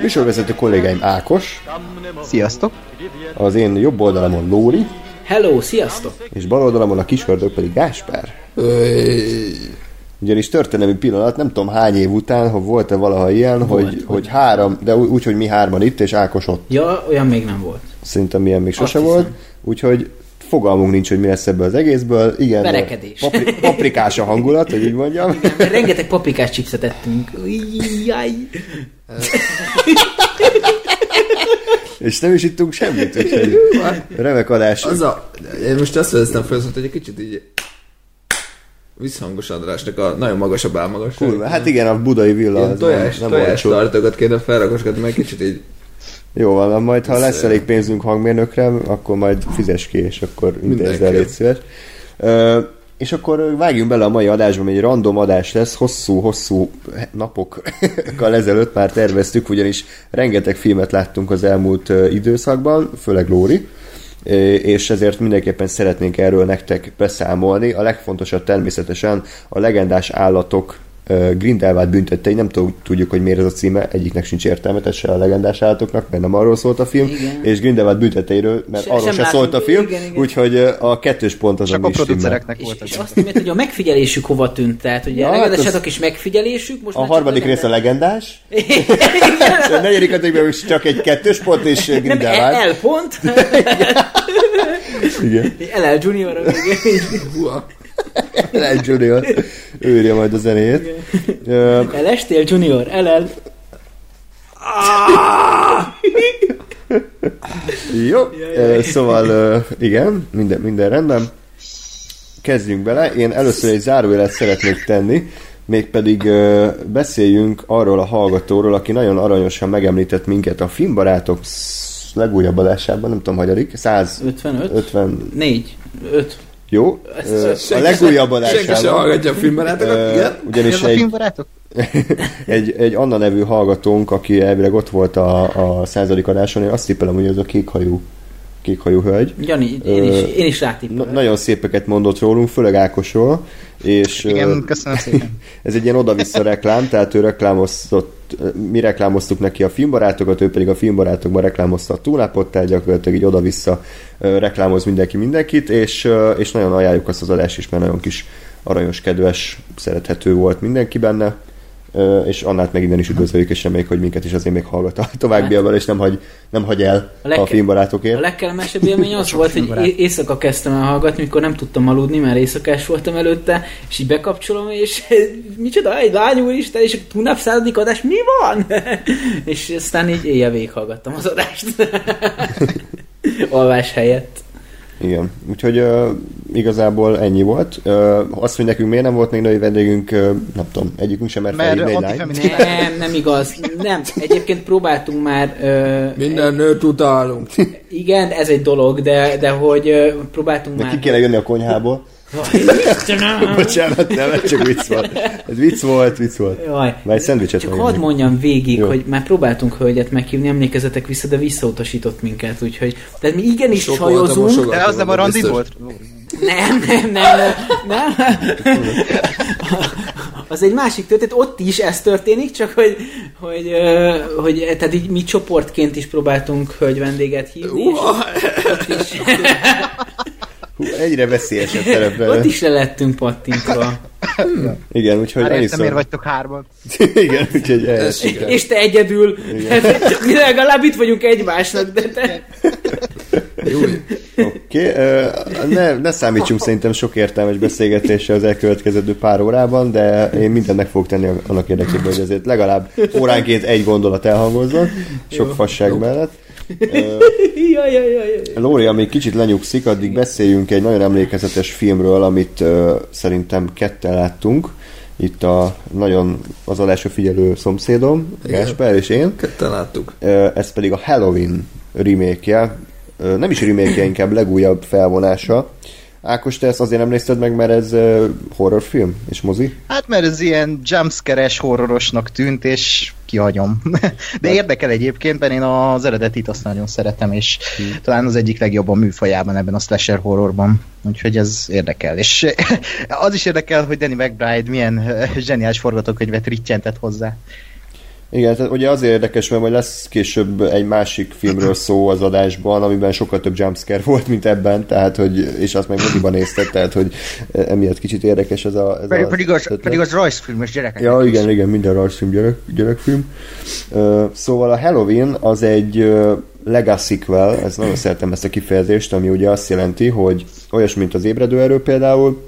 Műsorvezető kollégáim Ákos, Sziasztok! az én jobb oldalamon Lóri, Hello, sziasztok! és bal oldalamon a kisördög pedig Gáspár. Ugyanis történelmi pillanat, nem tudom hány év után, ha volt-e valaha ilyen, hogy, hogy, hogy három, de úgy, hogy mi hárman itt, és Ákos ott. Ja, olyan még nem volt. Szerintem ilyen még sose volt, úgyhogy fogalmunk nincs, hogy mi lesz ebből az egészből. Igen, Verekedés. Papri, paprikás a hangulat, hogy így mondjam. Rengeteg paprikás chipset ettünk. Jaj. És nem is ittunk semmit, úgyhogy remek adás. Az a... Én most azt vezeztem fel, hogy egy kicsit így visszhangos Andrásnak a nagyon magasabb álmagas. Kurva, hát igen, a budai villa Ilyen tojás, nem, tojás olcsó. tartogat kéne felrakosgatni, meg kicsit így... Jó van, majd ha Ez, lesz elég pénzünk hangmérnökre, akkor majd fizes ki, és akkor intézz el, légy szíves. Ö, és akkor vágjunk bele a mai adásba, egy random adás lesz, hosszú-hosszú napokkal ezelőtt már terveztük, ugyanis rengeteg filmet láttunk az elmúlt időszakban, főleg Lóri, és ezért mindenképpen szeretnénk erről nektek beszámolni. A legfontosabb természetesen a legendás állatok Grindelwald büntettei, nem tud- tudjuk, hogy miért ez a címe, egyiknek sincs értelme, tehát se a legendás állatoknak, mert nem arról szólt a film, Igen. és Grindelwald büntetteiről, mert Se- arról sem se szólt a film, Igen, igen. úgyhogy a kettős pont az, Csak ami a producereknek És, volt és az. azt mondja, hogy a megfigyelésük hova tűnt, tehát hogy Ja, hát legendásatok az- is megfigyelésük, most A harmadik rész a legendás- legendás, a negyedik kategóriában is csak egy kettős pont, és Nem, Grindelwald. L, L pont. Igen. LL Junior. a végén. Ellen Junior. Ő írja majd a zenét. Ö, LS-tél Junior. LL. Jó, ö, szóval igen, minden, minden rendben. Kezdjünk bele. Én először egy zárójelet szeretnék tenni, mégpedig ö, beszéljünk arról a hallgatóról, aki nagyon aranyosan megemlített minket a filmbarátok legújabb adásában, nem tudom, hagyadik, 150, 55. 4. 5. jó, Ez- ez a legújabb Senki sem adásában. hallgatja a filmbarátokat, igen. ugyanis Ez a egy, filmbarátok? egy, egy Anna nevű hallgatónk, aki elvileg ott volt a, a századik adáson, én azt tippelem, hogy az a kékhajú, kékhajú hölgy. Jani, én is, én is rátippelek. Na, nagyon szépeket mondott rólunk, főleg Ákosról, és ö, Igen, köszönöm szépen. ez egy ilyen oda-vissza reklám, tehát ő reklámoztott, mi reklámoztuk neki a filmbarátokat, ő pedig a filmbarátokban reklámozta a túlápot, tehát gyakorlatilag így oda-vissza reklámoz mindenki mindenkit, és, és nagyon ajánljuk azt az adást is, mert nagyon kis aranyos, kedves, szerethető volt mindenki benne, és Annát meg innen is üdvözöljük, és reméljük, hogy minket is azért még hallgat a továbbiakban, és nem hagy, nem hagy el A leg- a filmbarátokért. A legkellemesebb élmény az volt, hogy éjszaka kezdtem el hallgatni, mikor nem tudtam aludni, mert éjszakás voltam előtte, és így bekapcsolom, és micsoda, egy lány úristen, és a tunap századik adás, mi van? és aztán így éjjel végighallgattam az adást. Alvás helyett. Igen, úgyhogy uh, igazából ennyi volt. Uh, azt, hogy nekünk miért nem volt még női vendégünk, uh, nem tudom, egyikünk sem mert Mert egy lányt. Nem, nem igaz. Nem. Egyébként próbáltunk már... Ö, Minden nőt utálunk. igen, ez egy dolog, de, de hogy ö, próbáltunk De már... ki kéne jönni a konyhából. Bocsánat, nem, ez csak vicc volt. Ez vicc volt, vicc volt. Jaj. Már egy szendvicset Csak hadd mondjam végig, Jó. hogy már próbáltunk hölgyet meghívni, emlékezetek vissza, de visszautasított minket, úgyhogy tehát mi igenis Sok volt a sajozunk. mosogat- De az nem a randi volt? Nem, nem, nem, nem, nem. Az egy másik történet, ott is ez történik, csak hogy, hogy, hogy tehát így mi csoportként is próbáltunk hölgy vendéget hívni, és ott is, Hú, egyre veszélyesebb terepre. ott is le lettünk pattintva. Igen, úgyhogy Már értem, miért vagytok hárman. Igen, úgyhogy ez. És te egyedül. Mi legalább itt vagyunk egymásnak, de te... Jó, Oké, okay, ne, ne számítsunk szerintem sok értelmes beszélgetésre az elkövetkező pár órában, de én mindennek fogok tenni annak érdekében, hogy azért legalább óránként egy gondolat elhangozzon, sok fasság mellett. Jaj, jaj, jaj. Lóri, amíg kicsit lenyugszik, addig beszéljünk egy nagyon emlékezetes filmről, amit uh, szerintem ketten láttunk. Itt a nagyon az adásra figyelő szomszédom, Igen. Gásper és én. ketten láttuk. Ö, Ez pedig a Halloween remake Ö, Nem is remake inkább legújabb felvonása. Ákos, te ezt azért nem nézted meg, mert ez horrorfilm és mozi? Hát mert ez ilyen jumpscare-es horrorosnak tűnt, és kihagyom. De érdekel egyébként, mert én az eredetit azt nagyon szeretem, és talán az egyik legjobb a műfajában ebben a slasher horrorban. Úgyhogy ez érdekel. És az is érdekel, hogy Danny McBride milyen eh, zseniális forgatókönyvet rittyentett hozzá. Igen, tehát ugye azért érdekes, mert majd lesz később egy másik filmről szó az adásban, amiben sokkal több jumpscare volt, mint ebben, tehát hogy, és azt meg moziban nézted, tehát hogy emiatt kicsit érdekes ez a... Ez Pedig, a pedig, az, ötlet. pedig az rajzfilmes gyerekek. Ja, igen, igen, minden rajzfilm, gyerek, gyerekfilm. Ö, Szóval a Halloween az egy ö, legacy sequel, ez nagyon szeretem ezt a kifejezést, ami ugye azt jelenti, hogy olyas, mint az ébredő erő például,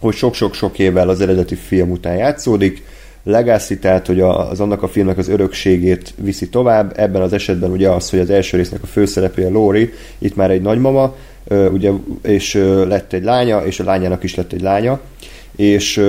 hogy sok-sok-sok évvel az eredeti film után játszódik, legacy, tehát hogy az annak a filmnek az örökségét viszi tovább, ebben az esetben ugye az, hogy az első résznek a főszereplője Lori, itt már egy nagymama, ugye, és lett egy lánya, és a lányának is lett egy lánya, és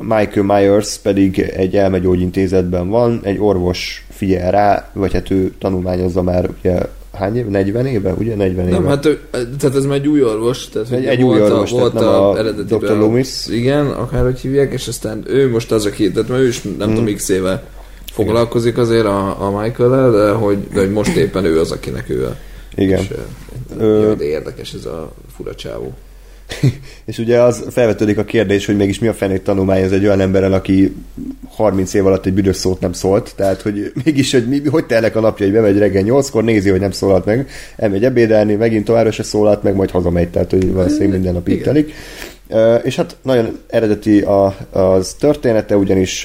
Michael Myers pedig egy elmegyógyintézetben van, egy orvos figyel rá, vagy hát ő tanulmányozza már ugye hány éve? 40 éve? Ugye 40 éve? Nem, hát ő, tehát ez már egy új orvos. Tehát Egy- egy új volt orvos, a, volt tehát a, a eredetiben Dr. Loomis. Igen, akárhogy hívják, és aztán ő most az, aki, tehát mert ő is nem tudom, x éve foglalkozik azért a, a Michael-el, de hogy, de hogy most éppen ő az, akinek ő a... Igen. És, Ö- ö, de érdekes ez a fura csávó. És ugye az felvetődik a kérdés, hogy mégis mi a fenét tanulmányoz egy olyan emberen, aki 30 év alatt egy büdös szót nem szólt, tehát hogy mégis, hogy mi, hogy telnek a napjai, bemegy reggel 8-kor, nézi, hogy nem szólalt meg, elmegy ebédelni, megint továbbra se szólalt meg, majd hazamegy, tehát hogy valószínűleg minden nap így telik. És hát nagyon eredeti a, az története, ugyanis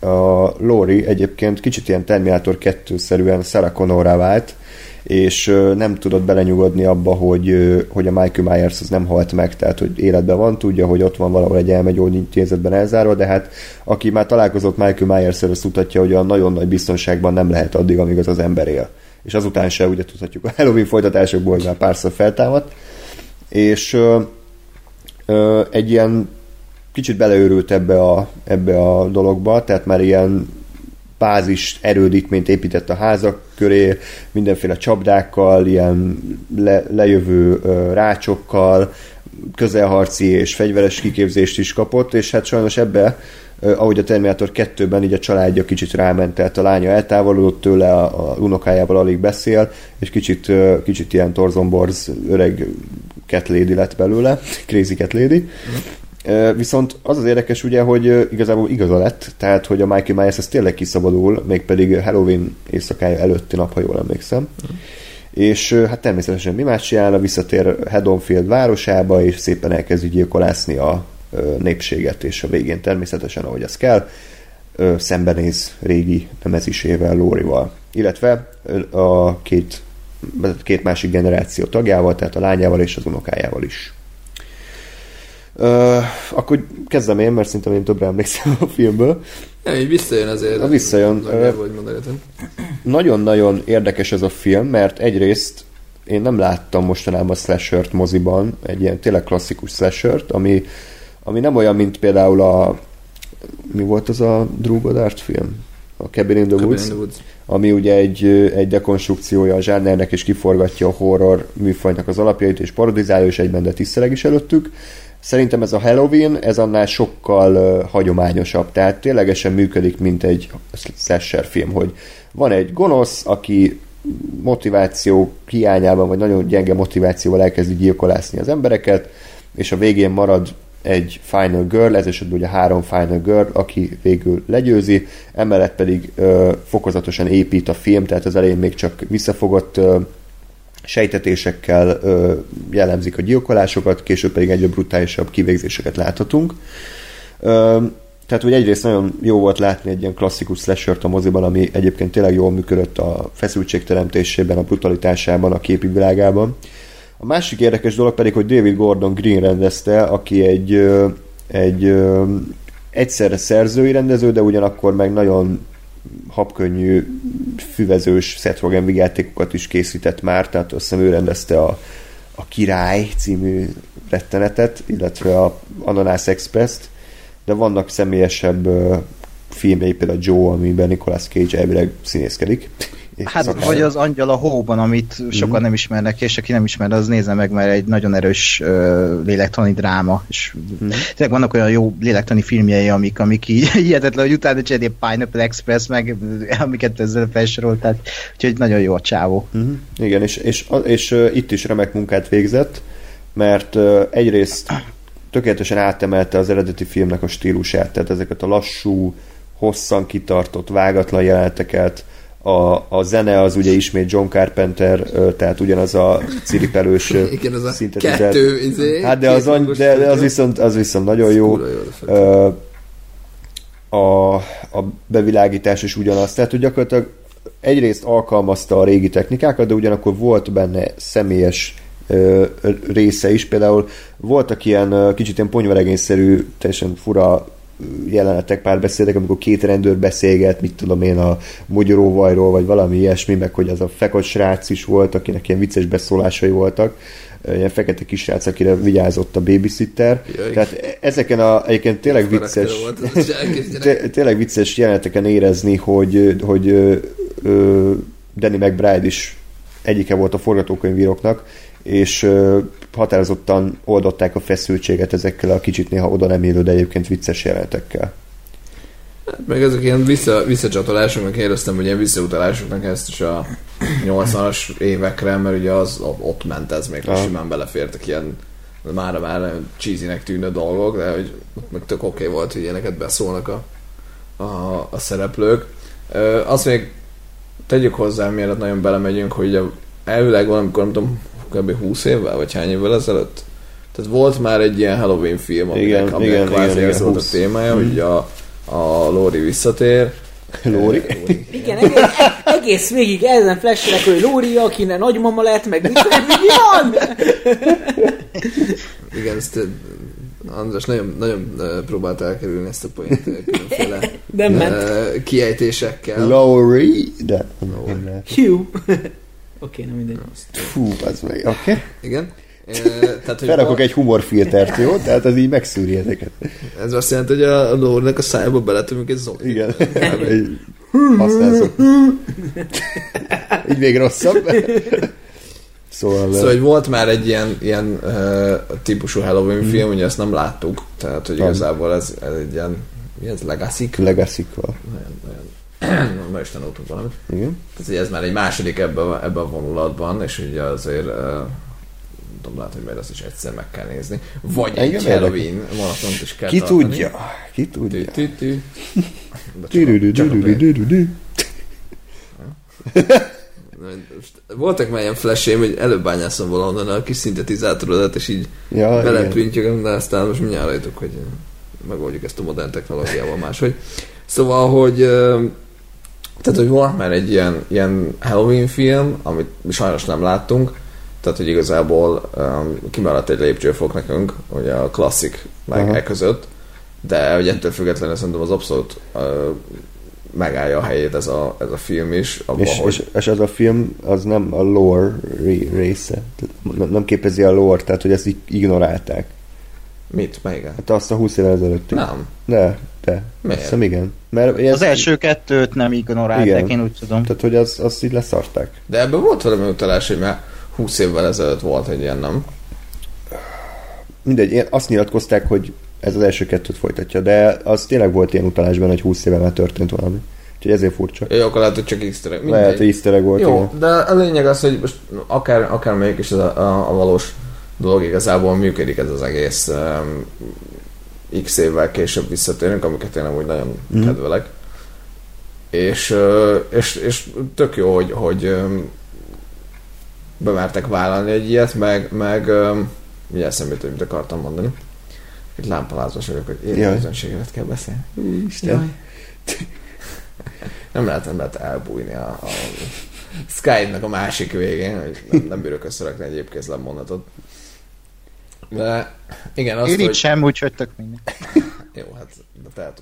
a Lori egyébként kicsit ilyen Terminator 2-szerűen Sarah Connorrá vált, és nem tudott belenyugodni abba, hogy, hogy a Michael Myers az nem halt meg, tehát hogy életben van, tudja, hogy ott van valahol egy elmegyógyintézetben elzárva, de hát aki már találkozott Michael myers azt tudhatja, hogy a nagyon nagy biztonságban nem lehet addig, amíg az az ember él. És azután se ugye tudhatjuk a Halloween folytatásokból, hogy már párszor feltámadt. És ö, ö, egy ilyen kicsit beleőrült ebbe a, ebbe a dologba, tehát már ilyen bázis erődítményt épített a házak köré, mindenféle csapdákkal, ilyen le, lejövő rácsokkal, közelharci és fegyveres kiképzést is kapott, és hát sajnos ebbe, ahogy a Terminator 2-ben így a családja kicsit ráment, tehát a lánya eltávolodott tőle, a, a unokájával alig beszél, és kicsit, kicsit ilyen torzomborz öreg lady lett belőle, crazy cat lady. Viszont az az érdekes ugye, hogy igazából igaza lett, tehát hogy a Michael Myers ez tényleg kiszabadul, mégpedig Halloween éjszakája előtti nap, ha jól emlékszem. És ö, hát természetesen mi más csinálna, visszatér Haddonfield városába, és szépen elkezdi gyilkolászni a népséget, és a végén természetesen, ahogy az kell, szembenéz régi nemezisével, Lórival. Illetve a két, két másik generáció tagjával, tehát a lányával és az unokájával is. Ö, akkor kezdem én, mert szerintem én többre emlékszem a filmből. Nem, így visszajön azért. Na, visszajön. Nagyon-nagyon érdekes ez a film, mert egyrészt én nem láttam mostanában slashert moziban, egy ilyen tényleg klasszikus slashert, ami, ami nem olyan, mint például a mi volt az a Drew Goddard film? A Cabin in the Cabin Woods, in the Woods. ami ugye egy, egy dekonstrukciója a zsánernek, és kiforgatja a horror műfajnak az alapjait, és parodizálja, és egyben de tiszteleg is előttük. Szerintem ez a Halloween, ez annál sokkal uh, hagyományosabb, tehát ténylegesen működik, mint egy slasher film, hogy van egy gonosz, aki motiváció hiányában, vagy nagyon gyenge motivációval elkezdi gyilkolászni az embereket, és a végén marad egy final girl, ez esetben ugye három final girl, aki végül legyőzi, emellett pedig ö, fokozatosan épít a film, tehát az elején még csak visszafogott ö, sejtetésekkel ö, jellemzik a gyilkolásokat, később pedig egyre brutálisabb kivégzéseket láthatunk. Ö, tehát, hogy egyrészt nagyon jó volt látni egy ilyen klasszikus slashert a moziban, ami egyébként tényleg jól működött a feszültségteremtésében, a brutalitásában, a képi világában. A másik érdekes dolog pedig, hogy David Gordon Green rendezte, aki egy, egy egyszerre szerzői rendező, de ugyanakkor meg nagyon habkönnyű, füvezős Seth Rogen vigyátékokat is készített már, tehát azt hiszem ő rendezte a, a Király című rettenetet, illetve a Ananász Express-t, de vannak személyesebb filmjei, például Joe, amiben Nicolas Cage elvileg színészkedik, Hát, szakmára. vagy az Angyal a hóban, amit sokan Mhm. nem ismernek, és aki nem ismer, az nézze meg, mert egy nagyon erős uh, lélektani dráma, és Mhm. tényleg vannak olyan jó lélektani filmjei, amik, amik így hihetetlen, hogy utána csinálni a Pineapple Express, meg amiket ezzel felsoroltál, úgyhogy nagyon jó a csávó. Uh-huh. Igen, és, és, és uh, itt is remek munkát végzett, mert uh, egyrészt tökéletesen átemelte az eredeti filmnek a stílusát, tehát ezeket a lassú, hosszan kitartott, vágatlan jeleneteket, a, a zene az ugye ismét John Carpenter, tehát ugyanaz a ciripelős Igen, ez a szintetizált- kettő, izé, Hát de az, any- de, de az, viszont, az viszont nagyon jó. Jó a, a bevilágítás is ugyanaz. Tehát, hogy gyakorlatilag egyrészt alkalmazta a régi technikákat, de ugyanakkor volt benne személyes ö, része is. Például voltak ilyen kicsit ilyen ponyvaregényszerű, teljesen fura jelenetek, párbeszédek, amikor két rendőr beszélget, mit tudom én, a mogyoróvajról, vagy valami ilyesmi, meg hogy az a fekott srác is volt, akinek ilyen vicces beszólásai voltak, ilyen fekete kisrác, akire vigyázott a babysitter. Jaj. Tehát ezeken a egyébként tényleg vicces, tényleg vicces jeleneteken érezni, hogy, hogy ö, ö, Danny McBride is egyike volt a forgatókönyvíróknak, és határozottan oldották a feszültséget ezekkel a kicsit néha oda nem élő, de egyébként vicces jelenetekkel. Meg ezek ilyen vissza, visszacsatolások, meg éreztem, hogy ilyen visszautalásoknak ezt is a 80-as évekre, mert ugye az ott ment ez még, Aha. simán belefértek ilyen már már cheesynek tűnő dolgok, de hogy meg tök oké okay volt, hogy ilyeneket beszólnak a, a, a szereplők. Ö, azt még tegyük hozzá, mielőtt nagyon belemegyünk, hogy ugye elvileg valamikor, nem tudom, kb. 20 évvel, vagy hány évvel ezelőtt, tehát volt már egy ilyen Halloween film, aminek, Igen, aminek igen, kvázi igen, ez igen, volt a 20. témája, hogy a, a Lori visszatér. Lóri? Igen, egész, egész végig ezen flashelek, hogy Lóri, akinek nagymama lett, meg mit, mi van? Igen, ezt ö, András nagyon, nagyon ö, próbált elkerülni ezt a point különféle Nem ment. kiejtésekkel. Lowry? De nem Hugh. Oké, nem mindegy. Fú, az meg. Oké. Okay. Igen. Tehát, hogy Felrakok van- egy humorfiltert, jó? Tehát az így megszűri ezeket. Ez azt jelenti, hogy a Lórinak a szájába beletömünk egy zokit. Igen. Egy használszok. így még rosszabb. Szóval, Szóval, hogy volt már egy ilyen, ilyen uh, típusú Halloween film, ugye ezt nem láttuk, tehát, hogy igazából ez, ez egy ilyen, mi ez, legacy legacy-val. Nagyon, nagyon, ma is tanultunk valamit. Igen. Tehát, ez már egy második ebben a, ebbe a vonulatban, és ugye azért tudom, lehet, hogy majd azt is egyszer meg kell nézni. Vagy Engem egy. Halloween maratont is kell Ki tartani. tudja? Ki tudja? Voltak már ilyen flasheim, hogy előbányászom valahonnan a kis szintetizátorodat, és így Ja, beleprintjük, de aztán most mindjárt rájöttük, hogy megoldjuk ezt a modern technológiával máshogy. Szóval, hogy tehát, hogy volt már egy ilyen, ilyen Halloween film, amit mi sajnos nem láttunk, tehát, hogy igazából um, kimaradt egy lépcsőfok nekünk, ugye a klasszik meg e között, de hogy ettől függetlenül szerintem az abszolút uh, megállja a helyét ez a, ez a film is, abban, És, hogy és, és az a film, az nem a lore ré- része. Nem, nem képezi a lore, tehát hogy ezt így ignorálták. Mit, melyiken? Hát azt a 20 évvel ezelőtt. Nem. De, de. Miért? Hiszem igen. Mert ez, Az első kettőt nem ignorálták, Igen. én úgy tudom. Tehát, hogy az, azt így leszarták. De ebben volt valami utalás, hogy már 20 évvel ezelőtt volt egy ilyen, nem? Mindegy, azt nyilatkozták, hogy ez az első kettőt folytatja, de az tényleg volt ilyen utalásban, hogy 20 éve már történt valami. Úgyhogy ezért furcsa. Jó, akkor lehet, hogy csak easter egg. Lehet, hogy easter egg volt. Jó, igen. de a lényeg az, hogy most akár, akár melyik is ez a, a, a valós dolog igazából működik ez az egész um, x évvel később visszatérünk, amiket én amúgy nagyon mm. kedvelek. És, és, és tök jó, hogy, hogy bemertek vállalni egy ilyet, meg, meg mindjárt eszembe mit akartam mondani. Egy lámpalázos vagyok, hogy értelmezőséget kell beszélni. Isten. Nem lehet, nem lehet elbújni a, a Skype-nak a másik végén, hogy nem, nem bírok összerakni egy épkézlen mondatot. De igen, azt, Én hogy... itt sem, úgyhogy tök minden. Jó, hát de te.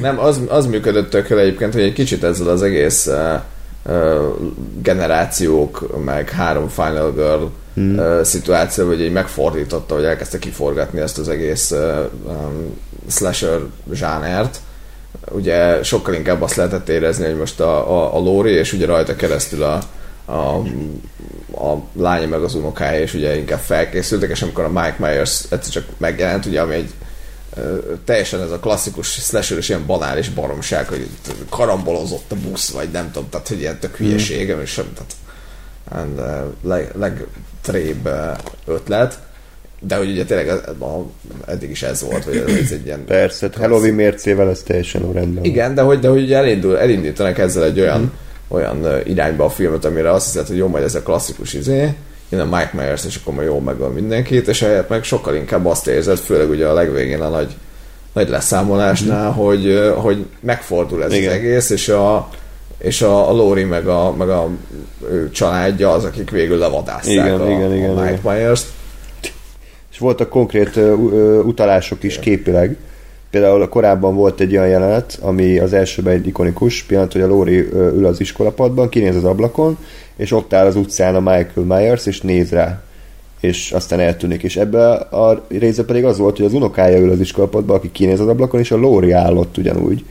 Nem, az, az működött tökre egyébként, hogy egy kicsit ezzel az egész uh, uh, generációk, meg három Final Girl Hmm. uh, szituáció, hogy így megfordította, hogy elkezdte kiforgatni ezt az egész uh, um, slasher zsánert, ugye sokkal inkább azt lehetett érezni, hogy most a, a, a Lóri, és ugye rajta keresztül a, a, a lánya meg az unokája, és ugye inkább felkészültek, és amikor a Mike Myers egyszer csak megjelent, ugye ami egy teljesen ez a klasszikus slasher és ilyen banális baromság, hogy karambolozott a busz, vagy nem tudom, tehát hogy ilyen tök hülyeség, mm. és sem, tehát and, uh, leg, legtrébb uh, ötlet, de hogy ugye tényleg ez- a, eddig is ez volt, hogy ez egy ilyen Persze, hát Halloween mércével ez teljesen rendben. igen, de hogy, de hogy ugye elindul, elindítanak ezzel egy olyan, olyan irányba a filmet, amire azt hiszed, hogy jó, majd ez a klasszikus izé, jön a Mike Myers, és akkor majd jól megöl mindenkit, és ehelyett meg sokkal inkább azt érzed, főleg ugye a legvégén a nagy, nagy leszámolásnál, hogy, ö, hogy megfordul ez Igen. az egész, és a, és a, a Lori meg a, meg a ő családja az, akik végül levadázták Igen, a, igen, igen, a Mike igen. Myers-t. És voltak konkrét ö, ö, utalások is képileg. Például korábban volt egy olyan jelenet, ami az elsőben egy ikonikus pillanat, hogy a Lori ül az iskolapadban, kinéz az ablakon, és ott áll az utcán a Michael Myers, és néz rá és aztán eltűnik. És ebben a része pedig az volt, hogy az unokája ül az iskolapadban, aki kinéz az ablakon, és a Lori állott ugyanúgy,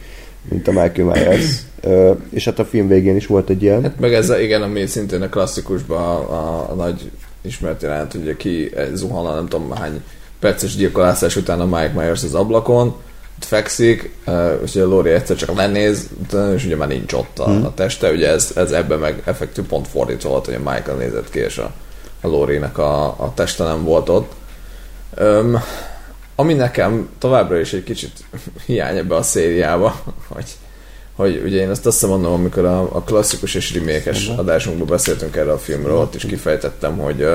mint a Michael Myers. Ö, és hát a film végén is volt egy ilyen. Hát meg ez, a, igen, ami szintén a klasszikusban a, a, a nagy ismert jelent, hogy ki zuhan a nem tudom hány perces gyilkolászás után a Mike Myers az ablakon, fekszik, és ugye Lori egyszer csak lenéz, és ugye már nincs ott a, a teste, ugye ez, ez ebben meg effektív pont fordítva volt, hogy a Michael nézett ki, és a, a Lorinek a, a teste nem volt ott. Öm, ami nekem továbbra is egy kicsit hiány ebbe a szériába, hogy, hogy ugye én azt azt mondom, amikor a, a klasszikus és remékes adásunkban beszéltünk erről a filmről, ott is kifejtettem, hogy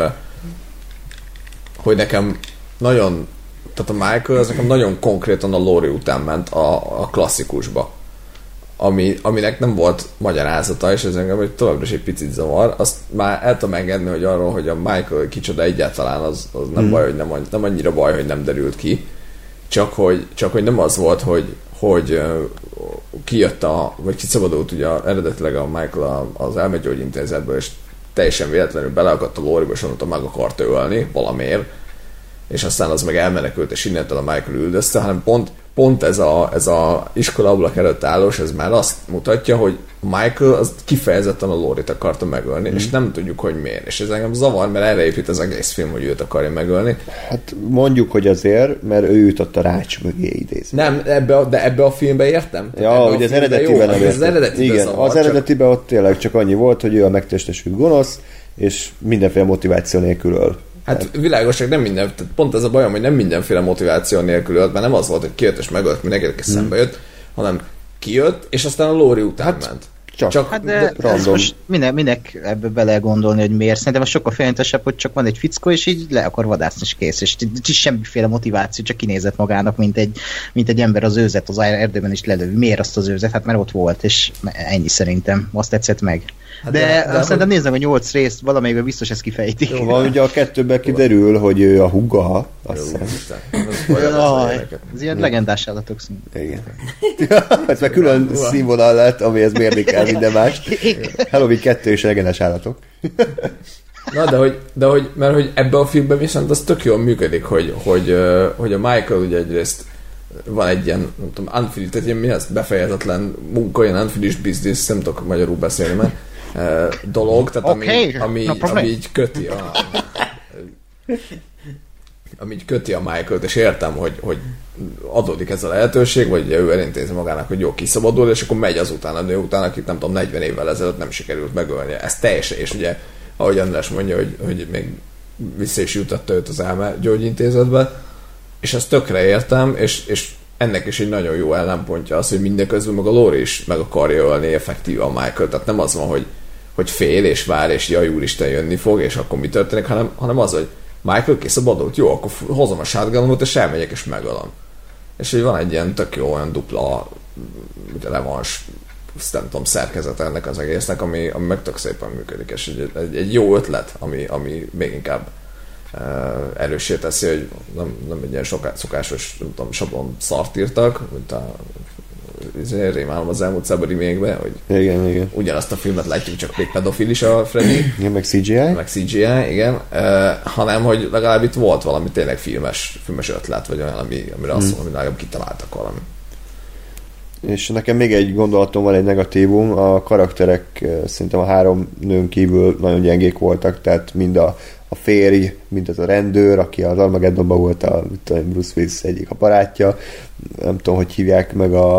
hogy nekem nagyon tehát a Michael az nekem nagyon konkrétan a Lori után ment a, a klasszikusba ami, aminek nem volt magyarázata, és ez engem egy továbbra is egy picit zavar. Azt már el tudom engedni, hogy arról, hogy a Michael kicsoda egyáltalán, az, az nem baj, hogy nem, nem annyira baj, hogy nem derült ki. Csak hogy, csak hogy nem az volt, hogy, hogy kijött a, vagy kiszabadult ugye eredetileg a Michael az elmegyógyintézetből, és teljesen véletlenül beleakadt a lóriba, és onnantól meg akart ölni valamiért, és aztán az meg elmenekült, és innentől a Michael üldözte, hanem pont, pont ez a, ez a iskola ablak előtt állós, ez már azt mutatja, hogy Michael az kifejezetten a Lorit akarta megölni, mm. és nem tudjuk, hogy miért. És ez engem zavar, mert erre épít az egész film, hogy őt akarja megölni. Hát mondjuk, hogy azért, mert ő jutott a rács mögé idézni. Nem, ebbe a, de ebbe a filmbe értem. Ja, hogy az eredetiben nem az értem. eredetiben Igen, zavar, az csak- eredetiben ott tényleg csak annyi volt, hogy ő a megtestesült gonosz, és mindenféle motiváció nélkül öl. Hát világos, hogy nem minden, tehát pont ez a bajom, hogy nem mindenféle motiváció nélkül ölt, mert nem az volt, hogy kijött és megölt mindenkinek és szembe jött, hanem kijött, és aztán a Lóri után hát, ment. Csak, Csak- Hát de, de random. most minek, minek ebbe bele gondolni, hogy miért? Szerintem az sokkal félentesebb, hogy csak van egy fickó, és így le akar vadászni, és kész. És nincs semmiféle motiváció, csak kinézett magának, mint egy, mint egy ember az őzet az erdőben is lelövi. Miért azt az őzet? Hát mert ott volt, és ennyi szerintem. Azt tetszett meg. Hát de, de- de, szerintem hogy- nézzem a nyolc részt, valamelyikben biztos ezt kifejtik. Jó, van, ugye a kettőben kiderül, hogy ő a húga, azt hiszem. Ez ez ilyen legendás állatok szint. Igen. Ez már külön színvonal lett, amihez mérni kell minden más. Halloween 2 és legendás állatok. Na, de hogy, de hogy, mert hogy ebben a filmben viszont az tök jól működik, hogy, hogy, hogy a Michael ugye egyrészt van egy ilyen, nem tudom, unfinished, tehát ilyen mi az befejezetlen munka, ilyen unfinished business, nem tudok magyarul beszélni, mert dolog, tehát ami, Oké, ami, no problem. ami így köti a ami így köti a Michael-t, és értem, hogy, hogy adódik ez a lehetőség, vagy ugye ő elintézi magának, hogy jó, kiszabadul, és akkor megy azután a nő után, akit nem tudom, 40 évvel ezelőtt nem sikerült megölni. Ez teljesen, és ugye, ahogy András mondja, hogy, hogy még vissza is jutatta őt az elme gyógyintézetbe, és ezt tökre értem, és, és ennek is egy nagyon jó ellenpontja az, hogy mindeközben meg a Lori is meg akarja ölni effektíve a Michael, tehát nem az van, hogy, hogy fél és vár, és jaj, úristen jönni fog, és akkor mi történik, hanem, hanem az, hogy Michael kiszabadult, jó, akkor hozom a shotgunomot, és elmegyek, és megölöm. És hogy van egy ilyen tök jó, olyan dupla azt nem tudom, szerkezet ennek az egésznek, ami, ami meg tök szépen működik, és egy, egy, egy jó ötlet, ami, ami még inkább uh, erőssé teszi, hogy nem, nem egy ilyen soká, szokásos, nem tudom, sablon szart írtak, mint a rémálom az elmúlt szabadi mégbe, hogy Igen, igen. ugyanazt a filmet látjuk, csak még pedofil is a Freddy, Igen, meg CGI. meg CGI, igen, uh, hanem, hogy legalább itt volt valami tényleg filmes, filmes ötlet, vagy olyan, ami, amire azt mondom, hogy legalább kitaláltak valami. És nekem még egy gondolatom van, egy negatívum, a karakterek szerintem a három nőn kívül nagyon gyengék voltak, tehát mind a, a férj, mint az a rendőr, aki az Armageddonban volt a, tudom, Bruce Willis egyik a barátja, nem tudom, hogy hívják meg a,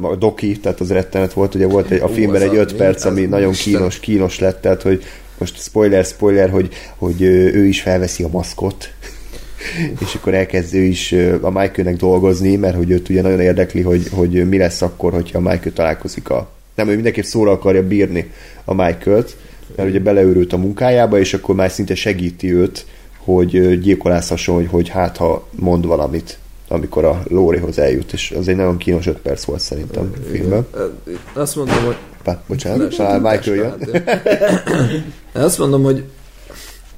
a Doki, tehát az rettenet volt, ugye volt egy, a filmben egy a- öt mi? perc, ami nagyon kínos, kínos lett, tehát hogy most spoiler, spoiler, hogy, hogy ő is felveszi a maszkot, és akkor elkezd ő is a Michaelnek dolgozni, mert hogy őt ugye nagyon érdekli, hogy, hogy mi lesz akkor, hogyha a Michael találkozik a... Nem, ő mindenképp szóra akarja bírni a Michael-t, mert ugye beleőrült a munkájába, és akkor már szinte segíti őt, hogy gyilkolászhasson, hogy, hogy hát ha mond valamit, amikor a Lórihoz eljut, és az egy nagyon kínos öt perc volt szerintem a filmben. Azt mondom, hogy Pá, bocsánat, talán Michael jön. Azt mondom, hogy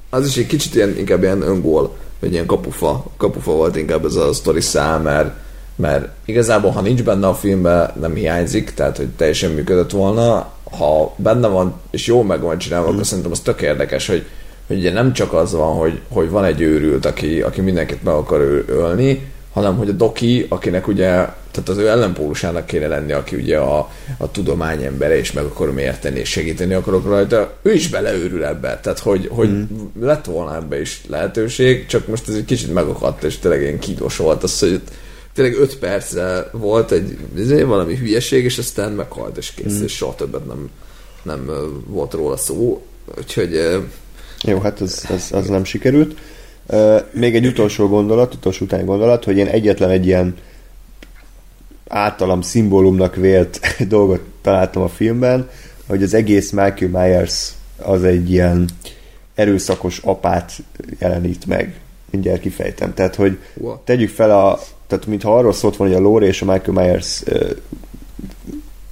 az is egy kicsit ilyen, inkább ilyen öngól, vagy ilyen kapufa, kapufa volt inkább ez a sztori szám, mert, mert igazából, ha nincs benne a filmben, nem hiányzik, tehát, hogy teljesen működött volna. Ha benne van, és jól meg van csinálva, akkor szerintem az tök érdekes, hogy, hogy ugye nem csak az van, hogy, hogy van egy őrült, aki, aki mindenkit meg akar ölni, hanem hogy a Doki, akinek ugye, tehát az ő ellenpólusának kéne lenni, aki ugye a, a tudomány embere, és meg akarom érteni, és segíteni akarok rajta, ő is beleőrül ebbe. Tehát, hogy, hogy mm. lett volna ebbe is lehetőség, csak most ez egy kicsit megakadt, és tényleg ilyen kínos volt az, hogy tényleg öt percre volt egy egy valami hülyeség, és aztán meghalt, és kész, mm. és soha többet nem, nem volt róla szó. Úgyhogy Jó, hát az, az, az nem sikerült. Még egy utolsó gondolat, utolsó utáni gondolat, hogy én egyetlen egy ilyen általam szimbólumnak vélt dolgot találtam a filmben, hogy az egész Michael Myers az egy ilyen erőszakos apát jelenít meg. Mindjárt kifejtem. Tehát, hogy tegyük fel a, tehát mintha arról szólt volna, hogy a Laurie és a Michael Myers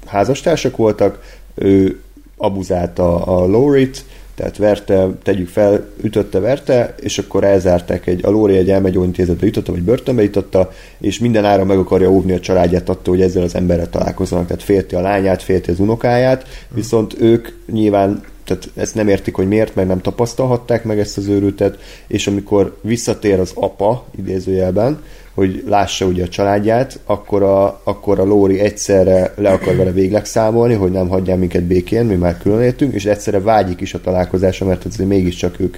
házastársak voltak, ő abuzálta a Laurie-t, tehát verte, tegyük fel, ütötte, verte, és akkor elzárták egy, a Lóri egy elmegyóintézetbe jutotta, vagy börtönbe jutotta, és minden ára meg akarja óvni a családját attól, hogy ezzel az emberrel találkozzanak, tehát félti a lányát, félti az unokáját, viszont ők nyilván tehát ezt nem értik, hogy miért, mert nem tapasztalhatták meg ezt az őrültet, és amikor visszatér az apa, idézőjelben, hogy lássa ugye a családját, akkor a, akkor a Lóri egyszerre le akar vele végleg számolni, hogy nem hagyjál minket békén, mi már külön éltünk, és egyszerre vágyik is a találkozásra, mert azért mégiscsak ők,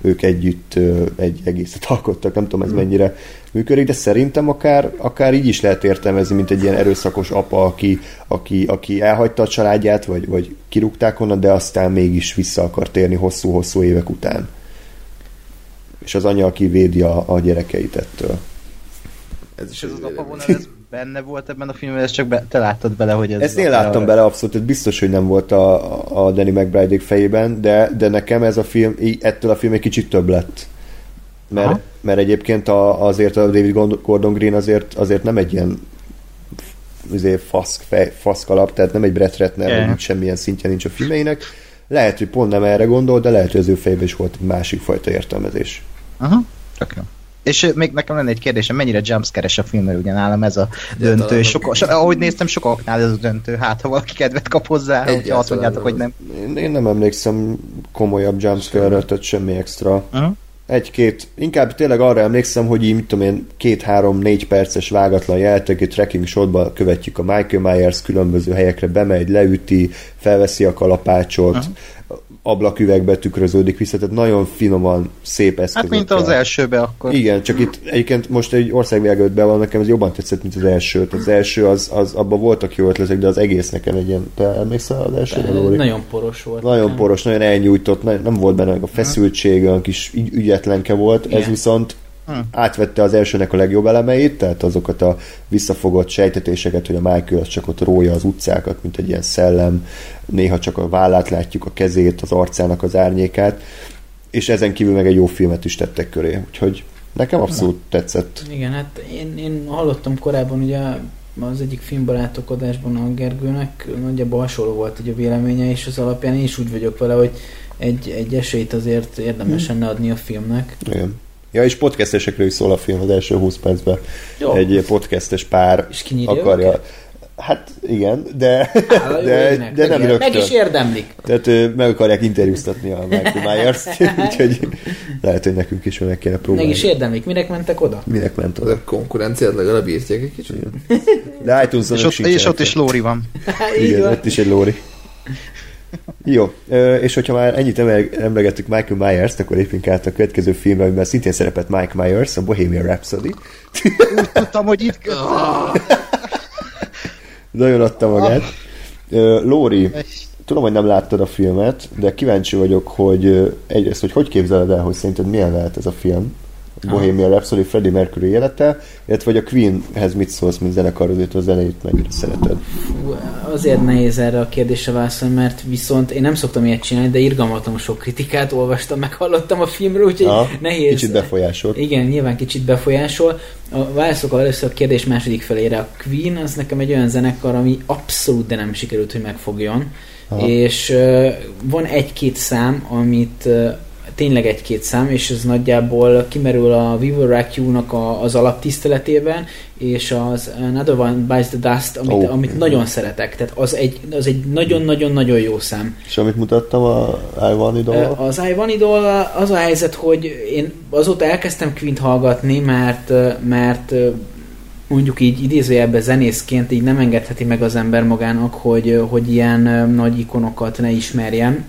ők együtt egy egészet alkottak, nem tudom ez mennyire működik, de szerintem akár, akár így is lehet értelmezni, mint egy ilyen erőszakos apa, aki, aki, aki elhagyta a családját, vagy, vagy kirúgták onnan, de aztán mégis vissza akar térni hosszú-hosszú évek után. És az anya, aki védi a, a gyerekeit ettől. Ez is És ez az apa vélemény. vonal, ez benne volt ebben a filmben, ez csak be, te láttad bele, hogy ez... Ezt én láttam bele abszolút, ez biztos, hogy nem volt a, a Danny mcbride fejében, de, de nekem ez a film, ettől a film egy kicsit több lett. Mert, Aha. mert egyébként a, azért a David Gordon Green azért, azért nem egy ilyen azért faszk, fej, faszkalap, tehát nem egy Brett Ratner, Yeah. yeah. semmilyen szintje nincs a filmeinek. Lehet, hogy pont nem erre gondol, de lehet, hogy az ő fejében is volt egy másik fajta értelmezés. Aha, tök jó. És még nekem lenne egy kérdésem, mennyire jumpscare-es a film, mert ugye nálam ez a döntő, és soka, so, ahogy néztem, sokaknál ez a döntő, hát ha valaki kedvet kap hozzá, hogyha Egyáltalán azt mondjátok, hogy nem. Én, én nem emlékszem komolyabb jumpscare-re, tehát semmi extra. Uh-huh. egy-két, inkább tényleg arra emlékszem, hogy így, mit tudom én, két-három-négy perces vágatlan jeltek, egy trekking shotba követjük a Michael Myers különböző helyekre, bemegy, leüti, felveszi a kalapácsot, uh-huh. Ablaküvegbe tükröződik vissza, tehát nagyon finoman, szép Hát eszközökkel. mint az elsőbe akkor. Igen, csak itt egyébként most egy országvilág be van, nekem ez jobban tetszett, mint az első. Az első, az, az abban voltak jó ötletek, de az egész nekem egy ilyen, te emlékszel az elsőre, Lóri? Nagyon poros volt. Nagyon Nem. poros, nagyon elnyújtott, nagyon- nem volt benne meg a feszültség, olyan kis ügy- ügyetlenke volt, ez Igen. viszont Hm. átvette az elsőnek a legjobb elemeit, tehát azokat a visszafogott sejtetéseket, hogy a Michael az csak ott rója az utcákat, mint egy ilyen szellem, néha csak a vállát látjuk, a kezét, az arcának az árnyékát, és ezen kívül meg egy jó filmet is tettek köré, úgyhogy nekem abszolút tetszett. Igen, hát én, én hallottam korábban ugye az egyik filmbarátok adásban a Gergőnek nagyjából hasonló volt ugye a véleménye, és az alapján én is úgy vagyok vele, hogy egy, egy esélyt azért érdemes lenne adni a filmnek. Igen. Ja, és podcastesekről is szól a film az első 20 percben. Jó. Egy podcastes pár És akarja... őket? Hát igen, de, jó de, de nem meg, rögtön. meg is érdemlik. Tehát meg akarják interjúztatni a Michael Myers-t, úgyhogy lehet, hogy nekünk is meg kéne Meg próbálni. is érdemlik. Minek mentek oda? Minek ment oda? a konkurenciát legalább írtják egy kicsit. De iTunes-on És ott, és ott is Lóri van. Igen, ott is egy lóri. Jó, és hogyha már ennyit emlegettük Michael Myers-t, akkor lépjünk át a következő filmre, amiben szintén szerepelt Mike Myers, a Bohemian Rhapsody. Tudtam, hogy itt Nagyon adta magát. Lóri, tudom, hogy nem láttad a filmet, de kíváncsi vagyok, hogy egyrészt, hogy hogy képzeled el, hogy szerinted milyen lehet ez a film? Bohemian Rhapsody, Freddie Mercury élete, illetve hogy a Queenhez mit szólsz, mint zenekarhoz, illetve a zenét mennyire szereted. Fú, Azért nehéz erre a kérdésre válaszolni, mert viszont én nem szoktam ilyet csinálni, de irgalmatlan sok kritikát olvastam, meg hallottam a filmről, úgyhogy Aha, nehéz. Kicsit befolyásolt. Igen, nyilván kicsit befolyásol. A válaszok először a kérdés második felére. A Queen az nekem egy olyan zenekar, ami abszolút de nem sikerült, hogy megfogjon. Aha. És uh, van egy-két szám, amit uh, tényleg egy-két szám, és ez nagyjából kimerül a We Will Rock You-nak a, az alaptiszteletében, és az Another One Bites the Dust, amit, oh. amit nagyon szeretek. Tehát az egy, az egy nagyon-nagyon-nagyon jó szám. És amit mutattam a I It All? Az I One Idol az a helyzet, hogy én azóta elkezdtem Quint hallgatni, mert, mert mondjuk így idézőjelben zenészként így nem engedheti meg az ember magának, hogy, hogy ilyen nagy ikonokat ne ismerjen.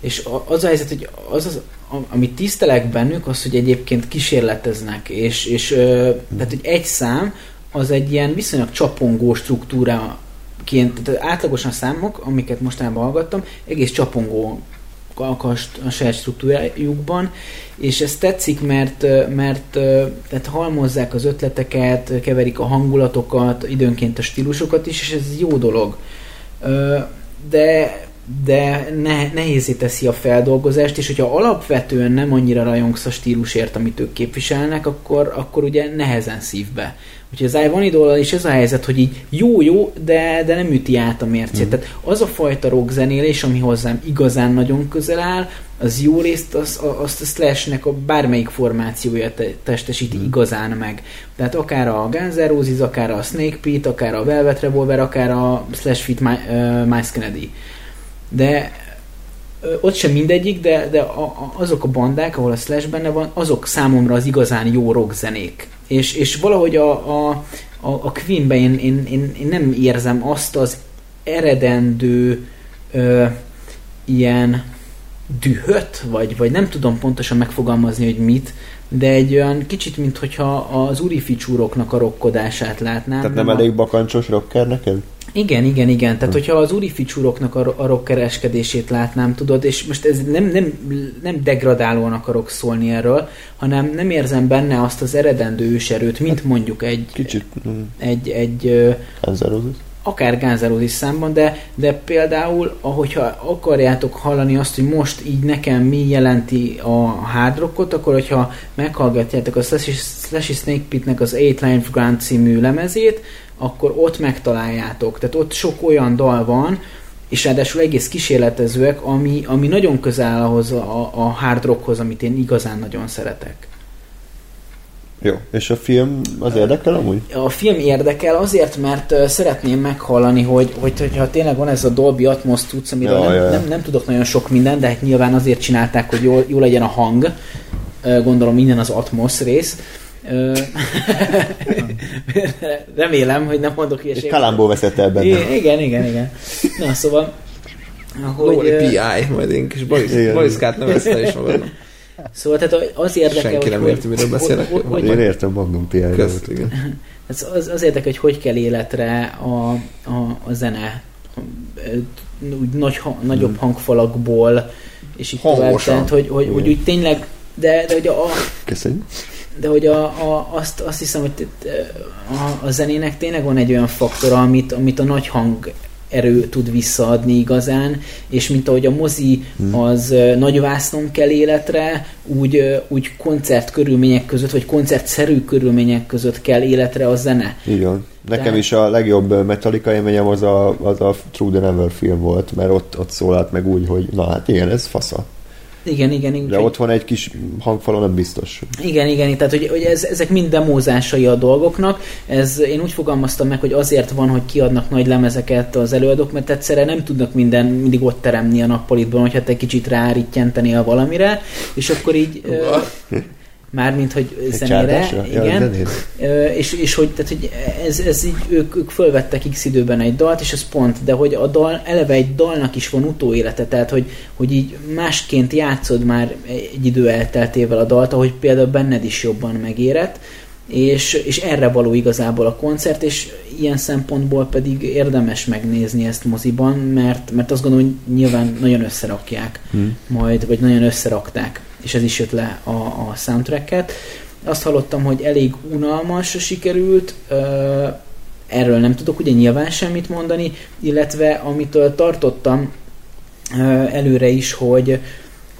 És az a helyzet, hogy az, az amit tisztelek bennük, az, hogy egyébként kísérleteznek, és, és tehát, hogy egy szám az egy ilyen viszonylag csapongó struktúra ként, tehát átlagosan számok, amiket mostanában hallgattam, egész csapongó a, a saját struktúrájukban, és ez tetszik, mert, mert tehát halmozzák az ötleteket, keverik a hangulatokat, időnként a stílusokat is, és ez jó dolog. De de ne, nehézé teszi a feldolgozást, és hogyha alapvetően nem annyira rajongsz a stílusért, amit ők képviselnek, akkor, akkor ugye nehezen szívbe. Úgyhogy az Ivan is ez a helyzet, hogy így jó-jó, de, de nem üti át a mércét. Mm. Tehát az a fajta rock zenélés, ami hozzám igazán nagyon közel áll, az jó részt az, azt a Slashnek a bármelyik formációja te, testesíti mm. igazán meg. Tehát akár a Guns N' Roses, akár a Snake Pit, akár a Velvet Revolver, akár a Slash Fit My, uh, Mice Kennedy de ott sem mindegyik, de, de a, a, azok a bandák, ahol a Slash benne van, azok számomra az igazán jó rock zenék. És, és valahogy a, a, a, a Queenben én, én, én, én nem érzem azt az eredendő ö, ilyen dühöt, vagy, vagy nem tudom pontosan megfogalmazni, hogy mit, de egy olyan kicsit, mint hogyha az urificsúroknak a rokkodását látnám. Tehát nem a... elég bakancsos rocker neked? Igen, igen, igen. Tehát, hogyha az urificsúroknak a, a rockkereskedését látnám, tudod, és most ez nem, nem, nem degradálóan akarok szólni erről, hanem nem érzem benne azt az eredendő őserőt, mint mondjuk egy... Kicsit. Mm, Egy, egy Roses? akár Roses számban, de, de például, ahogyha akarjátok hallani azt, hogy most így nekem mi jelenti a hard rockot, akkor hogyha meghallgatjátok a Slashy Snake Pitnek az Eight Line Grant című lemezét, akkor ott megtaláljátok. Tehát ott sok olyan dal van, és ráadásul egész kísérletezőek, ami, ami nagyon közel áll ahhoz a, a hard rockhoz, amit én igazán nagyon szeretek. Jó, és a film az érdekel amúgy? A film érdekel azért, mert szeretném meghallani, hogy, hogy hogyha tényleg van ez a Dolby Atmos tudsz, amiről Ja, nem, ja, ja. nem, nem tudok nagyon sok minden, de hát nyilván azért csinálták, hogy jó, jó legyen a hang. Gondolom minden az Atmos rész. Remélem, hogy nem mondok És ilyeséget. Kalambó veszett el benne. I- Igen, igen, igen. Na, szóval... Hogy, Lóri PI, majd én kis baliszkát nevezte is magadnak. Szóval tehát az érdekel, Senki hogy, nem érti, miről beszélek. Hogy, hogy, Én hogy, értem Magnum igen. az, az, az érdekel, hogy hogy kell életre a, a, a zene úgy nagy, nagyobb hangfalakból, és így tovább, tehát, hogy, hogy, hogy úgy tényleg, de, de hogy a, Köszönjük. De hogy a, a, azt, azt hiszem, hogy t- a, a zenének tényleg van egy olyan faktora, amit, amit a nagy hang erő tud visszaadni igazán, és mint ahogy a mozi az ö, nagy vásznon kell életre, úgy, ö, úgy koncert körülmények között, vagy koncertszerű körülmények között kell életre a zene. Van. Nekem Tehát- is a legjobb Metallica élményem az a, az a True the Never film volt, mert ott, ott szólalt meg úgy, hogy na hát igen, ez fasza. Igen, igen, igen. De Úgyhogy- otthon egy kis hangfalon nem biztos. Igen, igen, tehát hogy, hogy ez, ezek mind demózásai a dolgoknak. Ez, én úgy fogalmaztam meg, hogy azért van, hogy kiadnak nagy lemezeket az előadók, mert egyszerre nem tudnak minden, mindig ott teremni a nappalitban, hogyha te kicsit rárítjentenél valamire, és akkor így... Mármint, hogy zenére? Ja, igen. zenére. Ö, és, és hogy, tehát, hogy ez, ez így, ők, ők fölvettek x időben egy dalt, és ez pont, de hogy a dal, eleve egy dalnak is van utóélete, tehát hogy, hogy így másként játszod már egy idő elteltével a dalt, ahogy például benned is jobban megérett, és, és erre való igazából a koncert, és ilyen szempontból pedig érdemes megnézni ezt moziban, mert, mert azt gondolom, hogy nyilván nagyon összerakják hmm. majd, vagy nagyon összerakták, és ez is jött le a, a soundtracket. Azt hallottam, hogy elég unalmas sikerült, erről nem tudok ugye nyilván semmit mondani, illetve amitől tartottam előre is, hogy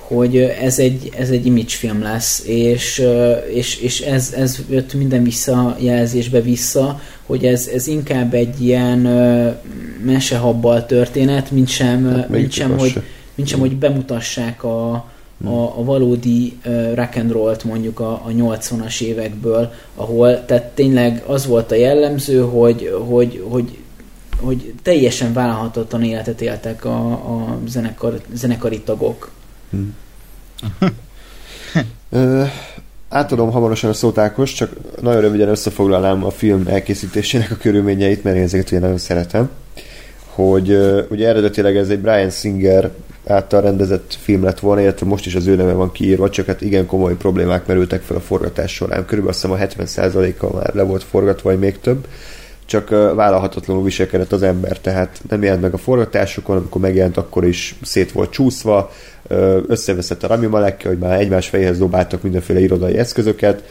hogy ez egy, ez egy image film lesz, és, és, és ez, ez jött minden visszajelzésbe vissza, hogy ez, ez inkább egy ilyen mesehabbal történet, mint sem, Hát mint sem, hogy, se. mint sem, hogy bemutassák a, a, a valódi uh, rock and roll-t mondjuk a, a 80-as évekből, ahol tehát tényleg az volt a jellemző, hogy, hogy, hogy, hogy teljesen vállalhatatlan életet éltek a, a zenekar, zenekari tagok. Ö, átadom hamarosan a szót Ákos, csak nagyon röviden összefoglalnám a film elkészítésének a körülményeit, mert én ezeket ugye nagyon szeretem. Hogy ö, ugye eredetileg ez egy Brian Singer által rendezett film lett volna, illetve most is az ő neve van kiírva, csak hát igen komoly problémák merültek fel a forgatás során. Körülbelül azt hiszem a 70%-a már le volt forgatva, vagy még több csak vállalhatatlanul viselkedett az ember, tehát nem jelent meg a forgatásokon, amikor megjelent, akkor is szét volt csúszva, összeveszett a Rami Malekkel, hogy már egymás fejéhez dobáltak mindenféle irodai eszközöket,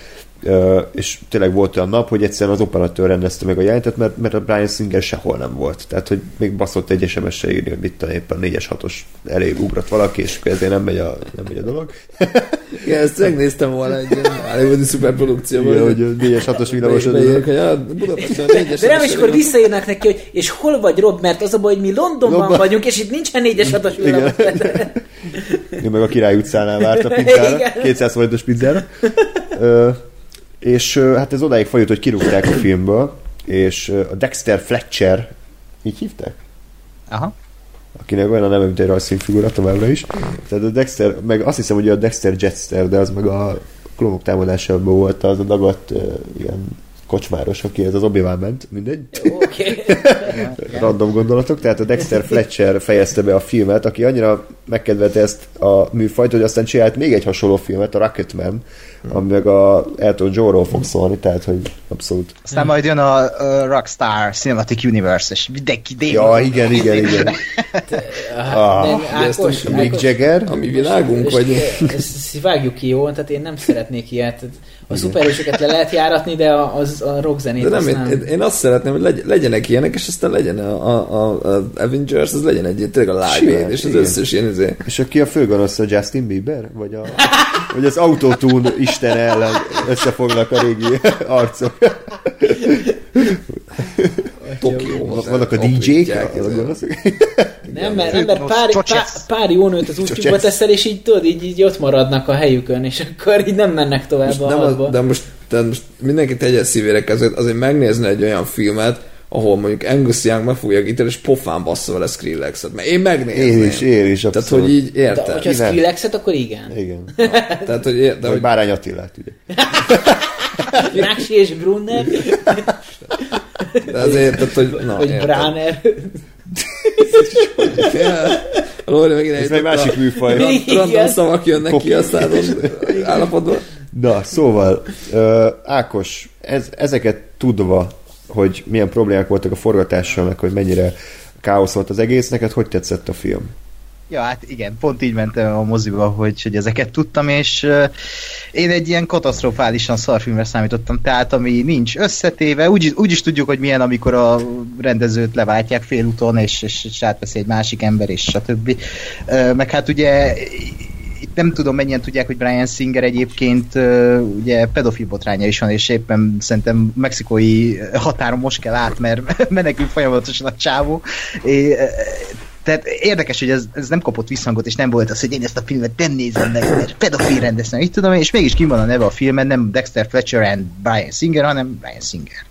és tényleg volt olyan nap, hogy egyszerűen az operatőr rendezte meg a jelentet, mert, mert a Brian Singer sehol nem volt. Tehát, hogy még baszott egy SMS-re írni, hogy mit tudom, éppen 4-es, 6-os elég ugrott valaki, és akkor ezért nem megy a, nem megy a dolog. Igen, ezt megnéztem volna egy ilyen hollywoodi szuperprodukcióban. Igen, hogy 4-es, 6-os villamosod. Beírják, hogy ah, Budapesten a négyes. De nem, és akkor visszaírnak neki, hogy és hol vagy Rob, mert az a baj, hogy mi Londonban London. vagyunk, és itt nincsen négyes hatos Igen. villamos. Ő meg a Király utcánál várt a pizzára, Igen. 200 forintos pizzára. És hát ez odáig folyult, hogy kirúgták a filmből, és a Dexter Fletcher, így hívták? Aha. akinek olyan a neve, mint egy rajzfilmfigura továbbra is. Tehát a Dexter, meg azt hiszem, hogy a Dexter Jetster, de az meg a klónok támadásában volt az a dagadt uh, ilyen kocsmáros, aki ez az obi ment, mindegy. Oké. Random gondolatok, tehát a Dexter Fletcher fejezte be a filmet, aki annyira megkedvelte ezt a műfajt, hogy aztán csinált még egy hasonló filmet, a Rocketman, ami meg a Elton John-ról fog szólni, tehát hogy abszolút. Aztán majd jön a, a Rockstar Cinematic Universe, és mindenki David. Ja, igen, igen, igen. Ah, Nem, ezt Ákos, a Mick Jagger, A mi világunk, vagy ezt vágjuk ki, jó? Tehát én nem szeretnék ilyet. A szuperhősöket le lehet járatni, de a, az, a rockzenét De nem, nem. én, én azt szeretném, hogy legy, legyenek ilyenek, és aztán legyen a, a, a, a Avengers, az legyen egy tényleg a live Simán, és az igen. összes ilyen izé. És aki a főgonosz, a Justin Bieber? Vagy, a, vagy az Autotune Isten ellen összefognak a régi arcok? Tokió. Vannak a DJ-k, a gonoszok? Nem, mert, nem, mert pár, pár, pár jó nőt az útjukba teszel, és így tudod, így, így ott maradnak a helyükön, és akkor így nem mennek tovább Most a nem, hadba. a, de most, tehát most mindenki tegye szívére kezét, azért megnézni egy olyan filmet, ahol mondjuk Angus Young meg fogja itt és pofán bassza vele Skrillexet, mert én megnézném. Én is, én is, Tehát, abszolút. hogy így de érted. hogyha Igen. Skrillexet, akkor igen. Igen. Tehát, hogy, ér, de, De hogy Bárány Attilát, ugye. Náksi és Brunner, de azért, tehát, hogy na, vagy. Bráner. Ja. Lóri megint Ez egy másik a- műfaj. Random szavak jönnek ki Kopi. a szádon állapotban. Na, szóval, uh, Ákos, ez, ezeket tudva, hogy milyen problémák voltak a forgatással, meg hogy mennyire káosz volt az egész, neked hogy tetszett a film? Ja, hát igen, pont így mentem a moziba, hogy, hogy ezeket tudtam, és én egy ilyen katasztrofálisan szarfilmre számítottam, tehát ami nincs összetéve, úgy, úgy is tudjuk, hogy milyen, amikor a rendezőt leváltják félúton, és, és, és átveszi egy másik ember, és stb. Meg hát ugye itt nem tudom mennyien tudják, hogy Brian Singer egyébként ugye pedofil botránya is van, és éppen szerintem mexikói határon most kell át, mert menekül folyamatosan a csávó. É, Tehát érdekes, hogy ez, ez nem kapott visszhangot, és nem volt az, hogy én ezt a filmet nem nézem meg, mert pedofil rendeztem, így tudom, és mégis kim van a neve a filmen, nem Dexter Fletcher and Brian Singer, hanem Brian Singer.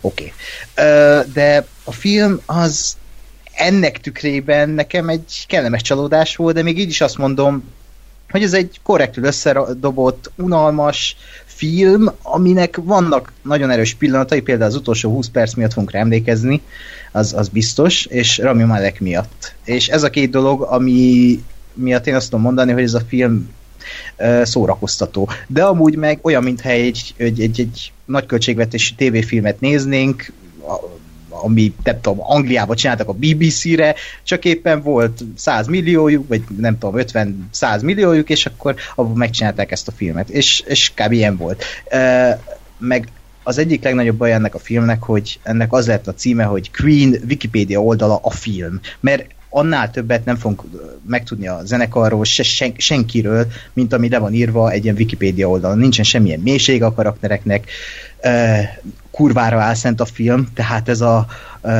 Oké. Okay. De a film az ennek tükrében nekem egy kellemes csalódás volt, de még így is azt mondom, hogy ez egy korrektül összedobott, unalmas film, aminek vannak nagyon erős pillanatai, például az utolsó 20 perc miatt fogunk rá emlékezni, az, az biztos, és Rami Malek miatt. És ez a két dolog, ami miatt én azt tudom mondani, hogy ez a film szórakoztató. De amúgy meg olyan, mintha egy, egy, egy, egy nagy költségvetésű tévéfilmet néznénk, ami nem tudom, Angliában csináltak a BBC-re, csak éppen volt 100 milliójuk, vagy nem tudom, 50-100 milliójuk, és akkor abban megcsinálták ezt a filmet. És, és kb. ilyen volt. Meg az egyik legnagyobb baj ennek a filmnek, hogy ennek az lett a címe, hogy Queen Wikipedia oldala a film. Mert annál többet nem fogunk megtudni a zenekarról, se sen, senkiről, mint ami le van írva egy ilyen Wikipedia oldalon. Nincsen semmilyen mélység a karaktereknek, kurvára álszent a film, tehát ez a uh,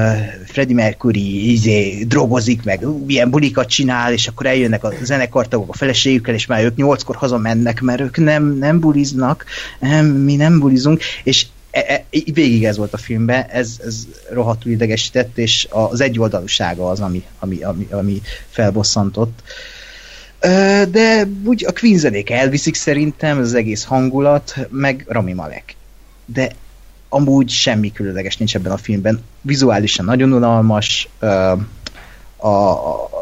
Freddie Mercury izé, drogozik, meg milyen bulikat csinál, és akkor eljönnek a zenekartagok a feleségükkel, és már ők nyolckor hazamennek, mert ők nem, nem buliznak, nem, mi nem bulizunk, és e, e, végig ez volt a filmben, ez, ez rohadtul idegesített, és az egyoldalúsága az, ami, ami, ami, ami felbosszantott. De úgy a Queen zenék elviszik szerintem, ez az egész hangulat, meg Rami Malek. De amúgy semmi különleges nincs ebben a filmben. Vizuálisan nagyon unalmas, a,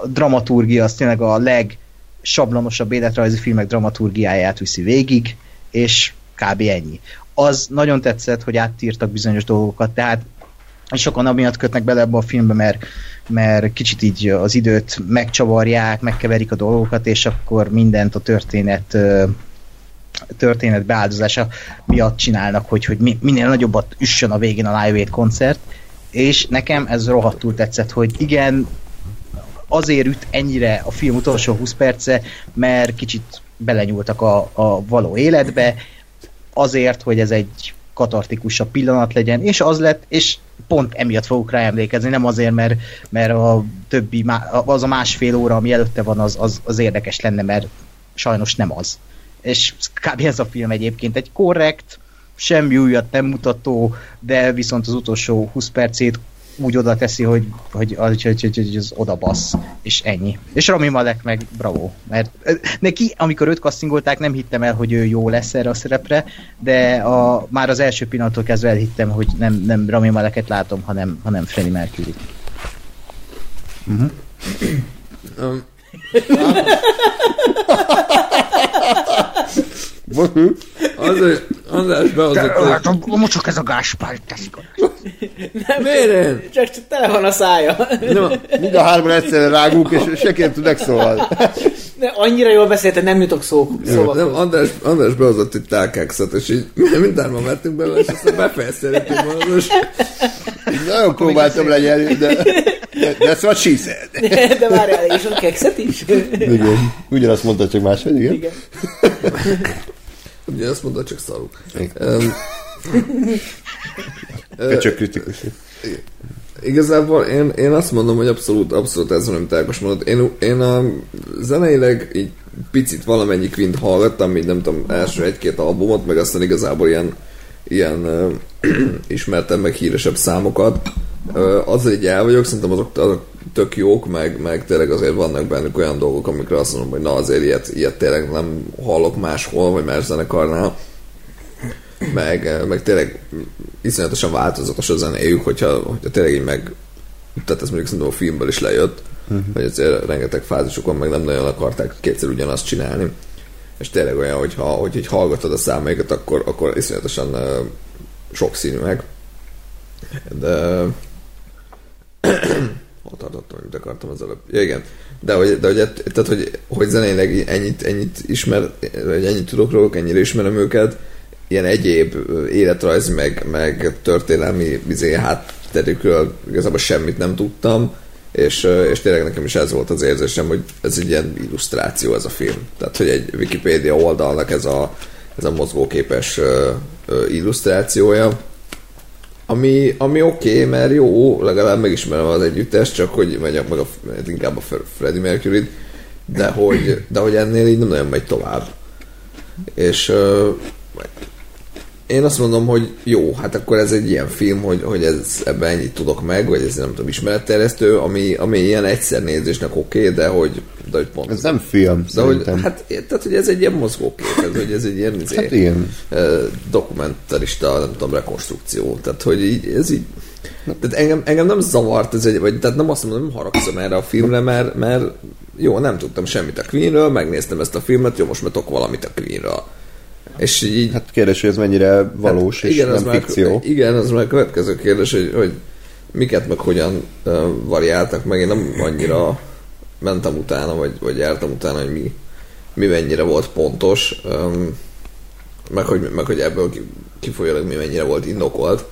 dramaturgia az tényleg a legsablonosabb életrajzi filmek dramaturgiáját viszi végig, és kb. ennyi. Az nagyon tetszett, hogy áttírtak bizonyos dolgokat, tehát sokan amiatt kötnek bele ebbe a filmbe, mert, mert kicsit így az időt megcsavarják, megkeverik a dolgokat, és akkor mindent a történet történet beáldozása miatt csinálnak, hogy, hogy minél nagyobbat üssön a végén a Live Aid koncert, és nekem ez rohadtul tetszett, hogy igen, azért üt ennyire a film utolsó 20 perce, mert kicsit belenyúltak a, a való életbe, azért, hogy ez egy katartikusabb pillanat legyen, és az lett, és pont emiatt fogok rá emlékezni, nem azért, mert, mert a többi, az a másfél óra, ami előtte van, az, az, az érdekes lenne, mert sajnos nem az és kb. ez a film egyébként egy korrekt, semmi újat nem mutató, de viszont az utolsó 20 percét úgy oda teszi, hogy, hogy, hogy, hogy, hogy, hogy az oda bassz, és ennyi. És Rami Malek meg bravo, mert neki, amikor őt kasztingolták, nem hittem el, hogy ő jó lesz erre a szerepre, de a, már az első pillanattól kezdve elhittem, hogy nem, nem Rami Maleket látom, hanem, hanem Freddie Mercury. Uh-huh. Um, András, András behozott... Hát a, mocsok ez a gáspár teszik. Nem, Miért? Csak, csak tele van a szája. Nem, mind a hárman egyszerre rágunk, és senki nem tud megszólalni. Ne, annyira jól beszélt, nem jutok szó, szóval. Nem, András, András behozott egy tálkákszat, és így mindárban mentünk belőle, és aztán befejeztünk most. Nagyon próbáltam lenyelni, de that's what she said. De, de várjál, és a kekszet is? Igen. Ugyanazt mondta, csak máshogy, igen. Igen. Ugye azt mondta, csak szaruk. Um, csak kritikus. Igazából én, én azt mondom, hogy abszolút, abszolút ez van, amit Ákos mondott. Én, én a zeneileg így picit valamennyi Quint hallgattam, mint nem tudom, első egy-két albumot, meg aztán igazából ilyen, ilyen ismertem meg híresebb számokat. Azzal így el vagyok, szerintem azok, azok tök jók, meg, meg tényleg azért vannak bennük olyan dolgok, amikre azt mondom, hogy na azért ilyet, ilyet tényleg nem hallok máshol, vagy más zenekarnál. Meg, meg tényleg iszonyatosan változatos a zenéjük, hogyha, hogyha tényleg így meg tehát ez mondjuk szerintem a filmből is lejött, uh-huh. hogy azért rengeteg fázisokon meg nem nagyon akarták kétszer ugyanazt csinálni. És tényleg olyan, hogyha, hogy így hallgatod a számaikat, akkor, akkor iszonyatosan uh, sokszínűek. De hol tartottam, amit akartam az előbb. Ja, igen. De hogy, de hogy, tehát, hogy, hogy zeneileg ennyit, ennyit ismer, vagy ennyit tudok róluk, ennyire ismerem őket, ilyen egyéb életrajzi, meg, meg történelmi izé, hátterükről igazából semmit nem tudtam, és, és tényleg nekem is ez volt az érzésem, hogy ez egy ilyen illusztráció ez a film. Tehát, hogy egy Wikipedia oldalnak ez a, ez a mozgóképes illusztrációja, Ami, ami oké, okay, mert jó, legalább megismerem az együttest, csak hogy megyek meg a, inkább a Freddie mercury de hogy, de hogy ennél így nem nagyon megy tovább. És én azt mondom, hogy jó, hát akkor ez egy ilyen film, hogy, hogy ez, ebben ennyit tudok meg, vagy ez nem tudom, ismeretterjesztő, ami, ami ilyen egyszer nézésnek oké, okay, de hogy, de hogy pont. Ez nem film, de hogy, hát, tehát, hogy ez egy ilyen mozgókép, ez, hogy ez egy ilyen hát izé, ilyen. dokumentarista, nem tudom, rekonstrukció. Tehát, hogy így, ez így, tehát engem, engem nem zavart ez egy, vagy tehát nem azt mondom, nem haragszom erre a filmre, mert, mert jó, nem tudtam semmit a Queenről, megnéztem ezt a filmet, jó, most metok valamit a Queenről. És így... Hát kérdés, hogy ez mennyire valós hát, és igen, nem fikció. Már, igen, az már a következő kérdés, hogy, hogy miket meg hogyan uh, variáltak meg. Én nem annyira mentem utána, vagy, vagy jártam utána, hogy mi, mi mennyire volt pontos, um, meg, hogy, meg hogy ebből kifolyólag mi mennyire volt indokolt,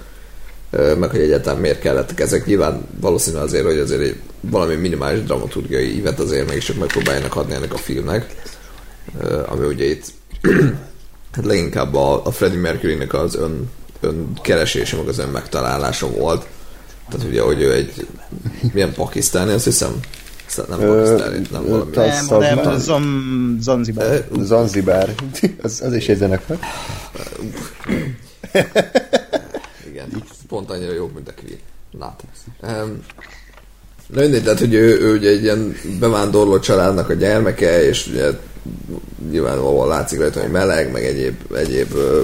uh, meg hogy egyáltalán miért kellettek ezek. Nyilván valószínűleg azért, hogy azért egy valami minimális dramaturgiai ívet azért meg is csak megpróbáljanak adni ennek a filmnek, uh, ami ugye itt hát leginkább a, a Freddie Mercury-nek az ön, ön keresése, meg az ön megtalálása volt. Tehát ugye, hogy ő egy milyen pakisztáni, azt hiszem, nem pakisztáni, nem valami. Nem, nem, Zom, Zanzibar. Zanzibar. Az, az is egy zenekar. Igen, pont annyira jó, mint a Queen. Na. Um, Na mindegy, tehát, hogy ő, ő ugye egy ilyen bevándorló családnak a gyermeke, és ugye nyilvánvalóan látszik rajta, hogy meleg, meg egyéb, egyéb ö,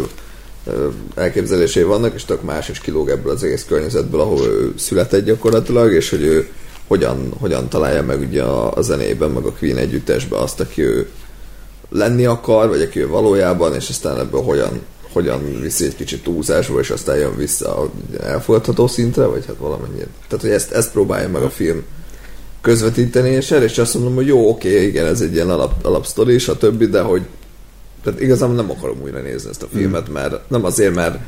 ö, elképzelései vannak, és tök más is kilóg ebből az egész környezetből, ahol ő született gyakorlatilag, és hogy ő hogyan, hogyan találja meg ugye a, a zenében, meg a Queen együttesben azt, aki ő lenni akar, vagy aki ő valójában, és aztán ebből hogyan, hogyan viszi egy kicsit túlzásba, és aztán jön vissza a elfogadható szintre, vagy hát valamennyire. Tehát, hogy ezt, ezt próbálja meg a film közvetíteni, és el, és azt mondom, hogy jó, oké, igen, ez egy ilyen alap, alapsztori, és a többi, de hogy tehát igazából nem akarom újra nézni ezt a filmet, mm. mert nem azért, mert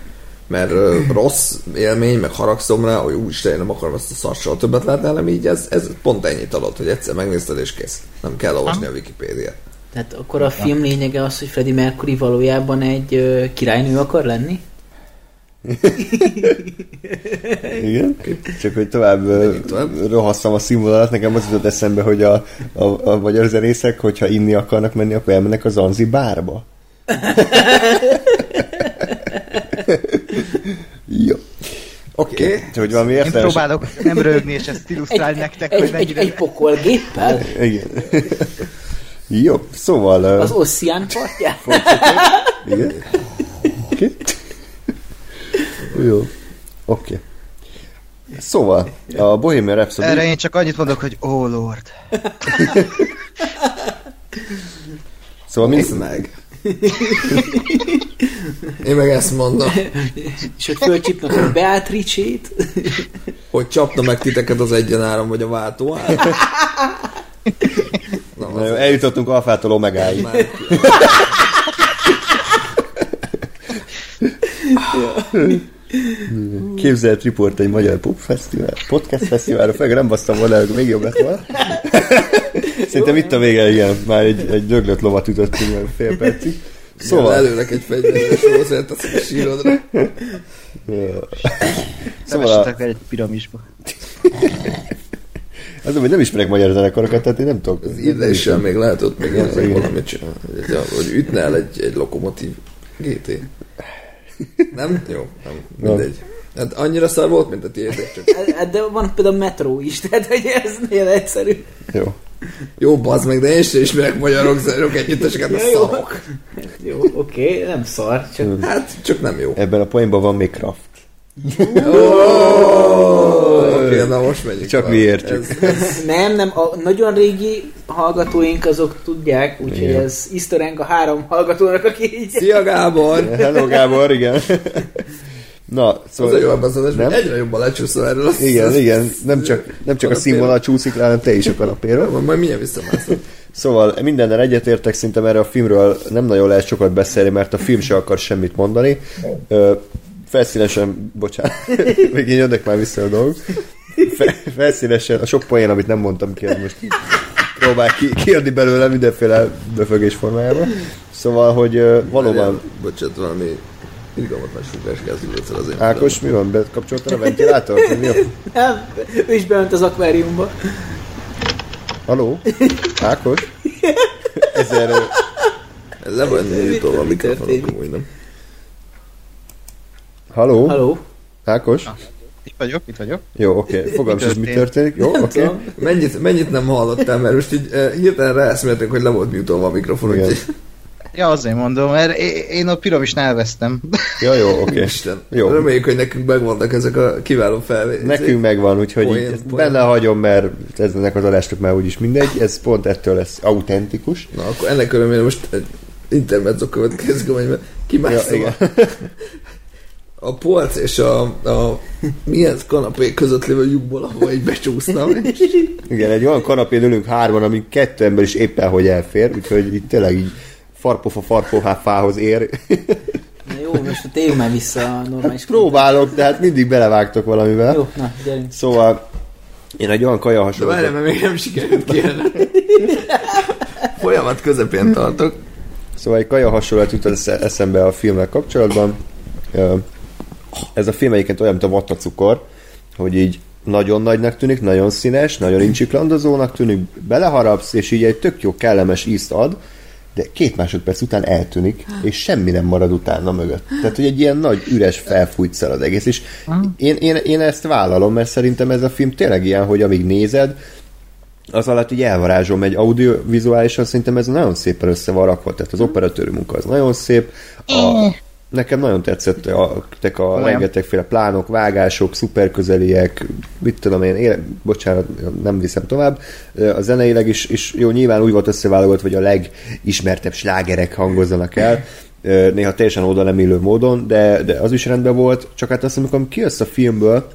mert rossz élmény, meg haragszom rá, hogy úristen, én nem akarom ezt a szart többet látni, hanem így ez, ez pont ennyit adott, hogy egyszer megnézted és kész. Nem kell olvasni a Wikipédiát. Tehát akkor a film lényege az, hogy Freddie Mercury valójában egy ö, királynő akar lenni? Igen, csak hogy tovább, tovább. rohasszam a színvonalat, nekem az jutott eszembe, hogy a, a, a magyar zenészek, hogyha inni akarnak menni, akkor elmennek az Anzi bárba. Jó. Oké, okay. hogy valami értelmes... Én próbálok nem rögni, és ezt illusztrálni nektek, egy, hogy mennyire... Egy, egy pokolgéppel? Igen. Jó, szóval... Az Ossian partján? Igen. Oké. Okay. Jó. Oké. Okay. Szóval, a Bohemian Rhapsody... Erre én csak annyit mondok, hogy oh lord. szóval mi... meg. Én meg ezt mondom. És hogy fölcsípnak a Beatrice-ét. Hogy csapna meg titeket az egyenáram vagy a váltó Na, Na jó, eljutottunk alfától omegáig. Képzelt riport egy magyar pop fesztivál, podcast fesztiválra, fel nem basztam volna, hogy még jobb lett volna. Szerintem itt a vége, igen, már egy, egy döglött lovat ütöttünk fél percig. Szóval... Előnek egy fegyveres rózert a sírodra. Szóval... a... egy piramisba. Az, hogy nem ismerek magyar zenekarokat, tehát én nem tudok. Az ízléssel még lehet ott még valamit csinálni. Hogy ütne el egy, egy lokomotív GT. Nem? Jó, nem. Mindegy. Hát annyira szar volt, mint a tiédek, csak... Hát, de van például metró is, tehát hogy ez nagyon egyszerű. Jó. Jó, bazd meg, de én sem ismerek magyarok, zajrok együtteseket, a szarok. Jó, oké, okay, nem szar, csak... Hát, csak nem jó. Ebben a poénban van még Kraft. Oké, na most megyünk. Csak mi értjük. Ez, ez... Nem, nem, a nagyon régi hallgatóink azok tudják, úgyhogy ez Easter a három hallgatónak, aki így... Szia Gábor! Hello Gábor, igen. Na, szóval... Az a jó abban nem? egyre jobban lecsúszol erről. Az, igen, az, igen, nem csak, nem csak a, a színvonal csúszik rá, hanem te is a kanapéről. Majd milyen visszamászol. Szóval mindennel egyetértek, szinte erre a filmről nem nagyon lehet sokat beszélni, mert a film se akar semmit mondani. Felszínesen, bocsánat, még így jönnek már vissza a dolgok. Fe, felszínesen, a sok poén, amit nem mondtam ki, most próbál ki, kiadni belőle mindenféle befögés formájában. Szóval, hogy uh, valóban... Bocsánat, valami Izgalmat nagy fugás kezdődött el azért. Ákos, mi van? Bekapcsoltad a ventilátort? Mi a... Nem, ő is bement az akváriumba. Haló? Ákos? Ezer... Ez nem olyan nyújtó a Mi mikrofonok, nem. Haló? Haló? Ákos? Itt vagyok, itt vagyok. Jó, oké. Okay. Fogalm Mi sincs, mi történik. Jó, oké. Okay. Mennyit, mennyit nem hallottál, mert most így uh, hirtelen ráeszméltek, hogy le volt mutolva a mikrofon, Igen. úgyhogy Ja, azért mondom, mert én a piramisnál elvesztem. Ja, jó, oké. Okay. Isten. Jó. Reméljük, hogy nekünk megvannak ezek a kiváló felvételek. Nekünk megvan, úgyhogy Poén, poén. benne hagyom, mert eznek az adástok már úgyis mindegy. Ez pont ettől lesz autentikus. Na, akkor ennek örömére most egy intermezzo következik, amelyben Ja, kimászom igen. a, polc és a, a milyen kanapé között lévő lyukból, ahol így becsúsztam. Igen, egy olyan kanapén ülünk hárman, ami kettő ember is éppen hogy elfér, úgyhogy itt tényleg így farpofa farpofá fához ér. Na jó, most térjünk már vissza a normális Próbálok, de hát mindig belevágtok valamivel. Jó, na, gyerünk. Szóval én egy olyan kaja De hasonló. várjál, mert még nem sikerült kérni. Folyamat közepén tartok. Szóval egy kaja hasonlat jutott esze- eszembe a filmmel kapcsolatban. Ez a film egyébként olyan, mint a vattacukor, hogy így nagyon nagynak tűnik, nagyon színes, nagyon incsiklandozónak tűnik, beleharapsz, és így egy tök jó kellemes ízt ad, de két másodperc után eltűnik, és semmi nem marad utána mögött. Tehát, hogy egy ilyen nagy, üres, felfújt szar az egész, és én, én, én ezt vállalom, mert szerintem ez a film tényleg ilyen, hogy amíg nézed, az alatt így elvarázsom egy audiovizuálisan, szerintem ez nagyon szépen össze van rakva, tehát az operatőri munka az nagyon szép, a, nekem nagyon tetszett a, tek a Olyan. rengetegféle plánok, vágások, szuperközeliek, mit tudom én, éle, bocsánat, nem viszem tovább, a zeneileg is, is jó, nyilván úgy volt összeválogatva, hogy a legismertebb slágerek hangozzanak el, néha teljesen oda nem illő módon, de, de az is rendben volt, csak hát azt amikor kijössz a filmből,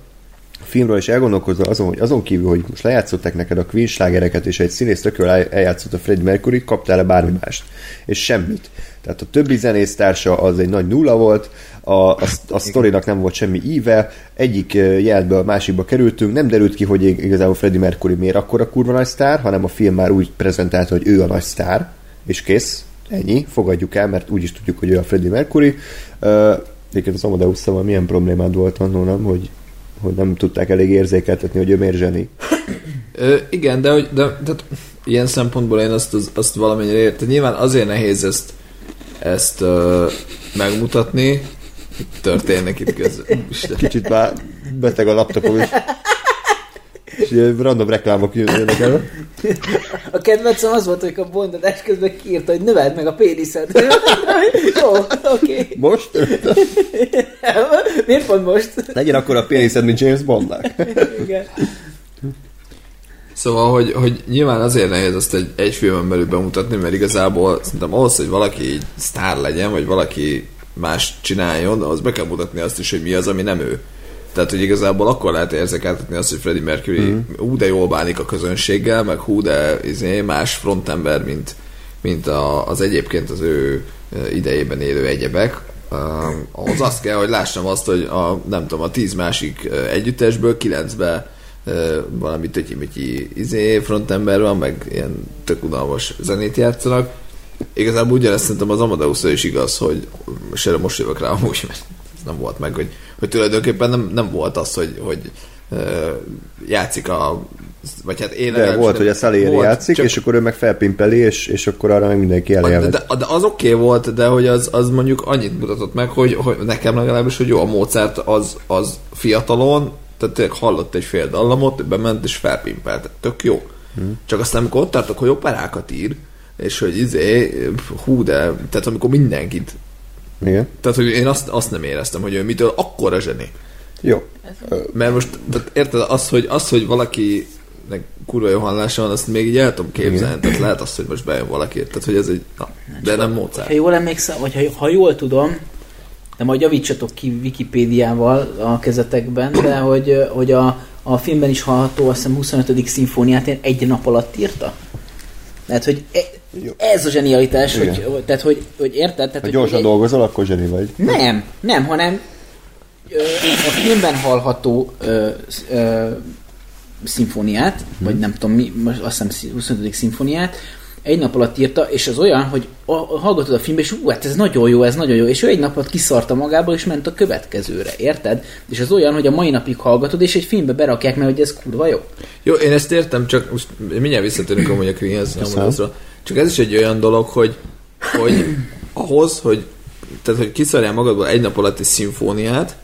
filmről is elgondolkozva azon, hogy azon kívül, hogy most lejátszották neked a Queen slágereket, és egy színész tökről el- eljátszott a Freddie Mercury, kaptál-e bármi mást? És semmit. Tehát a többi zenésztársa az egy nagy nulla volt, a, a, a sztorinak nem volt semmi íve, egyik jelből a másikba kerültünk, nem derült ki, hogy ig- igazából Freddie Mercury miért akkora kurva nagy sztár, hanem a film már úgy prezentálta, hogy ő a nagy sztár, és kész, ennyi, fogadjuk el, mert úgy is tudjuk, hogy ő a Freddie Mercury. Uh, Egyébként az amadeus milyen problémád volt annól, nem, hogy hogy nem tudták elég érzékeltetni, hogy ő miért zseni. Ö, igen, de, hogy, de tehát, ilyen szempontból én azt, az, azt valamennyire értem. Nyilván azért nehéz ezt, ezt ö, megmutatni, történnek itt közben. Kicsit már beteg a laptopom, és, és ilyen random reklámok jönnek el. A kedvencem az volt, hogy a bondadás közben kiírta, hogy növeld meg a péniszed. Jó, oké. Most? Miért pont most? Legyen akkor a péniszed, mint James Bondnak. Igen. Szóval, hogy, hogy nyilván azért nehéz ezt egy, egy filmen belül bemutatni, mert igazából szerintem ahhoz, hogy valaki így sztár legyen, vagy valaki más csináljon, ahhoz be kell mutatni azt is, hogy mi az, ami nem ő. Tehát, hogy igazából akkor lehet érzékeltetni azt, hogy Freddie Mercury mm. hú, de jól bánik a közönséggel, meg hú, de izé, más frontember, mint, mint a, az egyébként az ő idejében élő egyebek. Uh, ahhoz azt kell, hogy lássam azt, hogy a, nem tudom, a tíz másik együttesből kilencbe ö, valami tötyi izé frontember van, meg ilyen tök unalmas zenét játszanak. Igazából ugyanezt szerintem az amadeus is igaz, hogy se most jövök rá amúgy, mert ez nem volt meg, hogy, hogy tulajdonképpen nem, nem volt az, hogy, hogy játszik a vagy hát én De volt, hogy a Salieri volt, játszik, csak- és akkor ő meg felpimpeli, és, és akkor arra meg mindenki de, elélved. de, de az oké okay volt, de hogy az, az mondjuk annyit mutatott meg, hogy, hogy nekem legalábbis, hogy jó, a Mozart az, az fiatalon, tehát tényleg hallott egy fél dallamot, bement és felpimpelt. Tök jó. Hmm. Csak aztán, amikor ott tartok, hogy operákat ír, és hogy izé, hú, de, tehát amikor mindenkit, Igen. tehát hogy én azt, azt nem éreztem, hogy ő mitől akkora zseni. Jó. Mert most, tehát érted, az, hogy, az, hogy valaki kurva jó hallása van, azt még így el tudom képzelni. Tehát lehet az, hogy most bejön valaki, tehát hogy ez egy, na, de nem Mozart. Ha jól emlékszem, vagy ha, ha jól tudom, de majd javítsatok ki Wikipédiával a kezetekben, de hogy, hogy a, a filmben is hallható, azt hiszem 25. szimfóniát én egy nap alatt írta. Tehát, hogy ez a zsenialitás, Igen. hogy, hogy, tehát, hogy, hogy érted? Tehát, Ha hogy gyorsan egy- dolgozol, akkor zseni vagy. Nem, nem, hanem ö, a filmben hallható ö, ö, szimfóniát, vagy nem tudom mi, most azt hiszem 25. szimfóniát, egy nap alatt írta, és az olyan, hogy a, a, hallgatod a filmbe, és ú, hát ez nagyon jó, ez nagyon jó, és ő egy nap alatt kiszarta magából, és ment a következőre, érted? És az olyan, hogy a mai napig hallgatod, és egy filmbe berakják, mert hogy ez kurva jó. Jó, én ezt értem, csak most mindjárt visszatérünk amúgy a Queenhez. Csak ez is egy olyan dolog, hogy, hogy ahhoz, hogy tehát, hogy kiszarjál magadból egy nap alatt egy szimfóniát,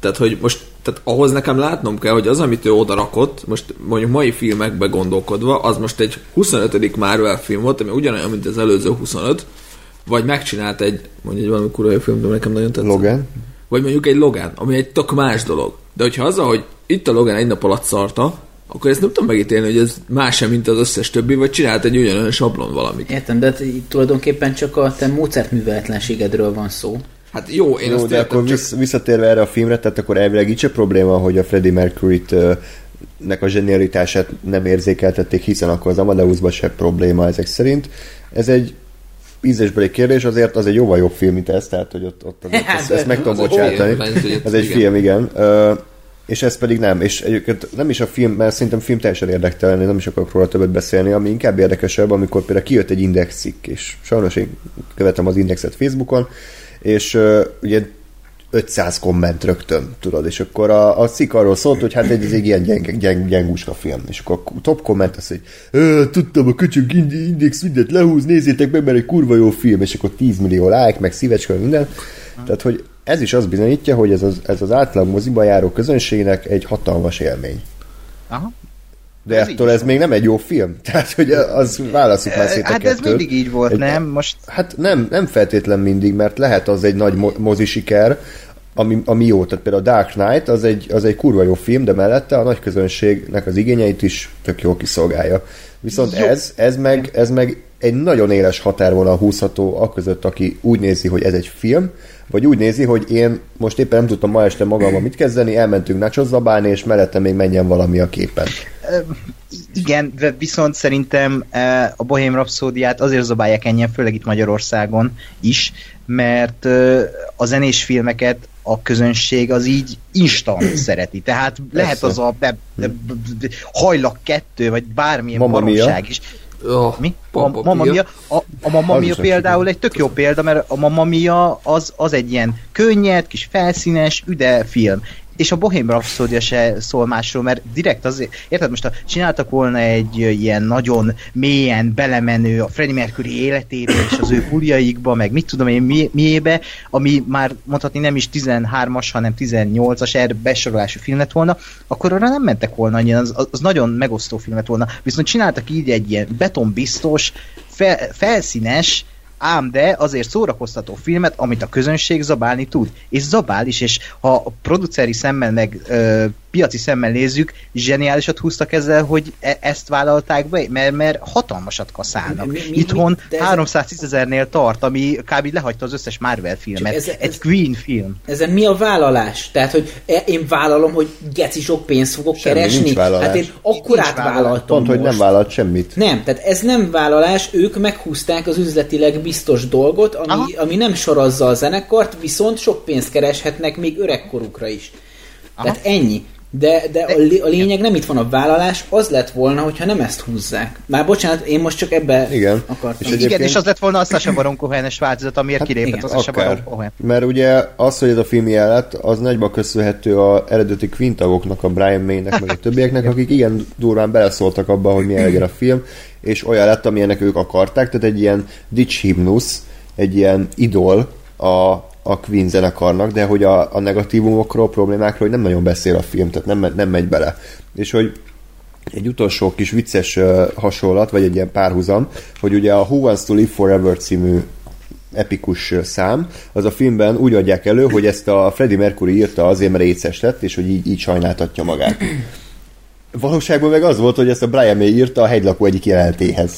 tehát, hogy most tehát ahhoz nekem látnom kell, hogy az, amit ő oda rakott, most mondjuk mai filmekbe gondolkodva, az most egy 25. Marvel film volt, ami ugyanolyan, mint az előző 25, vagy megcsinált egy, mondjuk egy valami kurva film, de nekem nagyon tetszett. Logan. Vagy mondjuk egy Logan, ami egy tök más dolog. De hogyha az, hogy itt a Logan egy nap alatt szarta, akkor ezt nem tudom megítélni, hogy ez más sem, mint az összes többi, vagy csinált egy ugyanolyan sablon valamit. Értem, de hát itt tulajdonképpen csak a te Mozart műveletlenségedről van szó. Hát jó, én Jó, azt de értem, akkor csak... vissz, visszatérve erre a filmre, tehát akkor elvileg így se probléma, hogy a Freddie Mercury-t nek a zsenialitását nem érzékeltették, hiszen akkor az Amadeusban se probléma ezek szerint. Ez egy ízésbeli kérdés, azért az egy jóval jobb film, mint ez, tehát hogy ott, ott Hát, ezt, ezt meg tudom bocsátani. ez egy- Ez egy igen. film, igen. És ez pedig nem. És egyébként nem is a film, mert szerintem film teljesen érdektelen, én nem is akarok róla többet beszélni, ami inkább érdekesebb, amikor például kijött egy index cikk, és sajnos én követem az indexet Facebookon, és uh, ugye 500 komment rögtön, tudod, és akkor a, a cikk arról szólt, hogy hát egy, ez egy ilyen gyeng, gyeng, gyenguska film, és akkor a top komment az, hogy "Ö, tudtam a köcsög ind- index mindent lehúz, nézzétek meg, mert egy kurva jó film, és akkor 10 millió like, meg szívecske, minden. Tehát, hogy ez is azt bizonyítja, hogy ez az, ez az átlag moziba járó közönségnek egy hatalmas élmény. Aha. De Ez ettől ez még nem egy jó film. Tehát, hogy az válaszuk már szét a Hát ez kettőt. mindig így volt, Egy- nem? Most Hát nem, nem feltétlen mindig, mert lehet az egy nagy mo- mozi siker, ami, ami jó. Tehát például a Dark Knight az egy, az egy kurva jó film, de mellette a nagy közönségnek az igényeit is tök jól kiszolgálja. Viszont ez, ez, meg, ez meg egy nagyon éles határvonal húzható a között, aki úgy nézi, hogy ez egy film, vagy úgy nézi, hogy én most éppen nem tudtam ma este magammal mit kezdeni, elmentünk nachos zabálni, és mellette még menjen valami a képen. igen, de viszont szerintem a Bohém Rhapsódiát azért zabálják ennyien, főleg itt Magyarországon is, mert a zenés filmeket a közönség az így instant szereti. Tehát lehet az a be, be, be, hajlak kettő, vagy bármilyen Mamma Mia. baromság is. Oh, Mi? A Mamma. Mia, a, a Mamma Mia például egy tök jó példa, mert a Mamma Mia az, az egy ilyen könnyed, kis felszínes, üde film. És a Bohém Rhapsody se szól másról, mert direkt azért, érted, most ha csináltak volna egy ilyen nagyon mélyen belemenő a Freddie Mercury életébe és az ő buliaikba, meg mit tudom én mi, miébe, ami már mondhatni nem is 13-as, hanem 18-as erre besorolású film volna, akkor arra nem mentek volna annyian, az, az nagyon megosztó film lett volna. Viszont csináltak így egy ilyen betonbiztos, fel, felszínes, ám de azért szórakoztató filmet, amit a közönség zabálni tud. És zabál is, és ha a produceri szemmel meg ö, piaci szemmel nézzük, zseniálisat húztak ezzel, hogy e- ezt vállalták be, mert, mert hatalmasat kaszálnak. Mi- Mi, Itthon mi- de ez- 310 ezernél tart, ami kb. lehagyta az összes Marvel filmet. ez- Ez, ez- Egy Queen film. Ezen mi a vállalás? Tehát, hogy e- én vállalom, hogy geci sok pénzt fogok Semmi, keresni? nincs vállalás. Hát én akkorát Nincs vállaltam Pont, hogy most. nem vállalt semmit. Nem, tehát ez nem vállalás, ők meghúzták az üzletileg biztos dolgot, ami, Aha. ami nem sorazza a zenekart, viszont sok pénzt kereshetnek még öregkorukra is. Aha. Tehát ennyi. De, de a, lé- a lényeg nem itt van a vállalás, az lett volna, hogyha nem ezt húzzák. Már bocsánat, én most csak ebbe Igen. akartam. És Igen, egyébként- és az lett volna a Sacha Baron Cohen-es változat, amiért hát, kilépett igen, az Sacha Baron Akár. Cohen. Mert ugye az, hogy ez a film ilyen lett, az nagyban köszönhető a eredeti Queen tagoknak, a Brian May-nek, meg a többieknek, akik igen durván beleszóltak abba, hogy milyen legyen a film, és olyan lett, amilyenek ők akarták, tehát egy ilyen dics himnusz, egy ilyen idol a, a Queen zenekarnak, de hogy a, a negatívumokról, problémákról hogy nem nagyon beszél a film, tehát nem, nem megy bele. És hogy egy utolsó kis vicces hasonlat, vagy egy ilyen párhuzam, hogy ugye a Who Wants to Live Forever című epikus szám, az a filmben úgy adják elő, hogy ezt a Freddie Mercury írta azért, mert éces lett, és hogy így, így sajnáltatja magát. Valóságban meg az volt, hogy ezt a Brian May írta a hegylakó egyik jelenetéhez.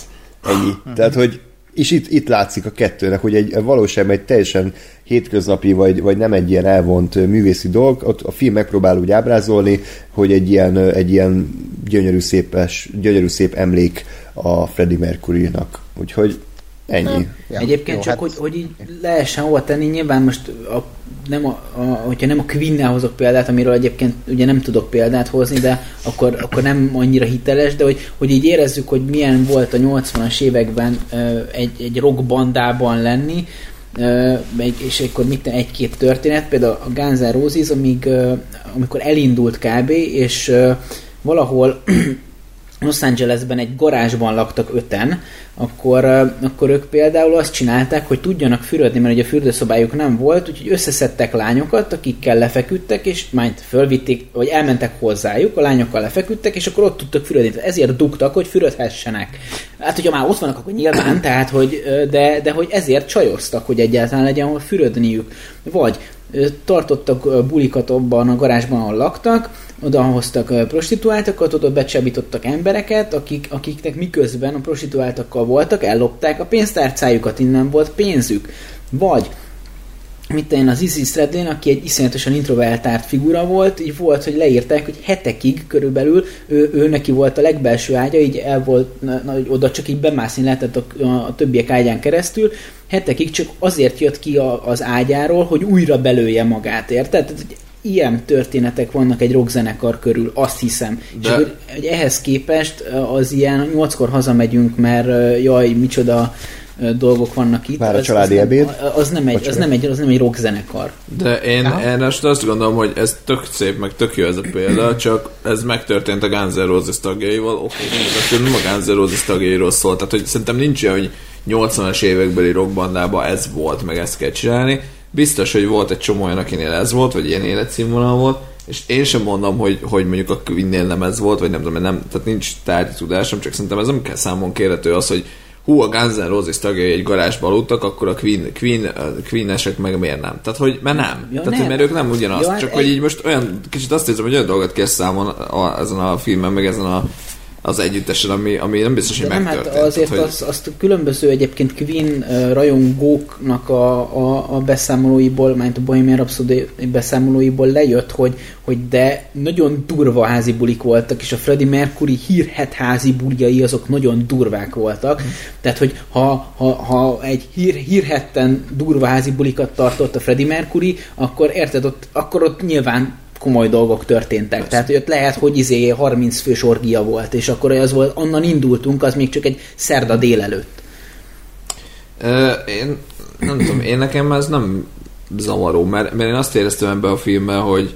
Ennyi. Tehát, hogy és itt, itt látszik a kettőnek, hogy egy valóságban egy teljesen hétköznapi, vagy, vagy nem egy ilyen elvont művészi dolog, ott a film megpróbál úgy ábrázolni, hogy egy ilyen, egy ilyen gyönyörű, szépes, gyönyörű szép emlék a Freddie Mercury-nak. Úgyhogy ennyi. Ja, Egyébként jó, csak, hát- hogy, hogy így lehessen hova tenni, nyilván most a nem a, a, hogyha nem a queen hozok példát, amiről egyébként ugye nem tudok példát hozni, de akkor, akkor nem annyira hiteles, de hogy, hogy így érezzük, hogy milyen volt a 80-as években egy, egy rock bandában lenni, és akkor mit egy-két történet, például a Guns N' Roses, amíg, amikor elindult kb. és valahol Los Angelesben egy garázsban laktak öten, akkor, akkor ők például azt csinálták, hogy tudjanak fürödni, mert ugye a fürdőszobájuk nem volt, úgyhogy összeszedtek lányokat, akikkel lefeküdtek, és majd fölvitték, vagy elmentek hozzájuk, a lányokkal lefeküdtek, és akkor ott tudtak fürödni. Ezért dugtak, hogy fürödhessenek. Hát, hogyha már ott vannak, akkor nyilván, tehát, hogy, de, de hogy ezért csajoztak, hogy egyáltalán legyen hol fürödniük. Vagy tartottak bulikat abban a garázsban, ahol laktak, oda hoztak prostituáltakat, oda becsebítottak embereket, akik, akiknek miközben a prostituáltakkal voltak, ellopták a pénztárcájukat, innen volt pénzük. Vagy mit én az Izzy Stradlin, aki egy iszonyatosan introvertált figura volt, így volt, hogy leírták, hogy hetekig körülbelül ő, ő neki volt a legbelső ágya, így el volt, na, oda csak így bemászni lehetett a, a, többiek ágyán keresztül, hetekig csak azért jött ki a, az ágyáról, hogy újra belője magát, érted? Tehát, ilyen történetek vannak egy rockzenekar körül, azt hiszem. De... És hogy, hogy ehhez képest az ilyen nyolckor hazamegyünk, mert jaj, micsoda dolgok vannak itt. Már a az, családi az ebéd. Nem, az, nem egy, az, nem egy, az nem egy rockzenekar. De én, én azt, azt gondolom, hogy ez tök szép, meg tök jó ez a példa, csak ez megtörtént a Guns N' Roses tagjaival. Oké, okay, nem a Guns N' Roses tagjairól szól, tehát hogy szerintem nincs olyan, hogy 80-as évekbeli rockbandában ez volt, meg ezt kell csinálni. Biztos, hogy volt egy csomó olyan, akinél ez volt, vagy ilyen életszínvonal volt, és én sem mondom, hogy, hogy mondjuk a Queen-nél nem ez volt, vagy nem tudom, nem, tehát nincs tárgyi tudásom, csak szerintem ez nem kell számon kérhető az, hogy hú, a Guns N' Roses tagjai egy garázsba aludtak, akkor a Queen, Queen, Queen-esek meg miért nem? Tehát, hogy mert nem. Ja, Tehát, nem. mert ők nem ugyanazt. Ja, csak, egy... hogy így most olyan, kicsit azt érzem, hogy olyan dolgot kér számon a, ezen a filmen, meg ezen a az együttesen, ami, ami nem biztos, hogy megtörtént. Nem, hát azért tehát, azt, azt különböző egyébként Queen rajongóknak a, a, a beszámolóiból, mint a Bohemian Rhapsody beszámolóiból lejött, hogy, hogy de nagyon durva házi bulik voltak, és a Freddie Mercury hírhet házi buljai azok nagyon durvák voltak. Mm. Tehát, hogy ha, ha, ha egy hír, hírhetten durva házi bulikat tartott a Freddie Mercury, akkor érted, ott, akkor ott nyilván komoly dolgok történtek. Persze. Tehát hogy ott lehet, hogy izé 30 fős orgia volt, és akkor az volt, onnan indultunk, az még csak egy szerda délelőtt. Ö, én nem tudom, én nekem ez nem zavaró, mert, mert én azt éreztem ebben a filmben, hogy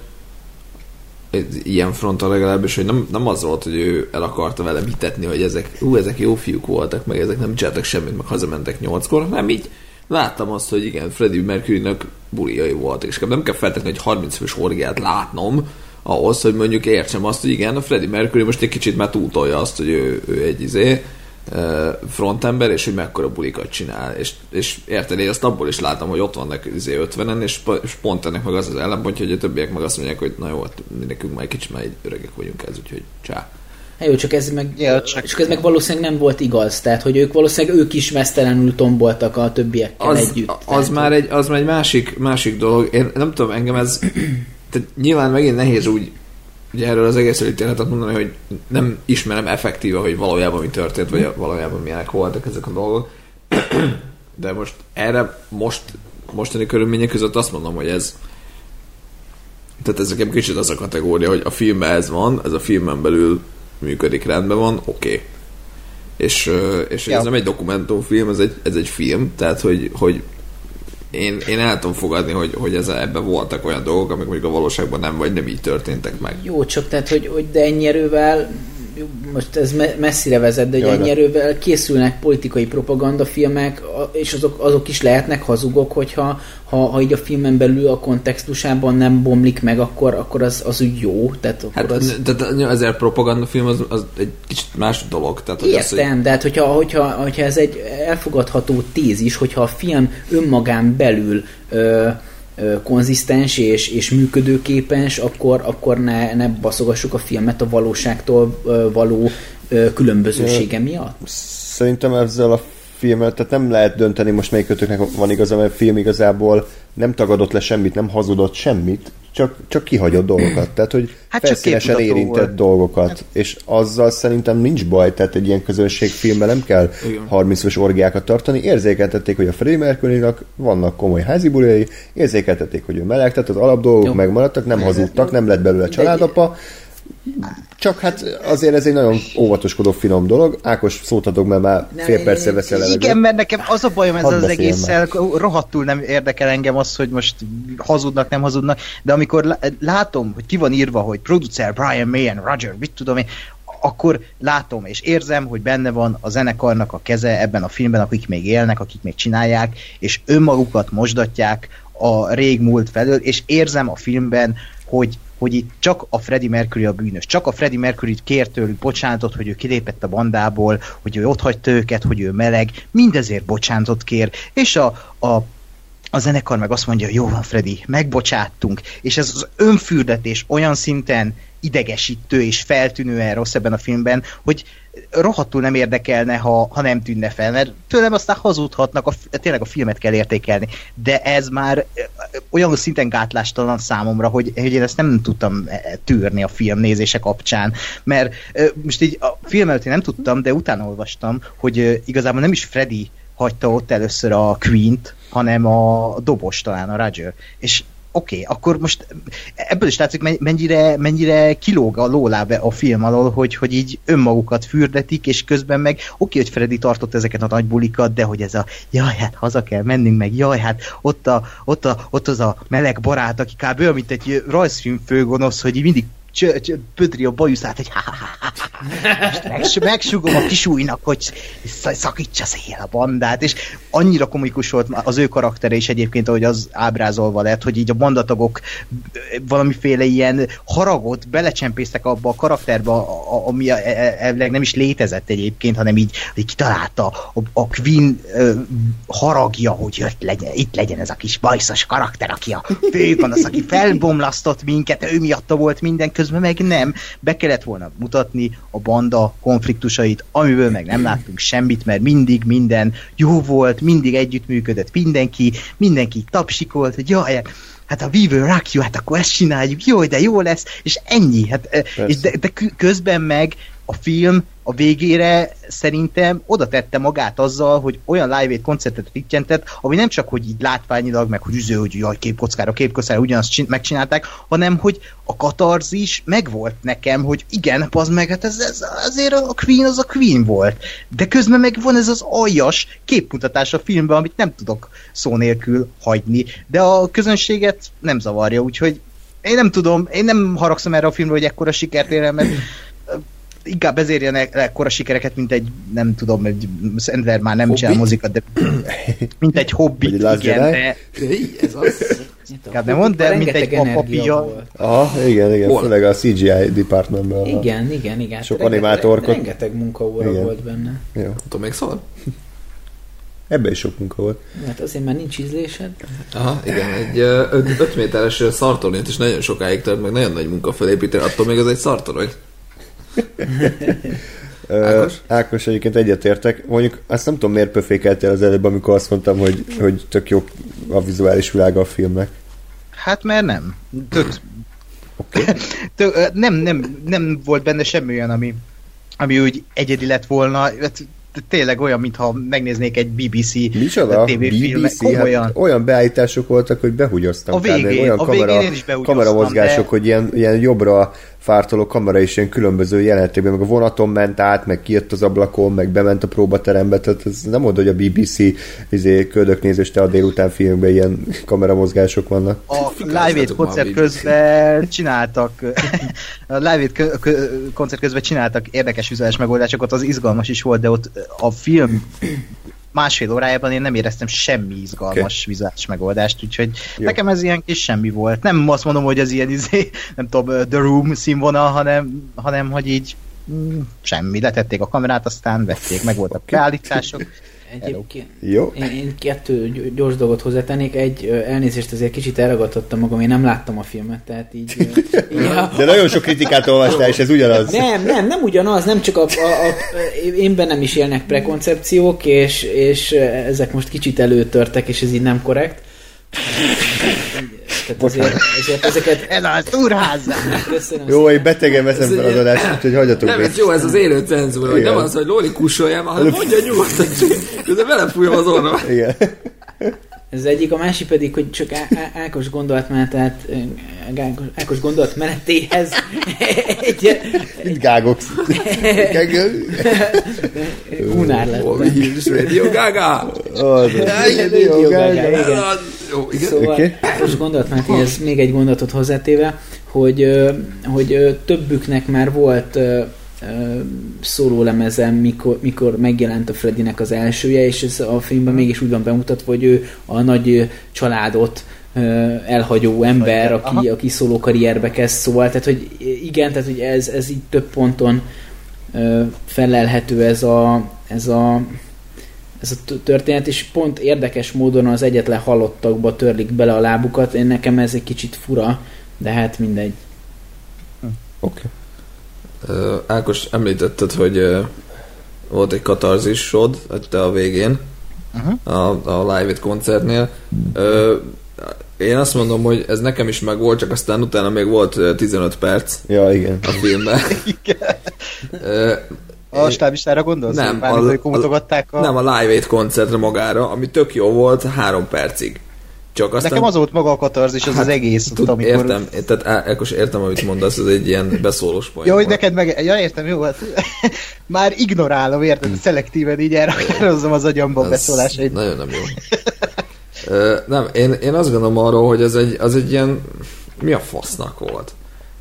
ilyen fronton legalábbis, hogy nem, nem az volt, hogy ő el akarta vele vitetni, hogy ezek, ú, ezek jó fiúk voltak, meg ezek nem csináltak semmit, meg hazamentek nyolckor, nem így láttam azt, hogy igen, Freddie Mercury-nak buliai volt, és nem kell feltétlenül egy 30 fős orgiát látnom, ahhoz, hogy mondjuk értsem azt, hogy igen, a Freddie Mercury most egy kicsit már túltolja azt, hogy ő, ő egy izé, frontember, és hogy mekkora bulikat csinál. És, és érted, én azt abból is látom, hogy ott vannak izé 50-en, és, és pont ennek meg az az ellenpontja, hogy a többiek meg azt mondják, hogy na jó, hát nekünk már egy kicsit már öregek vagyunk ez, úgyhogy csá. Hát jó, csak ez meg, ja, csak, csak ez meg valószínűleg nem volt igaz, tehát hogy ők valószínűleg ők is mesztelenül tomboltak a többiekkel az, együtt. Az tehát, már egy, az már egy másik, másik dolog. Én nem tudom, engem ez tehát nyilván megint nehéz úgy ugye erről az egész ítéletet mondani, hogy nem ismerem effektíve, hogy valójában mi történt, vagy valójában milyenek voltak ezek a dolgok. De most erre most mostani körülmények között azt mondom, hogy ez tehát ez nekem kicsit az a kategória, hogy a filmben ez van, ez a filmen belül működik, rendben van, oké. Okay. És, és ja. ez nem egy dokumentumfilm, ez egy, ez egy film, tehát hogy, hogy én, én el tudom fogadni, hogy, hogy ez, ebben voltak olyan dolgok, amik mondjuk a valóságban nem, vagy nem így történtek meg. Jó, csak tehát, hogy, hogy de ennyi erővel most ez messzire vezet, de Jaj, ennyi erővel készülnek politikai propagandafilmek, és azok, azok is lehetnek hazugok, hogyha ha, ha így a filmen belül a kontextusában nem bomlik meg, akkor, akkor az, az úgy jó. Tehát, akkor hát, az... tehát ezért propagandafilm az, az egy kicsit más dolog. Tehát, hogy Értem, az, hogy... de hát hogyha, hogyha, hogyha ez egy elfogadható tézis, hogyha a film önmagán belül ö, konzisztens és, és működőképes, akkor, akkor ne, ne baszogassuk a filmet a valóságtól való különbözősége miatt? Szerintem ezzel a filmet, tehát nem lehet dönteni most melyik kötöknek van igaza, mert a film igazából nem tagadott le semmit, nem hazudott semmit, csak, csak kihagyott dolgokat. Tehát, hogy Hát felszínesen érintett volt. dolgokat. És azzal szerintem nincs baj, tehát egy ilyen közönségfilmben nem kell Igen. 30-os orgiákat tartani. Érzékeltették, hogy a Freddie Mercury-nak vannak komoly házi buliai, érzékeltették, hogy ő meleg, tehát az alapdolgok Jó. megmaradtak, nem hazudtak, nem lett belőle családapa. Csak hát azért ez egy nagyon óvatoskodó finom dolog. Ákos, szót adok, mert már fél perccel veszel levegőt. Igen, mert nekem az a bajom Hadd az egésszel, rohadtul nem érdekel engem az, hogy most hazudnak, nem hazudnak, de amikor lá- látom, hogy ki van írva, hogy producer Brian May and Roger, mit tudom én, akkor látom és érzem, hogy benne van a zenekarnak a keze ebben a filmben, akik még élnek, akik még csinálják, és önmagukat mosdatják a régmúlt felől, és érzem a filmben, hogy hogy itt csak a Freddie Mercury a bűnös. Csak a Freddie Mercury kért tőlük bocsánatot, hogy ő kilépett a bandából, hogy ő ott hagyta őket, hogy ő meleg, mindezért bocsánatot kér, és a, a a zenekar meg azt mondja, jó van Freddy, megbocsáttunk, és ez az önfürdetés olyan szinten idegesítő és feltűnően rossz ebben a filmben, hogy rohadtul nem érdekelne, ha, ha nem tűnne fel, mert tőlem aztán hazudhatnak, a, tényleg a filmet kell értékelni, de ez már olyan szinten gátlástalan számomra, hogy, hogy én ezt nem tudtam eh, tűrni a film nézése kapcsán, mert most így a film előtt én nem tudtam, de utána olvastam, hogy igazából nem is Freddy hagyta ott először a Queen-t, hanem a dobos talán, a Roger. És oké, okay, akkor most ebből is látszik, men- mennyire, mennyire kilóg a lóláb a film alól, hogy, hogy így önmagukat fürdetik, és közben meg oké, okay, hogy Freddy tartott ezeket a nagy bulikat, de hogy ez a jaj, hát haza kell mennünk meg, jaj, hát ott, a, ott, a, ott az a meleg barát, aki kb. olyan, mint egy rajzfilm főgonosz, hogy így mindig csö, csö, pödri a bajuszát, hogy ha, ha, ha. Most megs, megsugom a kisújnak, hogy sz- szakítsa szél a bandát, és annyira komikus volt az ő karaktere is egyébként, ahogy az ábrázolva lett, hogy így a bandatagok valamiféle ilyen haragot belecsempésztek abba a karakterbe, ami e- e- elvileg nem is létezett egyébként, hanem így, így kitalálta a, a Queen haragja, hogy jött legyen, itt legyen ez a kis bajszos karakter, aki a főgonosz, aki felbomlasztott minket, ő miatta volt minden, közben meg nem. Be kellett volna mutatni a banda konfliktusait, amiből meg nem láttunk semmit, mert mindig minden jó volt, mindig együttműködött mindenki, mindenki tapsikolt, hogy jaj, hát a We Will Rock You, hát akkor ezt csináljuk, jó, de jó lesz, és ennyi. Hát, eh, és de, de közben meg a film a végére szerintem oda tette magát azzal, hogy olyan live aid koncertet rittyentett, ami nem csak, hogy így látványilag, meg hogy üző, hogy jaj, képkockára, képkockára ugyanazt csin- megcsinálták, hanem, hogy a katarzis megvolt nekem, hogy igen, az meg, hát ez, ez, azért a Queen az a Queen volt. De közben meg van ez az aljas képmutatás a filmben, amit nem tudok szó nélkül hagyni, de a közönséget nem zavarja, úgyhogy én nem tudom, én nem haragszom erre a filmre, hogy ekkora sikert ér el, mert inkább ezért ilyen ekkora sikereket, mint egy, nem tudom, egy Sandler már nem Hobbit? csinál mozikat, de mint egy hobbi, igen, de Ez az. inkább nem mond, de mint egy papapia. Aha, igen, igen, Hol? főleg a CGI departmentben. Igen, igen, igen. Sok Rengeteg- animátorkot. Rengeteg munkaóra Igen. volt benne. Jó. Tudom, még szól? Ebben is sok munka volt. Hát azért már nincs ízlésed. Aha, igen, egy 5 méteres szartornyot is nagyon sokáig tart, meg nagyon nagy munka felépíteni, attól még az egy szartorony. Ákos? Ákos? Egyébként egyetértek. Mondjuk azt nem tudom, miért pöfékeltél az előbb, amikor azt mondtam, hogy, hogy tök jó a vizuális világa a filmnek. Hát mert nem. Tök, Oké. tök, nem, nem, nem volt benne semmi olyan, ami, ami úgy egyedi lett volna. Hát, Tényleg olyan, mintha megnéznék egy BBC Micsoda? tévéfilmet. Komolyan. Hát olyan beállítások voltak, hogy behugyoztam. A végén- olyan a kamera, végén én is behugyoztam, kameramozgások, de- hogy ilyen, ilyen jobbra fártoló kamera is ilyen különböző jelenetekben, meg a vonaton ment át, meg kijött az ablakon, meg bement a próbaterembe, tehát ez nem mondod, hogy a BBC izé, köldöknézős te a délután filmben ilyen kameramozgások vannak. a Live Aid koncert közben csináltak a Live Aid koncert közben csináltak érdekes vizuális megoldásokat, az izgalmas is volt, de ott a film másfél órájában én nem éreztem semmi izgalmas okay. vizuális megoldást, úgyhogy Jó. Nekem ez ilyen kis semmi volt. Nem azt mondom, hogy ez ilyen izé, nem tudom, The Room színvonal, hanem, hanem hogy így mm, semmi. Letették a kamerát, aztán vették, meg voltak beállítások. Egyébként Jó. én, én kettő gy- gyors dolgot hozzátennék. Egy, elnézést azért kicsit elragadtattam magam, én nem láttam a filmet, tehát így... ö, így a- De nagyon sok kritikát olvastál, és ez ugyanaz. Nem, nem, nem ugyanaz, nem csak a, a, a, én bennem is élnek prekoncepciók, és, és ezek most kicsit előtörtek, és ez így nem korrekt. Tehát azért, ezeket Ez az úrházzá! köszönöm Jó, én betegen veszem fel az adást, úgyhogy hagyjatok Nem, ez jó, ez az élő cenzúra, hogy nem az, hogy Loli kussoljál, hanem mondja nyugodtan, de belefújom az orra. Igen. Ez egyik, a másik pedig, hogy csak Á- Á- Ákos gondolatmenetát, Ákos, Ákos gondolatmenetéhez egy Itt gágok. Unár. Hírs Radio Gaga! Gágok. Gaga, igen. Szóval. Ákos gondolatmenetéhez még egy gondolatot hozzátéve, hogy, hogy többüknek már volt szólólemezem, mikor, mikor megjelent a Freddynek az elsője, és ez a filmben mégis úgy van bemutatva, hogy ő a nagy családot elhagyó ember, aki, Aha. aki szóló karrierbe kezd, szóval, tehát hogy igen, tehát hogy ez, ez így több ponton felelhető ez a, ez a ez a történet, és pont érdekes módon az egyetlen halottakba törlik bele a lábukat. Én nekem ez egy kicsit fura, de hát mindegy. Oké. Ö, Ákos, említetted, hogy volt egy katarzisod te a végén Uh-huh. a, a Live It koncertnél. Ö, Én azt mondom, hogy ez nekem is megvolt, csak aztán utána még volt ö, 15 perc Ja, igen. a filmben. Ö, A stábistára gondolsz? Nem, a- hogy komotogatták a... Nem, a Live Aid koncertre magára, ami tök jó volt, három percig. Csak aztán... Nekem az volt maga a katarzis, az az egész, Tud, ott, amikor... Értem, tehát á- Ákos, értem, amit mondasz, ez egy ilyen beszólós poén. Ja, hogy neked meg... Ja, értem, jó, hát már ignorálom, érted? Szelektíven így elrakározom az agyamba a Ez beszólásait. Nagyon nem jó. Ö, nem, én, én azt gondolom arról, hogy ez egy, az egy ilyen... Mi a fasznak volt?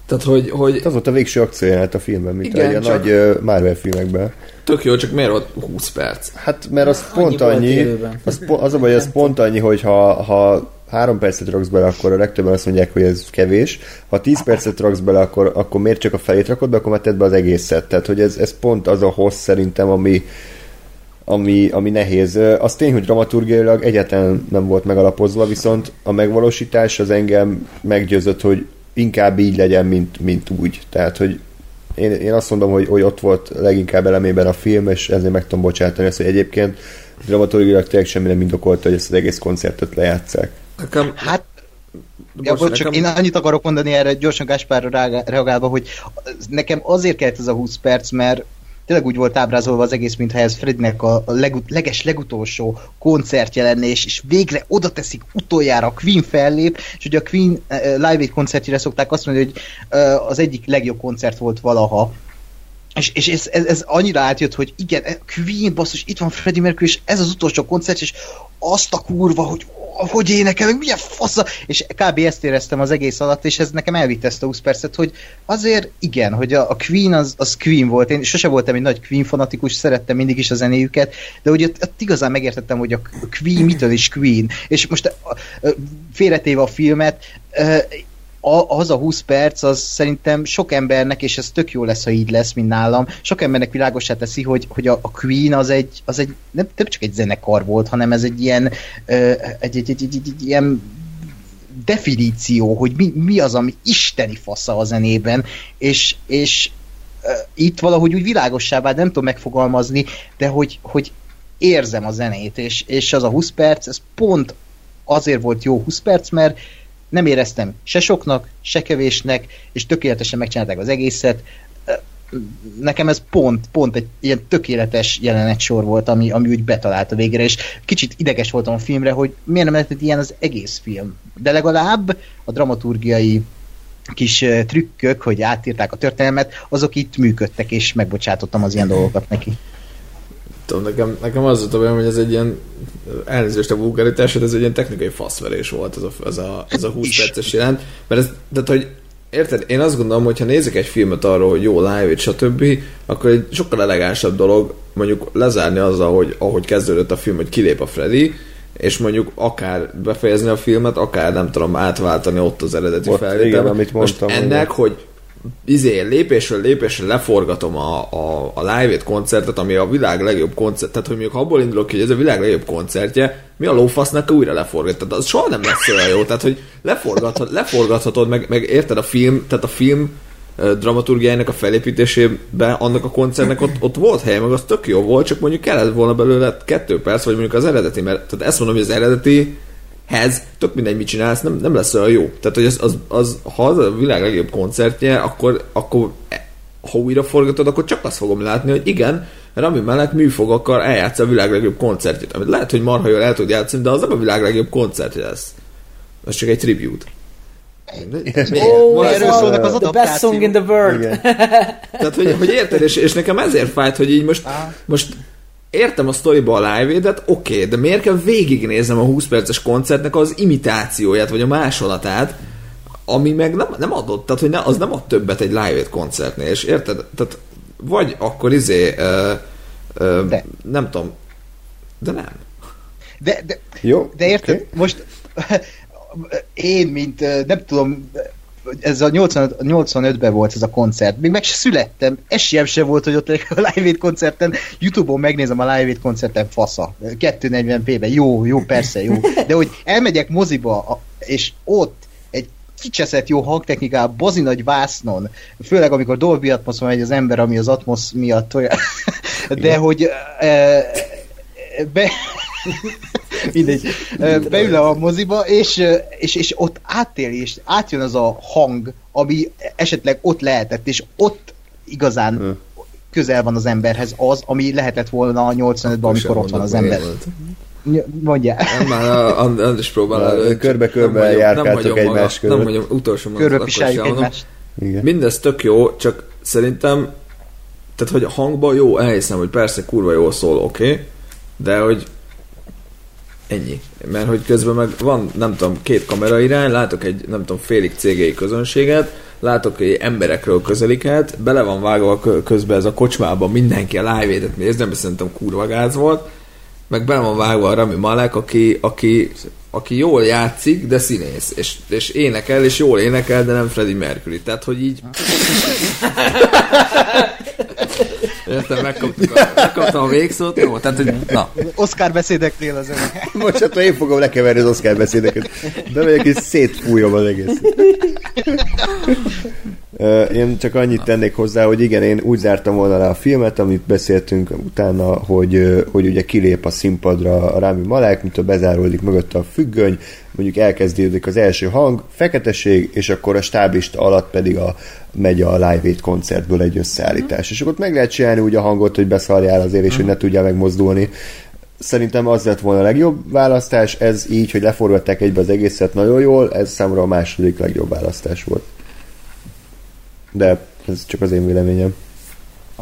Tehát, hogy, hogy Az volt a végső akciójelenet a filmben, mint Igen, a csak- nagy Marvel filmekben. tök jó, csak miért volt 20 perc? Hát, mert az Annyi pont annyi, az, po- az a baj, ez pont annyi, hogy ha, ha három percet raksz bele, akkor a legtöbben azt mondják, hogy ez kevés. Ha 10 percet raksz bele, akkor, akkor miért csak a felét rakod be, akkor már tedd be az egészet. Tehát, hogy ez, ez pont az a hossz szerintem, ami, ami, ami nehéz. Az tény, hogy dramaturgiailag egyáltalán nem volt megalapozva, viszont a megvalósítás az engem meggyőzött, hogy inkább így legyen, mint, mint úgy. Tehát, hogy én, én azt mondom, hogy, hogy ott volt leginkább elemében a film, és ezért meg tudom bocsátani ezt, hogy egyébként dramaturgilag tényleg semmi nem indokolta, hogy ezt az egész koncertet lejátszák. Nekem, Hát, ja, bocs, csak én annyit akarok mondani erre gyorsan Gáspárra reagálva, hogy nekem azért kellett ez a 20 perc, mert tényleg úgy volt ábrázolva az egész, mintha ez Freddynek a legut- leges legutolsó koncertje lenne, és, és végre oda teszik utoljára a Queen fellép, és ugye a Queen eh, Live Aid koncertjére szokták azt mondani, hogy eh, az egyik legjobb koncert volt valaha, és, és ez, ez, ez annyira átjött, hogy igen, e, Queen, basszus, itt van Freddie Mercury, és ez az utolsó koncert, és azt a kurva, hogy hogy énekel, meg milyen fasza, és kb. ezt éreztem az egész alatt, és ez nekem elvitte ezt a 20 percet, hogy azért igen, hogy a, a Queen az, az Queen volt, én sose voltam egy nagy Queen fanatikus, szerettem mindig is a zenéjüket, de hogy ott, ott igazán megértettem, hogy a Queen mitől is Queen, és most félretéve a filmet, az a 20 perc, az szerintem sok embernek, és ez tök jó lesz, ha így lesz, mint nálam, sok embernek világosá teszi, hogy, hogy a, a Queen az egy, az egy nem, nem csak egy zenekar volt, hanem ez egy ilyen ö, egy, egy, egy, egy, egy, egy ilyen definíció, hogy mi, mi az, ami isteni fasza a zenében, és, és uh, itt valahogy úgy világossá vált, nem tudom megfogalmazni, de hogy, hogy érzem a zenét, és, és az a 20 perc, ez pont azért volt jó 20 perc, mert nem éreztem se soknak, se kevésnek, és tökéletesen megcsinálták az egészet. Nekem ez pont, pont egy ilyen tökéletes jelenetsor volt, ami, ami úgy betalált a végre, és kicsit ideges voltam a filmre, hogy miért nem lehetett ilyen az egész film. De legalább a dramaturgiai kis trükkök, hogy átírták a történelmet, azok itt működtek, és megbocsátottam az ilyen dolgokat neki. Tudom, nekem, nekem az volt a bajom, hogy ez egy ilyen elnézést a vulgaritásod, ez egy ilyen technikai faszverés volt ez a, ez a, ez a 20 Is. perces jelent, mert ez, tehát, hogy Érted? Én azt gondolom, hogy ha nézek egy filmet arról, hogy jó live stb., akkor egy sokkal elegánsabb dolog mondjuk lezárni azzal, hogy ahogy kezdődött a film, hogy kilép a Freddy, és mondjuk akár befejezni a filmet, akár nem tudom átváltani ott az eredeti felvétel. igen, amit Most mondtam, ennek, igen. hogy izé, lépésről lépésre leforgatom a, a, a Live Aid koncertet, ami a világ legjobb koncert, tehát hogy mondjuk abból indulok ki, hogy ez a világ legjobb koncertje, mi a lófasznak újra leforgatod? Az soha nem lesz olyan jó, tehát hogy leforgathat, leforgathatod, meg, meg érted a film, tehát a film dramaturgiájának a felépítésében annak a koncertnek ott, ott volt hely, meg az tök jó volt, csak mondjuk kellett volna belőle kettő perc, vagy mondjuk az eredeti, mert tehát ezt mondom, hogy az eredeti hez, tök mindegy, mit csinálsz, nem, nem lesz olyan jó. Tehát, hogy az, az, az, ha az a világ legjobb koncertje, akkor, akkor e, ha újra forgatod, akkor csak azt fogom látni, hogy igen, Rami mellett műfogakkal eljátsz a világ legjobb koncertjét, amit lehet, hogy marha jól el tud játszani, de az nem a világ legjobb koncertje lesz. Ez csak egy tribute. Oh, erről a- szólnak az The best song in the world. Igen. Tehát, hogy, hogy érted, és, és nekem ezért fájt, hogy így most, most értem a sztoriba a live oké, okay, de miért kell végignéznem a 20 perces koncertnek az imitációját, vagy a másolatát, ami meg nem, nem adott, tehát hogy ne, az nem ad többet egy live koncertnél, és érted? Tehát vagy akkor izé, ö, ö, De. nem tudom, de nem. De, de, Jó, de érted, oké. most én, mint nem tudom, ez a 85, 85-ben volt ez a koncert. Még meg se születtem. Esélyem se volt, hogy ott a Live Aid koncerten, Youtube-on megnézem a Live Aid koncerten fasza. 240p-ben. Jó, jó, persze, jó. De hogy elmegyek moziba, és ott egy kicseszett jó hangtechnikával, bazi nagy vásznon, főleg amikor Dolby Atmos megy az ember, ami az Atmos miatt olyan, de hogy e, be, mindegy, beül a moziba, és, és, és ott átéli, és átjön az a hang, ami esetleg ott lehetett, és ott igazán Hm. közel van az emberhez az, ami lehetett volna a 85-ben, amikor ott van az ember. Ny- Mondjál. Nem, már a- a- Andris próbál körbe-körbe járkáltok egymás maga- Nem között. vagyom, utolsó mondat, Körbe pisáljuk egymást. Igen. Mindez tök jó, csak szerintem tehát, hogy a hangban jó, elhiszem, hogy persze kurva jól szól, oké, okay, de hogy ennyi. Mert hogy közben meg van, nem tudom, két kamera irány, látok egy, nem tudom, félig cégei közönséget, látok egy emberekről közeliket, bele van vágva kö- közben ez a kocsmában mindenki a live-édet néz, nem szerintem kurva gáz volt, meg bele van vágva a Rami Malek, aki, aki, aki jól játszik, de színész, és, és énekel, és jól énekel, de nem Freddie Mercury. Tehát, hogy így... Értem, megkaptuk a, megkaptam a végszót, jó? Tehát, hogy na, Oscar beszédeknél az ön. Most hát én fogom lekeverni az Oscar beszédeket. Bemegyek és szétfújom az egész. Én csak annyit tennék hozzá, hogy igen, én úgy zártam volna le a filmet, amit beszéltünk utána, hogy, hogy ugye kilép a színpadra a Rámi Malek, mint a bezáródik mögött a függöny, mondjuk elkezdődik az első hang, feketeség, és akkor a stáblista alatt pedig a, megy a Live Aid koncertből egy összeállítás. És akkor ott meg lehet csinálni úgy a hangot, hogy beszarjál azért, és hogy ne tudjál megmozdulni. Szerintem az lett volna a legjobb választás, ez így, hogy leforgatták egybe az egészet nagyon jól, ez számomra a második legjobb választás volt. De ez csak az én véleményem.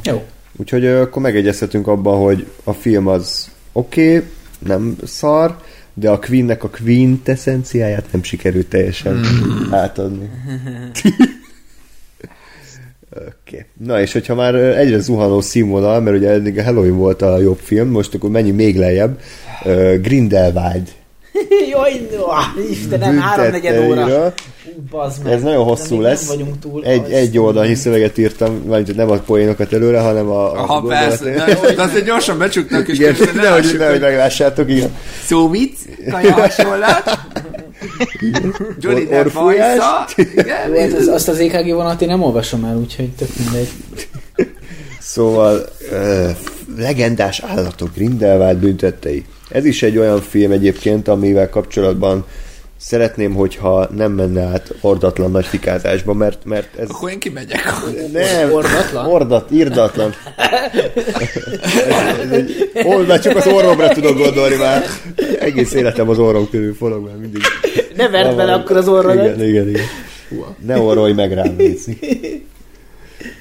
Jó. Úgyhogy akkor megegyezhetünk abban, hogy a film az oké, okay, nem szar, de a Queennek a Queen eszenciáját nem sikerült teljesen átadni. Oké. Okay. Na és hogyha már egyre zuhanó színvonal, mert ugye eddig a Halloween volt a jobb film, most akkor menjünk még lejjebb. Uh, Grindelwald Jaj, no, Istenem, háromnegyed óra. Bazd meg. Ez nagyon hosszú lesz. Vagyunk túl. Egy, az- egy oldalnyi szöveget írtam, vagy nem a poénokat előre, hanem a, a ha persze, gondolatot. de, de azért gyorsan becsuknak, és Igen, ne nehogy, lássuk, nehogy hogy meglássátok, igen. szó vicc, kaja hasonlat, Johnny Depp vajsza, igen, az, azt az EKG vonalat én nem olvasom el, úgyhogy tök mindegy. Szóval uh, legendás állatok Grindelwald büntettei. Ez is egy olyan film egyébként, amivel kapcsolatban szeretném, hogyha nem menne át ordatlan nagy fikázásba, mert, mert ez... akkor én kimegyek. Nem, Ordatlan? Ordat, irdatlan. ez, ez egy, ordat, csak az orromra tudok gondolni már. Egész életem az orrom körül forog már mindig. Ne verd bele akkor az orrodat. Igen, igen, igen. Ne orrolj meg rám, Léci.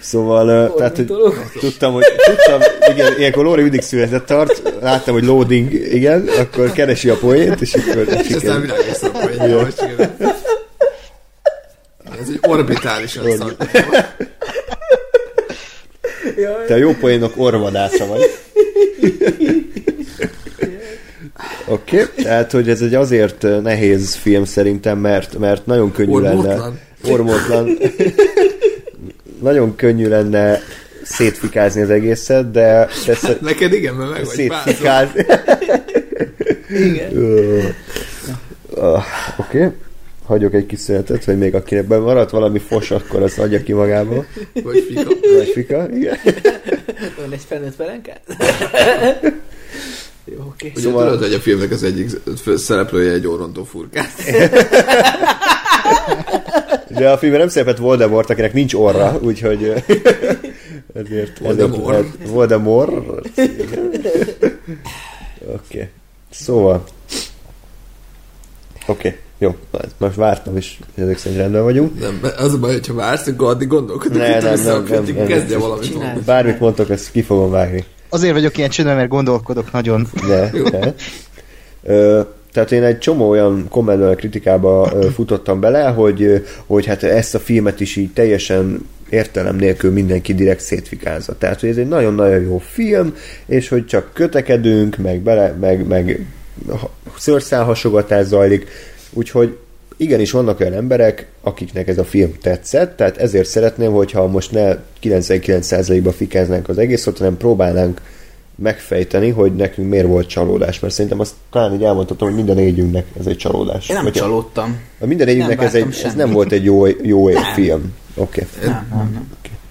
Szóval, ö, tehát, hogy tudtam, hogy tudtam, igen, ilyenkor Lóri mindig született tart, láttam, hogy loading, igen, akkor keresi a poént, és akkor És aztán világos hogy csinál. Ez egy orbitálisan szak. Te a jó poénok orvadásza vagy. Oké, okay, tehát, hogy ez egy azért nehéz film szerintem, mert, mert nagyon könnyű lenne. Ormótlan. Nagyon könnyű lenne szétfikázni az egészet, de, de sze- Neked igen, mert meg vagy szétfikázni. Igen. Ah, Oké. Okay. Hagyok egy kis szünetet, hogy még akinek maradt valami fos, akkor azt adja ki magából. Vagy fika. Vagy fika, igen. Van egy felnőtt velenkát? Jó, oké. Ugye Szóval- tudod, hogy a filmnek az egyik szereplője egy orrontó furkát. De a filmben nem szerepelt Voldemort, akinek nincs orra, úgyhogy ezért... Voldemort. Voldemort. igen. Oké. Okay. Szóval... Oké, okay. jó. Most vártam is, hogy ezek szerint rendben vagyunk. Nem, az a baj, hogyha vársz, akkor addig gondolkodunk, Ne, hogy nem, nem, nem, nem. kezdje valamit mondani. Bármit mondtok, ezt ki fogom vágni. Azért vagyok ilyen csöndben, mert gondolkodok nagyon. De, de. Ö, tehát én egy csomó olyan kommentben, kritikába futottam bele, hogy, hogy hát ezt a filmet is így teljesen értelem nélkül mindenki direkt szétfikázza. Tehát, hogy ez egy nagyon-nagyon jó film, és hogy csak kötekedünk, meg bele, meg, meg ha- szőrszálhasogatás zajlik, úgyhogy igenis vannak olyan emberek, akiknek ez a film tetszett, tehát ezért szeretném, hogyha most ne 99%-ba fikáznánk az egészet, hanem próbálnánk megfejteni, hogy nekünk miért volt csalódás, mert szerintem azt talán így elmondhatom, hogy minden négyünknek ez egy csalódás. Én nem Hogyha- csalódtam. A minden négyünknek Nem ez, egy, ez nem volt egy jó, jó film. Oké. Okay. Nem, nem, nem.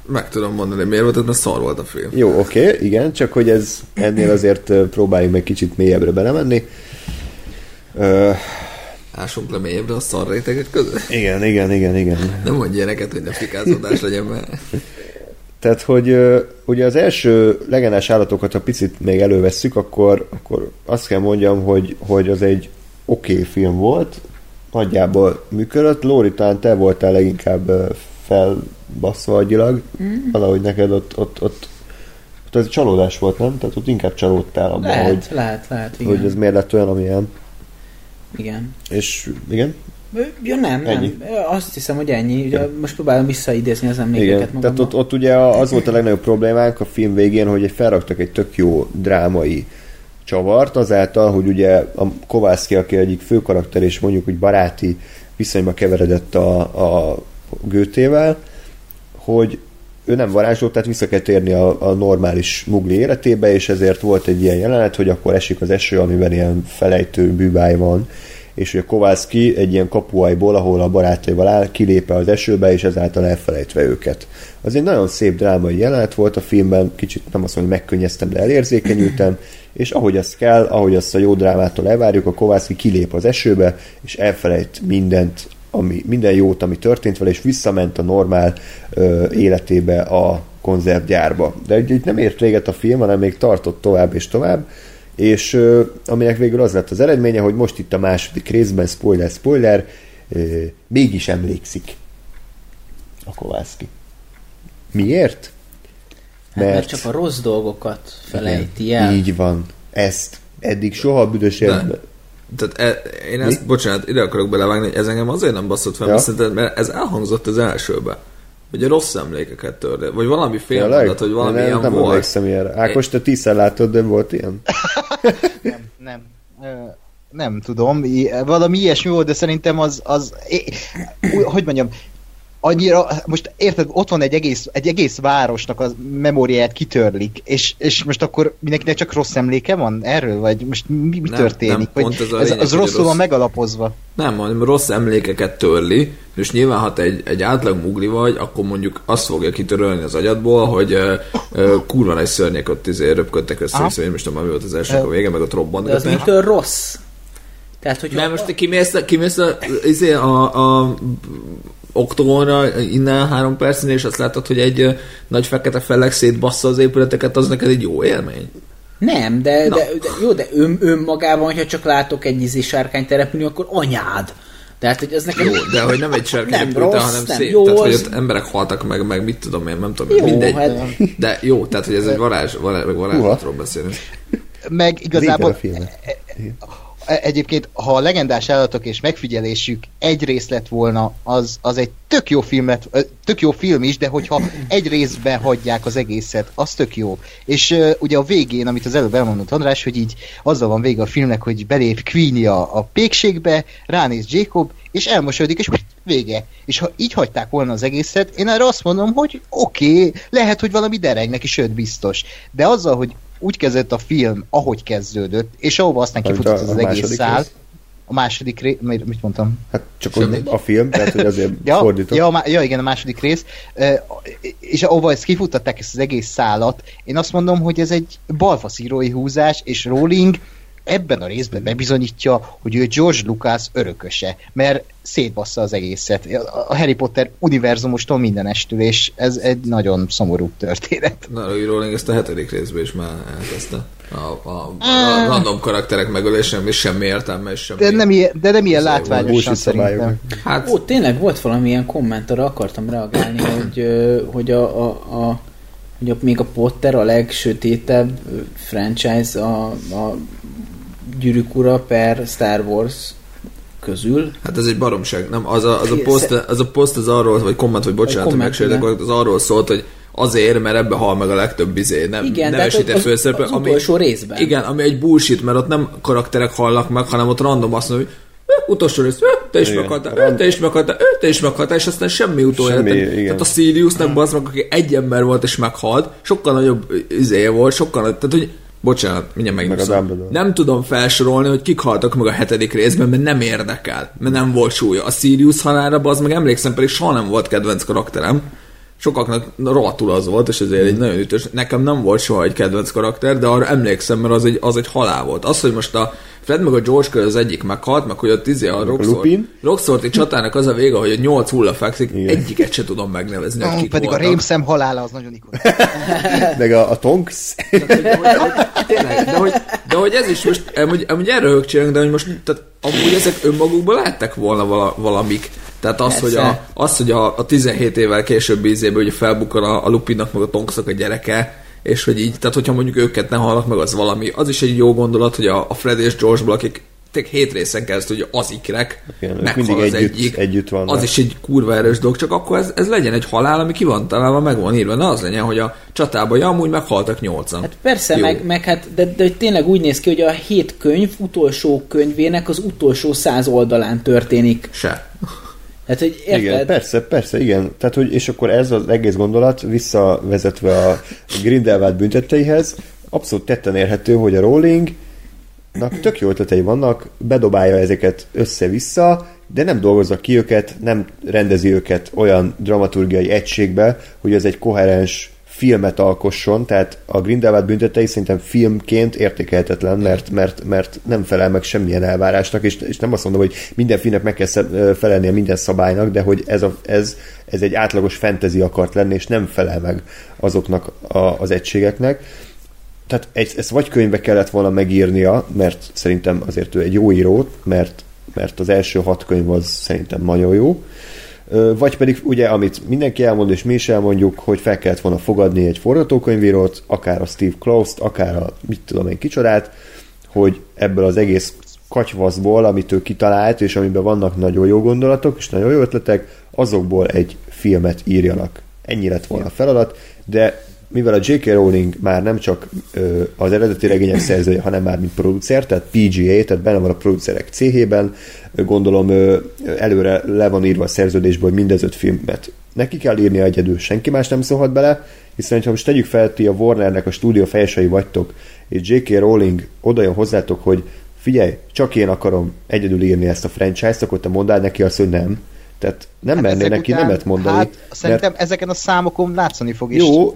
Meg tudom mondani, miért volt, mert szar volt a film. Jó, oké, okay, igen, csak hogy ez ennél azért próbáljunk meg kicsit mélyebbre belemenni. Ö, Ásunk le mélyebbre a szar réteget között. igen, igen, igen, igen. Nem mondj ilyeneket, hogy ne fikázódás legyen, mert Tehát, hogy ugye az első legendás állatokat, ha picit még elővesszük, akkor, akkor azt kell mondjam, hogy, hogy az egy oké okay film volt, nagyjából működött. Lóri, talán te voltál leginkább ö, felbasszva agyilag, mm. valahogy neked ott, ott, ott, ott ez egy csalódás volt, nem? Tehát ott inkább csalódtál abban, Lehet, hogy, lehet, lehet, igen. hogy ez miért lett olyan, amilyen. Igen. És igen? Ja, nem, nem. Ennyi. Azt hiszem, hogy ennyi. Ugye most próbálom visszaidézni az emlékeket Igen, magamban. tehát ott, ott ugye az volt a legnagyobb problémánk a film végén, hogy felraktak egy tök jó drámai csavart, azáltal, hogy ugye a Kovászki, aki egyik fő karakter, és mondjuk úgy baráti viszonyba keveredett a, a Gőtével, hogy ő nem varázsló, tehát vissza kell térni a, a normális mugli életébe, és ezért volt egy ilyen jelenet, hogy akkor esik az eső, amiben ilyen felejtő bűbáj van, és hogy a Kovászki egy ilyen kapuajból, ahol a barátaival áll, kilépe az esőbe, és ezáltal elfelejtve őket. Az egy nagyon szép drámai jelenet volt a filmben, kicsit nem azt mondom, hogy megkönnyeztem, de elérzékenyültem, és ahogy azt kell, ahogy azt a jó drámától elvárjuk, a Kovászki kilép az esőbe, és elfelejt mindent, ami, minden jót, ami történt vele, és visszament a normál ö, életébe a konzervgyárba. De itt nem ért véget a film, hanem még tartott tovább és tovább, és aminek végül az lett az eredménye, hogy most itt a második részben, spoiler, spoiler, mégis emlékszik a Kovászki. Miért? Hát, mert csak a rossz dolgokat felejti el. Így van. Ezt eddig soha a büdös életben. Tehát e, én ezt, Mi? bocsánat, ide akarok belevágni, hogy ez engem azért nem basszott fel, Ja. ja. mert, mert ez elhangzott az elsőbe. Hogy a rossz emlékeket törli. Vagy valami félmondat, hogy valami nem, ilyen nem volt. emlékszem ilyenre. Ákos, te tízszer látod, de volt ilyen? Nem, nem. Nem tudom, valami ilyesmi volt, de szerintem az, az hogy mondjam, annyira, most érted, ott van egy egész, egy egész városnak a memóriáját kitörlik, és, és most akkor mindenkinek csak rossz emléke van erről, vagy most mi, mi Nem, történik? nem, pont ez a ez, lényeg, az rosszul rossz- van megalapozva. Nem, hanem rossz emlékeket törli, és nyilván, ha te egy, egy átlag mugli vagy, akkor mondjuk azt fogja kitörölni az agyadból, hogy uh, uh, kurva nagy szörnyek ott izé röpködtek össze, Aha. és én most tudom, mi volt az első a vége, meg ott De az mitől rossz? Tehát, hogy Mert most te kimész, a- kimész a, izé, a, a oktogonra innen három percnél, és azt látod, hogy egy nagy fekete felleg szétbassza az épületeket, az neked egy jó élmény? Nem, de, Na. de, de jó, de ön, önmagában, hogyha csak látok egy izé sárkányt települni, akkor anyád. Tehát, hogy az nekem... Jó, de hogy nem egy sárkány Nem épülete, rossz, hanem nem szép. jó, tehát, hogy ott emberek haltak meg, meg mit tudom én, nem tudom, Jó, mindegy. hát- De jó, tehát, hogy ez egy varázs, varázs varázslatról beszélünk. Meg Igazából... E- Egyébként, ha a legendás állatok és megfigyelésük egy rész lett volna, az, az egy tök jó film lett, tök jó film is, de hogyha egy részben hagyják az egészet, az tök jó. És uh, ugye a végén, amit az előbb elmondott András, hogy így azzal van vége a filmnek, hogy belép Queenie a, a pékségbe, ránéz Jacob, és elmosódik, és vége. És ha így hagyták volna az egészet, én erre azt mondom, hogy oké, okay, lehet, hogy valami dereg neki, sőt biztos. De azzal, hogy úgy kezdett a film, ahogy kezdődött, és ahova aztán kifutott az a egész szál, rész? a második rész, mit mondtam? Hát csak hogy a film, tehát hogy azért Ja, fordítok. ja, ja, igen, a második rész. És ahova ezt kifuttatták, ezt az egész szálat, én azt mondom, hogy ez egy balfaszírói húzás, és Rowling ebben a részben bebizonyítja, hogy ő George Lucas örököse, mert szétbassza az egészet. A Harry Potter univerzumostól mindenestül, és ez egy nagyon szomorú történet. Na, Louis Rowling ezt a hetedik részben is már elkezdte. A, a, a random karakterek megölése, és semmi értelme, és semmi... De nem ilyen, de nem ilyen látványosan szerintem. Hát, Ó, tényleg volt valamilyen komment, arra akartam reagálni, hogy, hogy a, a, a hogy a, még a Potter a legsötétebb franchise a, a Gyűrűk Ura per Star Wars közül. Hát ez egy baromság, nem? Az a, az a, poszt, az a poszt az arról, vagy komment, vagy bocsánat, hogy komment, megsértek, az arról szólt, hogy azért, mert ebbe hal meg a legtöbb izé, nem Igen, nevesített az- főszereplő, az utolsó részben. Igen, ami egy bullshit, mert ott nem karakterek halnak meg, hanem ott random azt mondja, hogy "Ö, utolsó rész, te is meghaltál, te is meghaltál, te is meghaltál, és aztán semmi utoljára. Semmi, Tehát- a Siriusnak az meg, aki egy ember volt és meghalt, sokkal nagyobb izéje volt, sokkal nagyobb, tehát hogy Bocsánat, mindjárt Meg megnyugszom. Nem tudom felsorolni, hogy kik haltak meg a hetedik részben, mert nem érdekel, mert nem volt súlya. A Sirius halára, az meg emlékszem, pedig soha nem volt kedvenc karakterem. Sokaknak rohadtul az volt, és ezért egy nagyon ütős. Nekem nem volt soha egy kedvenc karakter, de arra emlékszem, mert az egy, az egy halál volt. Az, hogy most a Fred meg a George között az egyik meghalt, meg hogy ott izé a. Roxorti csatának az a vége, hogy a nyolc hulla fekszik, Igen. egyiket se tudom megnevezni, hogy kik pedig a voltak. rémszem halála az nagyon ikonikus. Meg a, a Tonks. de, hogy, hogy, tényleg, de, hogy, de hogy ez is most, amúgy, amúgy erre högcsélünk, de hogy most, tehát amúgy ezek önmagukban lehettek volna vala, valamik. Tehát az, hogy, a, Persze. az, hogy a, a 17 évvel később ízében ugye felbukkan a, a Lupinnak meg a Tonksnak a gyereke, és hogy így, tehát hogyha mondjuk őket nem hallnak meg, az valami. Az is egy jó gondolat, hogy a, a Fred és George-ból, akik tényleg hét részen keresztül, hogy az ikrek, Igen, meghal mindig az együtt- egyik, együtt vannak. Az is egy kurva erős dolog, csak akkor ez, ez legyen egy halál, ami ki van találva, meg van írva. Ne az legyen, hogy a csatában, ja, amúgy meghaltak nyolcan. Hát persze, Jó. meg, meg hát, de, de hogy tényleg úgy néz ki, hogy a hét könyv utolsó könyvének az utolsó száz oldalán történik. Se. Tehát, hogy érted? Igen, persze, persze, igen. Tehát, hogy, és akkor ez az egész gondolat visszavezetve a Grindelwald büntetteihez, abszolút tetten érhető, hogy a Rowling tök jó ötletei vannak, bedobálja ezeket össze-vissza, de nem dolgozza ki őket, nem rendezi őket olyan dramaturgiai egységbe, hogy ez egy koherens filmet alkosson, tehát a Grindelwald büntetei szerintem filmként értékelhetetlen, mert, mert, mert nem felel meg semmilyen elvárásnak, és, és nem azt mondom, hogy minden filmnek meg kell felelnie minden szabálynak, de hogy ez, a, ez, ez egy átlagos fantasy akart lenni, és nem felel meg azoknak a, az egységeknek. Tehát egy, ezt vagy könyvbe kellett volna megírnia, mert szerintem azért ő egy jó író, mert, mert az első hat könyv az szerintem nagyon jó, vagy pedig ugye, amit mindenki elmond, és mi is elmondjuk, hogy fel kellett volna fogadni egy forgatókönyvírót, akár a Steve Klaus-t, akár a mit tudom én kicsodát, hogy ebből az egész katyvaszból, amit ő kitalált, és amiben vannak nagyon jó gondolatok, és nagyon jó ötletek, azokból egy filmet írjanak. Ennyi lett volna a feladat, de mivel a J.K. Rowling már nem csak ö, az eredeti regények szerzője, hanem már mint producer, tehát PGA, tehát benne van a producerek céhében, gondolom ö, előre le van írva a szerződésből, hogy mindez öt filmet neki kell írni egyedül, senki más nem szólhat bele, hiszen ha most tegyük fel, ti a Warnernek a stúdió fejesei vagytok, és J.K. Rowling oda jön hozzátok, hogy figyelj, csak én akarom egyedül írni ezt a franchise-t, akkor te mondd neki azt, hogy nem. Tehát nem hát mernél ezek neki után- nemet mondani. Hát szerintem ezeken a számokon látszani fog. és Jó,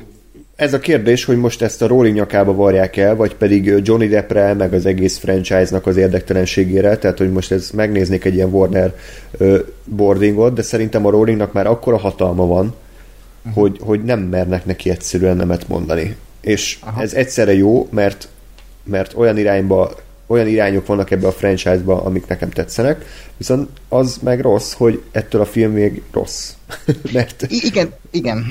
ez a kérdés, hogy most ezt a Rowling nyakába varják el, vagy pedig Johnny Deppre, meg az egész franchise-nak az érdektelenségére, tehát hogy most ez megnéznék egy ilyen Warner boardingot, de szerintem a Rowlingnak már akkora hatalma van, uh-huh. hogy, hogy nem mernek neki egyszerűen nemet mondani. És Aha. ez egyszerre jó, mert, mert olyan irányba olyan irányok vannak ebbe a franchise-ba, amik nekem tetszenek, viszont az meg rossz, hogy ettől a film még rossz. mert I- igen, igen.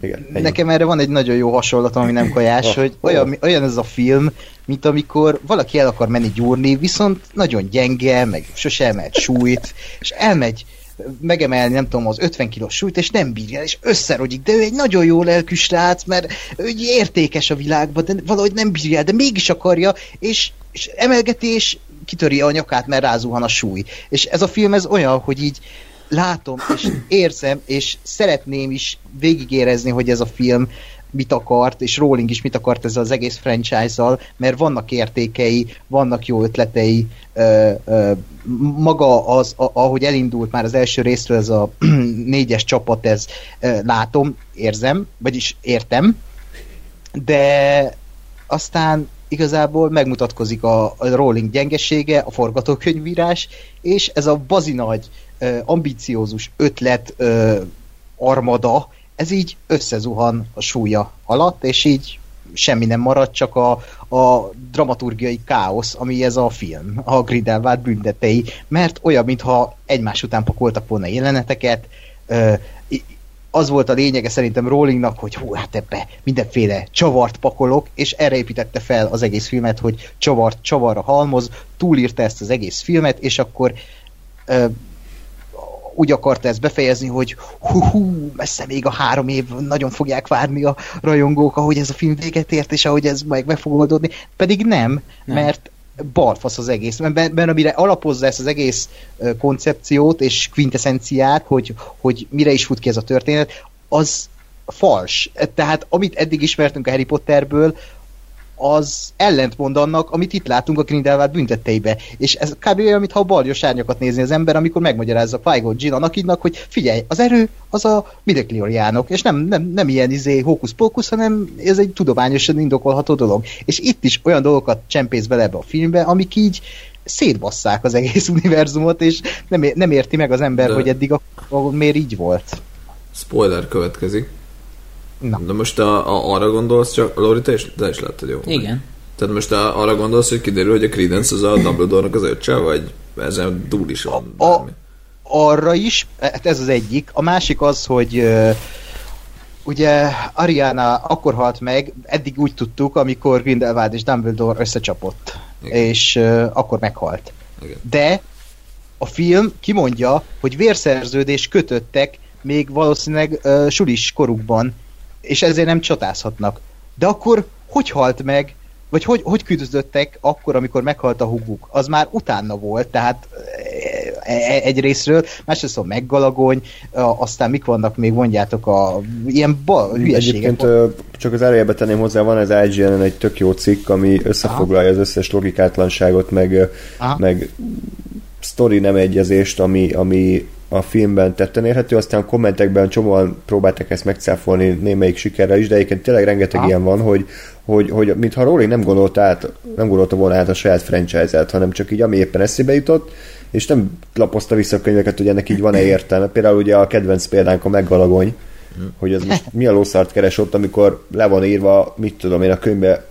Igen, ennyi. Nekem erre van egy nagyon jó hasonlatom, ami nem kajás, Oh, hogy oh. olyan, olyan ez a film, mint amikor valaki el akar menni gyúrni, viszont nagyon gyenge, meg sose emelt súlyt, és elmegy megemelni, nem tudom, az 50 kilós súlyt, és nem bírja, és összerogyik, de ő egy nagyon jó lelkű srác, mert ő értékes a világban, de valahogy nem bírja, de mégis akarja, és, és emelgeti, és kitöri a nyakát, mert rázuhan a súly. És ez a film ez olyan, hogy így látom, és érzem, és szeretném is végigérezni, hogy ez a film mit akart, és Rowling is mit akart ezzel az egész franchise-zal, mert vannak értékei, vannak jó ötletei, ö, ö, maga az, a, ahogy elindult már az első részről ez a négyes csapat, ez ö, látom, érzem, vagyis értem, de aztán igazából megmutatkozik a, a Rowling gyengesége, a forgatókönyvírás, és ez a bazinagy, ambiciózus ötlet armada, ez így összezuhan a súlya alatt, és így semmi nem marad, csak a, a dramaturgiai káosz, ami ez a film, a Grindelwald büntetei, mert olyan, mintha egymás után pakoltak volna jeleneteket, az volt a lényege szerintem Rowlingnak, hogy hú, hát ebbe mindenféle csavart pakolok, és erre építette fel az egész filmet, hogy csavart csavarra halmoz, túlírta ezt az egész filmet, és akkor úgy akarta ezt befejezni, hogy hú, hú, messze még a három év, nagyon fogják várni a rajongók, ahogy ez a film véget ért, és ahogy ez meg, meg fog oldódni. Pedig nem, Nem. mert balfasz az egész. Mert, mert- amire alapozza ezt az egész koncepciót és quintessenciát, hogy, hogy mire is fut ki ez a történet, az fals. Tehát amit eddig ismertünk a Harry Potterből, az ellentmond annak, amit itt látunk a Grindelwald büntetteibe. És ez kb. olyan, mintha a baljos árnyakat nézni az ember, amikor megmagyarázza Qui-Gon Jinn Anakinnak, hogy figyelj, az erő az a midichloriánok, és nem, nem, nem ilyen izé hókusz-pókusz, hanem ez egy tudományosan indokolható dolog. És itt is olyan dolgokat csempész bele ebbe a filmbe, amik így szétbasszák az egész univerzumot, és nem, nem érti meg az ember, De- hogy eddig a, a, miért így volt. Spoiler következik. Na. De most a, a, arra gondolsz, csak Lori, te is, te is láttad, jó? Igen. Tehát most a, arra gondolsz, hogy kiderül, hogy a Credence az a Dumbledore-nak az öccse, vagy ezen túl is van A- a- arra is, hát ez az egyik. A másik az, hogy ugye Ariana akkor halt meg, eddig úgy tudtuk, amikor Grindelwald és Dumbledore összecsapott. Igen. És akkor meghalt. Igen. De a film kimondja, hogy vérszerződés kötöttek még valószínűleg ö, sulis korukban, és ezért nem csatázhatnak. De akkor hogy halt meg, vagy hogy, hogy küzdöttek akkor, amikor meghalt a huguk? Az már utána volt, tehát e- e- egy részről, másrészt a meggalagony, aztán mik vannak még, mondjátok, a ilyen ba, hülyeségek. Egyébként csak az előjebe tenném hozzá, van az IGN-en egy tök jó cikk, ami összefoglalja az összes logikátlanságot, meg, Aha. meg sztori nem egyezést, ami, ami a filmben tetten érhető, aztán a kommentekben csomóan próbálták ezt megcáfolni némelyik sikerrel is, de egyébként tényleg rengeteg Aha. ilyen van, hogy, hogy, hogy mintha Rowling nem gondolta, át, nem gondolta volna át a saját franchise-et, hanem csak így ami éppen eszébe jutott, és nem lapozta vissza a könyveket, hogy ennek így van-e értelme. Például ugye a kedvenc példánk a meggalagony, hogy ez most mi a lószart keres ott, amikor le van írva, mit tudom én a könyvbe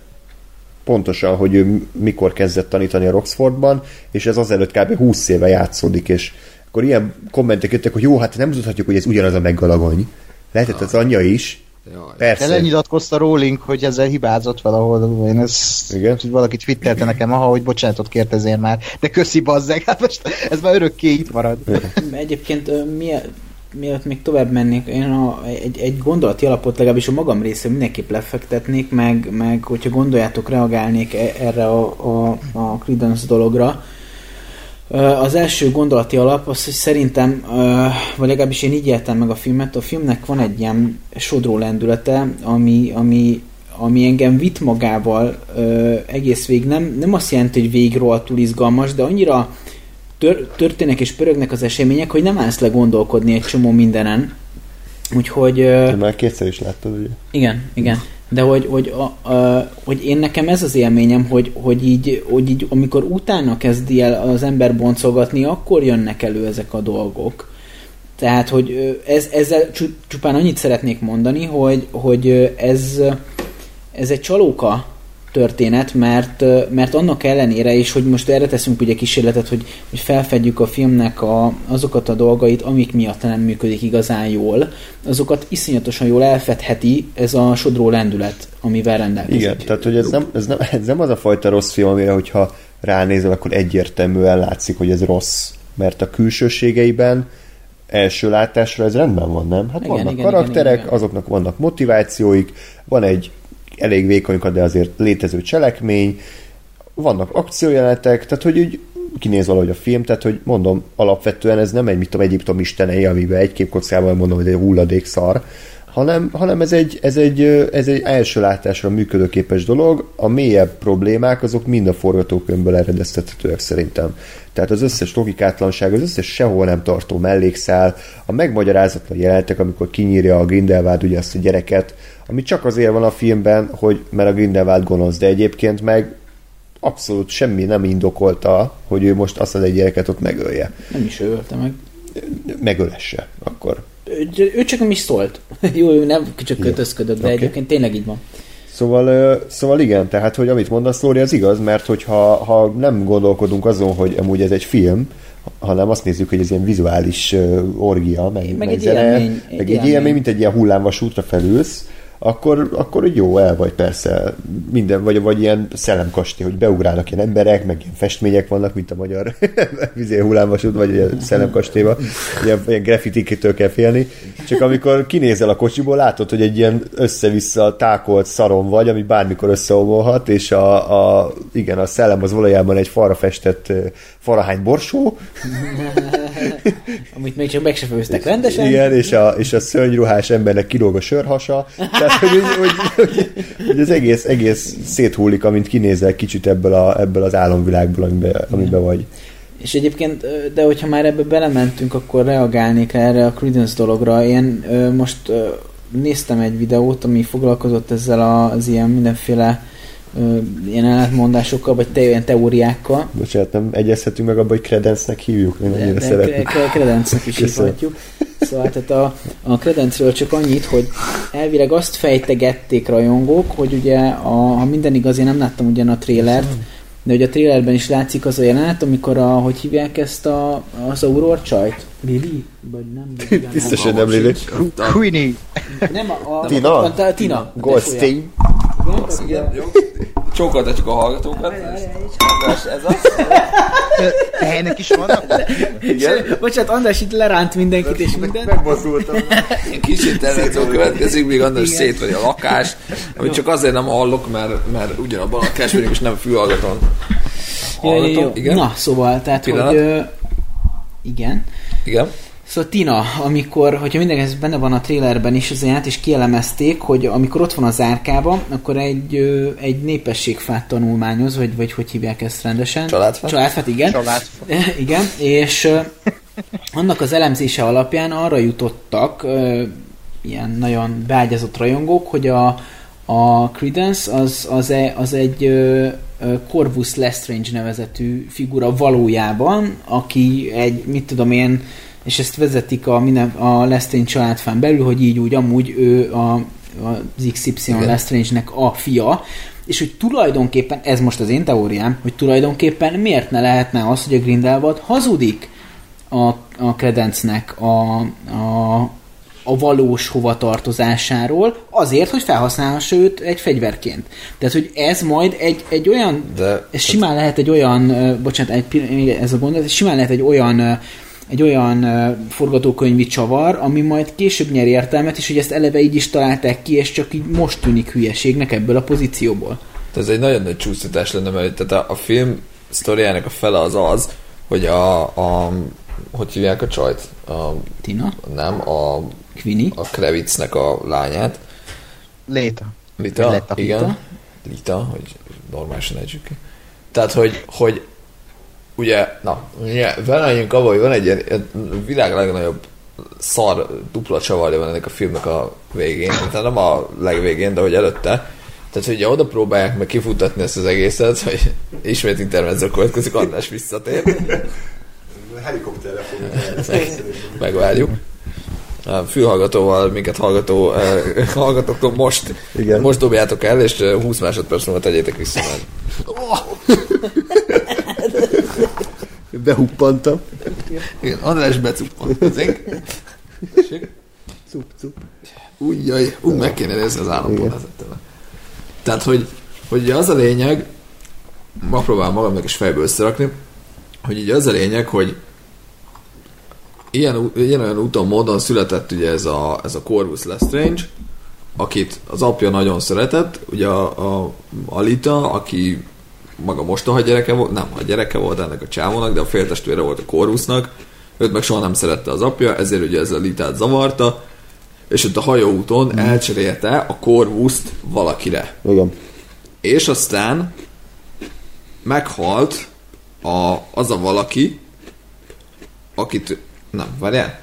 pontosan, hogy ő mikor kezdett tanítani a Roxfordban, és ez azelőtt kb. 20 éve játszódik, és akkor ilyen kommentek jöttek, hogy jó, hát nem tudhatjuk, hogy ez ugyanaz a meggalagony. Lehetett az anyja is. Jaj. De Persze. lenyilatkozta Rowling, hogy ezzel hibázott valahol. Én ezt Igen? hogy valaki twittelte nekem, aha, hogy bocsánatot kért ezért már. De köszi bazzeg, hát most ez már örökké itt marad. Egyébként ö, mie- mielőtt még tovább mennék, én a, egy, egy gondolati alapot legalábbis a magam részéről mindenképp lefektetnék, meg, meg hogyha gondoljátok, reagálnék e- erre a, a, a Credence dologra. Az első gondolati alap az, hogy szerintem, vagy legalábbis én így éltem meg a filmet, a filmnek van egy ilyen sodró lendülete, ami, ami, ami engem vitt magával egész végig. Nem, nem azt jelenti, hogy végig rohadtul izgalmas, de annyira tör, történnek és pörögnek az események, hogy nem állsz le gondolkodni egy csomó mindenen. Úgyhogy... Te már kétszer is láttad, ugye? igen, igen. De hogy, hogy, a, a, hogy én nekem ez az élményem, hogy, hogy, így, hogy így, amikor utána kezdi el az ember boncolgatni, akkor jönnek elő ezek a dolgok. Tehát, hogy ez, ezzel csu- csupán annyit szeretnék mondani, hogy, hogy ez, ez egy csalóka történet, mert, mert annak ellenére is, hogy most erre teszünk ugye kísérletet, hogy, hogy felfedjük a filmnek a, azokat a dolgait, amik miatt nem működik igazán jól, azokat iszonyatosan jól elfedheti ez a sodró lendület, amivel rendelkezik. Igen, tehát hogy ez nem, ez, nem, ez nem az a fajta rossz film, amire, hogyha ránézel, akkor egyértelműen látszik, hogy ez rossz. Mert a külsőségeiben első látásra ez rendben van, nem? Hát Igen, vannak igen, karakterek, igen, igen. azoknak vannak motivációik, van egy elég vékonyka, de azért létező cselekmény, vannak akciójelenetek, tehát hogy úgy kinéz valahogy a film, tehát hogy mondom, alapvetően ez nem egy, mit tudom, Egyiptom istenei, amiben egy képkockával mondom, hogy egy hulladék szar, hanem, hanem ez, egy, ez, egy, ez egy első látásra működőképes dolog, a mélyebb problémák azok mind a forgatókönyvből eredeztethetőek szerintem. Tehát az összes logikátlanság, az összes sehol nem tartó mellékszál, a megmagyarázatlan jelenetek, amikor kinyírja a Grindelwald ugye azt a gyereket, ami csak azért van a filmben, hogy mert a Grindelwald gonosz, de egyébként meg abszolút semmi nem indokolta, hogy ő most azt az egy gyereket ott megölje. Nem is ölte meg. Megölesse akkor. Ő, ő csak nem is szólt. Jó, ő nem csak kötözködött, de Oké. egyébként tényleg így van. Szóval, szóval igen, tehát, hogy amit mondasz, Lóri, az igaz, mert hogyha ha nem gondolkodunk azon, hogy amúgy ez egy film, hanem azt nézzük, hogy ez ilyen vizuális orgia, meg, Meg meg egy zene, élmény, meg egy élmény, mint egy ilyen hullámvasútra felülsz, akkor, akkor jó el vagy persze minden, vagy, vagy ilyen szellemkastély, hogy beugrálnak ilyen emberek, meg ilyen festmények vannak, mint a magyar vizé hullámvasút, vagy ilyen szellemkastélyban, ilyen, ilyen graffitikitől kell félni. Csak amikor kinézel a kocsiból, látod, hogy egy ilyen össze-vissza tákolt szaron vagy, ami bármikor összeomolhat, és a, a, igen, a szellem az valójában egy falra festett ö, farahány borsó, Amit még csak meg se főztek rendesen. Igen, és a, és a szörnyruhás embernek kilóg a sörhasa. Tehát, hogy, hogy, hogy, hogy, az egész, egész széthullik, amint kinézel kicsit ebből, a, ebből az álomvilágból, amiben, amiben vagy. És egyébként, de hogyha már ebbe belementünk, akkor reagálnék erre a Credence dologra. Én most néztem egy videót, ami foglalkozott ezzel az ilyen mindenféle ö, ilyen ellentmondásokkal, vagy te, ilyen teóriákkal. Bocsánat, nem egyezhetünk meg abba, hogy Credence-nek hívjuk? Én annyira. Cre- Credence-nek is hívhatjuk. Szóval tehát a, a Credence-ről csak annyit, hogy elvileg azt fejtegették rajongók, hogy ugye, a, ha minden igaz, én nem láttam ugyan a trélert, de hogy a trélerben is látszik az a jelenet, amikor a, hogy hívják ezt a, az Aurora csajt? Lili? Vagy nem? Lili. Biztos, hogy nem Lili. Queenie. Nem, a, a, Tina? A, a, a, Tina. Goldstein. Igen, Igen, jó. Csókoltatjuk a hallgatókat. András, ez az? Helynek is vannak? Igen. Bocsánat, András itt leránt mindenkit és mindent. Megmozdultam. Kis intervenció következik, még András szétveri a lakást, amit csak azért nem hallok, mert, mert ugyanabban a lakás vagyunk, és nem jó. Hallgatom, igen. Na, szóval, tehát, Pillanat. hogy... Ö, igen. Igen. Szóval Tina, amikor, hogyha minden ez benne van a trailerben is, az át is kielemezték, hogy amikor ott van az árkában, akkor egy, ö, egy népességfát tanulmányoz, vagy, vagy hogy hívják ezt rendesen? Családfát? Családfát, igen. Család. igen, és ö, annak az elemzése alapján arra jutottak ö, ilyen nagyon beágyazott rajongók, hogy a, a Credence az, az, e, az egy ö, Corvus Lestrange nevezetű figura valójában, aki egy, mit tudom én, és ezt vezetik a, minden, a Lestrange családfán belül, hogy így úgy amúgy ő a, az XY Igen. Lestrange-nek a fia, és hogy tulajdonképpen, ez most az én teóriám, hogy tulajdonképpen miért ne lehetne az, hogy a Grindelwald hazudik a, a Credence-nek a, a, a valós hovatartozásáról, azért, hogy felhasználhassa őt egy fegyverként. Tehát, hogy ez majd egy, egy olyan, De- ez simán lehet egy olyan, bocsánat, egy, ez a gondolat, ez simán lehet egy olyan egy olyan forgatókönyvi csavar, ami majd később nyer értelmet, és hogy ezt eleve így is találták ki, és csak így most tűnik hülyeségnek ebből a pozícióból. Ez egy nagyon nagy csúsztatás lenne, mert tehát a, a film sztoriának a fele az az, hogy a, a hogy hívják a csajt? A, Tina? nem, a, Queenie? a Krevitznek a lányát. Léta. Lita, Leta. igen. Lita. Lita, hogy normálisan ejtsük ki. Tehát, hogy, hogy ugye, na, ugye, belemenjünk abba, hogy van egy ilyen világ legnagyobb szar dupla csavarja van ennek a filmnek a végén, tehát nem a legvégén, de hogy előtte. Tehát, hogy ugye oda próbálják meg kifutatni ezt az egészet, hogy ismét intermezzo következik, András visszatér. Helikopterre fogjuk Megvárjuk. a fülhallgatóval minket hallgató uh, hallgatóktól most, Igen. most dobjátok el, és uh, 20 másodperc múlva tegyétek vissza. Mert... Behuppantam. Igen, András becuppantozik. Cup, cup. Újjaj, ú, meg kéne nézni az állampolgázattól. Tehát, hogy, hogy az a lényeg, ma próbálom magamnak is fejből összerakni, hogy ugye az a lényeg, hogy ilyen, ilyen olyan úton, módon született ugye ez a, ez a Corvus Lestrange, akit az apja nagyon szeretett, ugye a, a Alita, aki maga mostoha gyereke volt, nem, a gyereke volt ennek a csávónak, de a féltestvére volt a Corvusnak, őt meg soha nem szerette az apja, ezért ugye ez a Litát zavarta, és ott a hajóúton elcserélte a Corvuszt valakire. Igen. És aztán meghalt a, az a valaki, akit... Nem, várjál?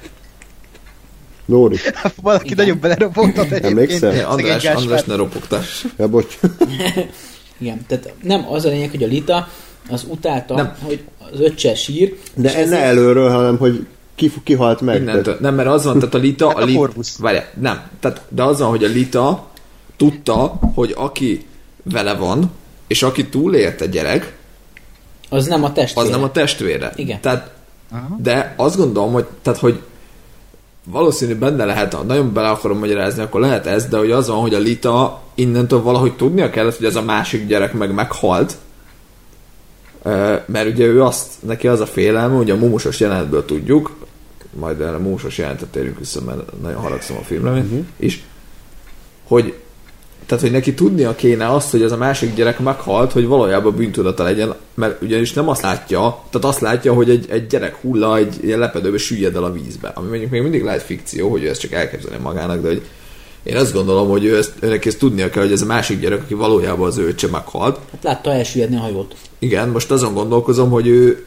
Lóri. Valaki nagyon beleropogtat egyébként. Emlékszel? András, András, ne ropogtass. Ja, bocs. Igen, tehát nem az a lényeg, hogy a Lita az utálta, Nem. hogy az öccse sír, De ezért- ne előről, hanem hogy ki, ki halt meg. Innentől. Nem, mert az van, tehát a Lita... Hát a Lita Corvus. Várjál, nem. Tehát, de az van, hogy a Lita tudta, hogy aki vele van, és aki túlélte gyerek, az nem a testvére. az nem a testvére. Igen. Tehát, de azt gondolom, hogy, tehát, hogy valószínű benne lehet, ha nagyon bele akarom magyarázni, akkor lehet ez, de hogy az van, hogy a Lita innentől valahogy tudnia kellett, hogy ez a másik gyerek meg meghalt, mert ugye ő azt, neki az a félelme, hogy a mumusos jelenetből tudjuk, majd erre a mumusos jelentet térünk vissza, mert nagyon haragszom a filmre uh-huh. is, hogy tehát, hogy neki tudnia kéne azt, hogy ez a másik gyerek meghalt, hogy valójában bűntudata legyen, mert ugyanis nem azt látja, tehát azt látja, hogy egy, egy gyerek hulla egy ilyen lepedőbe süllyed el a vízbe. Ami mondjuk még mindig lehet fikció, hogy ő ezt csak elképzelni magának, de hogy én azt gondolom, hogy ő ezt, őnek ezt tudnia kell, hogy ez a másik gyerek, aki valójában az ő öccse meghalt. Hát látta elsüllyedni a hajót. Igen, most azon gondolkozom, hogy ő,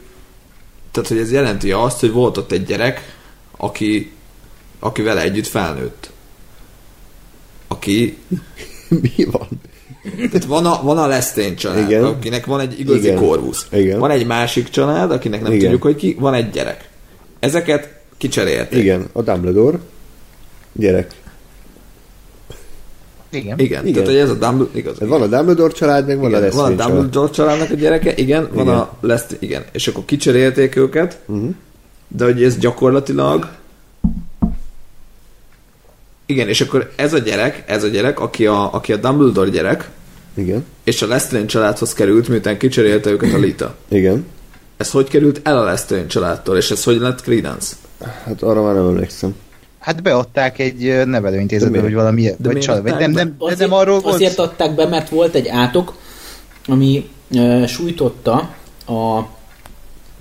tehát hogy ez jelenti azt, hogy volt ott egy gyerek, aki, aki vele együtt felnőtt. Aki mi van? Tehát van a, van a Lestén család, Igen. Igen. akinek van egy igazi Igen. Igen. korvusz. Igen. Van egy másik család, akinek nem Igen. Igen. tudjuk, hogy ki, van egy gyerek. Ezeket kicserélték. Igen, a Dumbledore. Gyerek. Igen. Igen. Igen. Tehát, hogy ez a Dumbledore, igaz. Tehát van a Dumbledore család, meg van igen. a van a Lestrange család. Dumbledore családnak a gyereke, igen, van Igen. a Lestén, igen. És akkor kicserélték őket, uh-huh. de hogy ez gyakorlatilag igen, és akkor ez a gyerek, ez a gyerek, aki a, aki a Dumbledore gyerek, Igen. és a Lestrange családhoz került, miután kicserélte őket a Lita. Igen. Ez hogy került el a Lestrange családtól, és ez hogy lett Credence? Hát arra már nem emlékszem. Hát beadták egy nevelőintézetbe, miért? valami, De vagy család, vagy nem, nem, Azért, nem arról volt. azért adták be, mert volt egy átok, ami ö, sújtotta a,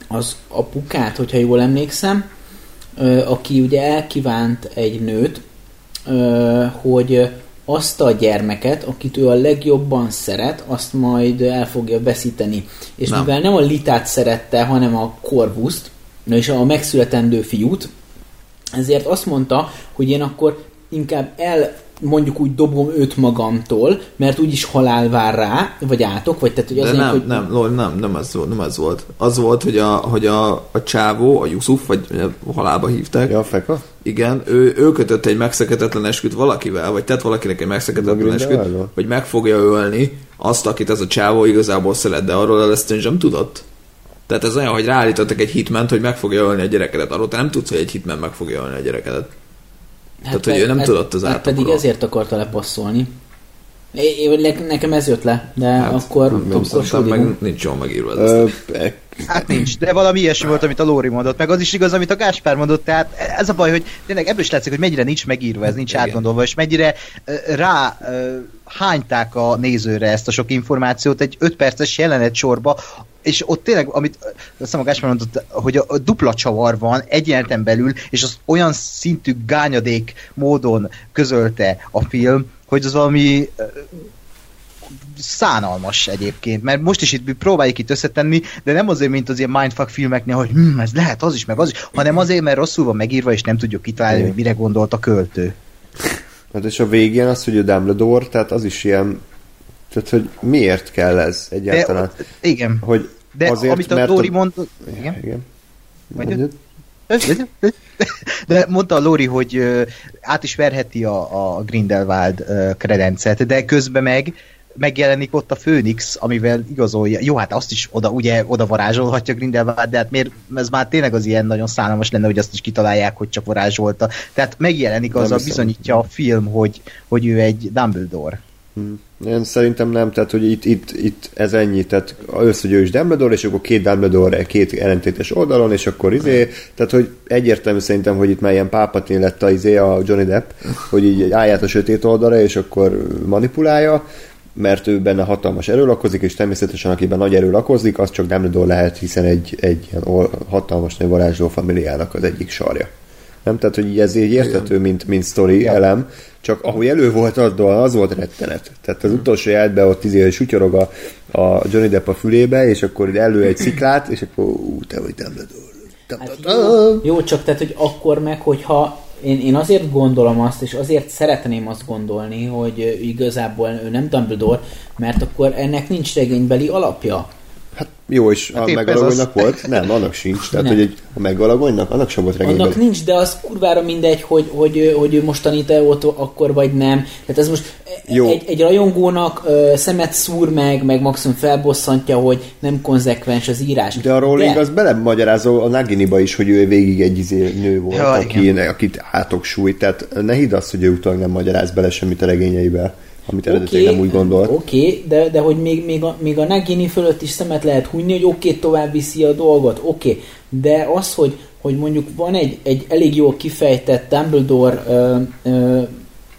az apukát, hogyha jól emlékszem, ö, aki ugye elkívánt egy nőt, hogy azt a gyermeket, akit ő a legjobban szeret, azt majd el fogja veszíteni. És Nem. mivel nem a Litát szerette, hanem a Corvuszt, és a megszületendő fiút, ezért azt mondta, hogy én akkor inkább el mondjuk úgy dobom őt magamtól, mert úgyis halál vár rá, vagy átok, vagy tehát, hogy De azért, nem, hogy nem, Lord, nem, nem ez volt, nem ez volt. Az volt, hogy a, hogy a, a csávó, a Yusuf, vagy ugye halálba hívták, Ja, a feka? igen, ő, ő kötött egy megszeketetlen esküt valakivel, vagy tett valakinek egy megszeketetlen esküt, hogy meg fogja ölni azt, akit ez a csávó igazából szeret, de arról a Lestrange nem tudott. Tehát ez olyan, hogy ráállítottak egy hitment, hogy meg fogja ölni a gyerekedet. Arról te nem tudsz, hogy egy hitmen meg fogja ölni a gyerekedet. Tehát, hogy ő nem tudott az hát pedig átokról. ezért akarta lepasszolni. É, nekem ez jött le, de hát, akkor, nem, akkor meg nincs jól megírva ez. Ö, a e- Hát nincs, de valami ilyesmi volt, amit a Lóri mondott, meg az is igaz, amit a Gáspár mondott, tehát ez a baj, hogy tényleg ebből is látszik, hogy mennyire nincs megírva, ez nincs Igen. átgondolva, és mennyire rá hányták a nézőre ezt a sok információt egy 5 perces jelenet sorba, és ott tényleg, amit azt hiszem a Gáspár mondott, hogy a, a dupla csavar van egy jeleneten belül, és az olyan szintű gányadék módon közölte a film, hogy az valami szánalmas egyébként, mert most is itt próbáljuk itt összetenni, de nem azért, mint az ilyen mindfuck filmeknél, hogy hm, ez lehet az is, meg az is, hanem azért, mert rosszul van megírva, és nem tudjuk kitalálni, hogy mire gondolt a költő. Hát és a végén az, hogy a Dumbledore, tehát az is ilyen, tehát hogy miért kell ez De, egyáltalán? igen, hogy de azért, amit a mert Dóri mondott, igen, Igen. Mondjad? De mondta a Lori, hogy át is verheti a, a Grindelwald kredencet, de közben meg megjelenik ott a Főnix, amivel igazolja. Jó, hát azt is oda, ugye, oda varázsolhatja Grindelwald, de hát miért, ez már tényleg az ilyen nagyon szánalmas lenne, hogy azt is kitalálják, hogy csak varázsolta. Tehát megjelenik az, a bizonyítja a film, hogy, hogy ő egy Dumbledore. Én szerintem nem, tehát hogy itt, itt, itt ez ennyi, tehát először, hogy ő is Dumbledore, és akkor két Dumbledore két ellentétes oldalon, és akkor izé, tehát hogy egyértelmű szerintem, hogy itt már ilyen pápatin lett a, izé, a Johnny Depp, hogy így állját a sötét oldalra, és akkor manipulálja, mert ő benne hatalmas erő lakozik, és természetesen akiben nagy erő lakozik, az csak Dumbledore lehet, hiszen egy, egy ilyen hatalmas nagy varázsló familiának az egyik sarja. Nem? Tehát, hogy ez így érthető, mint, mint sztori ja. elem, csak ahogy elő volt az, az volt rettenet. Tehát az utolsó jelentben ott izé sutyorog a, a Johnny Depp a fülébe, és akkor elő egy sziklát, és akkor ú, te vagy Dumbledore. Hát jó, jó, csak tehát, hogy akkor meg, hogyha én, én azért gondolom azt, és azért szeretném azt gondolni, hogy igazából ő nem Dumbledore, mert akkor ennek nincs regénybeli alapja. Hát jó, és Hát a megalagonynak az. volt? Nem, annak sincs. Tehát, Nem. hogy egy, a megalagonynak, annak sem volt regényben. Annak nincs, de az kurvára mindegy, hogy, hogy, hogy ő most tanít-e ott akkor vagy nem. Tehát ez most Jó. egy, egy rajongónak ö, szemet szúr meg, meg maximum felbosszantja, hogy nem konzekvens az írás. De a Rowling az belemagyarázó a Naginiba is, hogy ő végig egy izé nő volt, Ja, aki, akit átok sújt. Tehát ne hidd azt, hogy ő utólag nem magyaráz bele semmit a regényeibe, amit eredetileg nem úgy gondolt. Oké, okay, de, de hogy még, még, a, még a Nagini fölött is szemet lehet hunyni, hogy oké, okay, tovább viszi a dolgot, oké. Okay. De az, hogy, hogy mondjuk van egy, egy elég jól kifejtett Dumbledore ö, ö,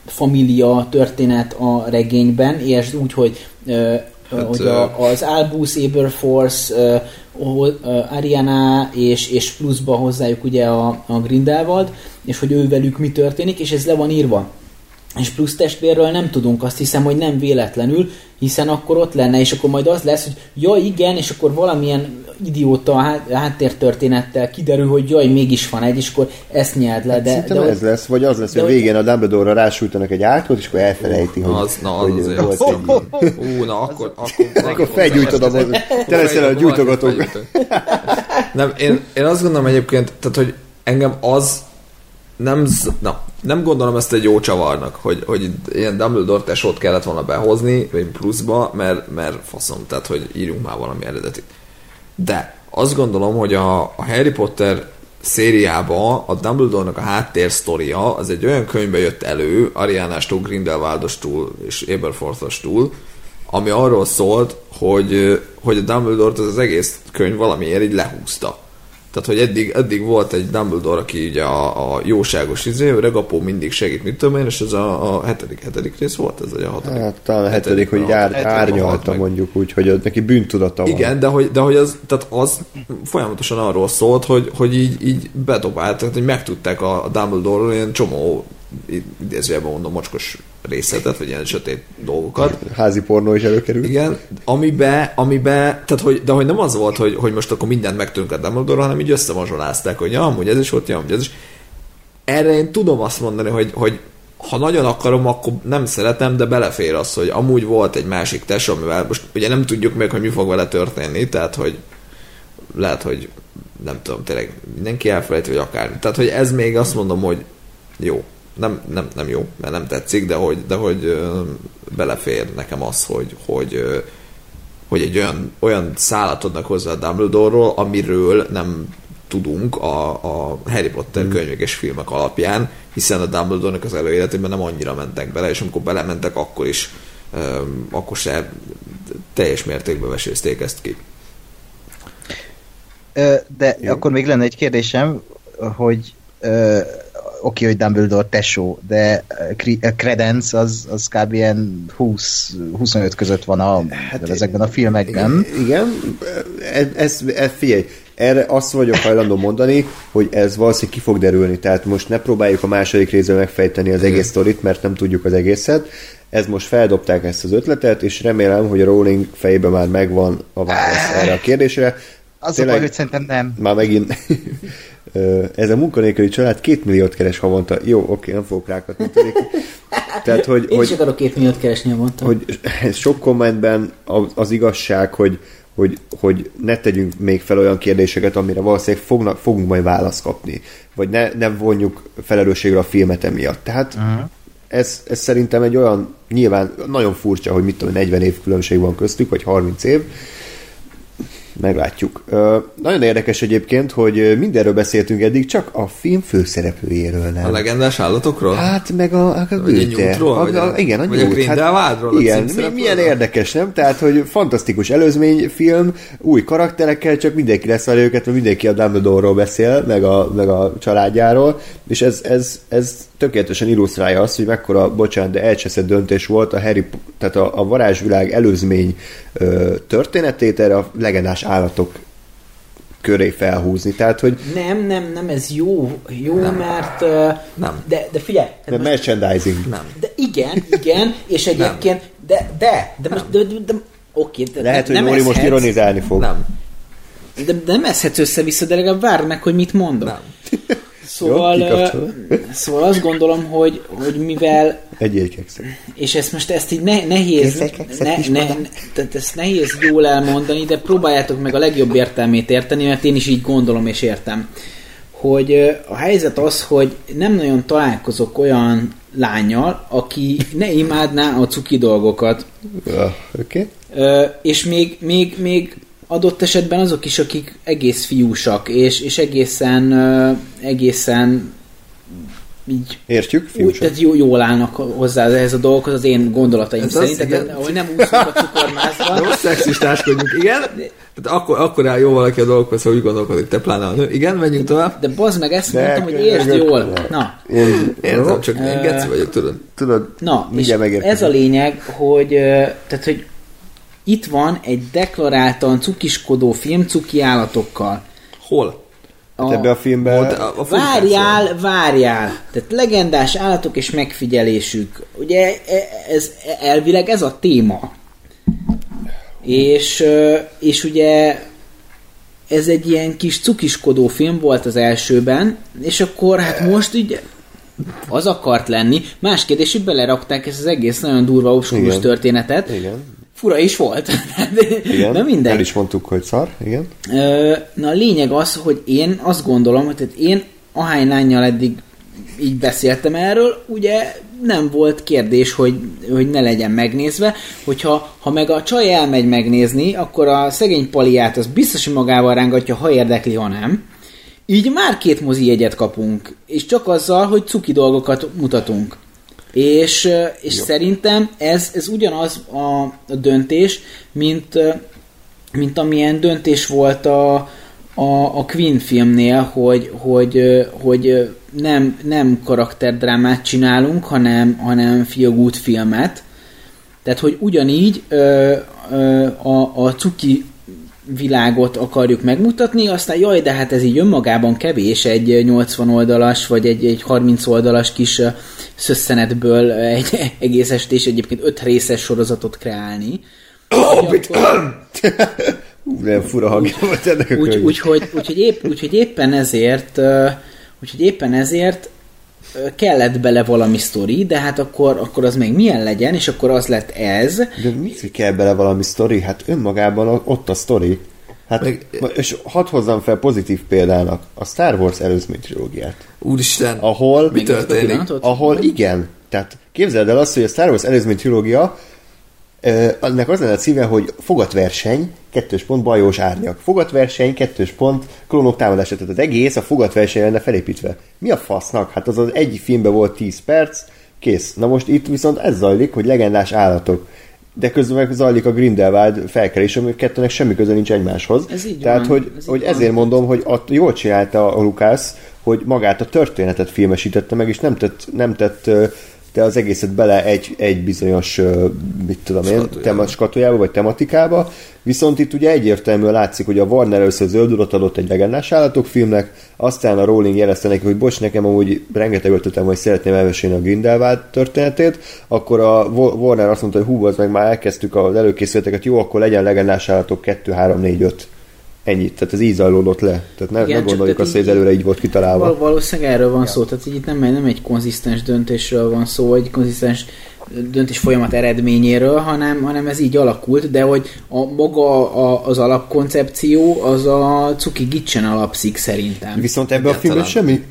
família történet a regényben, és úgy, hogy, ö, hát, hogy a, az Albus, Aberforce, Ariana és, és pluszba hozzájuk ugye a, a Grindelwald, és hogy ő velük mi történik, és ez le van írva. És plusz testvérről nem tudunk, azt hiszem, hogy nem véletlenül, hiszen akkor ott lenne, és akkor majd az lesz, hogy ja igen, és akkor valamilyen idióta hát- háttértörténettel kiderül, hogy jaj, mégis van egy, és akkor ezt nyeld le. De, Szerintem de, ez lesz, vagy az lesz, de hogy végén a Dumbledore-ra rásújtanak egy átkot, és akkor elfelejti, hogy, Az, na, az hogy azért volt egy... Ú, na akkor... Akkor, Akkor felgyújtod a te leszel a gyújtogatók. Nem, én, én azt gondolom egyébként, tehát, hogy engem az nem, z- na, nem gondolom ezt egy jó csavarnak, hogy, hogy ilyen Dumbledore tesót kellett volna behozni, vagy pluszba, mert, mert faszom, tehát, hogy írjunk már valami eredetit. De azt gondolom, hogy a, a Harry Potter szériába a Dumbledore-nak a háttér sztoria az egy olyan könyvbe jött elő, Arianástól, Grindelwaldostól és Aberforthostól, ami arról szólt, hogy, hogy a Dumbledore-t az, az egész könyv valamiért így lehúzta. Tehát, hogy eddig, eddig volt egy Dumbledore, aki ugye a, a jóságos izé, öreg apó mindig segít, mit tudom én, és ez a, a hetedik, hetedik rész volt, ez vagy a hatodik? Hát talán a hetedik, hogy Hetedikben ár, árnyalta mondjuk úgy, hogy neki bűntudata van. Igen, de hogy, de hogy az, tehát az folyamatosan arról szólt, hogy, hogy így, így bedobáltak, hogy megtudták a, a Dumbledore ilyen csomó idézőjelben mondom mocskos részletet, vagy ilyen sötét dolgokat. Házi pornó is előkerült. Igen, amibe, amibe tehát hogy, de hogy nem az volt, hogy, hogy most akkor mindent megtudunk a Dumbledore, hanem így összemazsolázták, hogy ja, amúgy ez is volt, ja, amúgy ez is. Erre én tudom azt mondani, hogy, hogy ha nagyon akarom, akkor nem szeretem, de belefér az, hogy amúgy volt egy másik tesó, amivel most ugye nem tudjuk még, hogy mi fog vele történni, tehát hogy lehet, hogy nem tudom, tényleg mindenki elfelejt, vagy akármi. Tehát, hogy ez még azt mondom, hogy jó. Nem, nem, nem jó, mert nem tetszik, de hogy, de hogy belefér nekem az, hogy, hogy, hogy egy olyan, olyan szállat adnak hozzá a Dumbledore-ról, amiről nem tudunk a, a Harry Potter könyvek és filmek alapján, hiszen a Dumbledore-nak az előéletében nem annyira mentek bele, és amikor belementek, akkor is öm, akkor se teljes mértékben vesézték ezt ki. De Jó. akkor még lenne egy kérdésem, hogy oké, hogy Dumbledore tesó, de Cre- a Credence az, az kb. ilyen 20-25 között van a, hát, ezekben a filmekben. Igen, ez, ez, ez, figyelj, erre azt vagyok hajlandó mondani, hogy ez valószínűleg ki fog derülni, tehát most ne próbáljuk a második részben megfejteni az egész sztorit, mert nem tudjuk az egészet. Ez most feldobták ezt az ötletet, és remélem, hogy a Rowling fejében már megvan a válasz erre a kérdésre. Az a Tényleg- baj, hogy szerintem nem. Már megint ez a munkanélküli család két milliót keres havonta. Jó, oké, nem fogok rákatni. Tehát, hogy, Én is hogy, akarok két milliót keresni, mondtam. hogy sok kommentben az, az igazság, hogy, hogy hogy, ne tegyünk még fel olyan kérdéseket, amire valószínűleg fognak, fogunk majd választ kapni, vagy ne, ne vonjuk felelősségre a filmet emiatt. Tehát uh-huh. ez, ez szerintem egy olyan, nyilván nagyon furcsa, hogy mit tudom, 40 év különbség van köztük, vagy 30 év, meglátjuk. Ö, nagyon érdekes egyébként, hogy mindenről beszéltünk eddig, csak a film főszereplőjéről nem. A legendás állatokról? Hát meg a, a Vagy a? A, a, igen, a vagy nyújt. A igen, mi, címszereplőről? milyen érdekes, nem? Tehát, hogy fantasztikus előzményfilm, új karakterekkel, csak mindenki lesz a őket, mert mindenki a Dumbledore-ról beszél, meg a, meg a családjáról, és ez, ez, ez tökéletesen illusztrálja azt, hogy mekkora, bocsánat, de elcseszett döntés volt a Harry, tehát a, a varázsvilág előzmény ö, történetét erre a legendás állatok köré felhúzni. Tehát, hogy Nem, nem, nem, ez jó, jó, nem. mert... Uh, Nem. De, de figyelj, de most- merchandising. Nem. De igen, igen, és egyébként, de, de, de most, de, de, de oké, de Lehet, hogy nem Móri most ironizálni fog. Nem. De, de nem eszhetsz össze-vissza, de legalább várd meg, hogy mit mondok. Nem. Szóval, Jó, szóval azt gondolom, hogy, hogy mivel Egy egykekszeg. és ezt most ezt így ne, nehéz, ne, ne, ne, tehát ezt nehéz jól elmondani, de próbáljátok meg a legjobb értelmét érteni, mert én is így gondolom és értem. Hogy a helyzet az, hogy nem nagyon találkozok olyan lányjal, aki ne imádná a cuki dolgokat. Oké. Okay. És még, még, még adott esetben azok is, akik egész fiúsak, és, és egészen, egészen így Értjük, úgy, fiúcsak? tehát jó, jól állnak hozzá ehhez a dolgokhoz az én gondolataim Ez szerint, az, tehát ahogy nem úszunk a cukormászban. Most szexistáskodjunk, igen. Tehát akkor, akkor áll jó valaki a dolgokhoz, ha úgy gondolkodik, te pláne a nő. Igen, menjünk tovább. De bazd meg, ezt De mondtam, hogy értsd jól. Na, Értem, csak én geci vagyok, tudod. Tudod, na és megérkezem. ez a lényeg, hogy, tehát, hogy itt van egy deklaráltan cukiskodó film cuki állatokkal. Hol? Hát ebbe a filmben... A, a Várjál, várjál! Tehát legendás állatok és megfigyelésük. Ugye e- ez elvileg ez a téma. És, és ugye ez egy ilyen kis cukiskodó film volt az elsőben, és akkor hát most így az akart lenni. Más kérdés, hogy belerakták ezt az egész nagyon durva obskurus történetet. Igen, Fura is volt. igen. Na mindegy. El is mondtuk, hogy szar, igen. Na a lényeg az, hogy én azt gondolom, hogy tehát én ahány lányjal eddig így beszéltem erről, ugye nem volt kérdés, hogy, hogy ne legyen megnézve, hogyha ha meg a csaj elmegy megnézni, akkor a szegény paliát az biztos, hogy magával rángatja, ha érdekli, ha nem. Így már két mozi jegyet kapunk, és csak azzal, hogy cuki dolgokat mutatunk. És, és szerintem ez, ez ugyanaz a, a döntés, mint, mint amilyen döntés volt a, a, a Queen filmnél, hogy, hogy, hogy nem, nem karakterdrámát csinálunk, hanem, hanem feel filmet. Tehát, hogy ugyanígy ö, ö, a, a cuki világot akarjuk megmutatni, aztán jaj, de hát ez így önmagában kevés egy 80 oldalas, vagy egy, egy 30 oldalas kis szösszenetből egy egész estés egyébként öt részes sorozatot kreálni. Úgyhogy akkor- Ú, de fura hangja volt ennek a úgy, könyvnek. úgyhogy, úgyhogy, épp, úgyhogy éppen ezért úgyhogy éppen ezért kellett bele valami sztori, de hát akkor, akkor az még milyen legyen, és akkor az lett ez. De mit hogy kell bele valami sztori? Hát önmagában ott a sztori. Hát, Meg- és hadd hozzam fel pozitív példának a Star Wars előzmény trilógiát, Úristen. ahol, Mi történik? Ahol igen, tehát képzeld el azt, hogy a Star Wars előzmény trilógia annak az lenne a címe, hogy fogatverseny, kettős pont, bajós árnyak. Fogatverseny, kettős pont, klónok támadása. Tehát az egész a fogatverseny lenne felépítve. Mi a fasznak? Hát az az egy filmben volt 10 perc, kész. Na most itt viszont ez zajlik, hogy legendás állatok. De közben meg zajlik a Grindelwald felkelés, ami kettőnek semmi köze nincs egymáshoz. Ez így Tehát, van, hogy, ez hogy van. ezért mondom, hogy a, jól csinálta a Lukász, hogy magát a történetet filmesítette meg, és nem tett, nem tett te az egészet bele egy, egy bizonyos, mit tudom én, Skatujába. tema, skatujába vagy tematikába, viszont itt ugye egyértelműen látszik, hogy a Warner először zöld urat adott egy legendás állatok filmnek, aztán a Rowling jelezte neki, hogy bocs, nekem amúgy rengeteg ötletem, hogy szeretném elmesélni a Grindelwald történetét, akkor a Wa- Warner azt mondta, hogy hú, az meg már elkezdtük az előkészületeket, jó, akkor legyen legendás állatok 2, 3, 4, 5 Ennyit, tehát ez így zajlódott le. Tehát ne, Igen, ne gondoljuk azt, hogy ez előre így volt kitalálva. Val- valószínűleg erről van szó, tehát itt nem, nem egy konzisztens döntésről van szó, egy konzisztens döntés folyamat eredményéről, hanem, hanem ez így alakult, de hogy a maga a, az alapkoncepció az a Cuki Gitchen alapszik szerintem. Viszont ebben a filmben semmi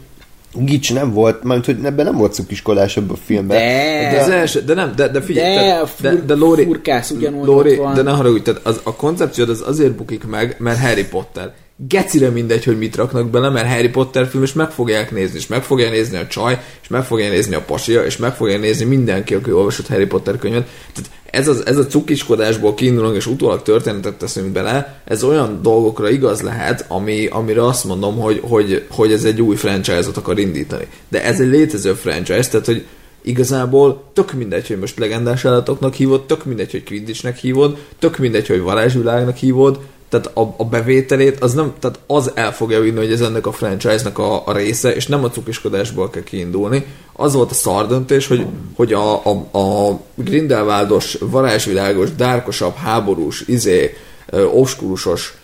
gics nem volt, mert hogy ebben nem volt cukiskodás ebben a filmben. De, De az első, de nem, de, de figyelj, De tehát- fur- Lóri, furkász ugyanúgy ott van. de ne haragudj, tehát az, a koncepciód az azért bukik meg, mert Harry Potter. Gecire mindegy, hogy mit raknak bele, mert Harry Potter film, és meg fogják nézni, és meg fogja nézni a csaj, és meg fogja nézni a pasia, és meg fogja nézni mindenki, aki olvasott Harry Potter könyvet. Tehát ez, az, ez a cukiskodásból kiindulunk, és utólag történetet teszünk bele, ez olyan dolgokra igaz lehet, ami, amire azt mondom, hogy, hogy, hogy ez egy új franchise-ot akar indítani. De ez egy létező franchise, tehát hogy igazából tök mindegy, hogy most legendás állatoknak hívod, tök mindegy, hogy Quidditchnek hívod, tök mindegy, hogy varázsvilágnak hívod, tehát a, a bevételét, az nem, tehát az el fogja vinni, hogy ez ennek a franchise-nak a, a része, és nem a cukiskodásból kell kiindulni. Az volt a szar döntés, hogy, hogy a, a, a Grindelwaldos, varázsvilágos, dárkosabb, háborús, izé, ö, obskurusos,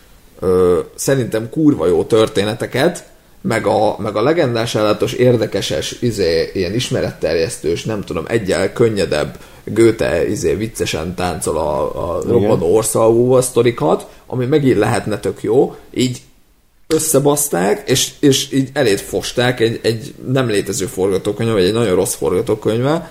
ö, szerintem kurva jó történeteket, meg a, meg a legendás állatos, érdekeses, izé, ilyen ismeretterjesztős, nem tudom, egyel könnyedebb Göte izé, viccesen táncol a, a robbanó országúval sztorikat, ami megint lehetne tök jó, így összebaszták, és, és így elét fosták egy, egy nem létező forgatókönyv, vagy egy nagyon rossz forgatókönyvvel,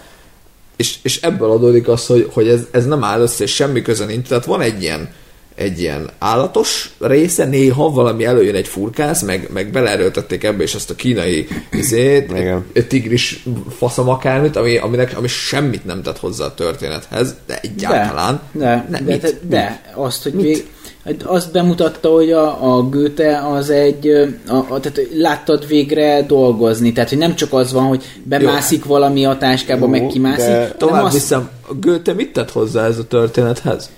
és, és ebből adódik az, hogy, hogy ez, ez nem áll össze, és semmi köze nincs. Tehát van egy ilyen, egy ilyen állatos része, néha valami előjön egy furkász, meg, meg beleerőltették ebbe is ezt a kínai izét, egy tigris faszom akármit, ami, aminek, ami semmit nem tett hozzá a történethez, de egyáltalán. De, Ne, de, mit? de, de azt, hogy vég, hát azt bemutatta, hogy a, a Goethe az egy, a, a, tehát láttad végre dolgozni, tehát hogy nem csak az van, hogy bemászik valami a táskába, Jó, meg kimászik, de Tovább azt, viszem, a Goethe mit tett hozzá ez a történethez?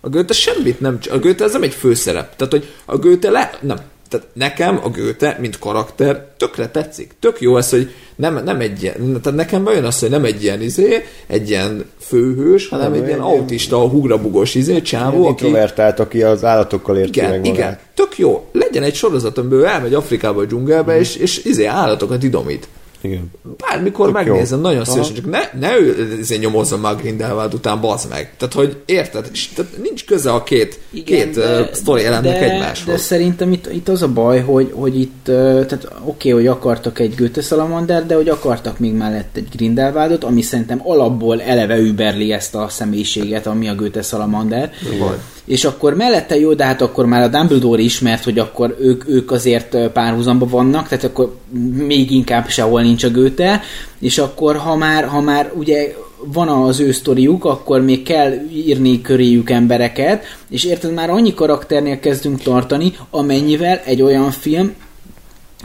A Goethe semmit nem, a Goethe ez nem egy főszerep. Tehát, hogy a Goethe le, nem. Tehát nekem a Goethe, mint karakter, tökre tetszik. Tök jó ez, hogy nem, nem egy ilyen, tehát nekem bejön az, hogy nem egy ilyen izé, egy ilyen főhős, hanem Nem, egy ilyen autista, hugrabugos izé, csávó, aki, Introvertált, aki az állatokkal érti igen, meg igen, tök jó. Legyen egy sorozat, amiből elmegy Afrikába, a dzsungelbe, és, és izé állatokat idomít. Igen. Bármikor Tök megnézem, jó. nagyon szívesen, csak ne, ne ő ezért nyomozzon már Grindelwald után, bazd meg. Tehát, hogy érted? És, tehát nincs köze a két, Igen, két de, uh, sztori elemnek de, egymáshoz. De szerintem itt, itt az a baj, hogy, hogy itt, tehát oké, okay, hogy akartak egy Goethe Salamander, de hogy akartak még mellett egy Grindelwaldot, ami szerintem alapból eleve überli ezt a személyiséget, ami a Goethe Salamander. Vagy. És akkor mellette jó, de hát akkor már a Dumbledore is, mert hogy akkor ők, ők azért párhuzamba vannak, tehát akkor még inkább sehol nincs a Goethe, és akkor ha már, ha már ugye van az ő sztoriuk, akkor még kell írni köréjük embereket, és érted, már annyi karakternél kezdünk tartani, amennyivel egy olyan film,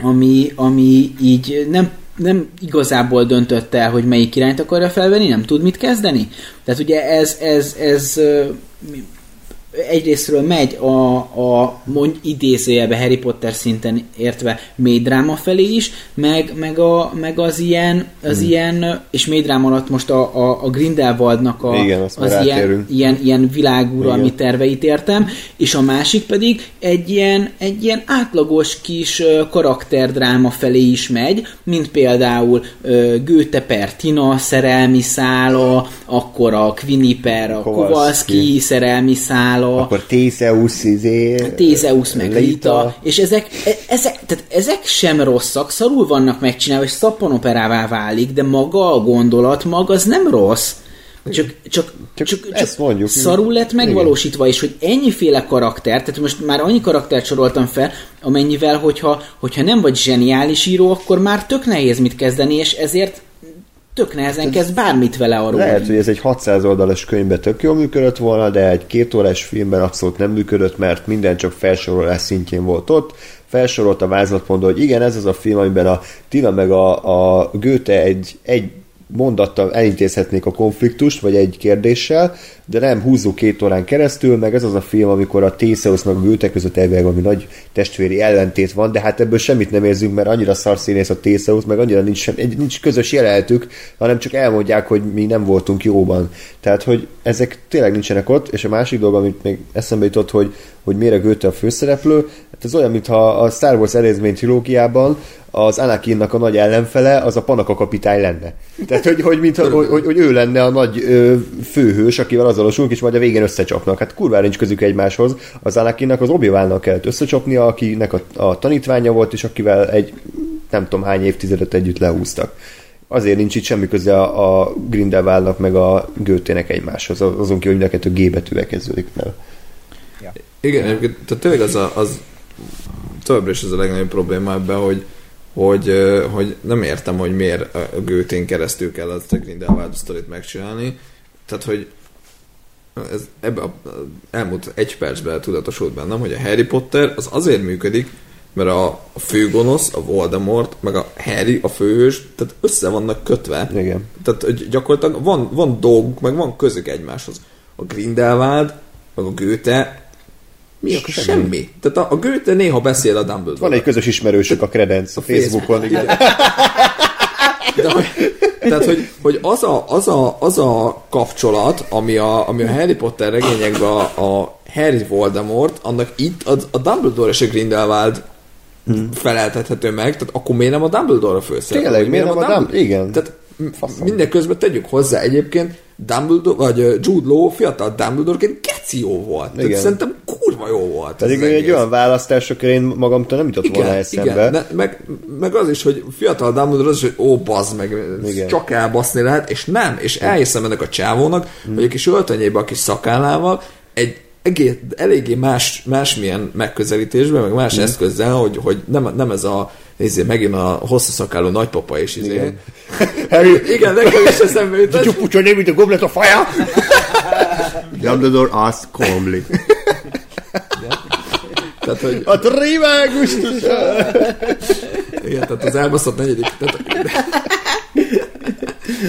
ami, ami így nem nem igazából döntött el, hogy melyik irányt akarja felvenni, nem tud mit kezdeni. Tehát ugye ez, ez, ez egyrésztről megy a, a mondj idézőjelbe Harry Potter szinten értve mély dráma felé is, meg, meg, a, meg az ilyen, az hmm. ilyen, és mély dráma alatt most a, a, a Grindelwaldnak a, Igen, az ilyen, rátérünk. ilyen, ilyen világuralmi terveit értem, és a másik pedig egy ilyen, egy ilyen átlagos kis karakterdráma felé is megy, mint például Goethe per Tina szerelmi szála, akkor a per a Kowalski. Kowalski szerelmi szála, Akkor Theseus, izé... Tézeus meg Lita. Lita, és ezek, e- ezek, tehát ezek sem rosszak, szarul vannak megcsinálva, és szappanoperává válik, de maga a gondolat, maga az nem rossz. Csak, csak, Csak csak, csak ezt mondjuk. szarul lett megvalósítva, és hogy ennyiféle karakter, tehát most már annyi karaktert soroltam fel, amennyivel, hogyha, hogyha nem vagy zseniális író, akkor már tök nehéz mit kezdeni, és ezért tök nehezen kezd bármit vele arról. Lehet, hogy ez egy 600 oldalas könyvben tök jól működött volna, de egy két órás filmben abszolút nem működött, mert minden csak felsorolás szintjén volt ott. Felsorolt a vázlatpontban, hogy igen, ez az a film, amiben a Tina meg a, a Goethe egy, egy mondattal elintézhetnék a konfliktust, vagy egy kérdéssel, de nem húzzuk két órán keresztül, meg ez az a film, amikor a a Goethe között elvileg valami nagy testvéri ellentét van, de hát ebből semmit nem érzünk, mert annyira szarszínész a Theseus, meg annyira nincs, sem, nincs közös jelenetük, hanem csak elmondják, hogy mi nem voltunk jóban. Tehát, hogy ezek tényleg nincsenek ott, és a másik dolog, amit még eszembe jutott, hogy hogy miért a Goethe a főszereplő. Hát ez olyan, mintha a Star Wars előzmény trilógiában az Anakinnak a nagy ellenfele az a Panaka kapitány lenne. Tehát, hogy, hogy, mintha, hogy, hogy, hogy ő lenne a nagy ö, főhős, akivel azonosulunk, és majd a végén összecsapnak. Hát kurvára nincs közük egymáshoz. Az Anakinnak az obi kellett összecsapnia, akinek a, a tanítványa volt, és akivel egy nem tudom hány évtizedet együtt lehúztak azért nincs itt semmi köze a, a Grindelwaldnak meg a Götének egymáshoz, azon ki, hogy mind a kettő G betűvel kezdődik el. Igen, egyébként, tehát tényleg az, a, az továbbra is az a legnagyobb probléma ebben, hogy, hogy, hogy nem értem, hogy miért a Götén keresztül kell azt a Grindelwald sztorit megcsinálni. Tehát, hogy ez ebbe a, elmúlt egy percben tudatosult bennem, hogy a Harry Potter az azért működik, mert a, a főgonosz, a Voldemort, meg a Harry, a főhős, tehát össze vannak kötve. Igen. Tehát hogy gyakorlatilag van, van dolguk, meg van közük egymáshoz. A Grindelwald, meg a Goethe, mi a semmi. semmi. Tehát a, a Goethe néha beszél a dumbledore Van egy közös ismerősök a Credence a, Facebookon. Igen. De, tehát, hogy, hogy az, a, az, a, az a kapcsolat, ami a, ami a Harry Potter regényekben a, a Harry Voldemort, annak itt a, a Dumbledore és a Grindelwald hmm. feleltethető meg, tehát akkor miért nem a Dumbledore a főszereplő? Tényleg, miért nem a Dumbledore? Igen. Tehát minden közben tegyük hozzá egyébként Dumbledore, vagy Jude Law fiatal Dumbledore-ként geci jó volt. Igen. Tehát szerintem kurva jó volt. Pedig egy egész. olyan választásokra én magamtól nem jutott volna eszembe. Igen, de, meg, meg, az is, hogy fiatal Dumbledore az is, hogy ó, bazd meg, igen. csak elbaszni lehet, és nem, és elhiszem ennek a csávónak, hmm. hogy a kis öltönyébe a kis szakállával egy egész, eléggé más, másmilyen megközelítésben, meg más mm. eszközzel, hogy, hogy nem, nem ez a nézzé, megint a hosszú szakáló nagypapa is izé. Igen. Harry, igen, nekem is eszembe jutott. Did you put your name in the goblet of fire? Dumbledore asked calmly. Tehát, hogy... A trimágustus! Igen, tehát az elbaszott negyedik. Tehát,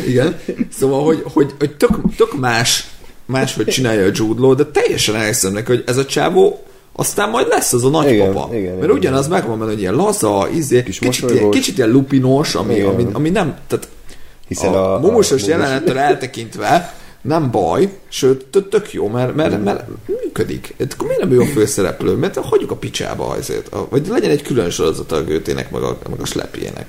igen. Szóval, hogy, hogy, hogy tök, tök más máshogy csinálja a Jude Law, de teljesen elhiszem neki, hogy ez a csávó aztán majd lesz az a nagypapa. Igen, igen, Mert igen, ugyanaz igen. megvan benne, hogy ilyen laza, izé, Kis kicsit, ilyen, kicsit ilyen lupinos, ami, ami, ami, nem, tehát hiszen a, a mumusos a, jelenettől eltekintve nem baj, sőt, tök jó, mert, mert, mert működik. Akkor miért nem ő a főszereplő? Mert hagyjuk a picsába azért. Vagy legyen egy külön sorozat a Gőtének, meg a, meg a Slepjének.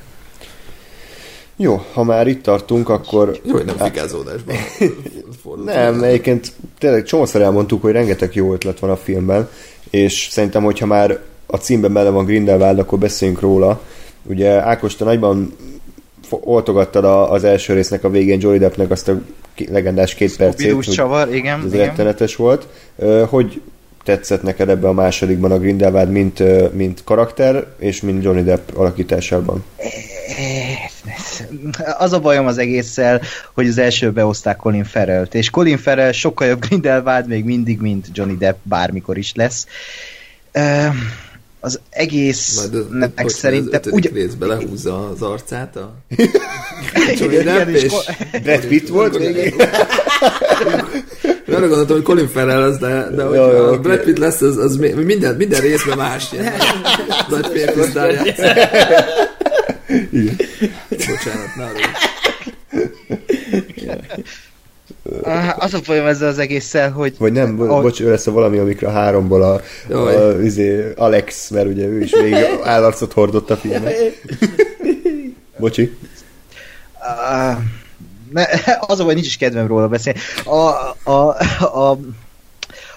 Jó, ha már itt tartunk, akkor... Jó, hogy nem fikázódásban. nem, egyébként tényleg csomószor elmondtuk, hogy rengeteg jó ötlet van a filmben, és szerintem, hogyha már a címben bele van Grindelwald, akkor beszéljünk róla. Ugye Ákos, te nagyban oltogattad a, az első résznek a végén Johnny Deppnek azt a legendás két percét. csavar, igen. Ez igen. rettenetes volt. Hogy tetszett neked ebbe a másodikban a Grindelwald, mint, mint karakter, és mint Johnny Depp alakításában? Az a bajom az egésszel, hogy az első behozták Colin Farrell-t, és Colin Farrell sokkal jobb Grindelwald még mindig, mint Johnny Depp bármikor is lesz. Az egész nek szerintem... Úgy... részbe lehúzza az arcát a... Johnny Depp, és... Brad Pitt volt Nem gondoltam, hogy Colin Farrell lesz, de, de hogy jó, jó, a Brad Pitt lesz, az, az minden, minden részben más ilyen nagy férfi Igen. Bocsánat, ne az a folyam ezzel az egésszel, hogy... Vagy nem, bo- a... bocs, ő lesz a valami, amikre a háromból a, a, a izé, Alex, mert ugye ő is végig állarcot hordott a filmet. Bocsi. Uh, ne, az a baj, nincs is kedvem róla beszélni. A, a, a,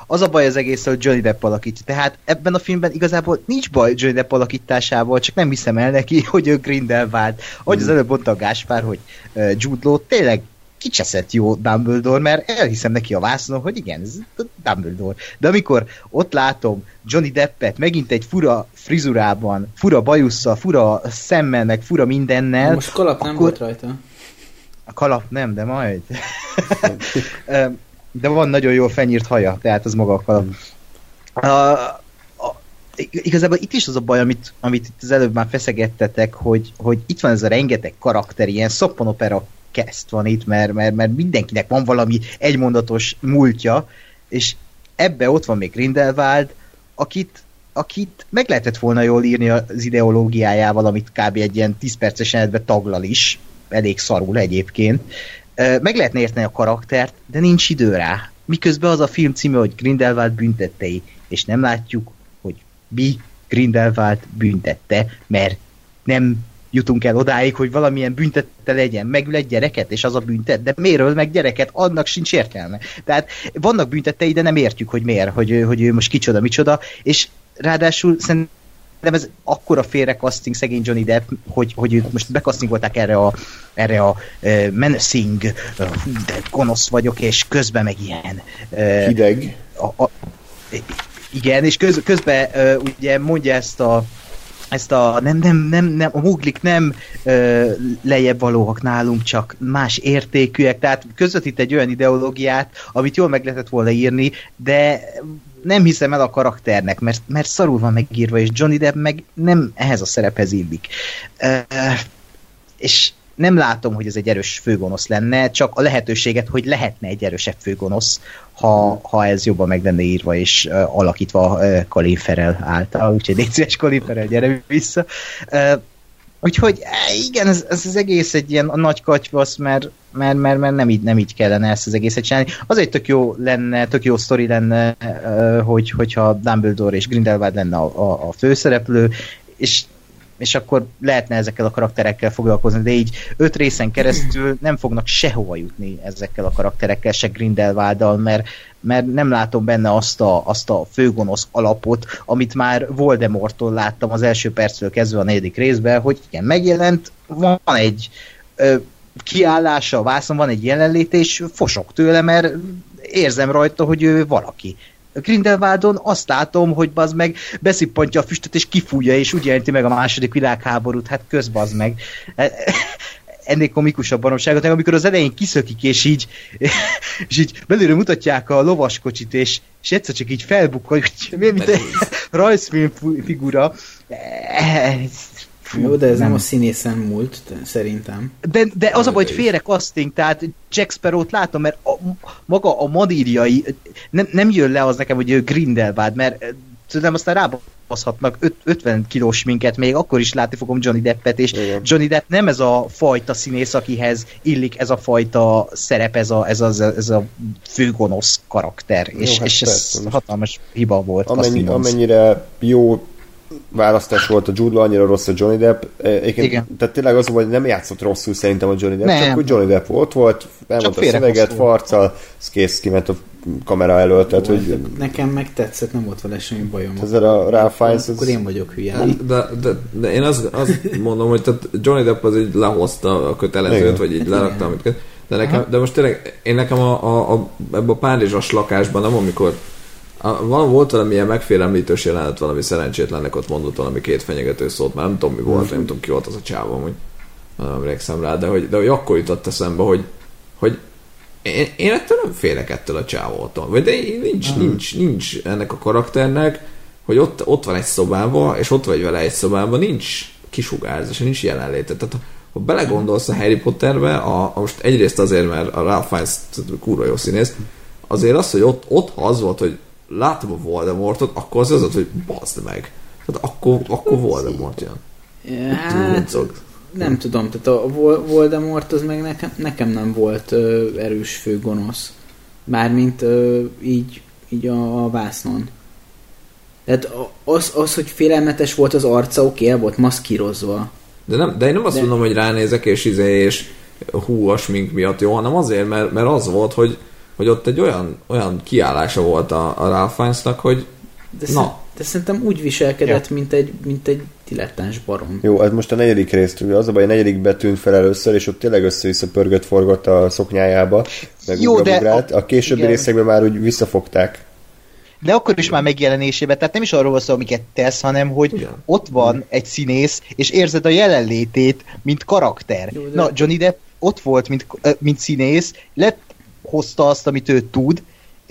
az a baj az egész, hogy Johnny Depp alakítja. Tehát ebben a filmben igazából nincs baj Johnny Depp alakításával, csak nem hiszem el neki, hogy ő Grindelwald. Ahogy mm. az előbb mondta a Gáspár, hogy Jude Law tényleg kicseszett jó Dumbledore, mert elhiszem neki a vásznon, hogy igen, ez Dumbledore. De amikor ott látom Johnny Deppet megint egy fura frizurában, fura bajusszal, fura szemmel, meg fura mindennel. Most kalap akkor... nem volt rajta. A kalap nem, de majd. de van nagyon jó fenyírt haja, tehát az maga a kalap. A, a, igazából itt is az a baj, amit, amit itt az előbb már feszegettetek, hogy, hogy itt van ez a rengeteg karakter, ilyen szoppanopera kezd van itt, mert, mert, mert mindenkinek van valami egymondatos múltja, és ebbe ott van még Grindelwald, akit, akit meg lehetett volna jól írni az ideológiájával, amit kb. egy ilyen 10 perces taglal is, elég szarul egyébként. Meg lehetne érteni a karaktert, de nincs idő rá. Miközben az a film címe, hogy Grindelwald büntettei. és nem látjuk, hogy mi Grindelwald büntette, mert nem jutunk el odáig, hogy valamilyen büntette legyen, megül egy gyereket, és az a büntet, de miért öl meg gyereket, annak sincs értelme. Tehát vannak büntettei, de nem értjük, hogy miért, hogy, hogy ő most kicsoda, micsoda, és ráadásul szerintem ez akkora félrekaszting szegény Johnny Depp, hogy, hogy ők most bekasztingolták erre a, erre a uh, menacing, uh, de gonosz vagyok, és közben meg ilyen. Uh, Hideg. A, a, igen, és köz, közben uh, ugye mondja ezt a ezt a nem, nem, nem, nem a muglik nem ö, lejjebb valóak nálunk, csak más értékűek, tehát közvetít egy olyan ideológiát, amit jól meg lehetett volna írni, de nem hiszem el a karakternek, mert, mert szarul van megírva, és Johnny Depp meg nem ehhez a szerephez illik. És nem látom, hogy ez egy erős főgonosz lenne, csak a lehetőséget, hogy lehetne egy erősebb főgonosz, ha, ha ez jobban meg lenne írva és uh, alakítva uh, Colin Farrell által, úgyhogy légy szíves Colin Farrell, gyere vissza. Uh, úgyhogy igen, ez, ez az egész egy ilyen a nagy katyvasz, mert, mert, mert, mert nem, így, nem így kellene ezt az egészet csinálni. Az egy tök jó lenne, tök jó sztori lenne, uh, hogy, hogyha Dumbledore és Grindelwald lenne a, a, a főszereplő, és és akkor lehetne ezekkel a karakterekkel foglalkozni, de így öt részen keresztül nem fognak sehova jutni ezekkel a karakterekkel, se Grindelwald-dal, mert, mert nem látom benne azt a, azt a főgonosz alapot, amit már Voldemorttól láttam az első perctől kezdve a negyedik részben, hogy igen, megjelent, van egy ö, kiállása a vászon, van egy jelenlét, és fosok tőle, mert érzem rajta, hogy ő valaki. Grindelwaldon azt látom, hogy bazd meg beszippantja a füstöt és kifújja, és úgy jelenti meg a második világháborút, hát közbazd meg. Ennél komikusabb baromságot, amikor az elején kiszökik, és így, és így belőle mutatják a lovaskocsit, és, és egyszer csak így felbukkol, hogy mint egy rajzfilm figura. Jó, de ez nem, nem a színészen múlt, szerintem. De, de az a baj, hogy félre casting, tehát Jack Sparrow-t látom, mert a, maga a madírjai nem, nem jön le az nekem, hogy ő Grindelwald, mert tudom, aztán rábaszhatnak 50 kilós minket, még akkor is látni fogom Johnny Deppet, és Igen. Johnny Depp nem ez a fajta színész, akihez illik ez a fajta szerep, ez a, ez a, ez a főgonosz karakter, jó, és, hát és ez hatalmas hiba volt. Amennyi, amennyire jó választás volt a Jude annyira rossz a Johnny Depp. Egyébként, Igen. Tehát tényleg az, hogy nem játszott rosszul szerintem a Johnny Depp, nem. csak hogy Johnny Depp ott volt, elmondta a szöveget, farccal, ez kész, kiment a kamera elől. Tehát, hogy... Nekem meg tetszett, nem volt vele semmi bajom. Ezzel a Ralph Fiennes... Akkor én vagyok hülye. De, de, de, én azt, azt mondom, hogy tehát Johnny Depp az így lehozta a kötelezőt, Igen. vagy így lerakta, amit de, nekem, de most tényleg, én nekem a, a, a, ebben a párizsas lakásban, nem amikor van, volt valami ilyen megfélemlítős jelenet, valami szerencsétlennek ott mondott valami két fenyegető szót, már nem tudom mi volt, nem tudom ki volt az a csáva, hogy nem emlékszem rá, de hogy, de hogy akkor jutott eszembe, hogy, hogy én, én ettől nem félek ettől a csávótól. Vagy de nincs, hmm. nincs, nincs ennek a karakternek, hogy ott, ott van egy szobában, és ott vagy vele egy szobában, nincs kisugárzás, nincs jelenléte. Tehát ha belegondolsz a Harry Potterbe, a, a most egyrészt azért, mert a Ralph Fiennes kurva jó színész, azért az, hogy ott, ott az volt, hogy látom a Voldemortot, akkor az az, hogy bazd meg. Tehát akkor, akkor Voldemort jön. Hát, nem tudom, tehát a Voldemort az meg nekem, nekem nem volt ö, erős főgonosz. Mármint ö, így, így a, a vásznon. Tehát az, az, hogy félelmetes volt az arca, oké, el volt maszkírozva. De, nem, de én nem azt de... mondom, hogy ránézek és izé, és hú, a smink miatt jó, hanem azért, mert, mert az volt, hogy hogy ott egy olyan, olyan kiállása volt a, a Ralph Fiennesnak, hogy de na. De szerintem úgy viselkedett, ja. mint, egy, mint egy dilettáns barom. Jó, ez most a negyedik részt, az a baj, a negyedik betűnt fel először, és ott tényleg össze-vissza pörgött forgott a szoknyájába, meg Jó, de a, a későbbi igen. részekben már úgy visszafogták. De akkor is már megjelenésében, tehát nem is arról van szó, amiket tesz, hanem hogy Igen. ott van egy színész, és érzed a jelenlétét, mint karakter. Jó, de... Na, Johnny Depp ott volt, mint, mint színész, lett hozta azt, amit ő tud,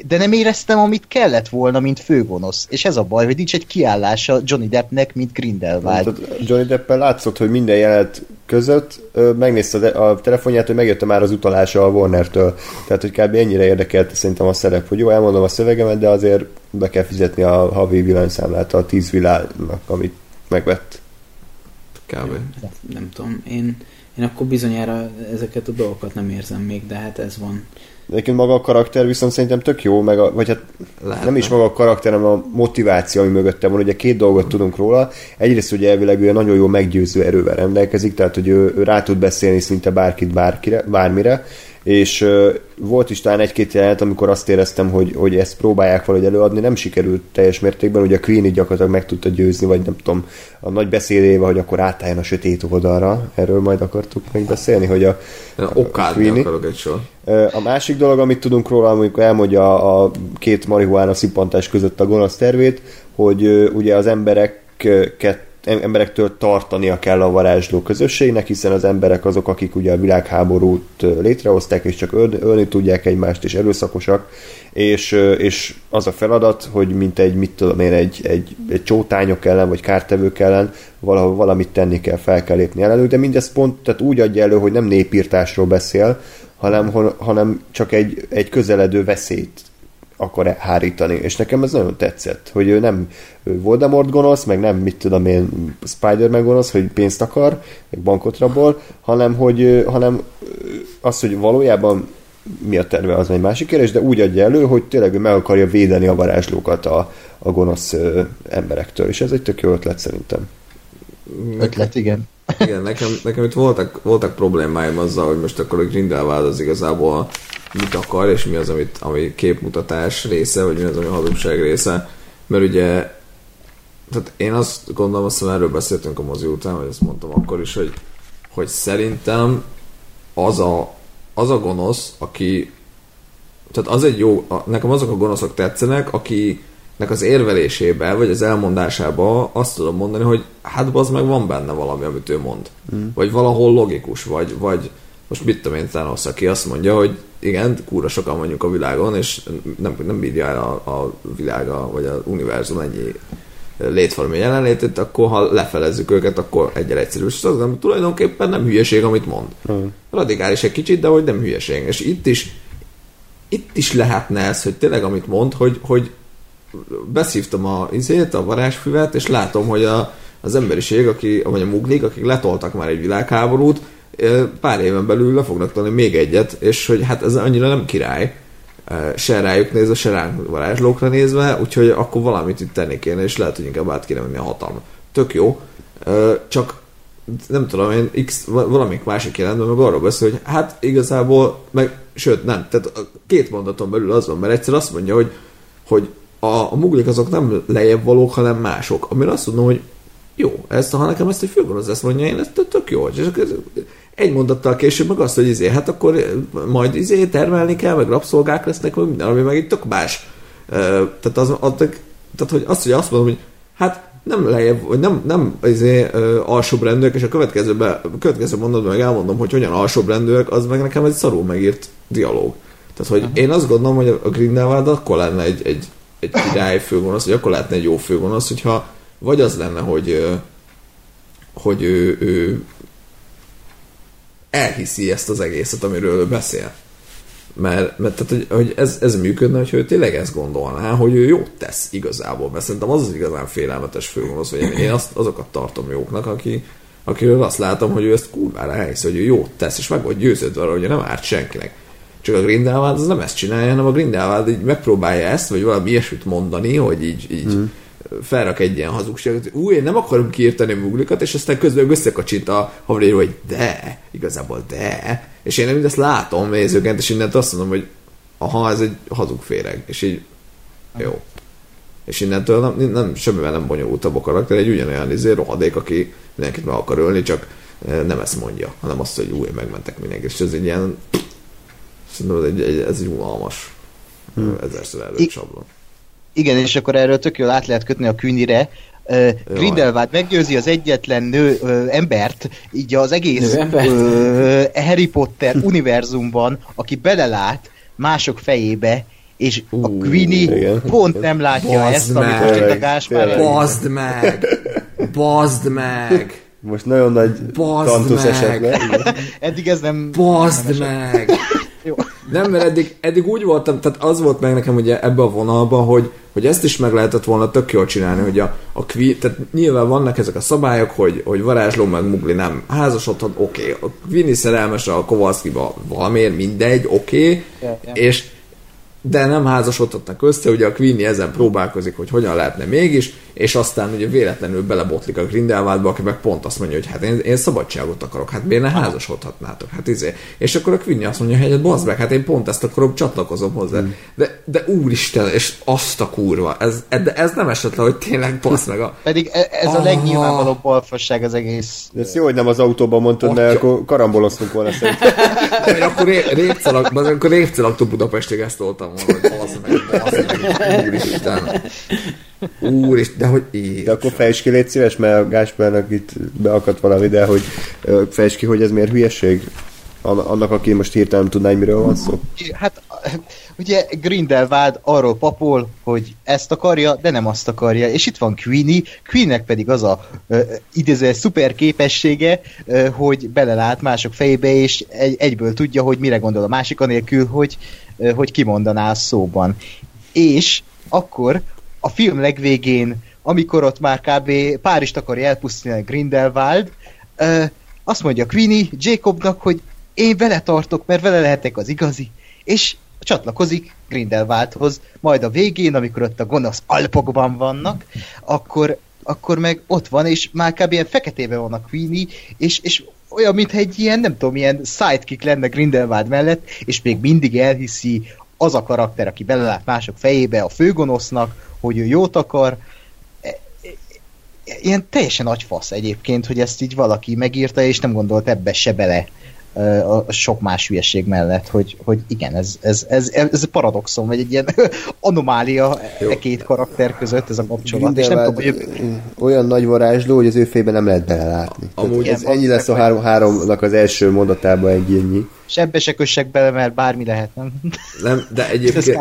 de nem éreztem, amit kellett volna, mint főgonosz. És ez a baj, hogy nincs egy kiállása Johnny Deppnek, mint Grindelwald. Tehát Johnny Deppen látszott, hogy minden jelenet között ö, megnézte a telefonját, hogy megjött már az utalása a Warner-től. Tehát, hogy kb. ennyire érdekelt szerintem a szerep, hogy jó, elmondom a szövegemet, de azért be kell fizetni a havi villanyszámlát a tíz világnak, amit megvett. Kb. Nem tudom, én én akkor bizonyára ezeket a dolgokat nem érzem még, de hát ez van. Egyébként maga a karakter viszont szerintem tök jó, meg a, vagy hát Lehetne. nem is maga a karakter, hanem a motiváció, ami mögötte van. Ugye két dolgot tudunk róla. Egyrészt ugye elvileg ő nagyon jó meggyőző erővel rendelkezik, tehát hogy ő, ő rá tud beszélni szinte bárkit bárkire, bármire, és volt is talán egy-két jelenet, amikor azt éreztem, hogy, hogy ezt próbálják valahogy előadni, nem sikerült teljes mértékben, ugye a Queen így gyakorlatilag meg tudta győzni, vagy nem tudom, a nagy beszédével, hogy akkor átálljon a sötét oldalra, erről majd akartuk megbeszélni, hogy a, egy sor. Ö, A másik dolog, amit tudunk róla, amikor elmondja a két marihuána szippantás között a gonosz tervét, hogy ugye az embereket emberektől tartania kell a varázsló közösségnek, hiszen az emberek azok, akik ugye a világháborút létrehozták, és csak öl, ölni tudják egymást, és erőszakosak, és, és az a feladat, hogy mint egy, mit tudom én, egy, egy, egy csótányok ellen, vagy kártevők ellen valahol valamit tenni kell, fel kell lépni ellenük, de mindez pont tehát úgy adja elő, hogy nem népírtásról beszél, hanem, hanem csak egy, egy közeledő veszélyt akar hárítani, és nekem ez nagyon tetszett, hogy ő nem Voldemort gonosz, meg nem, mit tudom én, Spider-Man gonosz, hogy pénzt akar, meg bankot rabol, hanem, hogy, hanem az, hogy valójában mi a terve, az egy másik kérdés, de úgy adja elő, hogy tényleg ő meg akarja védeni a varázslókat a, a gonosz emberektől, és ez egy tök jó ötlet szerintem. Ötlet, igen. Igen, nekem, nekem itt voltak, voltak problémáim azzal, hogy most akkor a Grindelwald az igazából mit akar, és mi az, amit, ami képmutatás része, vagy mi az, ami hazugság része. Mert ugye, tehát én azt gondolom, azt hiszem erről beszéltünk a mozi után, vagy ezt mondtam akkor is, hogy, hogy szerintem az a, az a gonosz, aki tehát az egy jó, nekem azok a gonoszok tetszenek, akinek az érvelésébe, vagy az elmondásába azt tudom mondani, hogy hát az meg van benne valami, amit ő mond. Mm. Vagy valahol logikus, vagy, vagy most mit tudom én, Thanos, aki azt mondja, hogy igen, kúra sokan mondjuk a világon, és nem, nem bírja el a, a világa, vagy az univerzum ennyi létformi jelenlétét, akkor ha lefelezzük őket, akkor egyre egyszerű. És az nem, tulajdonképpen nem hülyeség, amit mond. Mm. Radikális egy kicsit, de hogy nem hülyeség. És itt is itt is lehetne ez, hogy tényleg amit mond, hogy, hogy beszívtam a izét, a varázsfüvet, és látom, hogy a, az emberiség, aki, vagy a muglik, akik letoltak már egy világháborút, pár éven belül le fognak tolni még egyet, és hogy hát ez annyira nem király, se rájuk nézve, se ránk varázslókra nézve, úgyhogy akkor valamit itt tenni kéne, és lehet, hogy inkább át kéne menni a hatalma. Tök jó, csak nem tudom, én X, valamik másik jelentben meg arról beszél, hogy hát igazából, meg sőt nem, tehát a két mondaton belül az van, mert egyszer azt mondja, hogy, hogy a, a muglik azok nem lejjebb valók, hanem mások. Amire azt mondom, hogy jó, ezt, ha nekem ezt egy főgonosz ezt mondja, én ezt tök jó. És egy mondattal később meg azt, hogy izé, hát akkor majd izé termelni kell, meg rabszolgák lesznek, meg minden, ami meg egy tök más. Tehát, az, az, tehát hogy azt, hogy azt mondom, hogy hát nem lejjebb, vagy nem, nem izé, ö, alsóbrendűek, és a következőben, a következő mondatban meg elmondom, hogy hogyan alsóbrendűek, az meg nekem egy szarul megírt dialóg. Tehát, hogy uh-huh. én azt gondolom, hogy a Grindelwald akkor lenne egy, egy, egy király főgonosz, vagy akkor lehetne egy jó főgonosz, hogyha vagy az lenne, hogy, hogy ő, ő elhiszi ezt az egészet, amiről ő beszél. Mert, mert tehát, hogy, hogy ez, ez működne, hogyha ő tényleg ezt gondolná, hogy ő jót tesz igazából. Mert szerintem az az igazán félelmetes főgonosz, vagy én, én azt, azokat tartom jóknak, aki, akiről azt látom, hogy ő ezt kurvára elhiszi, hogy ő jót tesz, és meg vagy győződve arra, hogy nem árt senkinek. Csak a Grindelwald az nem ezt csinálja, hanem a Grindelwald így megpróbálja ezt, vagy valami ilyesmit mondani, hogy így, így mm. felrak egy ilyen hazugságot, hogy új, én nem akarom kiírtani a muglikat, és aztán közben összekacsint a haverja, hogy de, igazából de, és én mindezt látom nézőként, és innen azt mondom, hogy aha, ez egy hazug féreg, és így jó. És innentől nem, nem semmivel nem bonyolultabb a karakter, egy ugyanolyan izé, rohadék, aki mindenkit meg akar ölni, csak eh, nem ezt mondja, hanem azt, hogy új, megmentek mindenkit, és ez egy ilyen szerintem ez egy, egy, ez egy unalmas hmm. ezerszer előtt I- sablon. Igen, és akkor erről tök jól át lehet kötni a Künire. Uh, Grindelwald meggyőzi az egyetlen nő ö, embert, így az egész ö, Harry Potter univerzumban, aki belelát mások fejébe, és a Ú, Queenie igen. pont nem látja Bazd ezt, amit meg, most itt a Gáspár. Bazd meg! Bazd meg! Most nagyon nagy Bazd tantusz meg! esett le. igen. Eddig ez nem... Bazd meg! Jó. Nem, mert eddig, eddig úgy voltam, tehát az volt meg nekem ugye ebbe a vonalban, hogy, hogy ezt is meg lehetett volna tök jól csinálni, hogy a, a Queen, tehát nyilván vannak ezek a szabályok, hogy, hogy varázsló meg Mugli nem házasodhat, oké, okay. a Queenie szerelmes a Kowalskiba valamiért, mindegy, oké, okay. Ja, ja. és de nem házasodhatnak össze, ugye a Queenie ezen próbálkozik, hogy hogyan lehetne mégis, és aztán ugye véletlenül belebotlik a Grindelwaldba, aki meg pont azt mondja, hogy hát én, én szabadságot akarok, hát miért ne házasodhatnátok, hát izé. És akkor a Queenie azt mondja, hogy hát bazd meg, hát én pont ezt akarom, csatlakozom hozzá. Mm. De, de úristen, és azt a kurva, ez, de ez nem esett le, hogy tényleg basz meg a... Pedig e- ez a Ah. legnyilvánvalóbb balfasság az egész. De ez jó, hogy nem az autóban mondtad, mert akkor karamboloztunk volna szerintem. Én akkor ré- répcelag, bazd meg, akkor répcelagtól Budapestig ezt toltam volna, hogy bazd meg, bazd meg, úristen. Úristen, de hogy így. De akkor fejtsd ki, légy szíves, mert a Gáspárnak itt beakadt valami, de hogy ö, fejtsd ki, hogy ez miért hülyeség? An- Annak, aki most hirtelen nem tudná, hogy miről van szó. Hát ugye Grindelwald arról papol, hogy ezt akarja, de nem azt akarja. És itt van Queenie, Queennek pedig az a uh, idéző szuper képessége, uh, hogy belelát mások fejébe, és egy, egyből tudja, hogy mire gondol a másik, anélkül, hogy, uh, hogy kimondaná a szóban. És akkor a film legvégén, amikor ott már kb. Párizst akarja elpusztítani Grindelwald, azt mondja Queenie Jacobnak, hogy én vele tartok, mert vele lehetek az igazi, és csatlakozik Grindelwaldhoz, majd a végén, amikor ott a gonosz Alpokban vannak, akkor, akkor meg ott van, és már kb. ilyen feketében van a Queenie, és, és olyan, mintha egy ilyen, nem tudom, ilyen sidekick lenne Grindelwald mellett, és még mindig elhiszi az a karakter, aki belelát mások fejébe, a főgonosznak, hogy ő jót akar, ilyen teljesen agyfasz egyébként, hogy ezt így valaki megírta, és nem gondolt ebbe se bele a sok más hülyeség mellett, hogy, hogy igen, ez, ez, ez, ez paradoxon, vagy egy ilyen anomália e két karakter között ez a kapcsolat, és nem tudom, hogy olyan nagy varázsló, hogy az ő fejében nem lehet belelátni. Amúgy ez ennyi lesz a három, háromnak az első mondatában egy ennyi. sebbe se kössek bele, mert bármi lehet, nem? Nem, de egyébként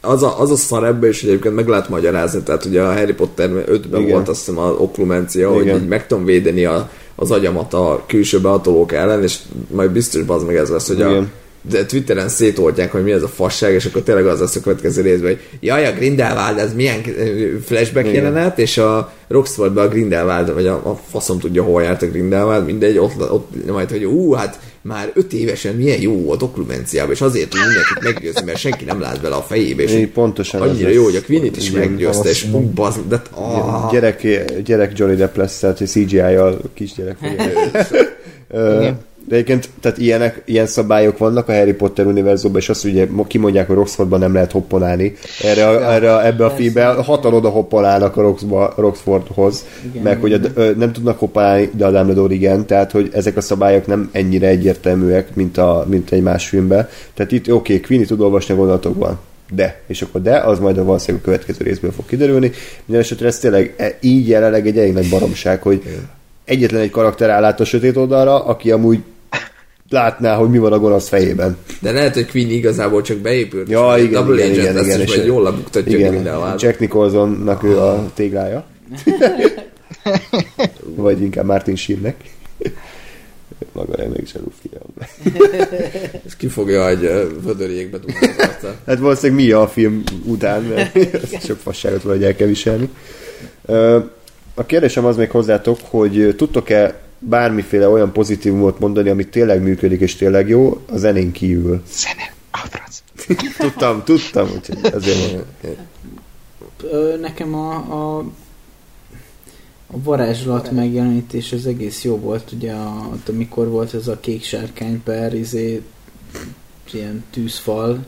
az a, az a szar ebbe is egyébként meg lehet magyarázni, tehát ugye a Harry Potter 5-ben Igen. volt azt hiszem az oklumencia, hogy Igen. így meg tudom védeni a, az agyamat a külső behatolók ellen, és majd biztos az meg ez lesz, hogy a, Igen. De Twitteren szétoltják, hogy mi ez a fasság, és akkor tényleg az lesz a következő részben, hogy jaj, a Grindelwald, ez milyen flashback Igen. jelenet, és a Roxfordban a Grindelwald, vagy a, a faszom tudja, hol járt a Grindelwald, mindegy, ott, ott majd, hogy ú, hát már öt évesen milyen jó volt oklumenciában, és azért tud mindenkit meggyőzni, mert senki nem lát bele a fejébe, és Így pontosan az annyira jó, hogy a Queen-it is meggyőzte, és ú, bazd, de ah, Gyerek, gyerek Johnny Depp lesz, tehát hogy CGI-jal kisgyerek. Igen. De egyébként, tehát ilyenek, ilyen szabályok vannak a Harry Potter univerzumban, és azt ugye mo- kimondják, hogy Roxfordban nem lehet hoppolálni. Erre, a, erre a, ebbe a filmbe hatan oda hoppolálnak a Roxba, Roxfordhoz, Igen, meg hogy a, nem tudnak hoppolálni, de a Dumbledore igen, tehát hogy ezek a szabályok nem ennyire egyértelműek, mint, a, mint egy más filmben. Tehát itt oké, okay, Queenie tud olvasni a gondolatokban. De, és akkor de, az majd a valószínűleg a következő részből fog kiderülni. Minden esetre ez tényleg e- így jelenleg egy elég nagy baromság, hogy egyetlen egy karakter áll át a sötét oldalra, aki amúgy látná, hogy mi van a gonosz fejében. de lehet, hogy Queen igazából csak beépült. Ja, igen, Double igen, Agent igen, igen, és jól lebuktatja a Igen, Grindelwald. Jack Nicholsonnak ő a téglája. Vagy inkább Martin Sheennek. Maga emléksel film. És ki fogja egy vödörjékbe dugni. Hát valószínűleg mi a film után, mert sok fasságot valahogy el kell viselni. A kérdésem az még hozzátok, hogy tudtok-e bármiféle olyan pozitívumot mondani, ami tényleg működik és tényleg jó, a zenén kívül? Zene, a franc. Tudtam, tudtam, úgyhogy ezért mondom. Nekem a, a, a varázslat megjelenítés az egész jó volt, ugye a, ott, amikor volt ez a kék sárkány per, izé, ilyen tűzfal.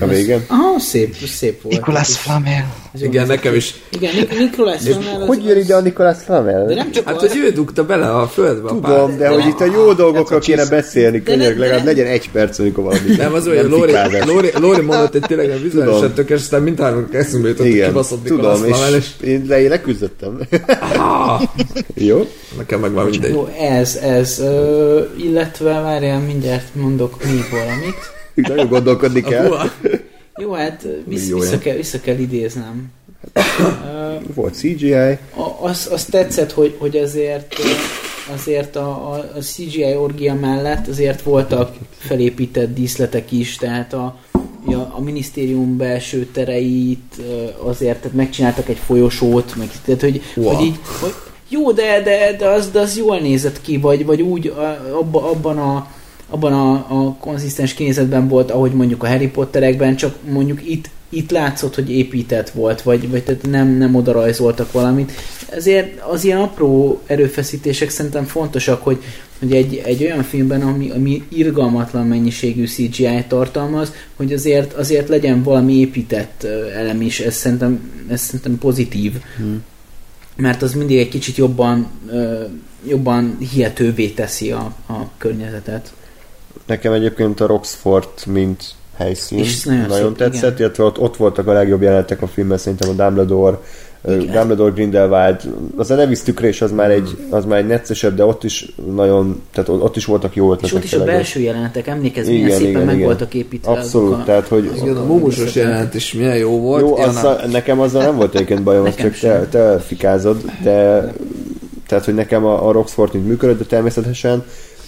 A végén? Aha, szép, szép volt. Nicolas Flamel. Igen, nekem is. Igen, Nicolas Flamel Hogy jön ide a Nicolas Flamel? De nem csak Hát, hogy ő dugta bele a földbe a Tudom, pár. de hogy itt a jó dolgokról Ez a kéne beszélni, de legalább legyen egy perc, amikor valami Nem, az olyan, Lóri. Lóri, Lóri mondott egy tényleg bizonyosan tökéletes, aztán mindhárman eszünkbe jutott, hogy Igen, kibaszott Nicolas tudom, Flamel, és én, leküzdöttem. Jó? nekem meg már mindegy. Jó, ez, ez, illetve várjál, mindjárt mondok még valamit. Nagyon gondolkodni kell. Jó, hát vissz, Jó, vissza, kell, vissza kell idéznem. Ö, Volt CGI. az, az tetszett, hogy, hogy azért azért a, a, a CGI orgia mellett azért voltak felépített díszletek is, tehát a, a, a minisztérium belső tereit azért tehát megcsináltak egy folyosót, meg, tehát hogy, Wow. hogy így, hogy jó, de, de, de, az, de az jól nézett ki, vagy, vagy úgy a, abba, abban a abban a, a konzisztens kinézetben volt, ahogy mondjuk a Harry Potterekben, csak mondjuk itt, itt látszott, hogy épített volt, vagy, vagy tehát nem, nem oda rajzoltak valamit. Ezért az ilyen apró erőfeszítések szerintem fontosak, hogy, hogy egy, egy olyan filmben, ami, ami irgalmatlan mennyiségű CGI tartalmaz, hogy azért, azért legyen valami épített elem is, ez szerintem, ez szerintem pozitív. Hmm. Mert az mindig egy kicsit jobban, jobban hihetővé teszi a, a környezetet. Nekem egyébként a Roxford, mint helyszín És nagyon nagyon, szép, tetszett, igen. illetve ott, ott voltak a legjobb jelenetek a filmben, szerintem a Dumbledore, Igen. Dumbledore Grindelwald, az a Nevis tükrés az már egy, az már egy neccesebb, de ott is nagyon, tehát ott ott is voltak jó És ötletek. ott is a belső jelenetek, emlékezz, milyen Igen, szépen igen, meg igen. voltak építve. Abszolút, a- tehát hogy Igen, a mumusos jelent is milyen jó volt. Jó, azzal, nekem azzal nem volt egyébként bajom, azt csak te, te fikázod, de tehát, hogy nekem a, a Roxford így működött, de természetesen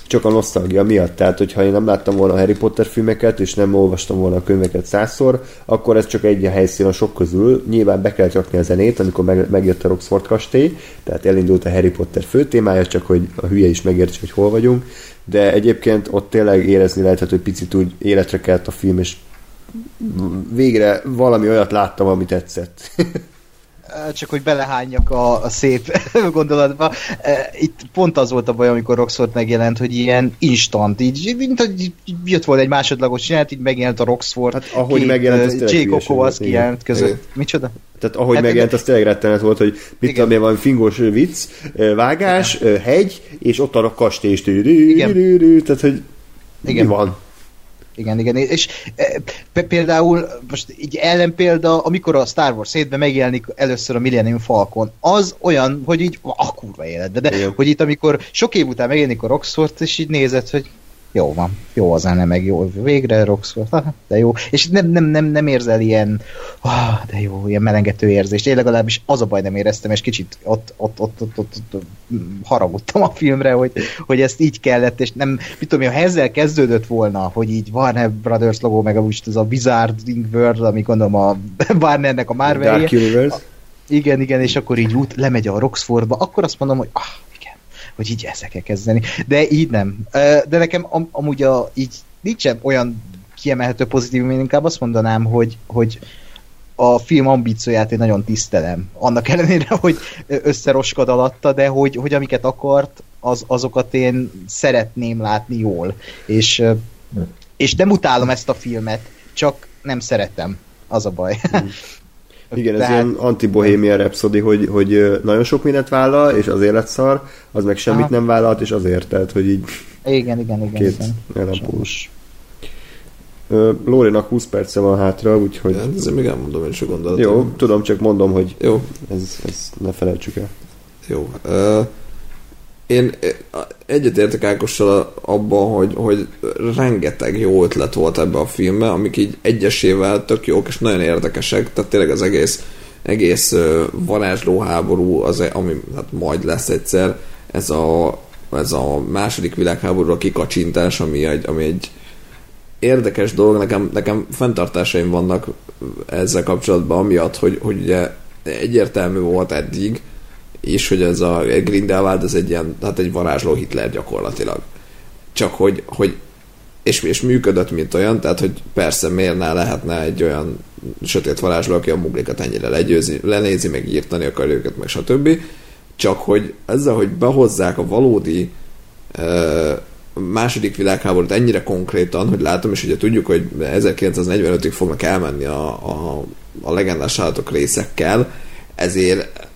csak a nosztalgia miatt. Tehát, hogyha én nem láttam volna a Harry Potter filmeket, és nem olvastam volna a könyveket százszor, akkor ez csak egy helyszín a sok közül. Nyilván be kell rakni a zenét, amikor meg, megjött a Roxford kastély, tehát elindult a Harry Potter fő témája, csak hogy a hülye is megértse, hogy hol vagyunk. De egyébként ott tényleg érezni lehetett, hogy picit úgy életre kelt a film, és végre valami olyat láttam, ami tetszett. Csak hogy belehányjak a, a szép gondolatba. E, Itt pont az volt a baj, amikor Roxford megjelent, hogy ilyen instant, így, mint hogy jött volna egy másodlagos jelenet, így megjelent a Roxford. Hát, ahogy megjelent, az tényleg Jake igen. jelent között. Igen. Micsoda? Tehát ahogy Hát, megjelent, az tényleg rettenet volt, hogy mit Igen. tudom én, van fingós vicc, ö, vágás, ö, hegy, és ott a kastély, és Igen. tehát hogy Igen. mi van? Igen, igen, és e, például most így ellenpélda, amikor a Star Wars 7-ben megjelenik először a Millennium Falcon, az olyan, hogy így, a kurva életbe, de Igen. hogy itt amikor sok év után megjelenik a Roxford, és így nézed, hogy jó van, jó az zene, meg jó, végre ah, de jó, és nem, nem, nem, nem érzel ilyen, ah, de jó, ilyen melengető érzést, én legalábbis az a baj nem éreztem, és kicsit ott, ott, ott, ott, ott, ott, ott haragudtam a filmre, hogy, hogy ezt így kellett, és nem, mit tudom ha ezzel kezdődött volna, hogy így Warner Brothers logó, meg most ez a Wizarding World, ami gondolom a Warnernek a marvel Dark Universe. igen, igen, és akkor így út, lemegy a Roxfordba, akkor azt mondom, hogy ah, hogy így ezzel kell kezdeni. De így nem. De nekem am- amúgy a, így nincsen olyan kiemelhető pozitív, én inkább azt mondanám, hogy, hogy a film ambícióját én nagyon tisztelem. Annak ellenére, hogy összeroskad alatta, de hogy, hogy amiket akart, az, azokat én szeretném látni jól. És, és nem utálom ezt a filmet, csak nem szeretem. Az a baj. Igen, ez Tehát- ilyen anti-bohemian Rhapsody, hogy, hogy nagyon sok mindent vállal, és azért lett szar, az meg semmit Aha. nem vállalt, és azért, tehát, hogy így Igen, igen, igen. két igen. ellenpólus. Lórinak 20 perce van hátra, úgyhogy Hát ezért még elmondom én is a gondolatom. jó, tudom, csak mondom, hogy Jó, ez, ez ne felejtsük el. jó. Uh, én eh, egyetértek Ákossal abban, hogy, hogy rengeteg jó ötlet volt ebbe a filmbe, amik így egyesével tök jók és nagyon érdekesek, tehát tényleg az egész egész varázslóháború, az, ami hát majd lesz egyszer, ez a, ez a második világháborúra kikacsintás, ami egy, ami egy érdekes dolog, nekem, nekem fenntartásaim vannak ezzel kapcsolatban, amiatt, hogy, hogy ugye egyértelmű volt eddig, és hogy ez a Grindelwald, ez egy ilyen, hát egy varázsló Hitler gyakorlatilag. Csak hogy, hogy és, és működött, mint olyan, tehát hogy persze miért ne lehetne egy olyan sötét varázsló, aki a muglikat ennyire legyőzi, lenézi, meg írtani akar őket, meg stb. Csak hogy ezzel, hogy behozzák a valódi ö, második világháborút ennyire konkrétan, hogy látom, és ugye tudjuk, hogy 1945-ig fognak elmenni a, a, a legendás állatok részekkel, ezért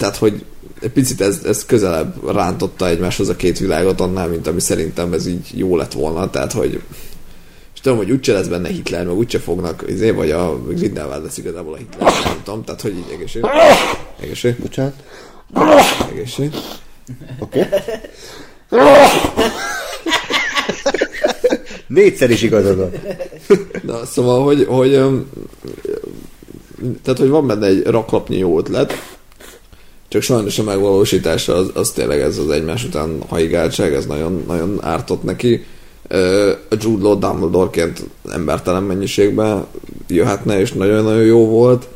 tehát, hogy egy picit ez, ez közelebb rántotta egymáshoz a két világot annál, mint ami szerintem ez így jó lett volna, tehát, hogy és tudom, hogy úgyse lesz benne Hitler, meg úgyse fognak, izé, vagy a Grindelwald lesz igazából a Hitler, nem tudom, tehát, hogy így egészség. Egészség. Bocsánat. Egészség. Oké. Négyszer is igazad van. Na, szóval, hogy, hogy tehát, hogy van benne egy raklapnyi jó ötlet, csak sajnos a megvalósítása az, az tényleg ez az egymás után haigáltság, ez nagyon, nagyon ártott neki. A Jude Law Dumbledore-ként embertelen mennyiségben jöhetne, és nagyon-nagyon jó volt.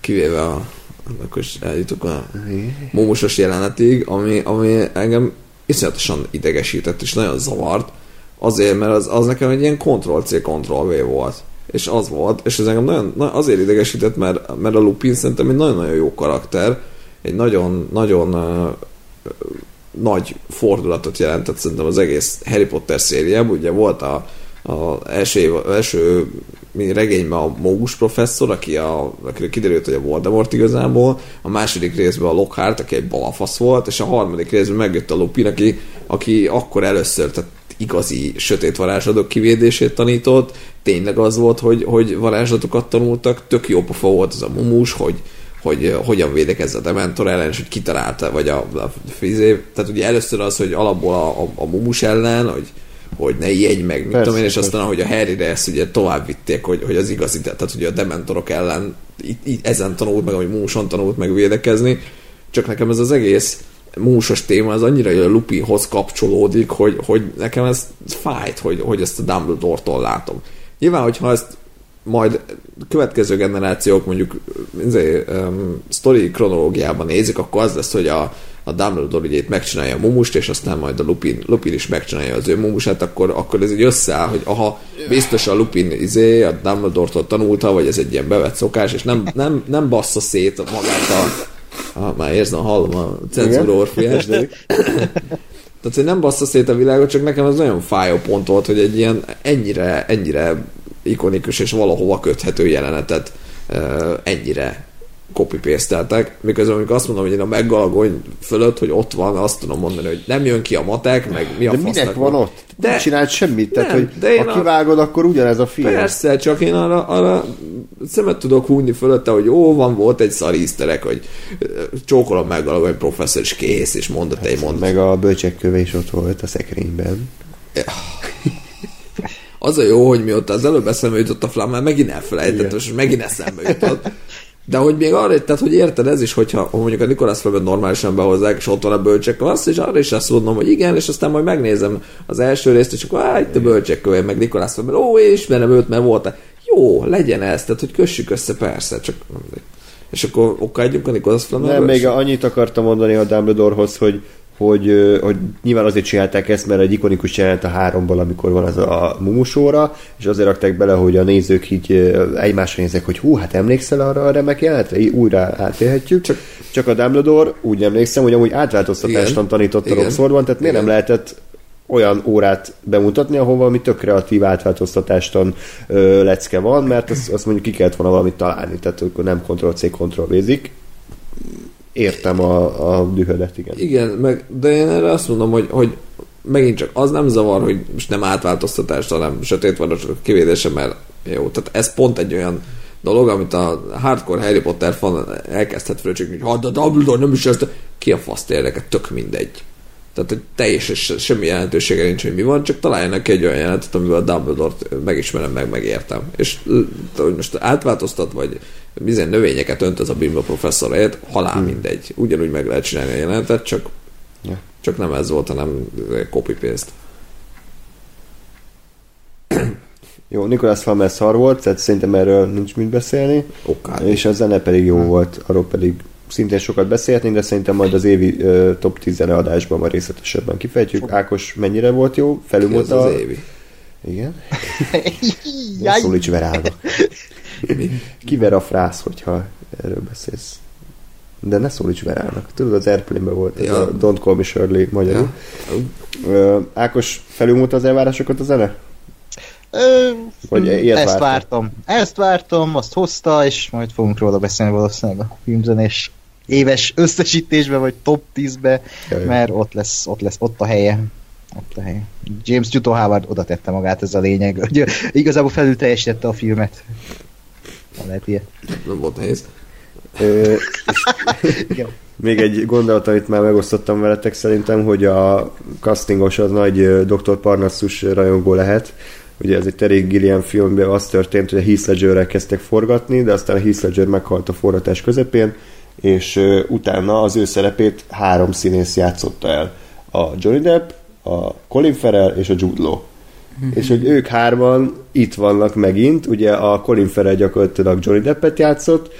Kivéve a akkor is eljutok a mómusos jelenetig, ami, ami engem iszonyatosan idegesített, és nagyon zavart, azért, mert az, az nekem egy ilyen Ctrl-C, Ctrl-V volt. És az volt, és ez engem nagyon, na, azért idegesített, mert, mert a Lupin szerintem egy nagyon-nagyon jó karakter, egy nagyon, nagyon uh, nagy fordulatot jelentett szerintem az egész Harry Potter szériában. Ugye volt a, a első, első regényben a Mógus professzor, aki a, aki kiderült, hogy a Voldemort igazából, a második részben a Lockhart, aki egy balfasz volt, és a harmadik részben megjött a Lupin, aki, aki akkor először, tehát igazi sötét varázslatok kivédését tanított, tényleg az volt, hogy, hogy varázslatokat tanultak, tök jó pofa volt az a mumus, hogy, hogy hogyan védekezz a Dementor ellen, és hogy kitalálta, vagy a, a fizé. Tehát ugye először az, hogy alapból a, a, a mumus ellen, hogy, hogy ne ijedj meg, mit tudom én, és aztán, ahogy a Harryre ezt ugye tovább vitték, hogy, hogy az igazi, tehát hogy a Dementorok ellen itt, itt, ezen tanult meg, hogy Mumuson tanult meg védekezni, csak nekem ez az egész músos téma az annyira a Lupinhoz kapcsolódik, hogy, hogy nekem ez fájt, hogy, hogy ezt a Dumbledore-tól látom. Nyilván, hogyha ezt majd következő generációk mondjuk um, sztori kronológiában nézik, akkor az lesz, hogy a, a Dumbledore itt megcsinálja a mumust, és aztán majd a Lupin, Lupin is megcsinálja az ő mumusát, akkor, akkor ez így összeáll, hogy aha, biztos a Lupin izé, a Dumbledore-tól tanulta, vagy ez egy ilyen bevett szokás, és nem, nem, nem bassza szét magát a, a már érzem, hallom a cenzúra orfiás, de tehát, hogy nem bassza szét a világot, csak nekem ez nagyon fájó pont volt, hogy egy ilyen ennyire, ennyire ikonikus és valahova köthető jelenetet ennyire copy miközben amikor azt mondom, hogy én a meggalagony fölött, hogy ott van, azt tudom mondani, hogy nem jön ki a matek, meg mi a De minek van ott? De, nem csinált semmit, tehát nem, hogy de ha kivágod, a... akkor ugyanez a film. Persze, csak én arra, arra szemet tudok húzni fölötte, hogy jó, van, volt egy szariszterek, hogy csókolom meg a professzor, és kész, és mondott egy mondat. Meg a bölcsekköve is ott volt a szekrényben. Az a jó, hogy mióta az előbb eszembe jutott a Flammel, megint elfelejtett, és megint eszembe jutott. De hogy még arra, tehát hogy érted ez is, hogyha mondjuk a Nikolász Flamet normálisan behozzák, és ott van a bölcsek azt, és arra is azt mondom, hogy igen, és aztán majd megnézem az első részt, és akkor áh, itt a bölcsek követ, meg Nikolász Flamet, ó, én ismerem őt, mert volt Jó, legyen ez, tehát hogy kössük össze, persze, csak és akkor okádjunk a Nikolász Flamet. Nem, még annyit akartam mondani a Dumbledorehoz, hogy hogy, hogy nyilván azért csinálták ezt, mert egy ikonikus jelent a háromból, amikor van az a mumusóra, és azért rakták bele, hogy a nézők így egymásra nézek, hogy hú, hát emlékszel arra a remek jelenetre? Újra átélhetjük. Csak, csak a Dumbledore úgy emlékszem, hogy amúgy átváltoztatástan tanított a Roxfordban, tehát miért nem lehetett olyan órát bemutatni, ahol valami tök kreatív átváltoztatástan ö, lecke van, mert azt, azt mondjuk ki kellett volna valamit találni, tehát akkor nem Ctrl-C, Ctrl-V-zik értem a, a dühödet, igen. Igen, meg, de én erre azt mondom, hogy, hogy megint csak az nem zavar, hogy most nem átváltoztatás, hanem sötét a kivédése, mert jó, tehát ez pont egy olyan dolog, amit a hardcore Harry Potter fan elkezdhet fröcsögni, hogy hát a Dumbledore nem is ezt, ki a fasz érdeket, tök mindegy. Tehát hogy teljesen semmi jelentősége nincs, hogy mi van, csak találjanak egy olyan jelenetet, amivel a Dumbledore-t megismerem, meg megértem. És hogy most átváltoztat, vagy bizony növényeket önt ez a bimba professzor helyett, halál hmm. mindegy. Ugyanúgy meg lehet csinálni a jelenetet, csak, ja. csak nem ez volt, hanem copy-paste. Jó, Nicholas Flamel szar volt, tehát szerintem erről nincs mit beszélni. Okay. És a zene pedig jó hmm. volt, arról pedig szintén sokat beszélhetnénk, de szerintem majd az évi uh, top 10 adásban majd részletesebben kifejtjük. Sok. Ákos mennyire volt jó? Felülmúlt a... az évi? Igen. Szólíts verába. Kiver a frász, hogyha erről beszélsz. De ne szólíts Verának. Tudod, az airplane volt ja. a Don't Call Me Shirley magyarul. Ja. Ákos, felülmúlt az elvárásokat a zene? Ö, Vagy ezt vártam. vártam. Ezt vártam, azt hozta, és majd fogunk róla beszélni valószínűleg a filmzenés éves összesítésbe, vagy top 10-be, Jaj. mert ott lesz, ott lesz, ott a helye. Ott a helye. James Newton Howard oda tette magát, ez a lényeg, hogy igazából felül teljesítette a filmet. Nem lehet ilyen. Nem volt nehéz. Még egy gondolat, amit már megosztottam veletek szerintem, hogy a castingos az nagy Dr. Parnassus rajongó lehet. Ugye ez egy Terry Gilliam filmben az történt, hogy a Heath Ledgerrel kezdtek forgatni, de aztán a Heath Ledger meghalt a forgatás közepén, és utána az ő szerepét három színész játszotta el. A Johnny Depp, a Colin Farrell és a Jude Law. És hogy ők hárman itt vannak megint, ugye a Colin Farrell gyakorlatilag Johnny Deppet játszott,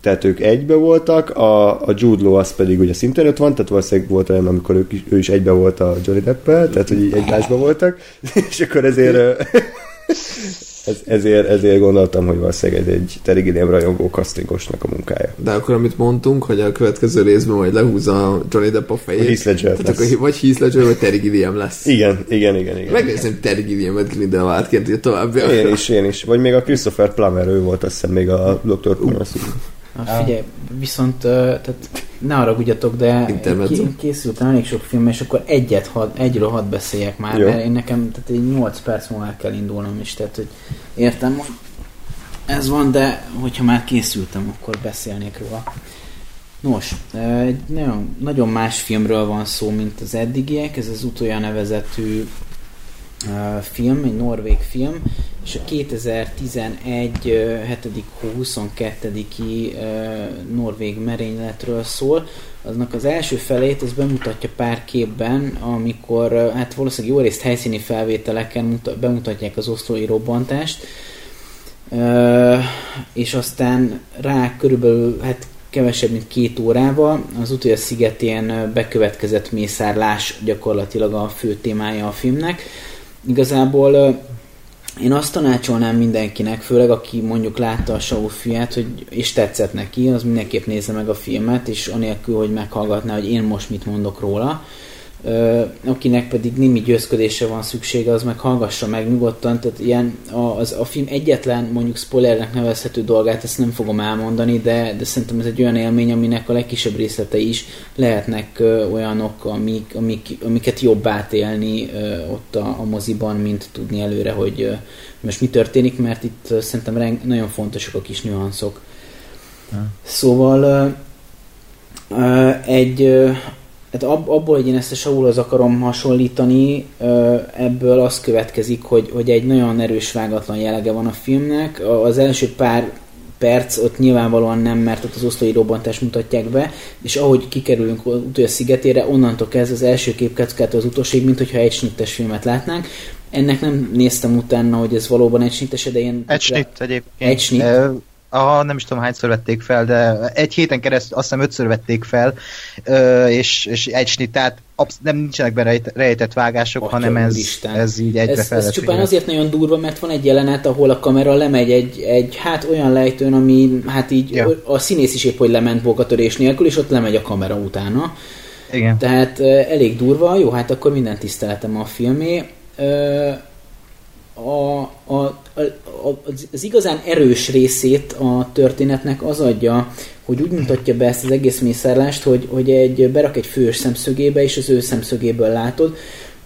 tehát ők egybe voltak, a, a Jude Law az pedig ugye szintén ott van, tehát valószínűleg volt olyan, amikor ők is, ő is egybe volt a Johnny Deppel, tehát hogy így egymásban voltak, és akkor ezért ez, ezért, ezért gondoltam, hogy valószínűleg egy Terry Gilliam rajongó castingosnak a munkája. De akkor amit mondtunk, hogy a következő részben majd lehúzza Johnny Depp a fejét. Heath Ledger Tehát lesz. akkor vagy Heath Ledger, vagy Terry Gilliam lesz. Igen, igen, igen, igen. Megnézem Terry Gilliamet Grindelwaldként így további. Én is, én is. Vagy még a Christopher Plummer, ő volt azt hiszem még a Dr. Parnassus. Na, figyelj, viszont tehát ne haragudjatok, de ki- készültem elég sok film, és akkor egyet, had, egyről hadd beszéljek már, Jó. mert én nekem tehát egy 8 perc múlva el kell indulnom is, tehát hogy értem, most ez van, de hogyha már készültem, akkor beszélnék róla. Nos, egy nagyon, nagyon más filmről van szó, mint az eddigiek, ez az utolja nevezetű film, egy norvég film, és a 2011. ö, 7. hó 22. ö, norvég merényletről szól. Aznak az első felét, ez bemutatja pár képben, amikor hát valószínűleg jó részt helyszíni felvételeken muta- bemutatják az oszlói robbantást, és aztán rá körülbelül hát kevesebb, mint két órával az utolja szigetén bekövetkezett mészárlás gyakorlatilag a fő témája a filmnek. Igazából én azt tanácsolnám mindenkinek, főleg aki mondjuk látta a Saul fiát, hogy, és tetszett neki, az mindenképp nézze meg a filmet, és anélkül, hogy meghallgatná, hogy én most mit mondok róla. Akinek pedig némi győzködése van szüksége, az meg hallgassa meg nyugodtan, tehát ilyen a, az, a film egyetlen mondjuk spoilernek nevezhető dolgát, ezt nem fogom elmondani, de, de szerintem ez egy olyan élmény, aminek a legkisebb részletei is lehetnek ö, olyanok, amik, amik, amiket jobb átélni ö, ott a, a moziban, mint tudni előre, hogy ö, most mi történik, mert itt ö, szerintem reng, nagyon fontosak a kis nüanszok. Szóval ö, ö, egy ö, hát ab, abból, hogy én ezt a Saulhoz akarom hasonlítani, ebből az következik, hogy, hogy egy nagyon erős vágatlan jellege van a filmnek. Az első pár perc ott nyilvánvalóan nem, mert ott az oszlói robbantást mutatják be, és ahogy kikerülünk utolja szigetére, onnantól kezdve az első képkeckától az utolsóig, mint hogyha egy snittes filmet látnánk. Ennek nem néztem utána, hogy ez valóban egy snittes, de én... Egy snit egyébként. Egy snit? Aha, nem is tudom hányszor vették fel, de egy héten keresztül azt hiszem ötször vették fel, ö, és, és egy snit, tehát absz- nem nincsenek benne rejt- rejtett vágások, Atya hanem ez, ez így egybe ez, ez csupán azért nagyon durva, mert van egy jelenet, ahol a kamera lemegy egy, egy hát olyan lejtőn, ami hát így Ja. a színész is épp, hogy lement bokatörés nélkül, és ott lemegy a kamera utána. Igen. Tehát elég durva, jó, hát akkor minden tiszteletem a filmé. A, a, a, az- az igazán erős részét a történetnek az adja, hogy úgy mutatja be ezt az egész mészárlást, hogy, hogy egy, berak egy fős szemszögébe, és az ő szemszögéből látod,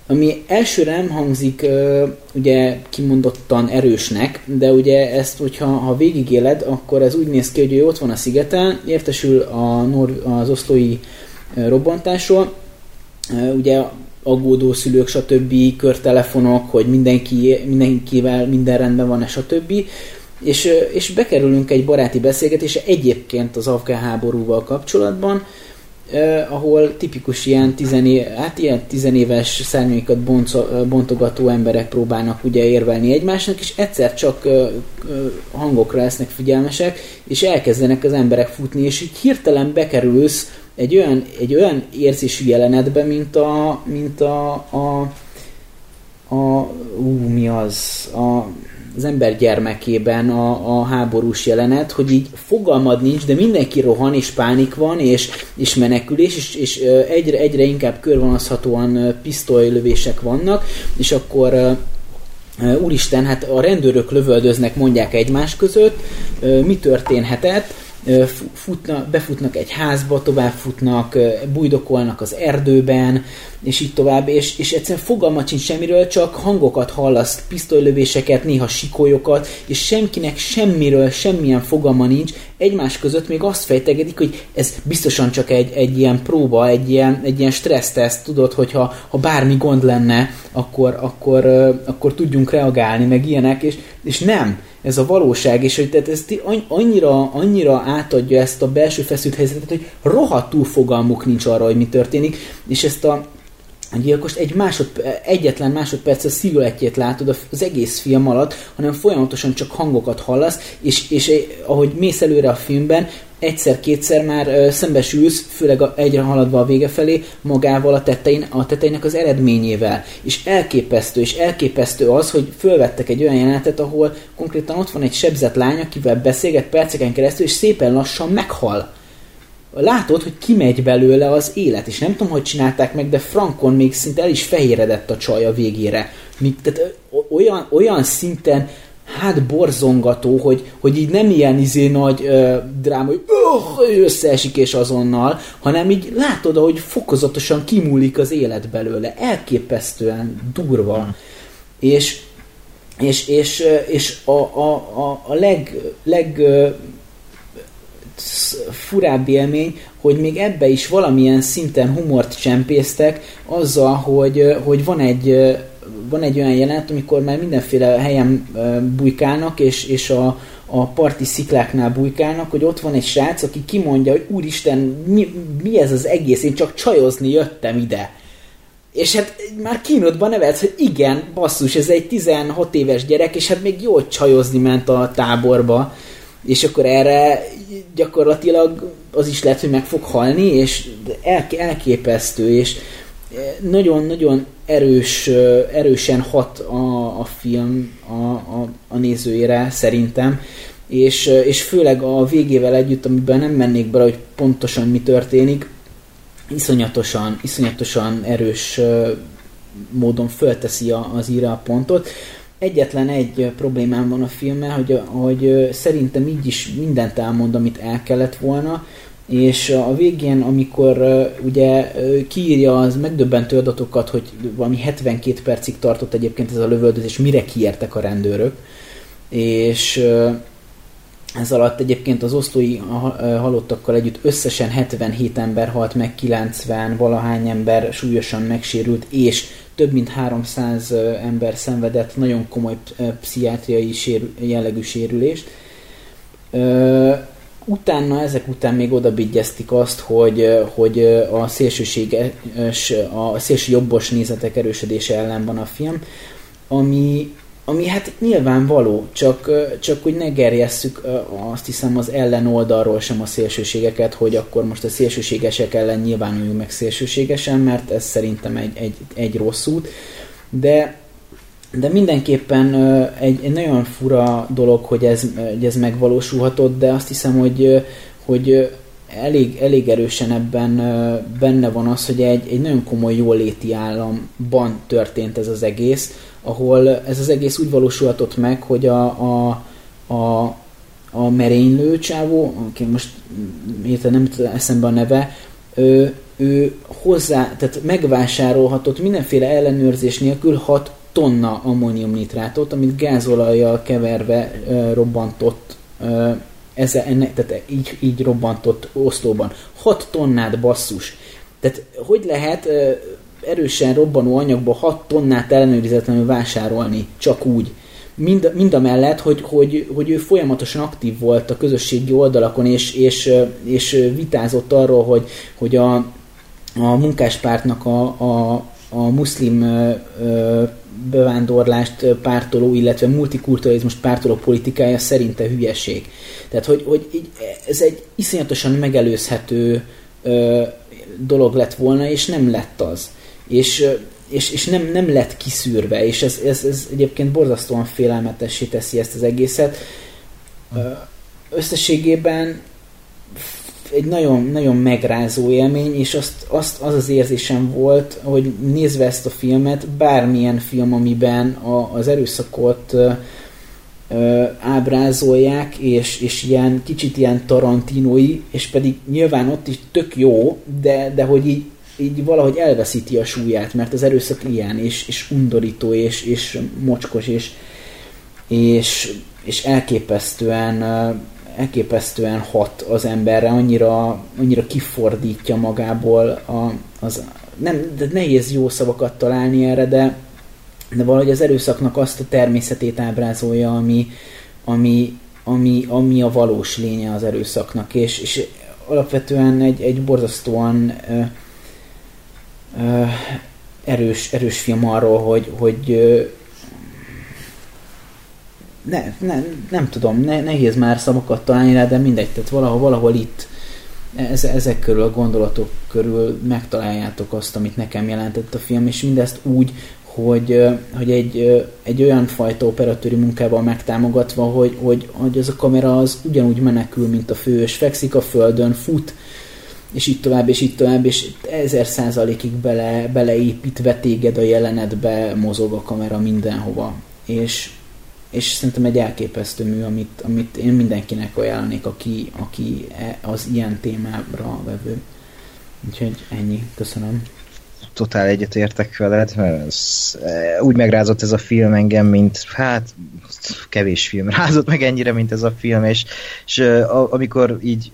ami elsőre nem hangzik ugye kimondottan erősnek, de ugye ezt, hogyha ha végigéled, akkor ez úgy néz ki, hogy ő ott van a szigeten, értesül a Nor- az oszlói robbantásról, ugye aggódó szülők, stb., körtelefonok, hogy mindenki, mindenkivel minden rendben van, stb. És, és bekerülünk egy baráti beszélgetésre egyébként az afgán háborúval kapcsolatban, eh, ahol tipikus ilyen, tizené, hát ilyen tizenéves szárnyaikat bonco, bontogató emberek próbálnak ugye érvelni egymásnak, és egyszer csak ö, hangokra lesznek figyelmesek, és elkezdenek az emberek futni, és így hirtelen bekerülsz egy olyan, egy olyan érzésű jelenetbe, mint a, mint a, a, a ú, mi az, a, az ember gyermekében a, a háborús jelenet, hogy így fogalmad nincs, de mindenki rohan, és pánik van, és, és menekülés, és, és egyre, egyre inkább körvonalazhatóan pisztolylövések vannak, és akkor úristen, hát a rendőrök lövöldöznek, mondják egymás között, mi történhetett, futna, befutnak egy házba, tovább futnak, bujdokolnak az erdőben, és így tovább, és, és egyszerűen fogalmat sincs semmiről, csak hangokat hallasz, pisztolylövéseket, néha sikolyokat, és senkinek semmiről, semmilyen fogalma nincs, egymás között még azt fejtegedik, hogy ez biztosan csak egy, egy ilyen próba, egy ilyen, egy ilyen stresszteszt, tudod, hogyha ha bármi gond lenne, akkor, akkor, akkor tudjunk reagálni, meg ilyenek, és, és nem, ez a valóság, és hogy tehát ez annyira, annyira átadja ezt a belső feszült helyzetet, hogy rohadtul fogalmuk nincs arra, hogy mi történik, és ezt a a gyilkost egy másod, egyetlen másodperc a sziluettjét látod az egész film alatt, hanem folyamatosan csak hangokat hallasz, és, és ahogy mész előre a filmben, egyszer-kétszer már szembesülsz, főleg egyre haladva a vége felé, magával a, tetején, a tetejének az eredményével. És elképesztő, és elképesztő az, hogy fölvettek egy olyan jelenetet, ahol konkrétan ott van egy sebzett lány, akivel beszélget perceken keresztül, és szépen lassan meghal látod, hogy kimegy belőle az élet, és nem tudom, hogy csinálták meg, de Frankon még szinte el is fehéredett a csaj a végére. Míg, tehát olyan, olyan szinten hát borzongató, hogy, hogy így nem ilyen izé nagy ö, dráma, hogy öh, összeesik és azonnal, hanem így látod, hogy fokozatosan kimúlik az élet belőle. Elképesztően durva. Mm. És és, és, és a, a, a, a leg, leg furább élmény, hogy még ebbe is valamilyen szinten humort csempésztek azzal, hogy, hogy van egy van egy olyan jelenet, amikor már mindenféle helyen bujkálnak, és, és a, a parti szikláknál bujkálnak, hogy ott van egy srác, aki kimondja, hogy úristen, mi, mi ez az egész, én csak csajozni jöttem ide. És hát már kínodban nevetsz, hogy igen, basszus, ez egy 16 éves gyerek, és hát még jó csajozni ment a táborba és akkor erre gyakorlatilag az is lehet, hogy meg fog halni, és el, elképesztő, és nagyon-nagyon erős, erősen hat a, a film a, a, a nézőjére szerintem, és, és főleg a végével együtt, amiben nem mennék bele, hogy pontosan mi történik, iszonyatosan, iszonyatosan erős módon fölteszi az íra a pontot egyetlen egy problémám van a filmmel, hogy, hogy szerintem így is mindent elmond, amit el kellett volna, és a végén, amikor ugye kiírja az megdöbbentő adatokat, hogy valami 72 percig tartott egyébként ez a lövöldözés, mire kiértek a rendőrök, és ez alatt egyébként az osztói halottakkal együtt összesen 77 ember halt meg, 90 valahány ember súlyosan megsérült, és több mint 300 ember szenvedett nagyon komoly pszichiátriai sérül, jellegű sérülést. Utána, ezek után még odabigyeztik azt, hogy, hogy a szélsőséges, a szélső jobbos nézetek erősödése ellen van a film, ami ami hát nyilvánvaló, csak, csak hogy ne gerjesszük azt hiszem az ellen oldalról sem a szélsőségeket, hogy akkor most a szélsőségesek ellen nyilvánuljunk meg szélsőségesen, mert ez szerintem egy, egy, egy rossz út, de de mindenképpen egy, egy nagyon fura dolog, hogy ez, hogy ez megvalósulhatott, de azt hiszem, hogy, hogy elég, elég erősen ebben benne van az, hogy egy, egy nagyon komoly jóléti államban történt ez az egész, ahol ez az egész úgy valósulhatott meg, hogy a, a, a, a merénylő csávó, aki most hirtelen nem eszembe a neve, ő, ő hozzá, tehát megvásárolhatott mindenféle ellenőrzés nélkül 6 tonna ammóniumnitrátot, amit gázolajjal keverve ö, robbantott ö, ezzel, ennek, tehát így, így robbantott osztóban. 6 tonnát basszus. Tehát hogy lehet erősen robbanó anyagból 6 tonnát ellenőrizetlenül vásárolni, csak úgy. Mind, mind a mellett, hogy, hogy, hogy ő folyamatosan aktív volt a közösségi oldalakon, és, és, és vitázott arról, hogy, hogy a, a munkáspártnak a, a, a muszlim ö, bevándorlást pártoló, illetve multikulturalizmus pártoló politikája szerinte hülyeség. Tehát, hogy, hogy így, ez egy iszonyatosan megelőzhető ö, dolog lett volna, és nem lett az és, és, és nem, nem lett kiszűrve, és ez, ez, ez egyébként borzasztóan félelmetessé teszi ezt az egészet. Összességében egy nagyon, nagyon megrázó élmény, és azt, azt, az az érzésem volt, hogy nézve ezt a filmet, bármilyen film, amiben a, az erőszakot ábrázolják, és, és ilyen kicsit ilyen tarantinói, és pedig nyilván ott is tök jó, de, de hogy így így valahogy elveszíti a súlyát, mert az erőszak ilyen, és, és undorító, és, és mocskos, és, és, és elképesztően elképesztően hat az emberre, annyira, annyira kifordítja magából a, az, nem, de nehéz jó szavakat találni erre, de, de valahogy az erőszaknak azt a természetét ábrázolja, ami, ami, ami, ami a valós lénye az erőszaknak, és, és alapvetően egy, egy borzasztóan ö, erős, erős film arról, hogy, hogy ne, ne, nem tudom, ne, nehéz már szavakat találni rá, de mindegy, tehát valahol, valahol itt ez, ezek körül, a gondolatok körül megtaláljátok azt, amit nekem jelentett a film, és mindezt úgy, hogy, hogy egy, egy olyan fajta operatőri munkával megtámogatva, hogy, hogy, hogy az a kamera az ugyanúgy menekül, mint a fős, fekszik a földön, fut, és így tovább, és így tovább, és ezer százalékig bele, beleépítve téged a jelenetbe mozog a kamera mindenhova. És, és szerintem egy elképesztő mű, amit, amit én mindenkinek ajánlanék, aki, aki e, az ilyen témára vevő. Úgyhogy ennyi, köszönöm. Totál egyetértek veled, mert ez, e, úgy megrázott ez a film engem, mint hát kevés film rázott meg ennyire, mint ez a film, és, és a, amikor így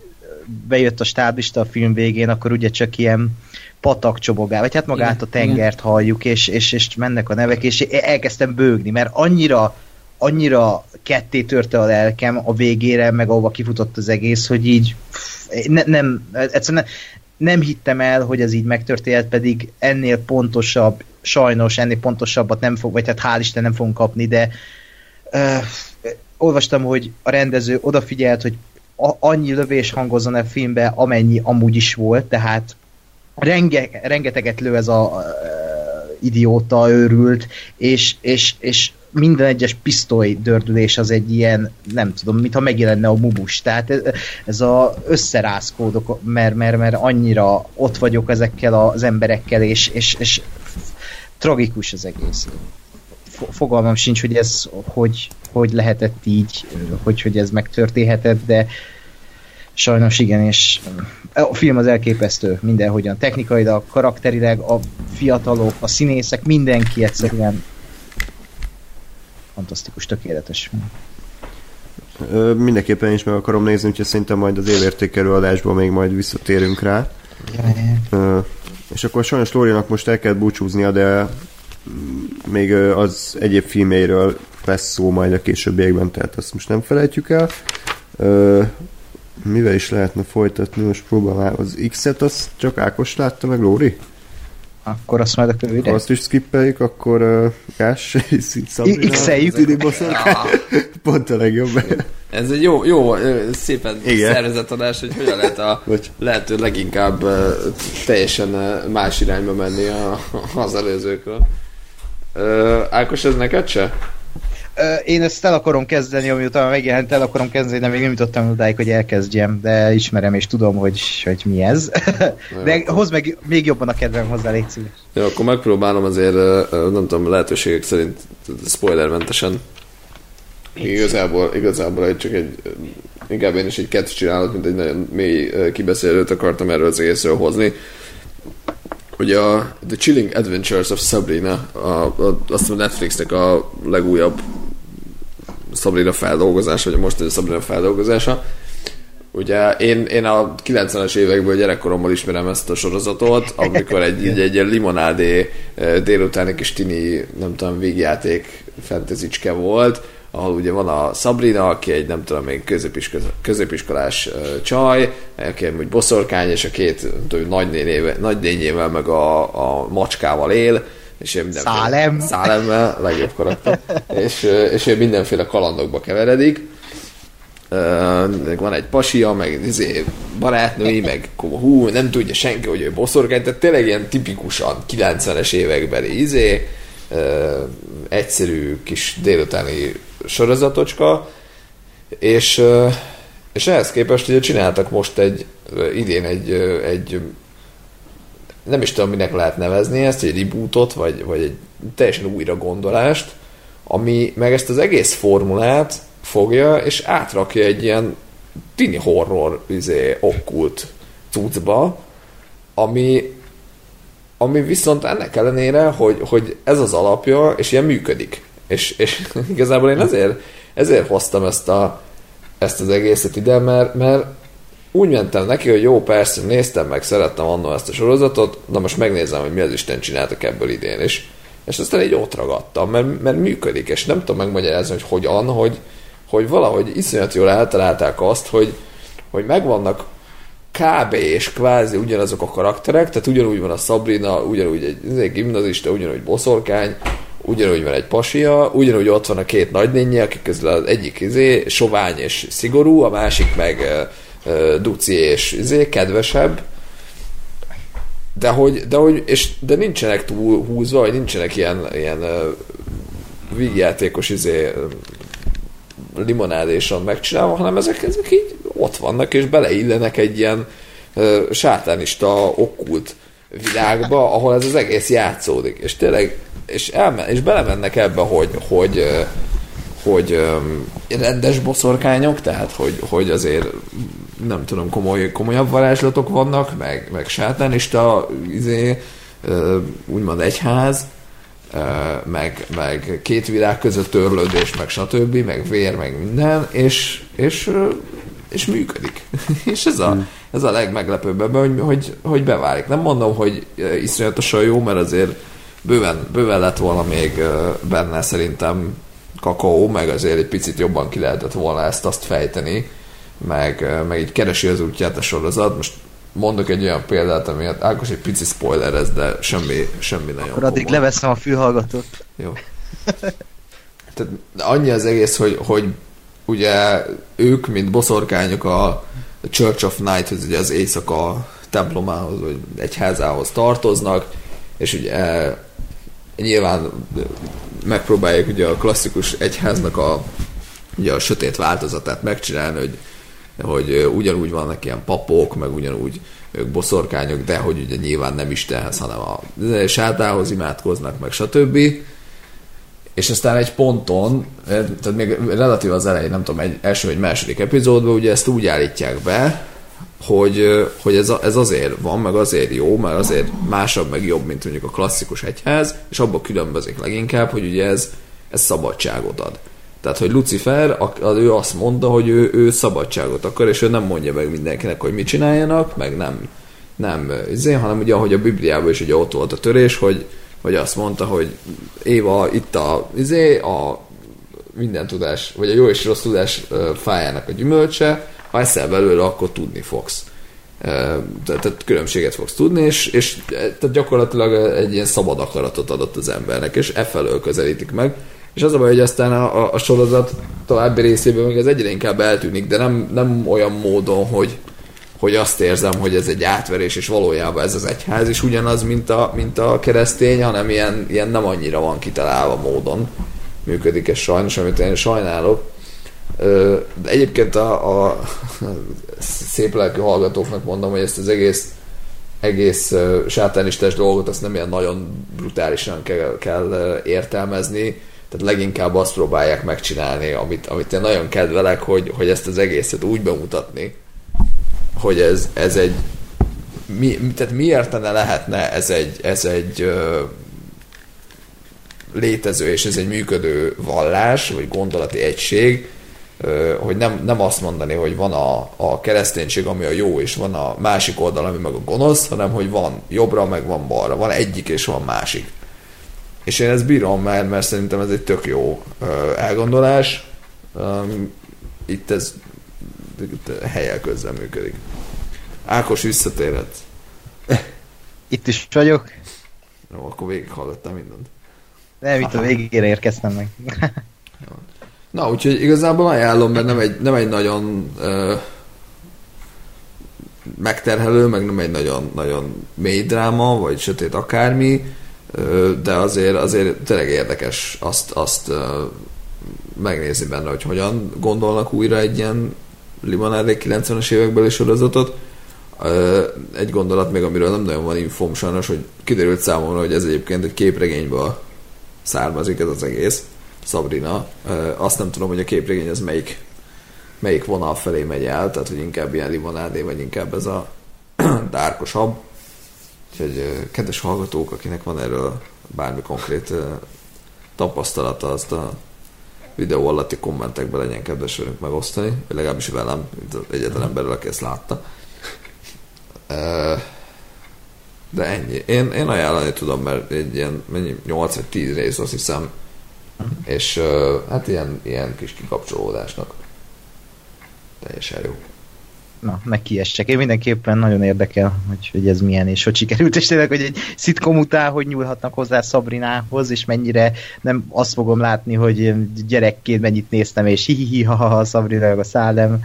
bejött a stáblista a film végén, akkor ugye csak ilyen patak csobogál, vagy hát magát a tengert halljuk, és, és, és mennek a nevek, és elkezdtem bőgni, mert annyira annyira ketté törte a lelkem a végére, meg ahova kifutott az egész, hogy így ne, nem, egyszerűen nem hittem el, hogy ez így megtörtént, pedig ennél pontosabb, sajnos ennél pontosabbat nem fog, vagy hát hál' Isten nem fogunk kapni, de uh, olvastam, hogy a rendező odafigyelt, hogy a, annyi lövés hangozzon a filmbe, amennyi amúgy is volt, tehát renge, rengeteget lő ez a uh, idióta őrült, és, és, és minden egyes pisztoly dördülés az egy ilyen, nem tudom, mintha megjelenne a mubus. Tehát ez, ez a összerázkódok, mert, mert, mert annyira ott vagyok ezekkel az emberekkel, és, és, és tragikus az egész. Fogalmam sincs, hogy ez hogy, hogy lehetett így, hogy, hogy ez megtörténhetett, de sajnos igen, és a film az elképesztő mindenhogyan. Technikailag, karakterileg, a fiatalok, a színészek, mindenki egyszerűen fantasztikus, tökéletes. Ö, mindenképpen is meg akarom nézni, úgyhogy szerintem majd az évértékelő adásban még majd visszatérünk rá. Ö, és akkor sajnos Lórinak most el kell búcsúznia, de még az egyéb filméről lesz szó majd a későbbiekben, tehát azt most nem felejtjük el. Ö, mivel is lehetne folytatni, most próbálom az X-et, azt csak Ákos látta meg, Lóri? Akkor azt majd a kövére. Ha azt is skippeljük, akkor uh, Gás, X-eljük. Pont a legjobb. Ez egy jó, jó szépen Igen. szervezett adás, hogy hogyan lehet a Bocs. lehető leginkább uh, teljesen uh, más irányba menni a, az előzőkről. Uh, Ákos, ez neked se? Én ezt el akarom kezdeni, ami utána megjelent, el akarom kezdeni, de még nem jutottam odáig, hogy elkezdjem, de ismerem és tudom, hogy, hogy mi ez. de hozd meg még jobban a kedvem hozzá, légy szíves. Jó, akkor megpróbálom azért, nem tudom, lehetőségek szerint spoilermentesen. Igazából, igazából csak egy, inkább én is egy kettős csinálok, mint egy nagyon mély kibeszélőt akartam erről az egészről hozni. Ugye a The Chilling Adventures of Sabrina, a, a, azt a Netflixnek a legújabb Sabrina feldolgozása, vagy most ez a Sabrina feldolgozása. Ugye én, én a 90-es évekből gyerekkoromban ismerem ezt a sorozatot, amikor egy, egy, egy limonádé eh, délutáni kis tini, nem tudom, végjáték fentezicske volt, ahol ugye van a Sabrina, aki egy nem tudom még középiskolás, középiskolás uh, csaj, aki egy boszorkány, és a két tudom, nagynénével, nagynényével meg a, a macskával él, és ő mindenféle... Szálem. Szálemmel, legjobb karakter. és, és ő mindenféle kalandokba keveredik. Uh, van egy pasia, meg izé, barátnői, meg hú, nem tudja senki, hogy ő boszorkány, tehát tényleg ilyen tipikusan 90-es évekbeli izé, uh, egyszerű kis délutáni sorozatocska, és, és ehhez képest ugye csináltak most egy idén egy, egy nem is tudom, minek lehet nevezni ezt, egy rebootot, vagy, vagy egy teljesen újra gondolást, ami meg ezt az egész formulát fogja, és átrakja egy ilyen tini horror izé, okkult cuccba, ami, ami viszont ennek ellenére, hogy, hogy ez az alapja, és ilyen működik. És, és igazából én ezért, ezért hoztam ezt a ezt az egészet ide, mert, mert úgy mentem neki, hogy jó, persze, néztem meg, szerettem annól ezt a sorozatot, na most megnézem, hogy mi az Isten csináltak ebből idén is. És aztán így ott ragadtam, mert, mert működik, és nem tudom megmagyarázni, hogy hogyan, hogy, hogy valahogy iszonyat jól eltalálták azt, hogy, hogy megvannak kb. és kvázi ugyanazok a karakterek, tehát ugyanúgy van a Sabrina, ugyanúgy egy, egy gimnazista, ugyanúgy boszorkány, ugyanúgy van egy pasia, ugyanúgy ott van a két nagynénye, akik közül az egyik izé, sovány és szigorú, a másik meg uh, duci és izé, kedvesebb, de hogy, de hogy és, de nincsenek túl húzva, vagy nincsenek ilyen, ilyen uh, vígjátékos izé, limonádéson megcsinálva, hanem ezek, ezek így ott vannak, és beleillenek egy ilyen uh, sátánista okkult világba, ahol ez az egész játszódik. És tényleg, és, elmen, és belemennek ebbe, hogy, hogy, hogy um, rendes boszorkányok, tehát hogy, hogy azért nem tudom, komoly, komolyabb varázslatok vannak, meg, meg sátánista izé, úgymond egyház, meg, meg két világ között törlődés, meg stb., meg vér, meg minden, és, és, és működik. és ez a, ez a legmeglepőbb ebben, hogy, hogy, hogy beválik. Nem mondom, hogy iszonyatosan jó, mert azért bőven, bőven lett volna még benne szerintem kakaó, meg azért egy picit jobban ki lehetett volna ezt azt fejteni, meg, meg így keresi az útját a sorozat. Most mondok egy olyan példát, ami hát Ákos egy pici spoiler ez, de semmi, semmi nagyon Akkor addig komoly. leveszem a fülhallgatót. Jó. Tehát annyi az egész, hogy, hogy ugye ők, mint boszorkányok a Church of Night, ugye az éjszaka templomához, vagy egyházához tartoznak, és ugye nyilván megpróbálják ugye a klasszikus egyháznak a, ugye a sötét változatát megcsinálni, hogy hogy ugyanúgy vannak ilyen papok, meg ugyanúgy ők boszorkányok, de hogy ugye nyilván nem Istenhez, hanem a sátához imádkoznak, meg stb. És aztán egy ponton, tehát még relatív az elején, nem tudom, egy első vagy második epizódban ugye ezt úgy állítják be, hogy, hogy ez, ez azért van, meg azért jó, meg azért másabb, meg jobb, mint mondjuk a klasszikus egyház, és abban különbözik leginkább, hogy ugye ez, ez szabadságot ad. Tehát, hogy Lucifer, ő azt mondta, hogy ő, ő szabadságot akar, és ő nem mondja meg mindenkinek, hogy mit csináljanak, meg nem, nem izé, hanem ugye, ahogy a Bibliában is ugye ott volt a törés, hogy, hogy azt mondta, hogy Éva, itt a, izé, a minden tudás, vagy a jó és rossz tudás fájának a gyümölcse, ha eszel belőle, akkor tudni fogsz. Tehát különbséget fogsz tudni, és, és tehát gyakorlatilag egy ilyen szabad akaratot adott az embernek, és e felől közelítik meg. És az a baj, hogy aztán a, a, a sorozat további részében még ez egyre inkább eltűnik, de nem, nem olyan módon, hogy, hogy azt érzem, hogy ez egy átverés, és valójában ez az egyház is ugyanaz, mint a, mint a keresztény, hanem ilyen, ilyen nem annyira van kitalálva módon működik ez sajnos, amit én sajnálok. De egyébként a, a szép lelkű hallgatóknak mondom, hogy ezt az egész egész sátánistás dolgot azt nem ilyen nagyon brutálisan kell, kell értelmezni tehát leginkább azt próbálják megcsinálni, amit, amit én nagyon kedvelek, hogy, hogy ezt az egészet úgy bemutatni, hogy ez, ez egy mi, tehát miért ne lehetne ez egy, ez egy ö, létező és ez egy működő vallás, vagy gondolati egység, ö, hogy nem, nem azt mondani, hogy van a, a kereszténység, ami a jó, és van a másik oldal, ami meg a gonosz, hanem hogy van jobbra, meg van balra, van egyik és van másik. És én ezt bírom már, mert szerintem ez egy tök jó uh, elgondolás. Um, itt ez helyel közben működik. Ákos visszatérhet. Itt is vagyok. Jó, akkor végighallgattam mindent. Nem, itt a végére érkeztem meg. Na, úgyhogy igazából ajánlom, mert nem egy, nem egy nagyon uh, megterhelő, meg nem egy nagyon, nagyon mély dráma, vagy sötét akármi, de azért, azért tényleg érdekes azt, azt megnézni benne, hogy hogyan gondolnak újra egy ilyen limonádé 90-es évekbeli sorozatot. Egy gondolat még, amiről nem nagyon van infóm sajnos, hogy kiderült számomra, hogy ez egyébként egy képregényből származik ez az egész. Sabrina. Azt nem tudom, hogy a képregény ez melyik, melyik vonal felé megy el, tehát hogy inkább ilyen limonádé, vagy inkább ez a dárkosabb. Úgyhogy kedves hallgatók, akinek van erről bármi konkrét tapasztalata, azt a videó alatti kommentekben legyen kedves velünk megosztani, vagy legalábbis velem, mint az egyetlen emberrel, aki ezt látta. De ennyi. Én, én ajánlani tudom, mert egy ilyen mennyi, 8 vagy 10 rész azt hiszem, és ö, hát ilyen, ilyen kis kikapcsolódásnak. Teljesen jó. Na, meg kiessek. Én mindenképpen nagyon érdekel, hogy, hogy ez milyen, és hogy sikerült, és tényleg, hogy egy szitkom után, hogy nyúlhatnak hozzá Sabrinához, és mennyire nem azt fogom látni, hogy gyerekként mennyit néztem, és hihihi, ha ha Sabrina a szálem.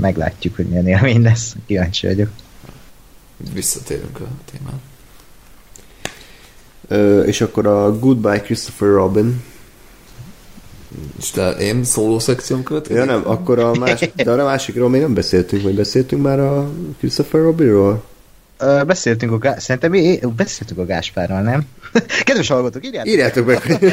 Meglátjuk, hogy milyen élmény lesz. Kíváncsi vagyok. Visszatérünk a témán. Ö, és akkor a Goodbye Christopher Robin. És te én szóló szekcióm következik? Ja nem, akkor a más, de a másikról még nem beszéltünk, vagy beszéltünk már a Christopher Robinról? Ö, beszéltünk a Gá... Szerintem é... beszéltünk a Gáspárral, nem? Kedves hallgatók, írjátok! Írjátok meg, hogy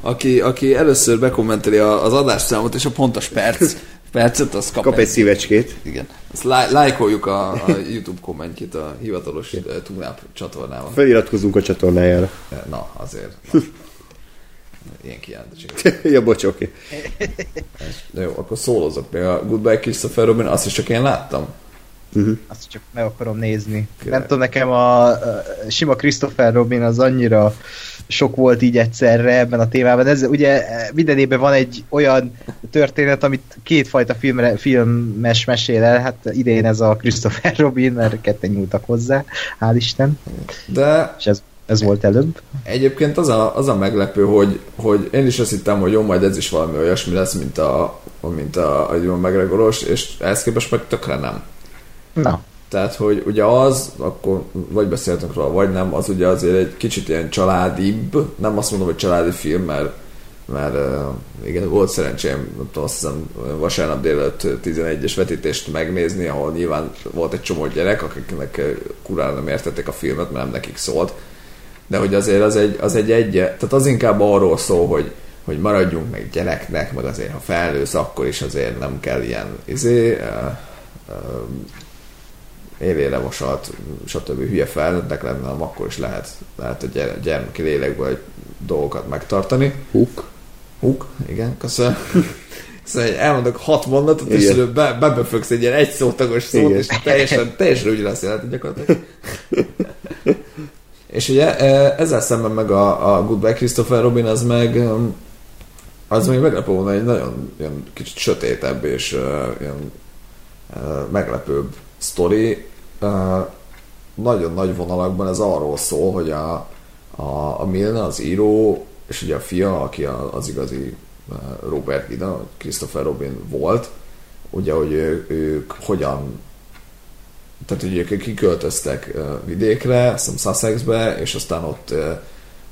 Aki, aki először bekommenteli a- az adásszámot és a pontos perc, percet, az kap, kap egy szívecskét. Igen. Ezt lá- lájkoljuk a, a YouTube kommentjét a hivatalos uh, Tunap csatornával. Feliratkozunk a csatornájára. Na, azért. Na. Ilyen kijelentettség. ja, bocs, oké. De jó, akkor szólozok még a Goodbye Christopher Robin, azt is csak én láttam. Azt csak meg akarom nézni. Király. Nem tudom, nekem a, a sima Christopher Robin az annyira sok volt így egyszerre ebben a témában. Ez ugye minden évben van egy olyan történet, amit kétfajta filmre, filmes mesél el. Hát idén ez a Christopher Robin, mert ketten nyúltak hozzá, hál' Isten. De És ez, ez volt előbb. Egyébként az a, az a meglepő, hogy, hogy én is azt hittem, hogy jó, majd ez is valami olyasmi lesz, mint a, mint a, a Ewan McGregoros, és ehhez képest meg tökre nem. Na, Tehát, hogy ugye az, akkor vagy beszéltünk róla, vagy nem, az ugye azért egy kicsit ilyen családibb, nem azt mondom, hogy családi film, mert, mert uh, igen, volt szerencsém, nem tudom, azt hiszem vasárnap délelőtt 11-es vetítést megnézni, ahol nyilván volt egy csomó gyerek, akiknek uh, kurán nem értették a filmet, mert nem nekik szólt. De hogy azért az egy, az egy egy, tehát az inkább arról szól, hogy, hogy maradjunk meg gyereknek, meg azért, ha felnősz, akkor is azért nem kell ilyen izé, uh, uh, élére mosalt, stb. hülye felnőttnek lenne, hanem akkor is lehet, lehet a gyere- gyermeki lélekből dolgokat megtartani. Huk. Huk, igen, köszönöm. Szóval elmondok hat mondatot, és Igen. előbb be, bebefögsz egy ilyen egy szótagos szót, Igen. és teljesen, teljesen úgy lesz jelent gyakorlatilag. és ugye e, ezzel szemben meg a, a Goodbye Christopher Robin az meg em, az még meglepő volna egy nagyon ilyen kicsit sötétebb és uh, ilyen uh, meglepőbb sztori. Uh, nagyon nagy vonalakban ez arról szól, hogy a, a, a Milne, az író, és ugye a fia, aki a, az igazi Robert Gida, Christopher Robin volt, ugye, hogy ő, ők hogyan tehát ugye ők kiköltöztek vidékre, azt Sussexbe, és aztán ott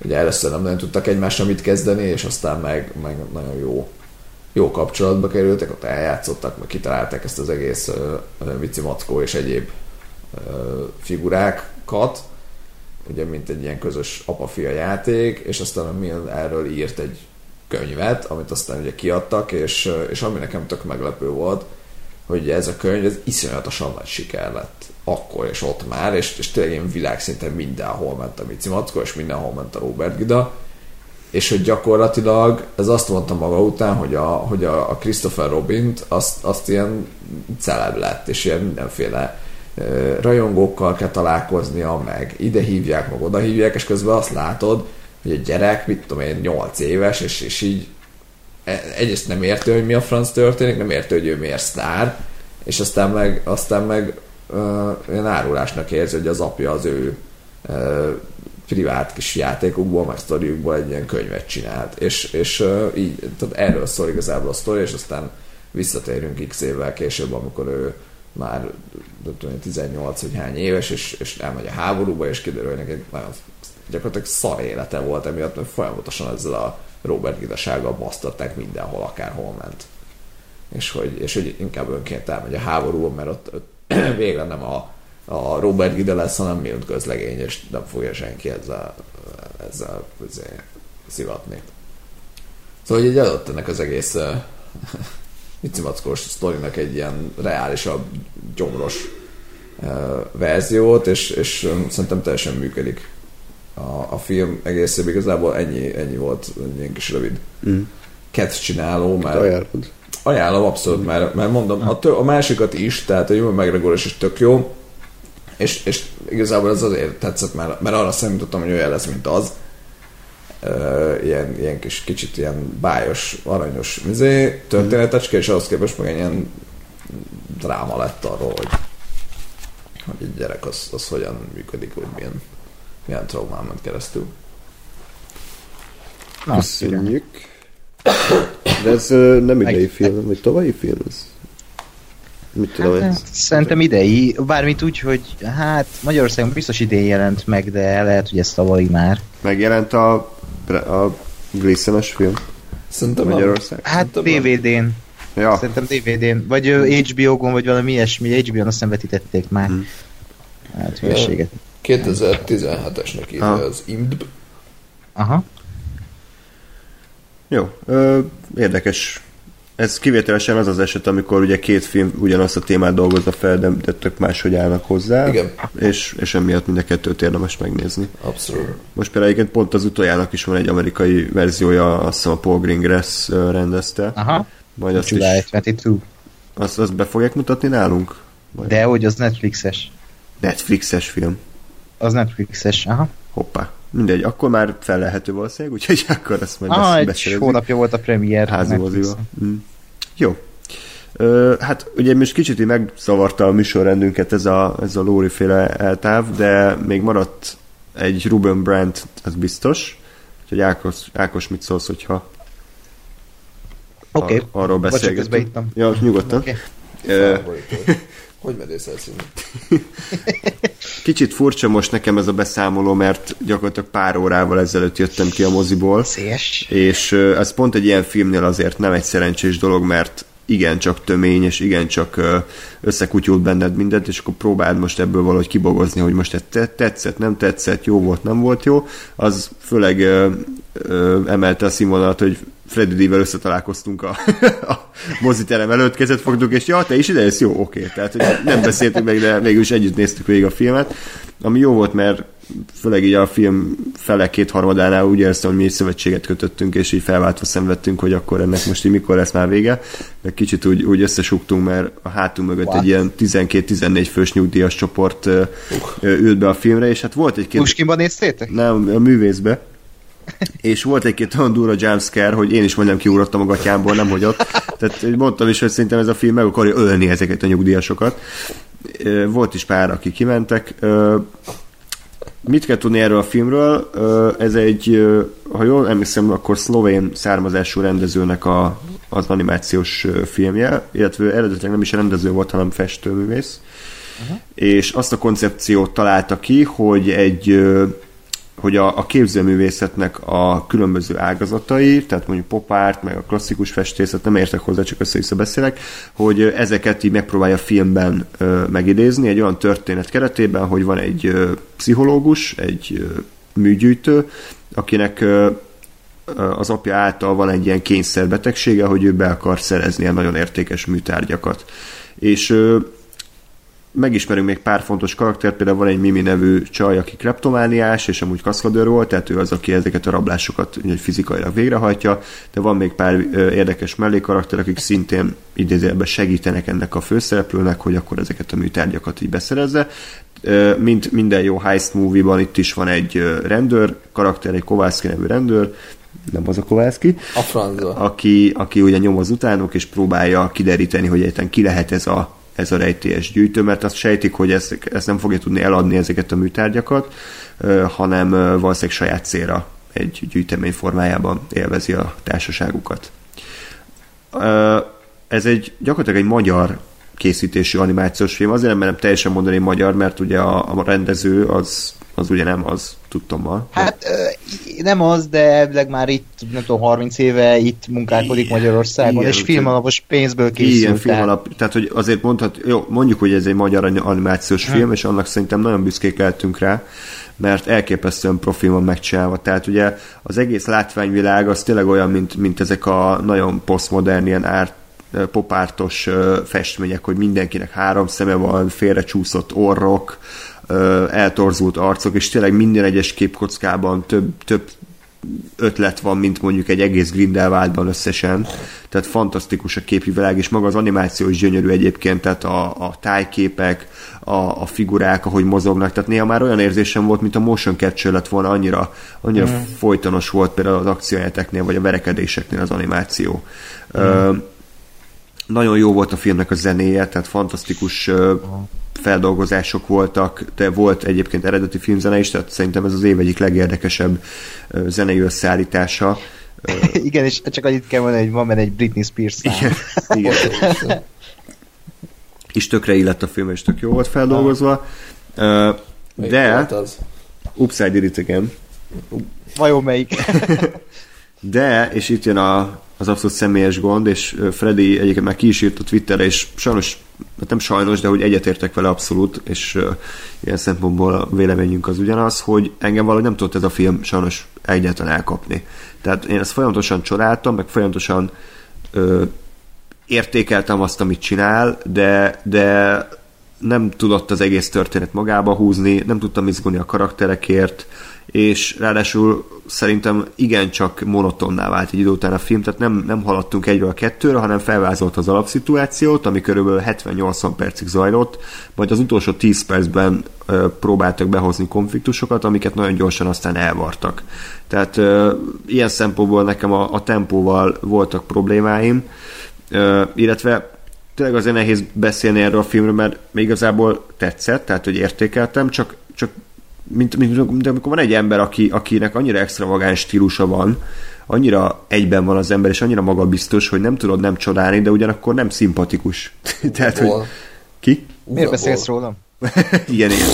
ugye először nem nagyon tudtak egymással mit kezdeni, és aztán meg, meg nagyon jó, jó kapcsolatba kerültek, ott eljátszottak, meg kitalálták ezt az egész Vici és egyéb figurákat, ugye mint egy ilyen közös apa-fia játék, és aztán a Milne erről írt egy könyvet, amit aztán ugye kiadtak, és, és ami nekem tök meglepő volt, hogy ez a könyv ez iszonyatosan nagy siker lett akkor és ott már, és, és tényleg ilyen világszinten mindenhol ment a Mici Mackó, és mindenhol ment a Robert Gida, és hogy gyakorlatilag ez azt mondta maga után, hogy a, hogy a, a Christopher Robint azt, azt ilyen celeb lett, és ilyen mindenféle rajongókkal kell találkoznia, meg ide hívják, meg oda hívják, és közben azt látod, hogy egy gyerek, mit tudom én, 8 éves, és, és így egyrészt nem érti, hogy mi a franc történik, nem érti, hogy ő miért sztár, és aztán meg, aztán meg uh, ilyen árulásnak érzi, hogy az apja az ő uh, privát kis játékokból, meg sztoriukból egy ilyen könyvet csinált. És, és uh, így, tehát erről szól igazából a sztori, és aztán visszatérünk x évvel később, amikor ő már nem tudom, 18 vagy hány éves, és, és elmegy a háborúba, és kiderül, hogy neki nagyon gyakorlatilag szar élete volt emiatt, mert folyamatosan ezzel a Robert Gidasággal basztatták mindenhol, akárhol ment. És hogy, és hogy inkább önként elmegy a háborúba, mert ott, ott végre nem a, a Robert Gida lesz, hanem Milt közlegény, és nem fogja senki ezzel, ezzel ezzel szivatni. Szóval hogy így adott ennek az egész uh, Micimackós sztorinak egy ilyen reálisabb, gyomros verziót, és, és um, szerintem teljesen működik. A, a film egészében igazából ennyi, ennyi volt, egy kis rövid Mm. kett csináló, mert Ajánlod. ajánlom abszolút, mert, mert mondom, a, tö, a másikat is, tehát a Human McGregor is tök jó, és, és igazából ez azért tetszett, mert, mert arra számítottam, hogy olyan lesz, mint az. Uh, ilyen, ilyen kis, kicsit ilyen bájos, aranyos izé, történetecske, és ahhoz képest meg egy ilyen dráma lett arról, hogy, hogy egy gyerek az, az hogyan működik, hogy milyen, milyen traumán ment keresztül. Na, Köszönjük. De ez nem idei Meg- film, vagy tavalyi film ez? Mit tudom én? Hát, szerintem idei, bármit úgy, hogy hát Magyarországon biztos idén jelent meg, de lehet, hogy ez tavalyi már. Megjelent a, a Gleason-es film Szerintem. Magyarország? Hát. DVD-n, Ja, szerintem DVD-n, vagy HBO-gon, vagy valami ilyesmi, HBO-n azt nem vetítették már. Hm. Hát hülyeséget. 2017-esnek írja Ah. az IMDb. Aha. jó. Ö, érdekes. Ez kivételesen az az eset, amikor ugye két film ugyanazt a témát dolgozza fel, de, de tök máshogy állnak hozzá. Igen. És, és emiatt mind a kettőt érdemes megnézni. Abszolút. Most például egyébként pont az utoljának is van egy amerikai verziója, azt hiszem a Paul Greengrass rendezte. Aha. Majd azt July is, 22. azt, azt be fogják mutatni nálunk? Majd De hogy az Netflixes. Netflixes film. Az Netflixes, aha. Hoppá. Mindegy, akkor már felelhető valószínűleg, úgyhogy akkor ezt majd Ah, egy hónapja volt a premier. Házi Netflixen. moziba. Mm. Jó. Ö, hát ugye most kicsit megzavarta a műsorrendünket ez a, ez a Lóri féle eltáv, de még maradt egy Ruben Brandt, az biztos. Úgyhogy Ákos, Ákos mit szólsz, hogyha Oké. ar- arról beszélgetünk? Ja, nyugodtan. Ö, Felborító. Hogy medészelsz innen? Kicsit furcsa most nekem ez a beszámoló, mert gyakorlatilag pár órával ezelőtt jöttem ki a moziból, Széles. és ez pont egy ilyen filmnél azért nem egy szerencsés dolog, mert igencsak tömény, és igencsak összekutyult benned mindent, és akkor próbáld most ebből valahogy kibogozni, hogy most ez te- tetszett, nem tetszett, jó volt, nem volt jó, az főleg ö, emelte a színvonalat, hogy Freddy D-vel összetalálkoztunk a, a moziterem előtt, kezet fogtuk, és ja, te is ide jössz? Jó, oké. Tehát, hogy nem beszéltük meg, de mégis együtt néztük végig a filmet, ami jó volt, mert főleg így a film fele kétharmadánál úgy éreztem, hogy mi egy szövetséget kötöttünk, és így felváltva szenvedtünk, hogy akkor ennek most így mikor lesz már vége. De kicsit úgy, úgy összesugtunk, mert a hátunk mögött What? egy ilyen 12-14 fős nyugdíjas csoport ö, ült be a filmre, és hát volt egy-két... Puskinban néztétek? Nem, a művészbe. És volt egy-két olyan durva jumpscare, hogy én is majdnem kiugrottam a gatyámból, nem hogy ott. Tehát mondtam is, hogy szerintem ez a film meg akarja ölni ezeket a nyugdíjasokat. Volt is pár, akik kimentek. Mit kell tudni erről a filmről? Ez egy, ha jól emlékszem, akkor szlovén származású rendezőnek a, az animációs filmje, illetve eredetileg nem is rendező volt, hanem festőművész. Uh-huh. És azt a koncepciót találta ki, hogy egy hogy a, a képzőművészetnek a különböző ágazatai, tehát mondjuk popárt, meg a klasszikus festészet, nem értek hozzá, csak össze-vissza beszélek, hogy ezeket így megpróbálja filmben ö, megidézni, egy olyan történet keretében, hogy van egy ö, pszichológus, egy ö, műgyűjtő, akinek ö, az apja által van egy ilyen kényszerbetegsége, hogy ő be akar szerezni ilyen nagyon értékes műtárgyakat. És ö, megismerünk még pár fontos karaktert, például van egy Mimi nevű csaj, aki kleptomániás, és amúgy kaszkadőr volt, tehát ő az, aki ezeket a rablásokat ugye, fizikailag végrehajtja, de van még pár ö, érdekes mellékarakter, akik szintén idézőjelben segítenek ennek a főszereplőnek, hogy akkor ezeket a műtárgyakat így beszerezze. Ö, Mint minden jó heist movie-ban itt is van egy rendőr karakter, egy Kovászki nevű rendőr, nem az a Kovászki, A francba. aki, aki ugye nyomoz utánuk, és próbálja kideríteni, hogy egyáltalán ki lehet ez a, ez a rejtélyes gyűjtő, mert azt sejtik, hogy ezt, ezt nem fogja tudni eladni ezeket a műtárgyakat, hanem valószínűleg saját célra egy gyűjtemény formájában élvezi a társaságukat. Ez egy gyakorlatilag egy magyar készítésű animációs film, azért nem merem teljesen mondani magyar, mert ugye a, a rendező az, az ugye nem az, tudtommal. Hát nem az, de elvileg már itt, nem tudom, 30 éve itt munkálkodik Magyarországon, Igen, és filmalapos pénzből készült. Ilyen film tehát- hogy azért mondhat, jó, mondjuk, hogy ez egy magyar animációs film, és annak szerintem nagyon büszkék lehetünk rá, mert elképesztően profi van megcsinálva. Tehát ugye az egész látványvilág az tényleg olyan, mint, mint ezek a nagyon posztmodern, ilyen árt, popártos festmények, hogy mindenkinek három szeme van, félrecsúszott orrok, eltorzult arcok, és tényleg minden egyes képkockában több, több ötlet van, mint mondjuk egy egész Grindelwaldban összesen. Tehát fantasztikus a képi világ, és maga az animáció is gyönyörű egyébként, tehát a, a tájképek, a, a figurák, ahogy mozognak, tehát néha már olyan érzésem volt, mint a motion capture lett volna, annyira, annyira mm. folytonos volt például az akciójáteknél, vagy a verekedéseknél az animáció. Mm. Ö, nagyon jó volt a filmnek a zenéje, tehát fantasztikus feldolgozások voltak, de volt egyébként eredeti filmzene is, tehát szerintem ez az év egyik legérdekesebb zenei összeállítása. Igen, és csak annyit kell mondani, hogy van benne egy Britney Spears szám. Igen, igen. és tökre illett a film, és tök jó volt feldolgozva. De... Upside did it again. Vajon melyik? De, és itt jön a, az abszolút személyes gond, és Freddy egyébként már ki is írt a Twitterre, és sajnos, hát nem sajnos, de hogy egyetértek vele abszolút, és ilyen szempontból a véleményünk az ugyanaz, hogy engem valahogy nem tudott ez a film sajnos egyáltalán elkapni. Tehát én ezt folyamatosan csodáltam, meg folyamatosan uh, értékeltem azt, amit csinál, de, de nem tudott az egész történet magába húzni, nem tudtam izgulni a karakterekért, és ráadásul szerintem igencsak monotonná vált egy idő után a film, tehát nem, nem haladtunk egyről a kettőre, hanem felvázolt az alapszituációt, ami körülbelül 70-80 percig zajlott, majd az utolsó 10 percben ö, próbáltak behozni konfliktusokat, amiket nagyon gyorsan aztán elvartak. Tehát ö, ilyen szempontból nekem a, a tempóval voltak problémáim, ö, illetve tényleg azért nehéz beszélni erről a filmről, mert még igazából tetszett, tehát hogy értékeltem, csak, csak mint, mint, mint amikor van egy ember, aki, akinek annyira extravagáns stílusa van, annyira egyben van az ember, és annyira magabiztos, hogy nem tudod nem csodálni, de ugyanakkor nem szimpatikus. Tehát, hogy... Ki? Miért beszélsz rólam? igen, igen.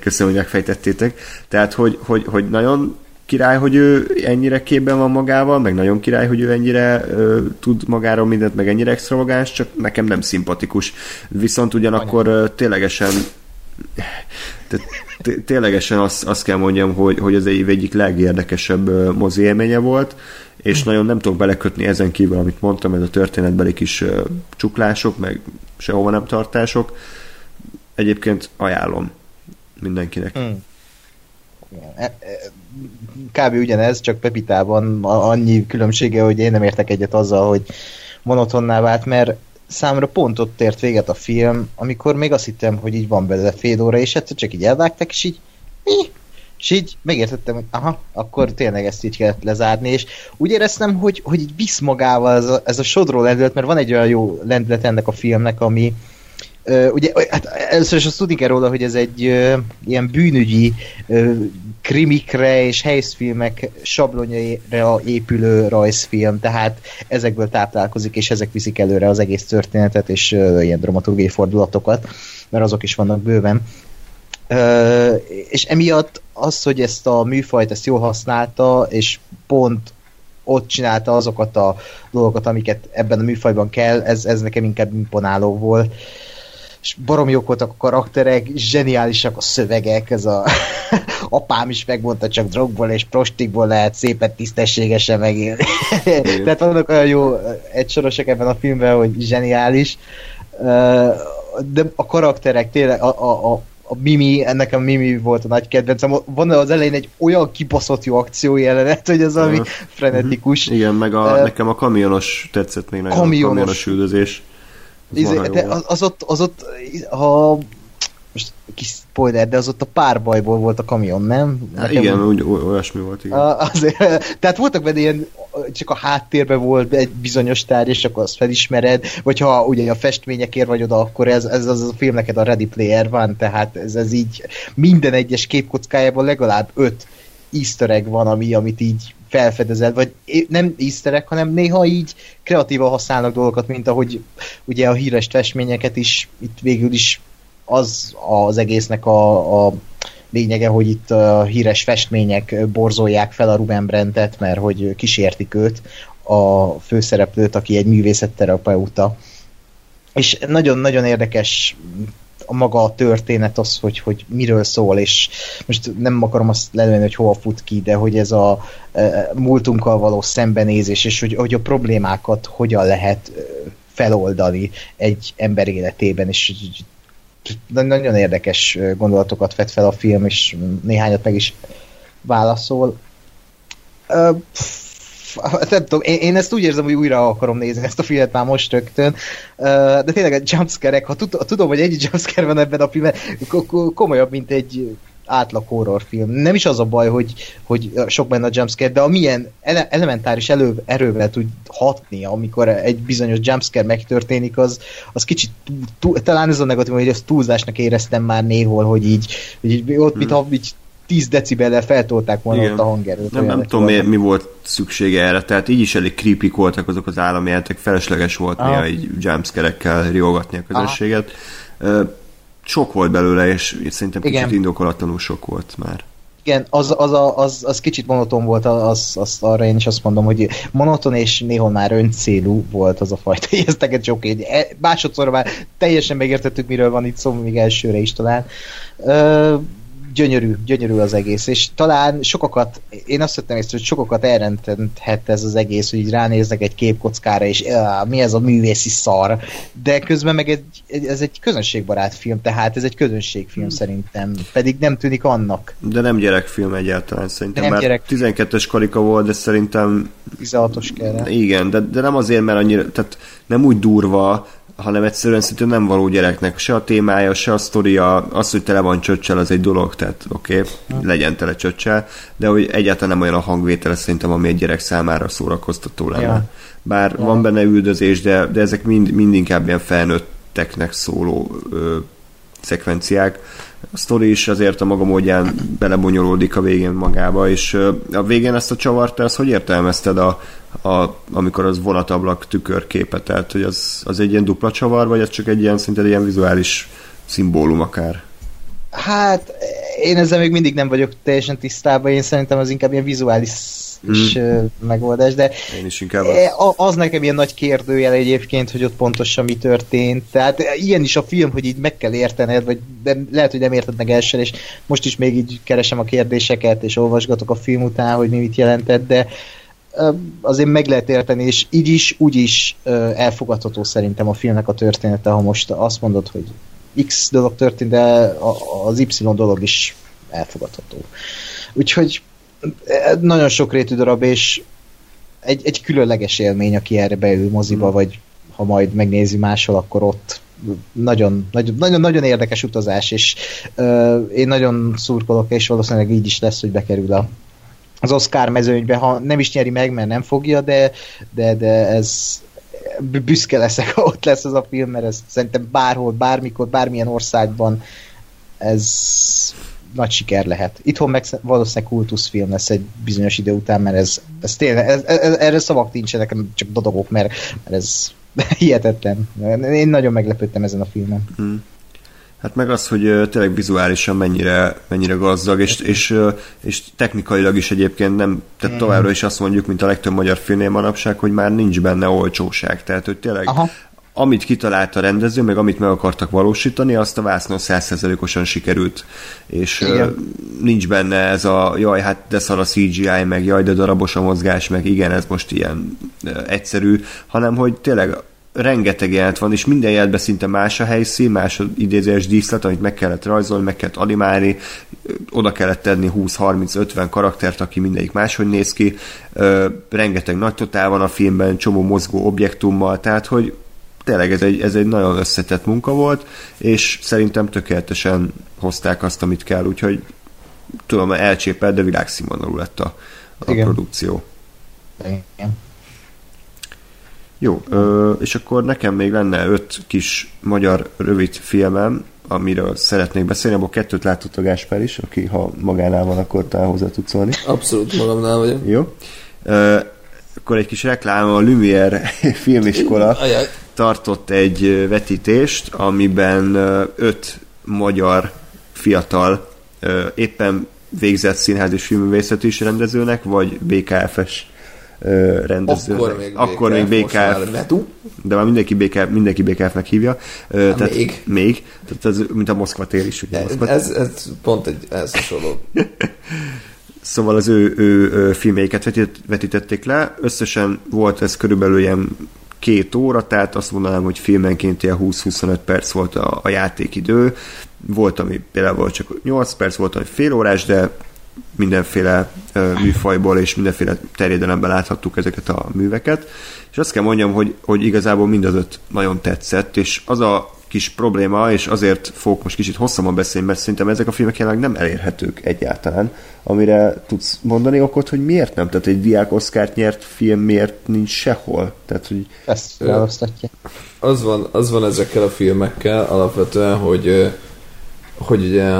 Köszönöm, hogy megfejtettétek. Tehát, hogy, hogy, hogy nagyon király, hogy ő ennyire képben van magával, meg nagyon király, hogy ő ennyire ö, tud magáról mindent, meg ennyire extravagáns, csak nekem nem szimpatikus. Viszont ugyanakkor ö, ténylegesen ténylegesen azt, azt kell mondjam, hogy, hogy az év egyik legérdekesebb mozi élménye volt, és nagyon nem tudok belekötni ezen kívül, amit mondtam, ez a történetbeli kis csuklások, meg sehova nem tartások. Egyébként ajánlom mindenkinek. E, kb. ugyanez, csak Pepitában annyi különbsége, hogy én nem értek egyet azzal, hogy monotonná vált, mert számra pont ott ért véget a film, amikor még azt hittem, hogy így van belőle fél óra, és egyszer csak így elvágták, és így mi? És így megértettem, hogy aha, akkor tényleg ezt így kellett lezárni, és úgy éreztem, hogy, hogy így visz magával ez a, ez a sodró lendület, mert van egy olyan jó lendület ennek a filmnek, ami, ugye, hát először is azt tudni kell róla, hogy ez egy uh, ilyen bűnügyi uh, krimikre és helyszfilmek sablonjaira épülő rajzfilm, tehát ezekből táplálkozik, és ezek viszik előre az egész történetet, és uh, ilyen dramaturgiai fordulatokat, mert azok is vannak bőven. Uh, és emiatt az, hogy ezt a műfajt ezt jól használta, és pont ott csinálta azokat a dolgokat, amiket ebben a műfajban kell, ez, ez nekem inkább imponáló volt. Uh, és barom jók voltak a karakterek, zseniálisak a szövegek, ez a apám is megmondta, csak drogból és prostikból lehet szépen tisztességesen megélni. Tehát vannak olyan jó egysorosok ebben a filmben, hogy zseniális, de a karakterek tényleg, a, a, a, a Mimi, ennek a Mimi volt a nagy kedvencem. Van az elején egy olyan kibaszott jó akció jelenet, hogy az, ami frenetikus. Igen, meg a, uh, nekem a kamionos tetszett még nagyon, kamionos, a kamionos üldözés. Izé, de az, az, ott, az ott, ha most kis spoiler, de az ott a párbajból volt a kamion, nem? Hát igen, úgy, olyasmi volt, igen. azért, tehát voltak benne ilyen, csak a háttérben volt egy bizonyos tárgy, és akkor azt felismered, vagy ha ugye a festményekért vagy oda, akkor ez, ez az a film neked a Ready Player van, tehát ez, ez így minden egyes képkockájában legalább öt easter egg van, ami, amit így felfedezel, vagy nem easter hanem néha így kreatívan használnak dolgokat, mint ahogy ugye a híres festményeket is itt végül is az az egésznek a, a lényege, hogy itt a híres festmények borzolják fel a Ruben Brentet, mert hogy kísértik őt, a főszereplőt, aki egy művészetterapeuta. És nagyon-nagyon érdekes a maga a történet az, hogy, hogy miről szól, és most nem akarom azt lelőni, hogy hova fut ki, de hogy ez a e, múltunkkal való szembenézés, és hogy, hogy a problémákat hogyan lehet e, feloldani egy ember életében, és nagyon érdekes gondolatokat vet fel a film, és néhányat meg is válaszol. Uh, nem tudom, én, én ezt úgy érzem, hogy újra akarom nézni ezt a filmet már most rögtön, de tényleg a jumpscare ha tudom, hogy egy jumpscare van ebben a filmben, komolyabb, mint egy átlag horrorfilm. Nem is az a baj, hogy, hogy sok benne a jumpscare, de amilyen ele- elementáris elő, erővel tud hatni, amikor egy bizonyos jumpscare megtörténik, az, az kicsit túl, túl, talán ez a negatív, hogy ezt túlzásnak éreztem már néhol, hogy így, hogy így ott, hmm. mintha így 10 decibellel feltolták volna Igen. ott a hangerőt. Nem, nem tudom, mi, mi volt szüksége erre, tehát így is elég creepy voltak azok az állami játék, felesleges volt Aha. néha így jumpscare-ekkel riogatni a közönséget. Aha sok volt belőle, és szerintem kicsit Igen. indokolatlanul sok volt már. Igen, az, az, az, az kicsit monoton volt, az, az, arra én is azt mondom, hogy monoton és néhol már öncélú volt az a fajta ijeszteket sok egy. Másodszor már teljesen megértettük, miről van itt szó, még elsőre is talán. Ö, gyönyörű, gyönyörű az egész, és talán sokakat, én azt vettem észre, hogy sokakat elrendhet ez az egész, hogy így ránéznek egy képkockára, és mi ez a művészi szar, de közben meg egy, ez egy közönségbarát film, tehát ez egy közönségfilm hmm. szerintem, pedig nem tűnik annak. De nem gyerekfilm egyáltalán, szerintem, nem mert gyerek... 12-es karika volt, de szerintem 16-os kell. Igen, de, de nem azért, mert annyira, tehát nem úgy durva, hanem egyszerűen szerintem nem való gyereknek. Se a témája, se a sztoria, az, hogy tele van csöccsel, az egy dolog, tehát oké, okay, legyen tele csöccsel, de hogy egyáltalán nem olyan a hangvétele szerintem, ami egy gyerek számára szórakoztató lenne. Ja. Bár ja. van benne üldözés, de, de ezek mind, mind inkább ilyen felnőtteknek szóló ö, szekvenciák. A sztori is azért a maga módján belebonyolódik a végén magába, és a végén ezt a csavart, te azt hogy értelmezted, a, a, amikor az vonatablak tükörképe, tehát hogy az, az egy ilyen dupla csavar, vagy ez csak egy ilyen szinte ilyen vizuális szimbólum akár? Hát én ezzel még mindig nem vagyok teljesen tisztában, én szerintem az inkább ilyen vizuális is mm. megoldás, de Én is inkább az. az nekem ilyen nagy kérdőjel egyébként, hogy ott pontosan mi történt. Tehát ilyen is a film, hogy így meg kell értened, vagy de lehet, hogy nem érted meg első, és most is még így keresem a kérdéseket, és olvasgatok a film után, hogy mi mit jelentett, de azért meg lehet érteni, és így is, úgy is elfogadható szerintem a filmnek a története, ha most azt mondod, hogy X dolog történt, de az Y dolog is elfogadható. Úgyhogy nagyon sok rétű darab, és egy, egy különleges élmény, aki erre beül moziba, mm. vagy ha majd megnézi máshol, akkor ott nagyon, nagyon, nagyon, nagyon érdekes utazás, és uh, én nagyon szurkolok, és valószínűleg így is lesz, hogy bekerül a, az Oscar mezőnybe, ha nem is nyeri meg, mert nem fogja, de, de, de ez büszke leszek, ha ott lesz ez a film, mert ez szerintem bárhol, bármikor, bármilyen országban ez nagy siker lehet. Itthon meg valószínűleg kultuszfilm lesz egy bizonyos idő után, mert ez, ez tényleg, ez, ez, erre szavak nincsenek, csak dadogok, mert, mert ez hihetetlen. Én nagyon meglepődtem ezen a filmen. Hmm. Hát meg az, hogy tényleg vizuálisan mennyire, mennyire gazdag, és, és, és technikailag is egyébként nem, tehát hmm. továbbra is azt mondjuk, mint a legtöbb magyar filmnél manapság, hogy már nincs benne olcsóság. Tehát, hogy tényleg Aha amit kitalált a rendező, meg amit meg akartak valósítani, azt a vásznon százszerzelékosan sikerült. És igen. nincs benne ez a jaj, hát de szar a CGI, meg jaj, de darabos a mozgás, meg igen, ez most ilyen egyszerű, hanem hogy tényleg rengeteg jelent van, és minden jelentben szinte más a helyszín, más az idézős díszlet, amit meg kellett rajzolni, meg kellett animálni, oda kellett tenni 20-30-50 karaktert, aki mindegyik máshogy néz ki, rengeteg nagy totál van a filmben, csomó mozgó objektummal, tehát hogy tényleg ez egy, ez egy nagyon összetett munka volt, és szerintem tökéletesen hozták azt, amit kell, úgyhogy tudom, elcsépelt, de világszínvonalú lett a, a Igen. produkció. Igen. Jó, ö, és akkor nekem még lenne öt kis magyar rövid filmem, amiről szeretnék beszélni, abból kettőt látott a Gáspár is, aki ha magánál van, akkor te hozzá tudsz szólni. Abszolút magamnál vagyok. Jó. Ö, akkor egy kis reklám, a Lumière filmiskola tartott egy vetítést, amiben öt magyar fiatal éppen végzett színház és filmművészet is rendezőnek, vagy BKF-es rendezőnek. Akkor még Akkor BKF, még BKF már de már mindenki, BKF, mindenki BKF-nek hívja. Uh, tehát még? Még. Tehát ez, mint a Moszkva tér is. Ugye, Moszkva ez, ez, pont egy ez hasonló. Szóval az ő, ő, ő filmjeiket vetítették le. Összesen volt ez körülbelül ilyen két óra, tehát azt mondanám, hogy filmenként ilyen 20-25 perc volt a, a játékidő. Volt, ami például csak 8 perc, volt, ami fél órás, de mindenféle műfajból és mindenféle terjedelemben láthattuk ezeket a műveket. És azt kell mondjam, hogy, hogy igazából mind az öt nagyon tetszett, és az a kis probléma, és azért fogok most kicsit hosszabban beszélni, mert szerintem ezek a filmek jelenleg nem elérhetők egyáltalán, amire tudsz mondani okot, hogy miért nem? Tehát egy diák Oscar nyert film miért nincs sehol? Tehát, hogy... Ezt választatják. Az van, az van ezekkel a filmekkel alapvetően, hogy hogy ugye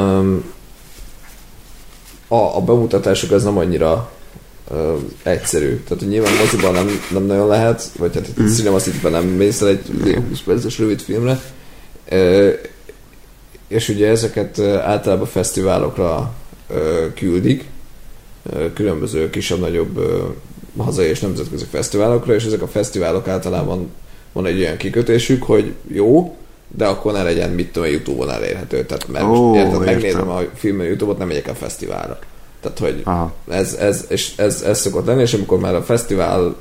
a, a bemutatások az nem annyira ö, egyszerű. Tehát, hogy nyilván moziban nem, nem nagyon lehet, vagy hát mm. Cinema City-ben nem mész el egy 20 perces rövid filmre. Ö, és ugye ezeket általában fesztiválokra ö, küldik, különböző kisebb-nagyobb hazai és nemzetközi fesztiválokra, és ezek a fesztiválok általában van egy olyan kikötésük, hogy jó, de akkor ne legyen, mit tudom, a Youtube-on elérhető. Tehát mert Ó, most érted, megnézem a filmen Youtube-ot, nem megyek a fesztiválra. Tehát, hogy Aha. ez, ez, és ez, ez szokott lenni, és amikor már a fesztivál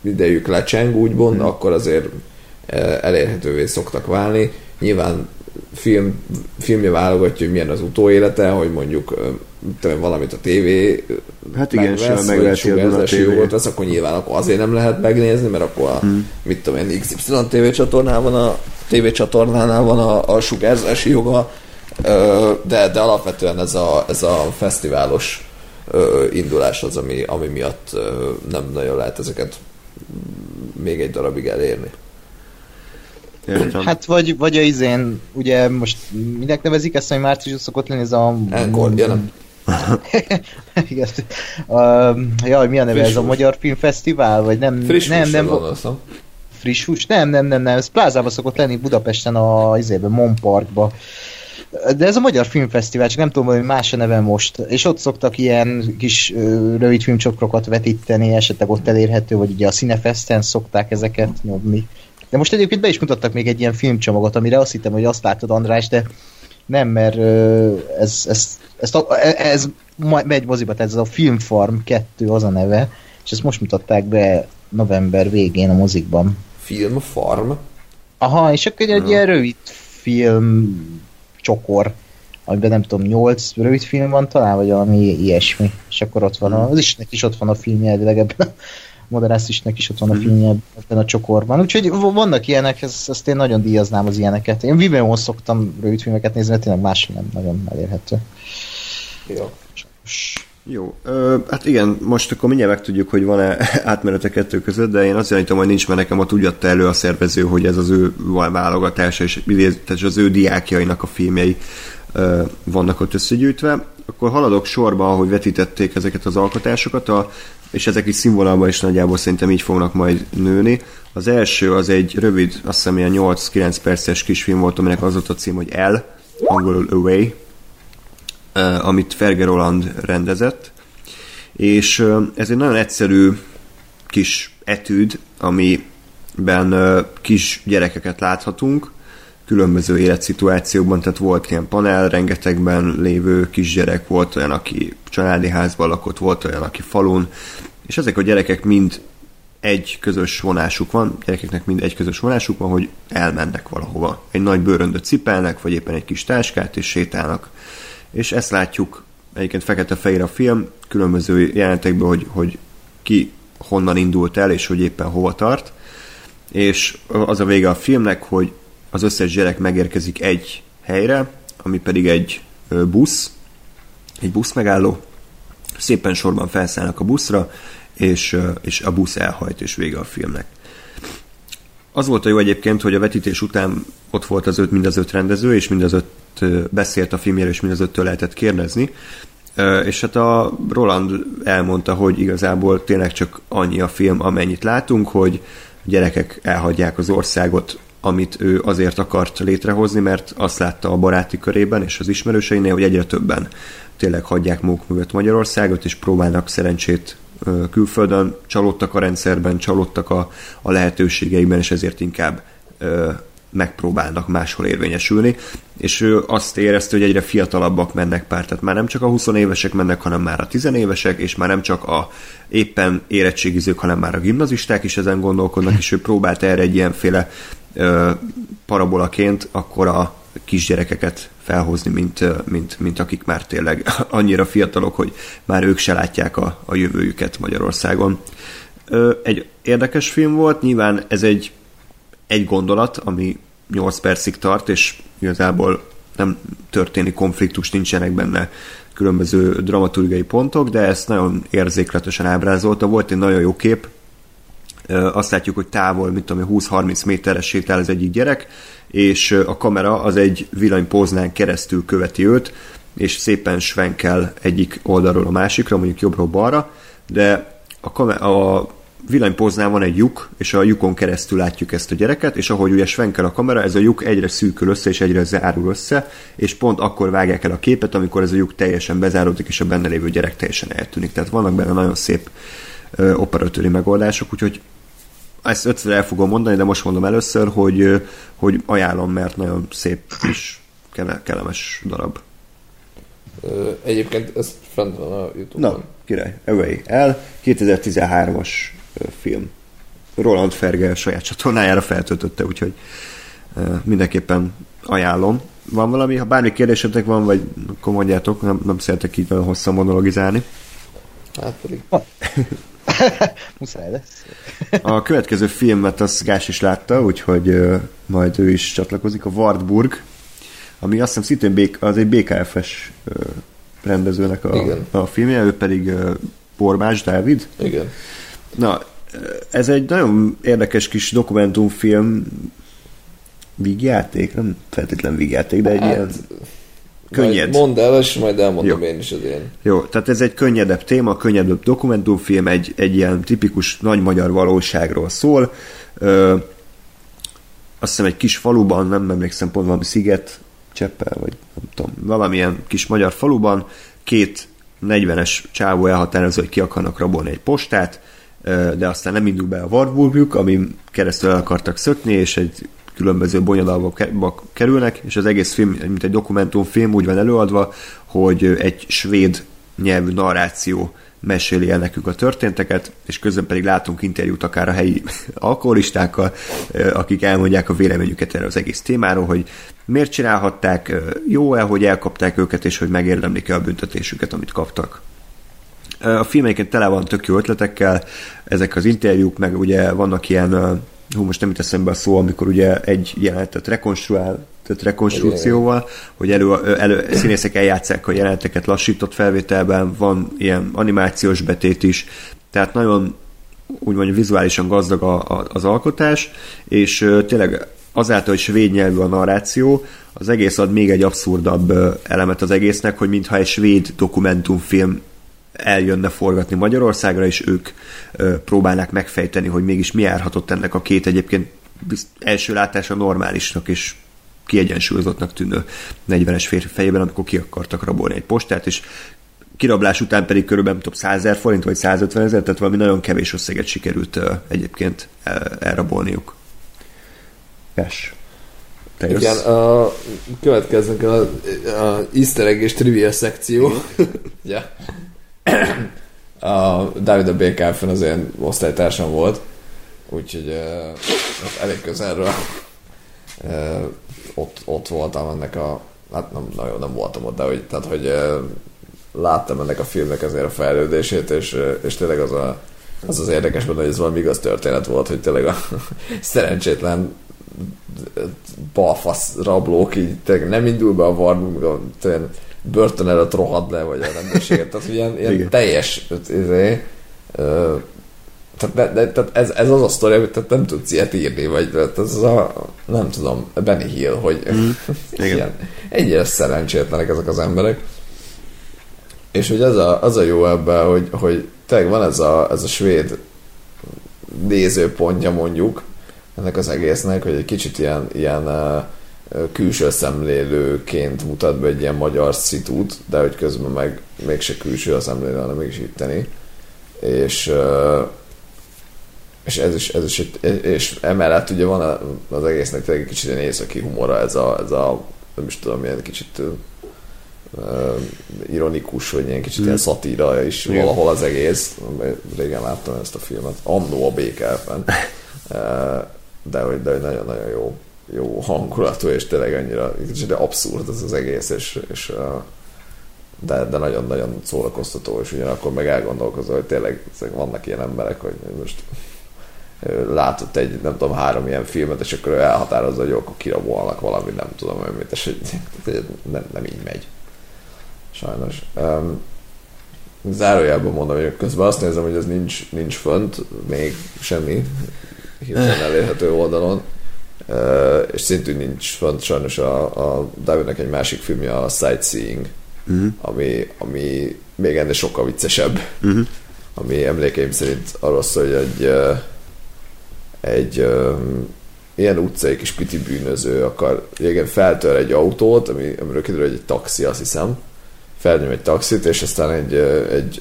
idejük lecseng, úgymond, hmm. akkor azért eh, elérhetővé szoktak válni. Nyilván film, filmje válogatja, hogy milyen az utóélete, hogy mondjuk tudom, valamit a tévé Hát igen, megvesz, vagy sugárzási jogot vesz, akkor nyilván akkor azért nem lehet megnézni, mert akkor a, hmm. mit tudom én, XY TV csatornán van a TV csatornánál van a, a sugárzási joga, de, de alapvetően ez a, ez a fesztiválos indulás az, ami, ami miatt nem nagyon lehet ezeket még egy darabig elérni. Értem. Hát vagy, vagy a izén, ugye most minek nevezik ezt, hogy márciusban szokott lenni ez a... Enkor, ja nem. Igen. Uh, jaj, mi a neve Friss ez a. Magyar Filmfesztivál? Vagy nem, Friss nem, nem, gondolszom. friss hús? Nem, nem, nem, nem, ez plázában szokott lenni Budapesten a izében, Mon Parkba. De ez a Magyar Filmfesztivál, csak nem tudom, hogy más a neve most. És ott szoktak ilyen kis ö, rövid filmcsokrokat vetíteni, esetleg ott elérhető, vagy ugye a Cinefesten szokták ezeket nyomni. De most egyébként be is mutattak még egy ilyen filmcsomagot, amire azt hittem, hogy azt látod, András, de nem, mert ez, ez, ez, ez, ez ma- megy moziba, tehát ez a Filmfarm 2 az a neve, és ezt most mutatták be november végén a mozikban. Film Farm. Aha, és akkor egy ilyen rövid film csokor, amiben nem tudom, nyolc rövid film van talán, vagy valami ilyesmi. És akkor ott van, a, az isnek is ott van a filmje elvileg ebben a Isnek is ott van a filmje ebben a csokorban. Úgyhogy vannak ilyenek, ezt, ezt én nagyon díjaznám az ilyeneket. Én Vimeo-on szoktam rövid filmeket nézni, mert tényleg más nem nagyon elérhető. Jó. Jó, ö, hát igen, most akkor mindjárt megtudjuk, hogy van-e átmenet a kettő között, de én azt gyanítom, hogy nincs, mert nekem ott úgy adta elő a szervező, hogy ez az ő válogatása, és tehát az ő diákjainak a filmjei ö, vannak ott összegyűjtve. Akkor haladok sorba, ahogy vetítették ezeket az alkotásokat, a, és ezek is színvonalban is nagyjából szerintem így fognak majd nőni. Az első az egy rövid, azt hiszem ilyen 8-9 perces kisfilm volt, aminek az volt a cím, hogy El, angolul Away, eh, amit Ferger Roland rendezett, és eh, ez egy nagyon egyszerű kis etűd, amiben eh, kis gyerekeket láthatunk, különböző életszituációkban, tehát volt ilyen panel, rengetegben lévő kisgyerek, volt olyan, aki családi házban lakott, volt olyan, aki falun, és ezek a gyerekek mind egy közös vonásuk van, gyerekeknek mind egy közös vonásuk van, hogy elmennek valahova. Egy nagy bőröndöt cipelnek, vagy éppen egy kis táskát, és sétálnak. És ezt látjuk, egyébként fekete-fehér a film, különböző jelenetekből, hogy, hogy ki honnan indult el, és hogy éppen hova tart. És az a vége a filmnek, hogy az összes gyerek megérkezik egy helyre, ami pedig egy busz, egy buszmegálló, szépen sorban felszállnak a buszra, és, és a busz elhajt, és vége a filmnek. Az volt a jó egyébként, hogy a vetítés után ott volt az öt, mind az öt rendező, és mind az öt beszélt a filmjéről, és mind az öttől lehetett kérdezni. És hát a Roland elmondta, hogy igazából tényleg csak annyi a film, amennyit látunk, hogy gyerekek elhagyják az országot, amit ő azért akart létrehozni, mert azt látta a baráti körében és az ismerőseinél, hogy egyre többen tényleg hagyják maguk mögött Magyarországot, és próbálnak szerencsét külföldön, csalódtak a rendszerben, csalódtak a, a lehetőségeikben, és ezért inkább ö, megpróbálnak máshol érvényesülni, és ő azt érezte, hogy egyre fiatalabbak mennek pár, tehát már nem csak a 20 évesek mennek, hanem már a 10 évesek, és már nem csak a éppen érettségizők, hanem már a gimnazisták is ezen gondolkodnak, és ő próbált erre egy ilyenféle parabolaként akkor a kisgyerekeket felhozni, mint, mint, mint akik már tényleg annyira fiatalok, hogy már ők se látják a, a jövőjüket Magyarországon. Egy érdekes film volt, nyilván ez egy, egy gondolat, ami 8 percig tart, és igazából nem történik konfliktus, nincsenek benne különböző dramaturgiai pontok, de ezt nagyon érzékletesen ábrázolta. Volt egy nagyon jó kép, azt látjuk, hogy távol, mint tudom, 20-30 méteres sétál az egyik gyerek, és a kamera az egy villanypóznán keresztül követi őt, és szépen svenkel egyik oldalról a másikra, mondjuk jobbról balra, de a, kamer- a villanypóznán van egy lyuk, és a lyukon keresztül látjuk ezt a gyereket, és ahogy ugye svenkel a kamera, ez a lyuk egyre szűkül össze, és egyre zárul össze, és pont akkor vágják el a képet, amikor ez a lyuk teljesen bezáródik, és a benne lévő gyerek teljesen eltűnik. Tehát vannak benne nagyon szép operatőri megoldások, úgyhogy ezt ötször el fogom mondani, de most mondom először, hogy, hogy ajánlom, mert nagyon szép és kellemes darab. Egyébként ez fent van a Youtube-on. Na, király, Away el, 2013-as film. Roland Ferge saját csatornájára feltöltötte, úgyhogy mindenképpen ajánlom. Van valami, ha bármi kérdésetek van, vagy akkor mondjátok, nem, nem szeretek így nagyon hosszan monologizálni. Hát pedig. Muszáj lesz. A következő filmet az Gás is látta, úgyhogy uh, majd ő is csatlakozik, a Wartburg, ami azt hiszem szintén BK, az egy BKF-es uh, rendezőnek a, Igen. a filmje, ő pedig uh, Borbás Dávid. Igen. Na, ez egy nagyon érdekes kis dokumentumfilm, vígjáték, nem feltétlen vígjáték, de egy hát, ilyen könnyed. Majd mondd el, és majd elmondom Jó. én is az én. Jó, tehát ez egy könnyedebb téma, könnyedebb dokumentumfilm, egy, egy ilyen tipikus nagy magyar valóságról szól. Ö, azt hiszem egy kis faluban, nem emlékszem pont valami sziget, Cseppel, vagy nem tudom, valamilyen kis magyar faluban két 40-es csávó elhatározó, hogy ki akarnak rabolni egy postát, de aztán nem indul be a Warburgjuk, ami keresztül el akartak szökni, és egy különböző bonyodalba kerülnek, és az egész film, mint egy dokumentumfilm úgy van előadva, hogy egy svéd nyelvű narráció meséli el nekünk a történteket, és közben pedig látunk interjút akár a helyi alkoholistákkal, akik elmondják a véleményüket erre az egész témáról, hogy miért csinálhatták, jó-e, hogy elkapták őket, és hogy megérdemlik-e a büntetésüket, amit kaptak. A film tele van tök jó ötletekkel, ezek az interjúk, meg ugye vannak ilyen hú, most nem teszem be a szó, amikor ugye egy jelenetet rekonstruál, tehát rekonstrukcióval, hogy elő, elő, színészek eljátszák a jeleneteket lassított felvételben, van ilyen animációs betét is, tehát nagyon úgymond vizuálisan gazdag a, a, az alkotás, és tényleg azáltal, hogy svéd nyelvű a narráció, az egész ad még egy abszurdabb elemet az egésznek, hogy mintha egy svéd dokumentumfilm eljönne forgatni Magyarországra, és ők ö, próbálnák megfejteni, hogy mégis mi járhatott ennek a két egyébként első látása normálisnak és kiegyensúlyozottnak tűnő 40-es férfi fejében, amikor ki akartak rabolni egy postát, és kirablás után pedig körülbelül több 100 ezer forint, vagy 150 ezer, tehát valami nagyon kevés összeget sikerült uh, egyébként uh, elrabolniuk. Yes. Te Igen, a, következnek a, a easter egg és trivia szekció. ja a David a BKF-en az én osztálytársam volt, úgyhogy uh, elég közelről uh, ott, ott voltam ennek a hát nem, nagyon nem voltam ott, de hogy, tehát, hogy uh, láttam ennek a filmnek azért a fejlődését, és, uh, és tényleg az a, az az érdekes benne, hogy ez valami igaz történet volt, hogy tényleg a szerencsétlen balfasz rablók így nem indul be a tényleg börtön előtt rohad le, vagy a rendőrséget. Tehát ilyen, ilyen teljes izé, ö, tehát, de, de, tehát ez, ez az a sztori, amit tehát nem tudsz ilyet írni, vagy tehát ez a, nem tudom, Benny Hill, hogy mm. ilyen, ennyire szerencsétlenek ezek az emberek. És hogy az a, az a jó ebben, hogy, hogy tényleg van ez a, ez a svéd nézőpontja mondjuk ennek az egésznek, hogy egy kicsit ilyen, ilyen uh, külső szemlélőként mutat be egy ilyen magyar szitút, de hogy közben meg mégse külső a szemlélő, hanem mégis itteni. És, és ez is, ez is egy, és emellett ugye van az egésznek tényleg egy kicsit ilyen északi humora, ez a, ez a nem is tudom, ilyen kicsit uh, ironikus, vagy ilyen kicsit ilyen szatíra is Igen. valahol az egész. Régen láttam ezt a filmet, annó a békelfen. Uh, de hogy, de hogy nagyon-nagyon jó, jó hangulatú, és tényleg annyira kicsit abszurd ez az egész, és, és de, de nagyon-nagyon szórakoztató, és ugyanakkor meg elgondolkozol, hogy tényleg vannak ilyen emberek, hogy most látott egy, nem tudom, három ilyen filmet, és akkor ő elhatározza, hogy jó, akkor kirabolnak valamit, nem tudom, hogy mit, és hogy nem, nem így megy. Sajnos. Um, zárójelben mondom, hogy közben azt nézem, hogy ez nincs, nincs fönt, még semmi hirtelen elérhető oldalon, és szintén nincs fönt sajnos a, a Davidnek egy másik filmje, a Sightseeing, Uh-huh. ami, ami még ennél sokkal viccesebb, Uh-huh. ami emlékeim szerint arról szól, hogy egy, egy ilyen utcai kis piti bűnöző akar, régen feltör egy autót, ami, amiről kiderül, hogy egy taxi, azt hiszem, felnyom egy taxit, és aztán egy, egy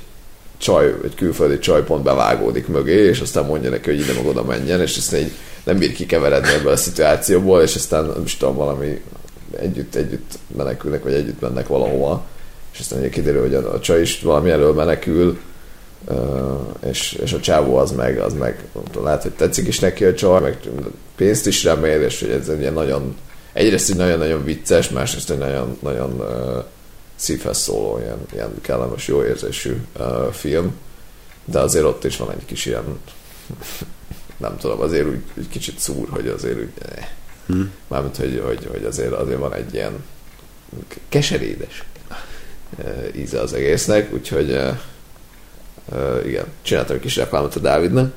csaj, egy külföldi csaj pont bevágódik mögé, és aztán mondja neki, hogy ide meg oda menjen, és aztán így nem bír kikeveredni ebből a szituációból, és aztán nem is tudom, valami együtt, együtt menekülnek, vagy együtt mennek valahova, és aztán ugye kiderül, hogy a, a csaj is valami elől menekül, és, és a csávó az meg, az meg tudom, lehet, hogy tetszik is neki a csaj, meg pénzt is remél, és hogy ez egy nagyon, egyrészt egy nagyon-nagyon vicces, másrészt egy nagyon, nagyon ö, szívhez szóló, ilyen, ilyen kellemes, jó érzésű ö, film, de azért ott is van egy kis ilyen nem tudom, azért úgy, úgy kicsit szúr, hogy azért úgy eh. Hmm. mármint, hogy, hogy, hogy azért, azért van egy ilyen keserédes eh, íze az egésznek, úgyhogy eh, eh, igen, csináltam egy kis reklámot a Dávidnak.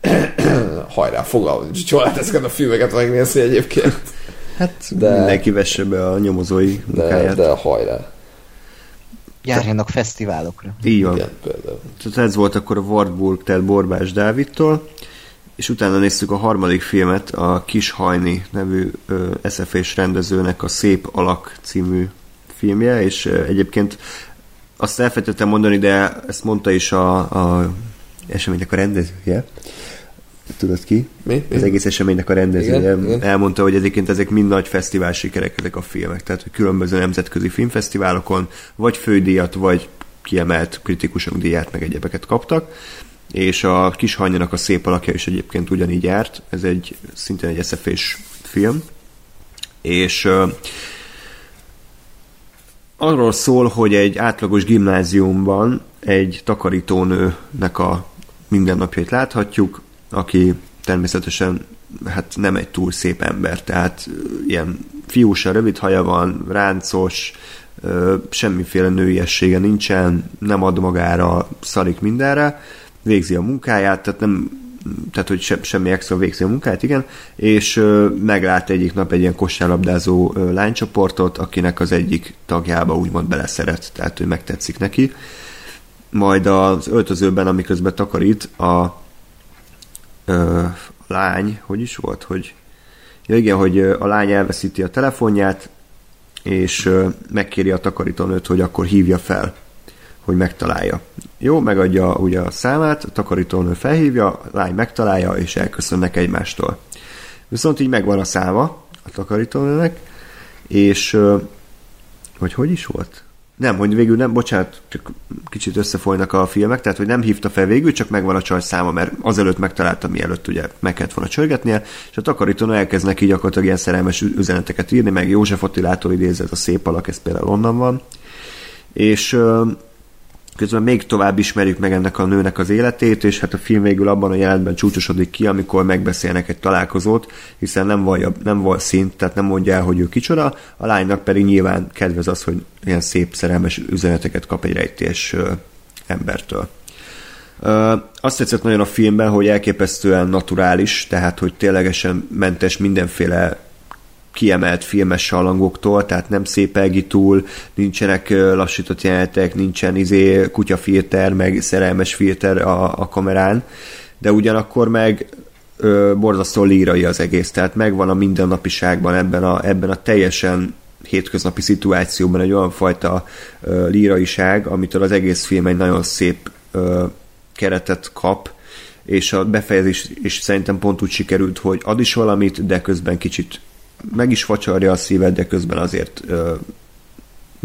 Hajrá, fogalmam, hogy hol lehet ezeket a filmeket megnézni egyébként. Hát De- de... mindenki vesse be a nyomozói De, munkáját. de hajrá. Járjanak fesztiválokra. Így van. Igen, például. Tehát ez volt akkor a Wartburg, tehát Borbás Dávidtól, és utána néztük a harmadik filmet, a Kis Hajni nevű ö, SF-és rendezőnek a Szép Alak című filmje, és egyébként azt elfelejtettem mondani, de ezt mondta is a, a eseménynek a rendezője. Tudod ki? Mi? Mi? Az egész eseménynek a rendezője Igen, igen. elmondta, hogy egyébként ezek mind nagy fesztivál sikerek ezek a filmek, tehát hogy különböző nemzetközi filmfesztiválokon vagy fődíjat, vagy kiemelt kritikusok díját, meg egyebeket kaptak, és a kis hajnyanak a szép alakja is egyébként ugyanígy járt, ez egy szintén egy SF-és film, és arról szól, hogy egy átlagos gimnáziumban egy takarítónőnek a mindennapjait láthatjuk, aki természetesen hát nem egy túl szép ember, tehát ilyen fiúsa, rövid haja van, ráncos, semmiféle nőiessége nincsen, nem ad magára, szarik mindenre, végzi a munkáját, tehát nem tehát hogy se, semmi extra végzi a munkáját, igen, és ö, meglát egyik nap egy ilyen kosárlabdázó ö, lánycsoportot, akinek az egyik tagjába úgymond beleszeret, tehát hogy megtetszik neki. Majd az öltözőben, amiközben takarít, a ö, lány, hogy is volt, hogy ja igen, hogy a lány elveszíti a telefonját, és megkéri a takarítónőt, hogy akkor hívja fel, hogy megtalálja. Jó, megadja ugye a számát, a takarítónő felhívja, a lány megtalálja, és elköszönnek egymástól. Viszont így megvan a száma a takarítónőnek, és vagy hogy is volt? Nem, hogy végül nem, bocsánat, csak kicsit összefolynak a filmek, tehát hogy nem hívta fel végül, csak megvan a csaj száma, mert azelőtt megtalálta, mielőtt ugye meg kellett volna csörgetnie, és a takarítónő elkezd neki gyakorlatilag ilyen szerelmes üzeneteket írni, meg József Attilától idézett a szép alak, ez például onnan van. És közben még tovább ismerjük meg ennek a nőnek az életét, és hát a film végül abban a jelentben csúcsosodik ki, amikor megbeszélnek egy találkozót, hiszen nem van, nem van szint, tehát nem mondja el, hogy ő kicsoda, a lánynak pedig nyilván kedvez az, hogy ilyen szép szerelmes üzeneteket kap egy rejtés embertől. Ö, azt tetszett nagyon a filmben, hogy elképesztően naturális, tehát hogy ténylegesen mentes mindenféle kiemelt filmes salangoktól, tehát nem szépelgi túl, nincsenek lassított jelenetek, nincsen izé kutyafilter, meg szerelmes filter a, a kamerán, de ugyanakkor meg ö, borzasztó lírai az egész, tehát megvan a mindennapiságban ebben a, ebben a teljesen hétköznapi szituációban egy olyan fajta ö, líraiság, amitől az egész film egy nagyon szép ö, keretet kap, és a befejezés is szerintem pont úgy sikerült, hogy ad is valamit, de közben kicsit meg is facsarja a szíved, de közben azért ö,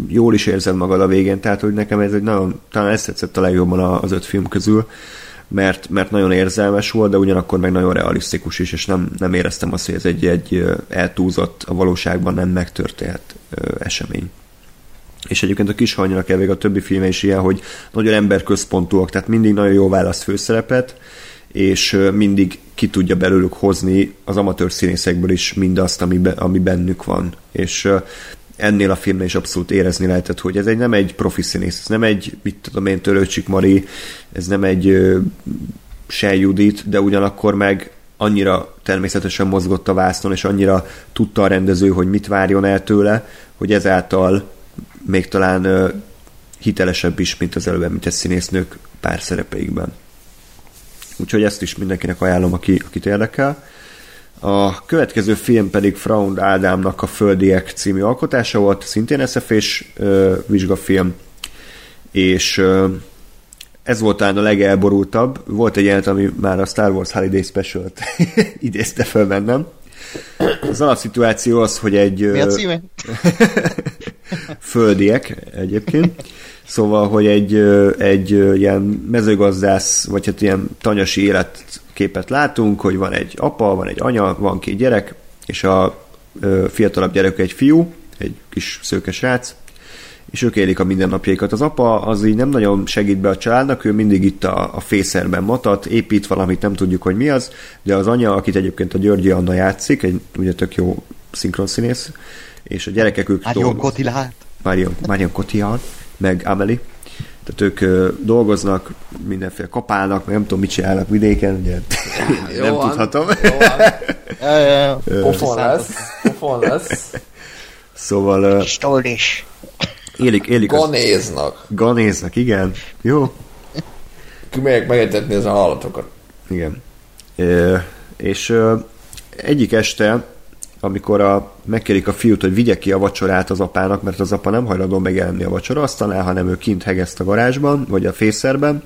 jól is érzed magad a végén, tehát hogy nekem ez egy nagyon, talán ezt tetszett a legjobban az öt film közül, mert, mert nagyon érzelmes volt, de ugyanakkor meg nagyon realisztikus is, és nem, nem éreztem azt, hogy ez egy, egy eltúzott, a valóságban nem megtörténhet esemény. És egyébként a kis hanyra kell a többi filme is ilyen, hogy nagyon emberközpontúak, tehát mindig nagyon jó választ főszerepet, és mindig ki tudja belőlük hozni az amatőr színészekből is mindazt, ami, be, ami bennük van. És ennél a filmnél is abszolút érezni lehetett, hogy ez egy nem egy profi színész, ez nem egy, mit tudom én, Törőcsik Mari, ez nem egy Se Judit, de ugyanakkor meg annyira természetesen mozgott a vásznon, és annyira tudta a rendező, hogy mit várjon el tőle, hogy ezáltal még talán hitelesebb is, mint az előbb említett színésznők pár szerepeikben. Úgyhogy ezt is mindenkinek ajánlom, aki, akit érdekel. A következő film pedig Fraund Ádámnak a Földiek című alkotása volt, szintén SZF-és vizsgafilm, és ö, ez volt talán a legelborultabb. Volt egy jelent, ami már a Star Wars Holiday Special-t idézte föl bennem. Az alapszituáció az, hogy egy... Mi a címe? Földiek egyébként. Szóval, hogy egy, egy ilyen mezőgazdász, vagy hát ilyen tanyasi életképet látunk, hogy van egy apa, van egy anya, van két gyerek, és a fiatalabb gyerek egy fiú, egy kis szőke srác, és ők élik a mindennapjaikat. Az apa az így nem nagyon segít be a családnak, ő mindig itt a, a fészerben matat, épít valamit, nem tudjuk, hogy mi az, de az anya, akit egyébként a Györgyi Anna játszik, egy ugye tök jó szinkronszínész, és a gyerekek ők... Marion Cotillard. Marion, Marion Cotillard meg Amelie. Tehát ők ö, dolgoznak, mindenféle kapálnak, meg nem tudom, mit csinálnak vidéken, ugye nem tudhatom. Pofon lesz. Pofon lesz. Szóval ö, Stoldis. Élik, élik az- Ganéznak. Ganéznak, igen. Jó, Kimegyek megetetni az állatokat. igen. Ö, és ö, egyik este, amikor a, megkérik a fiút, hogy vigye ki a vacsorát az apának, mert az apa nem hajlandó megjelenni a vacsora asztalnál, hanem ő kint hegeszt a garázsban, vagy a fészerben.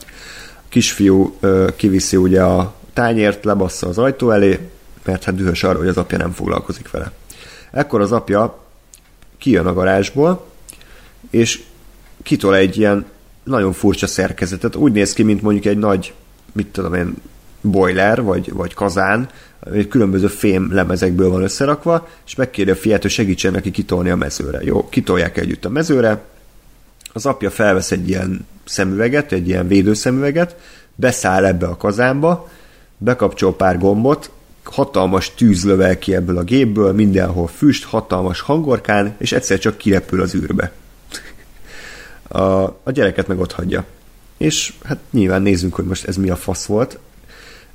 A kisfiú ö, kiviszi ugye a tányért, lebassza az ajtó elé, mert hát dühös arra, hogy az apja nem foglalkozik vele. Ekkor az apja kijön a garázsból, és kitol egy ilyen nagyon furcsa szerkezetet. Úgy néz ki, mint mondjuk egy nagy, mit tudom én, boiler, vagy, vagy kazán, ami különböző fém lemezekből van összerakva, és megkéri a fiát, hogy segítsen neki kitolni a mezőre. Jó, kitolják együtt a mezőre, az apja felvesz egy ilyen szemüveget, egy ilyen védőszemüveget, beszáll ebbe a kazánba, bekapcsol pár gombot, hatalmas tűz lövel ki ebből a gépből, mindenhol füst, hatalmas hangorkán, és egyszer csak kirepül az űrbe. A, a gyereket meg ott hagyja. És hát nyilván nézzünk, hogy most ez mi a fasz volt.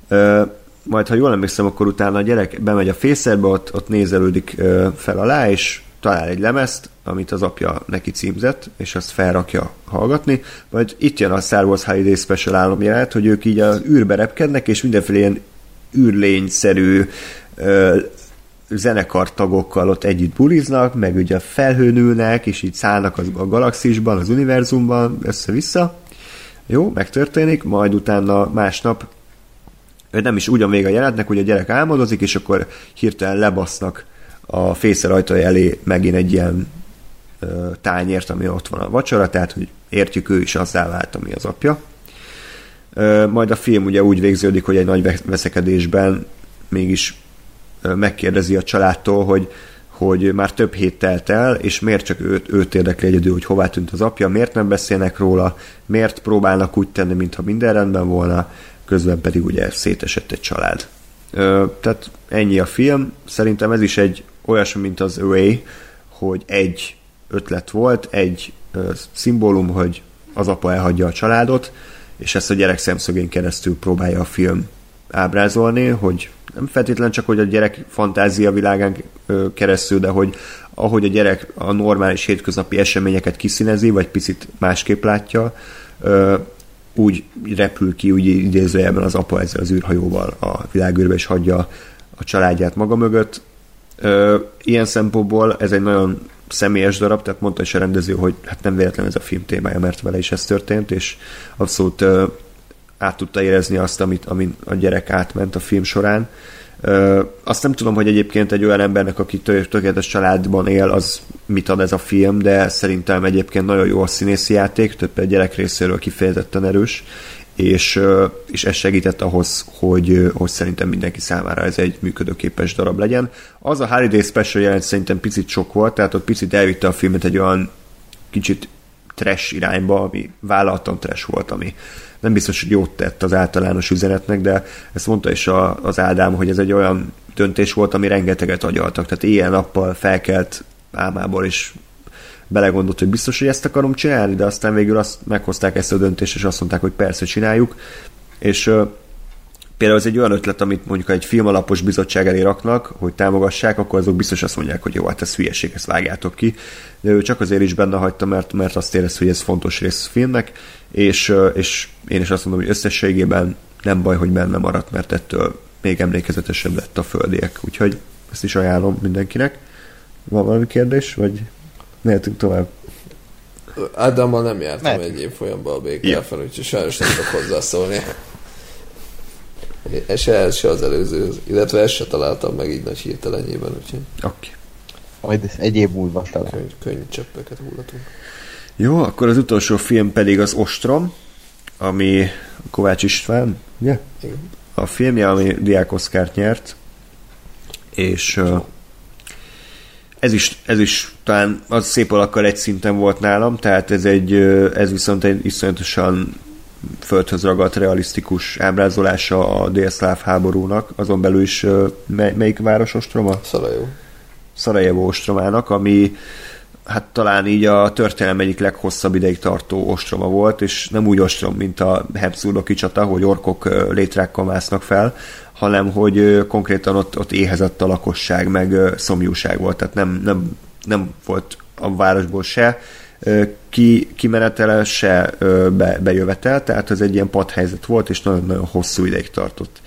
Ö, majd, ha jól emlékszem, akkor utána a gyerek bemegy a fészerbe, ott, ott nézelődik ö, fel alá, és talál egy lemezt, amit az apja neki címzett, és azt felrakja hallgatni, majd itt jön a Star Wars Holiday Special álomjelenet, hogy ők így az űrbe repkednek, és mindenféle ilyen űrlényszerű ö, zenekartagokkal ott együtt buliznak, meg ugye felhőn ülnek, és így szállnak az, a galaxisban, az univerzumban, össze-vissza. Jó, megtörténik, majd utána másnap nem is ugyan még a jelenetnek, hogy a gyerek álmodozik, és akkor hirtelen lebasznak a fészer ajtaja elé megint egy ilyen ö, tányért, ami ott van a vacsora, tehát hogy értjük, ő is azzá vált, ami az apja. Ö, majd a film ugye úgy végződik, hogy egy nagy ve- veszekedésben mégis megkérdezi a családtól, hogy hogy már több hét telt el, és miért csak őt, őt érdekli egyedül, hogy hová tűnt az apja, miért nem beszélnek róla, miért próbálnak úgy tenni, mintha minden rendben volna, közben pedig ugye szétesett egy család. Ö, tehát ennyi a film. Szerintem ez is egy olyasmi, mint az Away, hogy egy ötlet volt, egy ö, szimbólum, hogy az apa elhagyja a családot, és ezt a gyerek szemszögén keresztül próbálja a film ábrázolni, hogy nem feltétlenül csak, hogy a gyerek fantázia világán keresztül, de hogy ahogy a gyerek a normális hétköznapi eseményeket kiszínezi, vagy picit másképp látja, úgy repül ki, úgy idézőjelben az apa ezzel az űrhajóval a világűrbe, és hagyja a családját maga mögött. Ilyen szempontból ez egy nagyon személyes darab, tehát mondta is a rendező, hogy hát nem véletlen ez a film témája, mert vele is ez történt, és abszolút át tudta érezni azt, amit, amit a gyerek átment a film során. Ö, azt nem tudom, hogy egyébként egy olyan embernek, aki tö- tökéletes családban él, az mit ad ez a film, de szerintem egyébként nagyon jó a színészi játék, több egy gyerek részéről kifejezetten erős, és, és ez segített ahhoz, hogy, hogy szerintem mindenki számára ez egy működőképes darab legyen. Az a Holiday Special jelent szerintem picit sok volt, tehát ott picit elvitte a filmet egy olyan kicsit trash irányba, ami vállaltan trash volt, ami nem biztos, hogy jót tett az általános üzenetnek, de ezt mondta is a, az Ádám, hogy ez egy olyan döntés volt, ami rengeteget agyaltak, tehát éjjel-nappal felkelt álmából, és belegondolt, hogy biztos, hogy ezt akarom csinálni, de aztán végül azt meghozták ezt a döntést, és azt mondták, hogy persze csináljuk, és például ez egy olyan ötlet, amit mondjuk egy filmalapos bizottság elé raknak, hogy támogassák, akkor azok biztos azt mondják, hogy jó, hát ez hülyeség, ezt vágjátok ki. De ő csak azért is benne hagyta, mert, mert azt érez, hogy ez fontos rész a filmnek, és, és én is azt mondom, hogy összességében nem baj, hogy benne maradt, mert ettől még emlékezetesebb lett a földiek. Úgyhogy ezt is ajánlom mindenkinek. Van valami kérdés, vagy mehetünk tovább? Ádámmal nem jártam Mehetünk. egy évfolyamban a. BKF-en, úgyhogy sajnos nem tudok hozzászólni. Se ez, se az előző, illetve ezt se találtam meg így nagy hirtelenjében, úgyhogy Oké. Majd egy év múlva talán. könny, könnyű cseppeket hullatunk. Jó, akkor az utolsó film pedig az Ostrom, ami Kovács István, ugye? Igen. A filmje, ami Diák Oszkárt nyert, és ez is, ez is talán az szép alakkal egy szinten volt nálam, tehát ez egy, ez viszont egy iszonyatosan földhöz ragadt, realisztikus ábrázolása a délszláv háborúnak, azon belül is mely, melyik város ostroma? Szarajó. Szarajevó ostromának, ami hát talán így a történelem egyik leghosszabb ideig tartó ostroma volt, és nem úgy ostrom, mint a Habsburgoki csata, hogy orkok létrákkal másznak fel, hanem hogy konkrétan ott, ott éhezett a lakosság, meg szomjúság volt, tehát nem, nem, nem volt a városból se ki, kimenetele, se be, bejövetel, tehát ez egy ilyen padhelyzet volt, és nagyon-nagyon hosszú ideig tartott.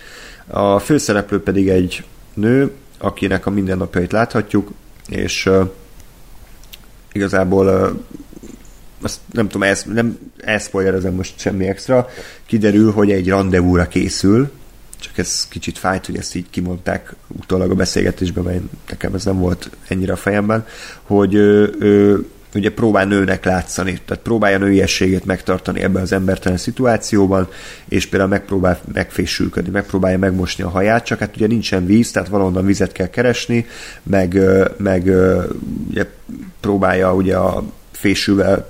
A főszereplő pedig egy nő, akinek a mindennapjait láthatjuk, és ö, igazából ö, azt nem tudom, ez, nem elszpoilerezem most semmi extra, kiderül, hogy egy rendezvúra készül, csak ez kicsit fájt, hogy ezt így kimondták utólag a beszélgetésben, mert nekem ez nem volt ennyire a fejemben, hogy ő, ő ugye próbál nőnek látszani, tehát próbálja nőiességét megtartani ebben az embertelen szituációban, és például megpróbál megfésülködni, megpróbálja megmosni a haját, csak hát ugye nincsen víz, tehát valahonnan vizet kell keresni, meg, meg ugye próbálja ugye a fésűvel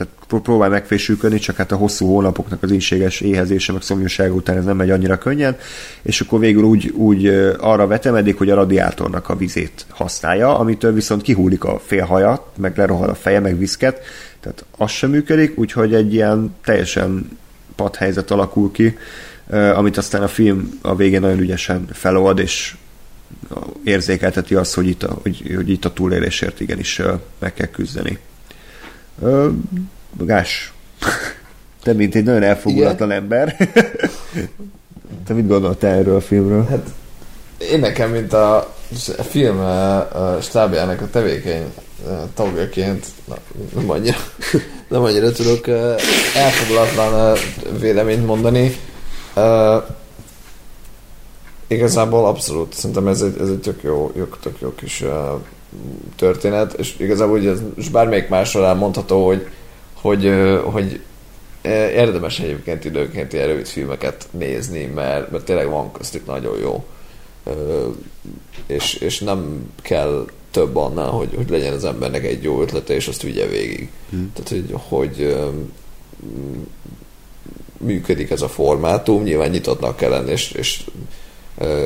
tehát pró- próbál megfésülködni, csak hát a hosszú hónapoknak az ínséges éhezése, meg szomjúsága után ez nem megy annyira könnyen, és akkor végül úgy, úgy arra vetemedik, hogy a radiátornak a vizét használja, amitől viszont kihullik a félhaja, meg lerohad a feje, meg viszket, tehát az sem működik, úgyhogy egy ilyen teljesen padhelyzet alakul ki, amit aztán a film a végén nagyon ügyesen felold, és érzékelteti azt, hogy itt a, hogy, hogy itt a túlélésért igenis meg kell küzdeni. Ö, Gás, te mint egy nagyon elfogulatlan ember. te mit gondoltál erről a filmről? Hát én nekem, mint a film uh, stábjának a tevékeny tagjaként nem annyira, nem annyira tudok elfogulatlan uh, véleményt mondani. Igazából abszolút, szerintem ez egy, ez egy tök jó, jó, tök jó kis történet, és igazából ugye és bármelyik másról elmondható, hogy, hogy, hogy érdemes egyébként időnként ilyen rövid filmeket nézni, mert, mert tényleg van köztük nagyon jó. És, és nem kell több annál, hogy, hogy legyen az embernek egy jó ötlete, és azt vigye végig. Hmm. Tehát, hogy, hogy működik ez a formátum, nyilván nyitottnak kell lenni, és, és,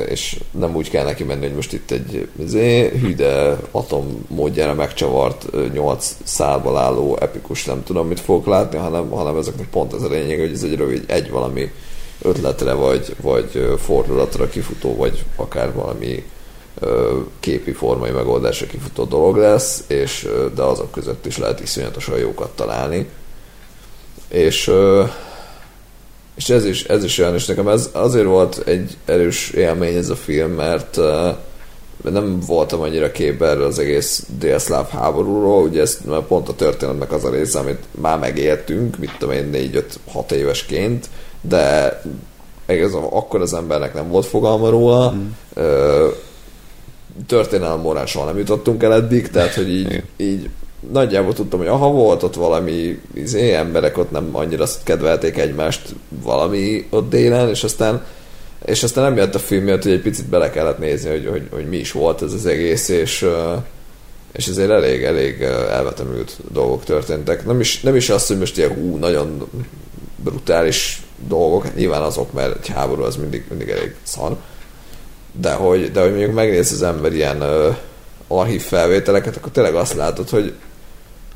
és nem úgy kell neki menni, hogy most itt egy izé, hüde atom módjára megcsavart ö, nyolc szálból álló epikus nem tudom mit fogok látni, hanem, hanem ezeknek pont ez a lényeg, hogy ez egy rövid, egy valami ötletre, vagy, vagy fordulatra kifutó, vagy akár valami képi formai megoldásra kifutó dolog lesz, és de azok között is lehet iszonyatosan jókat találni. És és ez is, ez is olyan, és nekem ez azért volt egy erős élmény ez a film, mert, ö, nem voltam annyira képbe erről az egész délszláv háborúról, ugye ez pont a történetnek az a része, amit már megéltünk, mit tudom én, 4-5-6 évesként, de ez, akkor az embernek nem volt fogalma róla, mm. történelem morán soha nem jutottunk el eddig, tehát hogy így, így nagyjából tudtam, hogy aha, volt ott valami izé, emberek ott nem annyira kedvelték egymást valami ott délen, és aztán és aztán nem jött a film miatt, hogy egy picit bele kellett nézni, hogy, hogy, hogy mi is volt ez az egész, és, és ezért elég, elég elvetemült dolgok történtek. Nem is, nem is azt, hogy most ilyen hú, nagyon brutális dolgok, nyilván azok, mert egy háború az mindig, mindig elég szar, de hogy, de hogy mondjuk megnéz az ember ilyen archív felvételeket, akkor tényleg azt látod, hogy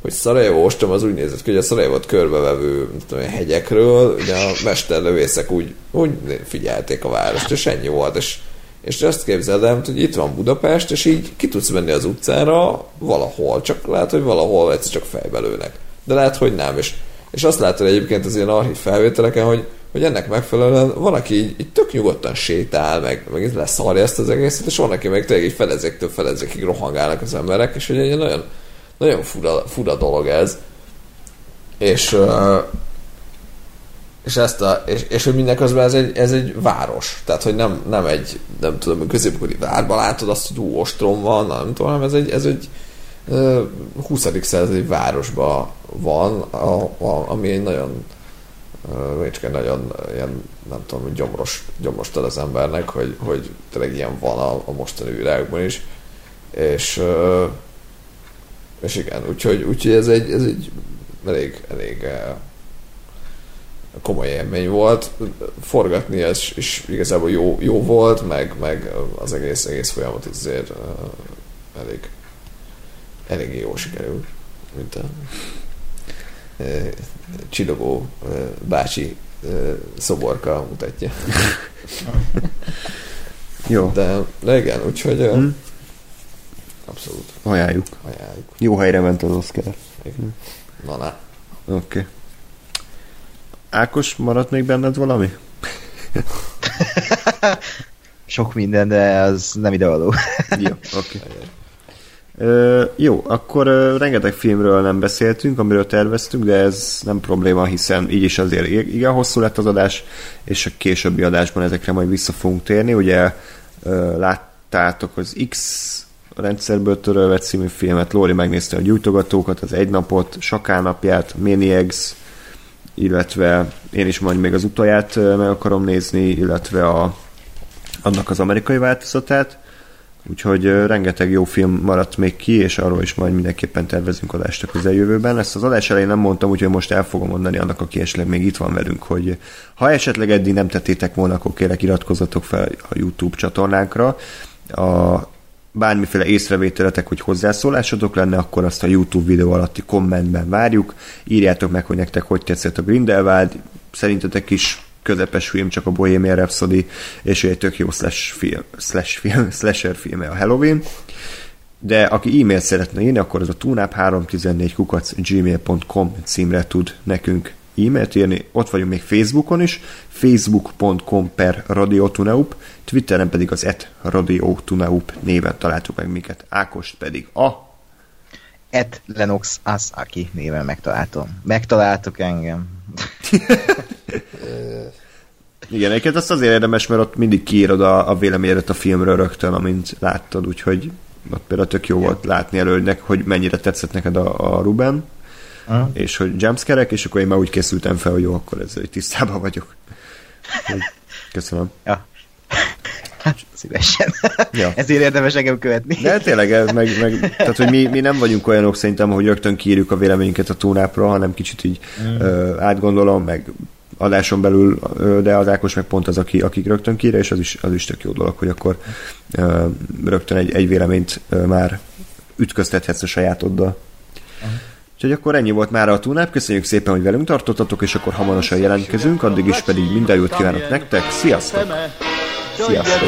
hogy Szarajevó ostrom az úgy nézett ki, hogy a Szarajevót körbevevő tudom, hegyekről, ugye a mesterlövészek úgy, úgy figyelték a várost, és ennyi volt, és, és azt képzeld el, hogy itt van Budapest, és így ki tudsz menni az utcára valahol, csak lehet, hogy valahol egyszer csak fejbe lőnek. De lehet, hogy nem, és, és azt látod egyébként az ilyen archív felvételeken, hogy, hogy ennek megfelelően van, aki így, így tök nyugodtan sétál, meg, meg leszarja ezt az egészet, és van, aki meg tényleg így fedezéktől fedezékig rohangálnak az emberek, és hogy egy nagyon nagyon fura, fura dolog ez. És, és ezt a, és, és hogy mindeközben ez egy, ez egy város. Tehát, hogy nem, nem egy, nem tudom, középkori várban látod azt, hogy ú, ostrom van, nem tudom, hanem ez egy, ez egy 20. századi városban van, a, a, ami egy nagyon egy nagyon ilyen, nem tudom, gyomros, gyomros az embernek, hogy, hogy tényleg ilyen van a, a mostani világban is. És és igen, úgyhogy, úgyhogy ez egy, ez egy elég, elég uh, komoly élmény volt. Forgatni ez is igazából jó, jó volt, meg, meg az egész, egész folyamat azért uh, elég, elég jó sikerült, mint a uh, csillogó bácsi uh, szoborka mutatja. jó. De, de igen, úgyhogy hmm Abszolút. Ajánljuk. Ajánljuk. Jó helyre ment az Oscar. Igen. Na, na. Oké. Okay. Ákos, maradt még benned valami? Sok minden, de az nem idevaló. jó, oké. Okay. Ö, jó, akkor ö, rengeteg filmről nem beszéltünk, amiről terveztünk, de ez nem probléma, hiszen így is azért igen hosszú lett az adás, és a későbbi adásban ezekre majd vissza fogunk térni. Ugye ö, láttátok az X rendszerből törölve című filmet, Lóri megnézte a gyújtogatókat, az egynapot, Sakálnapját, Maniacs, illetve én is majd még az utaját meg akarom nézni, illetve a, annak az amerikai változatát. Úgyhogy rengeteg jó film maradt még ki, és arról is majd mindenképpen tervezünk adást a közeljövőben. Ezt az adás elején nem mondtam, úgyhogy most el fogom mondani annak, aki esetleg még itt van velünk, hogy ha esetleg eddig nem tettétek volna, akkor kérek iratkozzatok fel a YouTube csatornánkra. A bármiféle észrevételetek, hogy hozzászólásotok lenne, akkor azt a YouTube videó alatti kommentben várjuk. Írjátok meg, hogy nektek hogy tetszett a Grindelwald, szerintetek is közepes film, csak a Bohemian Rhapsody, és egy tök jó slash film, slash film, slasher filme a Halloween. De aki e-mailt szeretne írni, akkor az a tunap314 kukac gmail.com címre tud nekünk e-mailt írni, ott vagyunk még Facebookon is, facebook.com per radiotuneup, Twitteren pedig az et radiotuneup néven találtuk meg minket, Ákost pedig a et Lenox Asaki néven megtaláltam. Megtaláltuk engem. Igen, egyébként azt azért érdemes, mert ott mindig kiírod a, a véleményedet a filmről rögtön, amint láttad, úgyhogy ott például tök jó volt látni előnek, hogy mennyire tetszett neked a, a Ruben, Aha. és hogy jumpscare és akkor én már úgy készültem fel, hogy jó, akkor ezzel tisztában vagyok. Köszönöm. Ja. Hát, szívesen. Ja. Ezért érdemes engem követni. De tényleg, meg, meg, tehát, hogy mi, mi nem vagyunk olyanok szerintem, hogy rögtön kiírjuk a véleményünket a túnápra, hanem kicsit így mm. ö, átgondolom, meg adáson belül, de az Ákos meg pont az, aki, akik rögtön kírja, és az is, az is tök jó dolog, hogy akkor ö, rögtön egy, egy véleményt ö, már ütköztethetsz a sajátoddal. Uh-huh. Úgyhogy akkor ennyi volt már a túnáp. Köszönjük szépen, hogy velünk tartottatok, és akkor hamarosan jelentkezünk. Addig is pedig minden jót kívánok nektek. Sziasztok! Sziasztok!